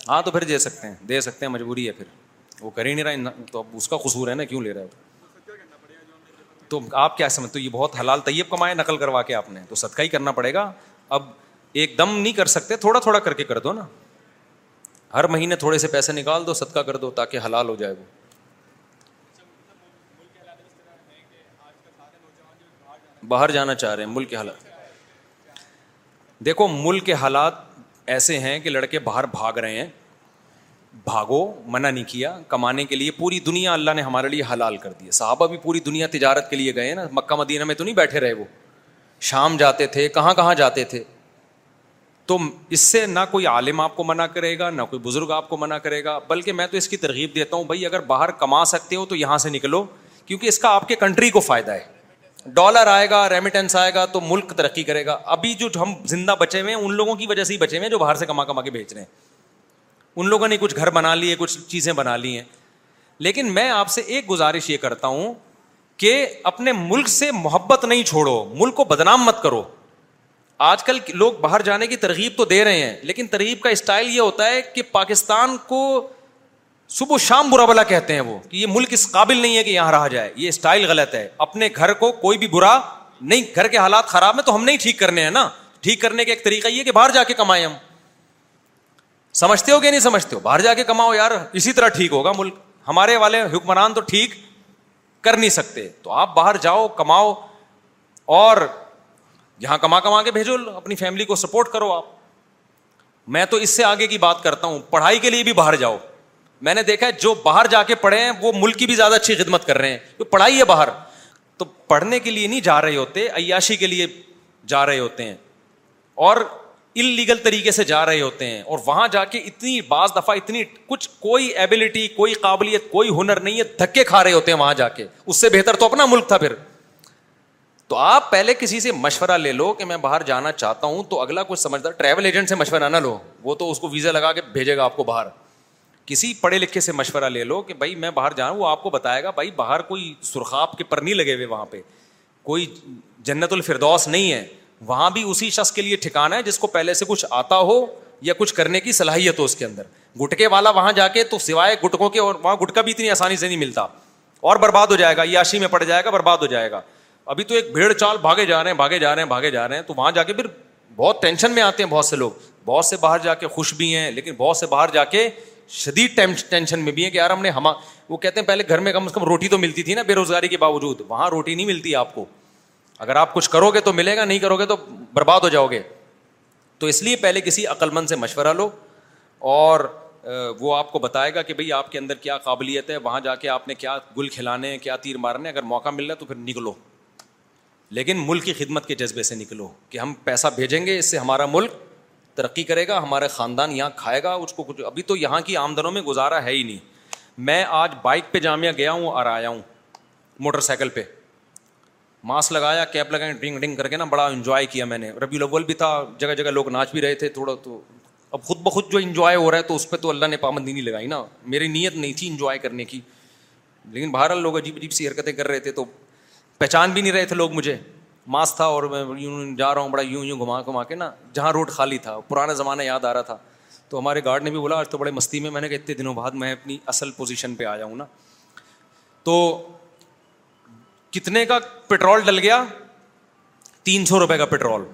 ہاں تو پھر دے سکتے ہیں دے سکتے ہیں مجبوری ہے پھر وہ کر ہی نہیں رہا تو اب اس کا قصور ہے نا کیوں لے رہا ہے تو آپ کیا سمجھتے ہو یہ بہت حلال طیب کمائے نقل کروا کے آپ نے تو صدقہ ہی کرنا پڑے گا اب ایک دم نہیں کر سکتے تھوڑا تھوڑا کر کے کر دو نا ہر مہینے تھوڑے سے پیسے نکال دو صدقہ کر دو تاکہ حلال ہو جائے وہ باہر جانا چاہ رہے ہیں ملک کے حالات دیکھو ملک کے حالات ایسے ہیں کہ لڑکے باہر بھاگ رہے ہیں بھاگو منع نہیں کیا کمانے کے لیے پوری دنیا اللہ نے ہمارے لیے حلال کر دیے صحابہ بھی پوری دنیا تجارت کے لیے گئے نا مکہ مدینہ میں تو نہیں بیٹھے رہے وہ شام جاتے تھے کہاں کہاں جاتے تھے تو اس سے نہ کوئی عالم آپ کو منع کرے گا نہ کوئی بزرگ آپ کو منع کرے گا بلکہ میں تو اس کی ترغیب دیتا ہوں بھائی اگر باہر کما سکتے ہو تو یہاں سے نکلو کیونکہ اس کا آپ کے کنٹری کو فائدہ ہے ڈالر آئے گا ریمیٹنس آئے گا تو ملک ترقی کرے گا ابھی جو ہم زندہ بچے ہوئے ہیں ان لوگوں کی وجہ سے ہی بچے ہوئے ہیں جو باہر سے کما کما کے بیچ رہے ہیں ان لوگوں نے کچھ گھر بنا لی ہے کچھ چیزیں بنا لی ہیں لیکن میں آپ سے ایک گزارش یہ کرتا ہوں کہ اپنے ملک سے محبت نہیں چھوڑو ملک کو بدنام مت کرو آج کل لوگ باہر جانے کی ترغیب تو دے رہے ہیں لیکن ترغیب کا اسٹائل یہ ہوتا ہے کہ پاکستان کو صبح و شام برا بلا کہتے ہیں وہ کہ یہ ملک اس قابل نہیں ہے کہ یہاں رہا جائے یہ اسٹائل غلط ہے اپنے گھر کو کوئی بھی برا نہیں گھر کے حالات خراب ہیں تو ہم نہیں ٹھیک کرنے ہیں نا ٹھیک کرنے کا ایک طریقہ یہ کہ باہر جا کے کمائیں ہم سمجھتے ہو کہ نہیں سمجھتے ہو باہر جا کے کماؤ یار اسی طرح ٹھیک ہوگا ملک ہمارے والے حکمران تو ٹھیک کر نہیں سکتے تو آپ باہر جاؤ کماؤ اور یہاں کما کما کے بھیجو اپنی فیملی کو سپورٹ کرو آپ میں تو اس سے آگے کی بات کرتا ہوں پڑھائی کے لیے بھی باہر جاؤ میں نے دیکھا ہے جو باہر جا کے پڑھے ہیں وہ ملک کی بھی زیادہ اچھی خدمت کر رہے ہیں جو پڑھائی ہے باہر تو پڑھنے کے لیے نہیں جا رہے ہوتے عیاشی کے لیے جا رہے ہوتے ہیں اور ان لیگل طریقے سے جا رہے ہوتے ہیں اور وہاں جا کے اتنی بعض دفعہ اتنی کچھ کوئی ایبلٹی کوئی قابلیت کوئی ہنر نہیں ہے دھکے کھا رہے ہوتے ہیں وہاں جا کے اس سے بہتر تو اپنا ملک تھا پھر تو آپ پہلے کسی سے مشورہ لے لو کہ میں باہر جانا چاہتا ہوں تو اگلا کچھ سمجھدار ٹریول ایجنٹ سے مشورہ نہ لو وہ تو اس کو ویزا لگا کے بھیجے گا آپ کو باہر کسی پڑھے لکھے سے مشورہ لے لو کہ بھائی میں باہر جا رہا ہوں وہ آپ کو بتائے گا بھائی باہر کوئی سرخاب کے پر نہیں لگے ہوئے وہاں پہ کوئی جنت الفردوس نہیں ہے وہاں بھی اسی شخص کے لیے ٹھکانا ہے جس کو پہلے سے کچھ آتا ہو یا کچھ کرنے کی صلاحیت ہو اس کے اندر گٹکے والا وہاں جا کے تو سوائے گٹکوں کے اور وہاں گٹکا بھی اتنی آسانی سے نہیں ملتا اور برباد ہو جائے گا یاشی میں پڑ جائے گا برباد ہو جائے گا ابھی تو ایک بھیڑ چال بھاگے جا رہے ہیں بھاگے جا رہے ہیں بھاگے جا رہے ہیں تو وہاں جا کے پھر بہت ٹینشن میں آتے ہیں بہت سے لوگ بہت سے باہر جا کے خوش بھی ہیں لیکن بہت سے باہر جا کے شدید ٹینشن میں بھی ہیں کہ یار ہم نے ہم وہ کہتے ہیں پہلے گھر میں کم از کم روٹی تو ملتی تھی نا بے روزگاری کے باوجود وہاں روٹی نہیں ملتی آپ کو اگر آپ کچھ کرو گے تو ملے گا نہیں کرو گے تو برباد ہو جاؤ گے تو اس لیے پہلے کسی عقلمند سے مشورہ لو اور وہ آپ کو بتائے گا کہ بھائی آپ کے اندر کیا قابلیت ہے وہاں جا کے آپ نے کیا گل کھلانے کیا تیر مارنے اگر موقع مل رہا ہے تو پھر نکلو لیکن ملک کی خدمت کے جذبے سے نکلو کہ ہم پیسہ بھیجیں گے اس سے ہمارا ملک ترقی کرے گا ہمارے خاندان یہاں کھائے گا اس کو کچھ ابھی تو یہاں کی آمدنوں میں گزارا ہے ہی نہیں میں آج بائک پہ جامعہ گیا ہوں اور آیا ہوں موٹر سائیکل پہ ماسک لگایا کیپ لگائیں ڈنگ ڈنگ کر کے نا بڑا انجوائے کیا میں نے ربی الاول بھی تھا جگہ جگہ لوگ ناچ بھی رہے تھے تھوڑا تو اب خود بخود جو انجوائے ہو رہا ہے تو اس پہ تو اللہ نے پابندی نہیں لگائی نا میری نیت نہیں تھی انجوائے کرنے کی لیکن باہر لوگ عجیب عجیب سی حرکتیں کر رہے تھے تو پہچان بھی نہیں رہے تھے لوگ مجھے ماسک تھا اور میں یوں جا رہا ہوں بڑا یوں یوں گھما گھما کے نا جہاں روڈ خالی تھا پرانا زمانہ یاد آ رہا تھا تو ہمارے گارڈ نے بھی بولا آج تو بڑے مستی میں میں نے کہا اتنے دنوں بعد میں اپنی اصل پوزیشن پہ آیا ہوں نا تو کتنے کا پیٹرول ڈل گیا تین سو روپئے کا پیٹرول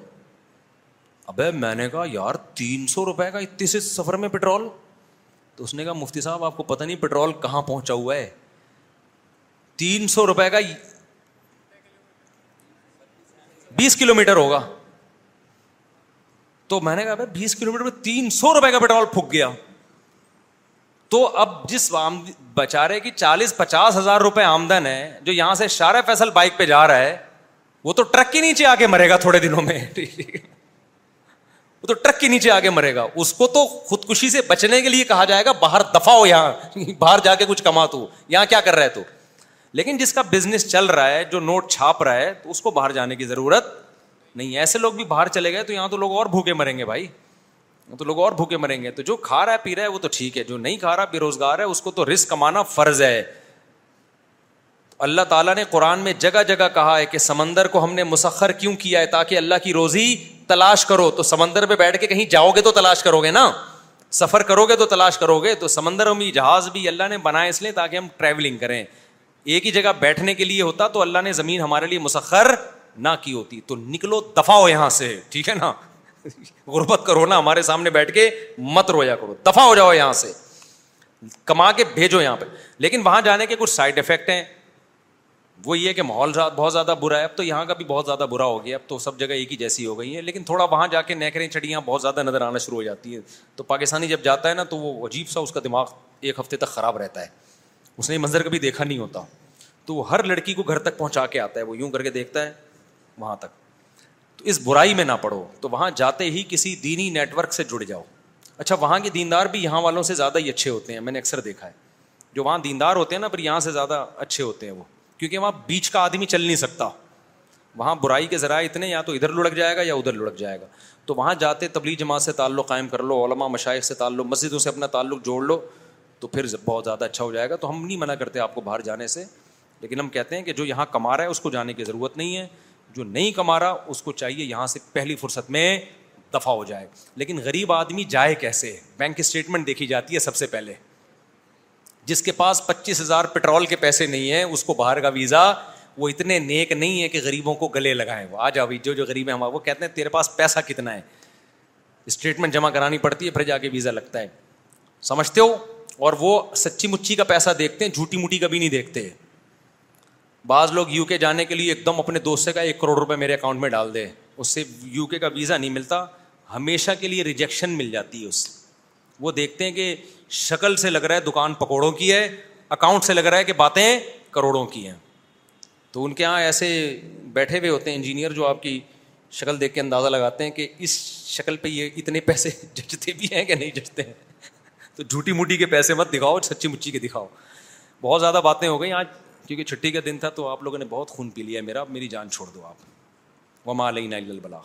ابے میں نے کہا یار تین سو روپئے کا اتنے سے سفر میں پیٹرول تو اس نے کہا مفتی صاحب آپ کو پتا نہیں پیٹرول کہاں پہنچا ہوا ہے تین سو روپئے کا بیس کلو میٹر ہوگا تو میں نے کہا بیس کلو میٹر میں تین سو روپئے کا پیٹرول پھک گیا تو اب جس بچارے کی چالیس پچاس ہزار روپے آمدن ہے جو یہاں سے فیصل بائک پہ جا رہا ہے وہ تو ٹرک کے نیچے آگے مرے گا تھوڑے دنوں میں وہ تو ٹرک کے نیچے مرے گا اس کو تو خودکشی سے بچنے کے لیے کہا جائے گا باہر دفاع ہو یہاں باہر جا کے کچھ کما تو یہاں کیا کر رہا ہے تو لیکن جس کا بزنس چل رہا ہے جو نوٹ چھاپ رہا ہے تو اس کو باہر جانے کی ضرورت نہیں ایسے لوگ بھی باہر چلے گئے تو یہاں تو لوگ اور بھوکے مریں گے بھائی تو لوگ اور بھوکے مریں گے تو جو کھا رہا ہے پی رہا ہے وہ تو ٹھیک ہے جو نہیں کھا رہا بے روزگار ہے اس کو تو رسک کمانا فرض ہے اللہ تعالیٰ نے قرآن میں جگہ جگہ کہا ہے کہ سمندر کو ہم نے مسخر کیوں کیا ہے تاکہ اللہ کی روزی تلاش کرو تو سمندر پہ بیٹھ کے کہیں جاؤ گے تو تلاش کرو گے نا سفر کرو گے تو تلاش کرو گے تو سمندر میں جہاز بھی اللہ نے بنایا اس لیے تاکہ ہم ٹریولنگ کریں ایک ہی جگہ بیٹھنے کے لیے ہوتا تو اللہ نے زمین ہمارے لیے مسخر نہ کی ہوتی تو نکلو دفاع ہو یہاں سے ٹھیک ہے نا غربت کرو نا ہمارے سامنے بیٹھ کے مت رویا کرو دفاع ہو جاؤ یہاں سے کما کے بھیجو یہاں پہ لیکن وہاں جانے کے کچھ سائڈ افیکٹ ہیں وہ یہ کہ ماحول بہت زیادہ برا ہے اب تو یہاں کا بھی بہت زیادہ برا ہو گیا اب تو سب جگہ ایک ہی جیسی ہو گئی ہیں لیکن تھوڑا وہاں جا کے نیکریں چڑیاں بہت زیادہ نظر آنا شروع ہو جاتی ہیں تو پاکستانی جب جاتا ہے نا تو وہ عجیب سا اس کا دماغ ایک ہفتے تک خراب رہتا ہے اس نے یہ منظر کبھی دیکھا نہیں ہوتا تو ہر لڑکی کو گھر تک پہنچا کے آتا ہے وہ یوں کر کے دیکھتا ہے وہاں تک تو اس برائی میں نہ پڑھو تو وہاں جاتے ہی کسی دینی نیٹ ورک سے جڑ جاؤ اچھا وہاں کے دیندار بھی یہاں والوں سے زیادہ ہی اچھے ہوتے ہیں میں نے اکثر دیکھا ہے جو وہاں دیندار ہوتے ہیں نا پھر یہاں سے زیادہ اچھے ہوتے ہیں وہ کیونکہ وہاں بیچ کا آدمی چل نہیں سکتا وہاں برائی کے ذرائع اتنے یا تو ادھر لڑک جائے گا یا ادھر لڑک جائے گا تو وہاں جاتے تبلیغ جماعت سے تعلق قائم کر لو علماء مشائق سے تعلق مسجدوں سے اپنا تعلق جوڑ لو تو پھر بہت زیادہ اچھا ہو جائے گا تو ہم نہیں منع کرتے آپ کو باہر جانے سے لیکن ہم کہتے ہیں کہ جو یہاں کما رہا ہے اس کو جانے کی ضرورت نہیں ہے جو نہیں کما رہا اس کو چاہیے یہاں سے پہلی فرصت میں دفاع ہو جائے لیکن غریب آدمی جائے کیسے بینک اسٹیٹمنٹ دیکھی جاتی ہے سب سے پہلے جس کے پاس پچیس ہزار پٹرول کے پیسے نہیں ہیں اس کو باہر کا ویزا وہ اتنے نیک نہیں ہے کہ غریبوں کو گلے لگائیں وہ آ جا جو جو غریب ہیں ہمارے وہ کہتے ہیں تیرے پاس پیسہ کتنا ہے اسٹیٹمنٹ جمع کرانی پڑتی ہے پھر جا کے ویزا لگتا ہے سمجھتے ہو اور وہ سچی مچی کا پیسہ دیکھتے ہیں جھوٹی موٹی کا بھی نہیں دیکھتے بعض لوگ یو کے جانے کے لیے ایک دم اپنے دوست سے کا ایک کروڑ روپے میرے اکاؤنٹ میں ڈال دے اس سے یو کے کا ویزا نہیں ملتا ہمیشہ کے لیے ریجیکشن مل جاتی ہے اس سے وہ دیکھتے ہیں کہ شکل سے لگ رہا ہے دکان پکوڑوں کی ہے اکاؤنٹ سے لگ رہا ہے کہ باتیں کروڑوں کی ہیں تو ان کے یہاں ایسے بیٹھے ہوئے ہوتے ہیں انجینئر جو آپ کی شکل دیکھ کے اندازہ لگاتے ہیں کہ اس شکل پہ یہ اتنے پیسے جچتے بھی ہیں کہ نہیں جچتے ہیں تو جھوٹی موٹی کے پیسے مت دکھاؤ سچی مچی کے دکھاؤ بہت زیادہ باتیں ہو گئی آج کیونکہ چھٹی کا دن تھا تو آپ لوگوں نے بہت خون پی لیا ہے میرا میری جان چھوڑ دو آپ وہ علینا البلاغ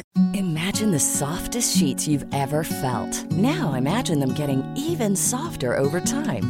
Imagine the softest sheets you've ever felt. Now imagine them getting even softer over time.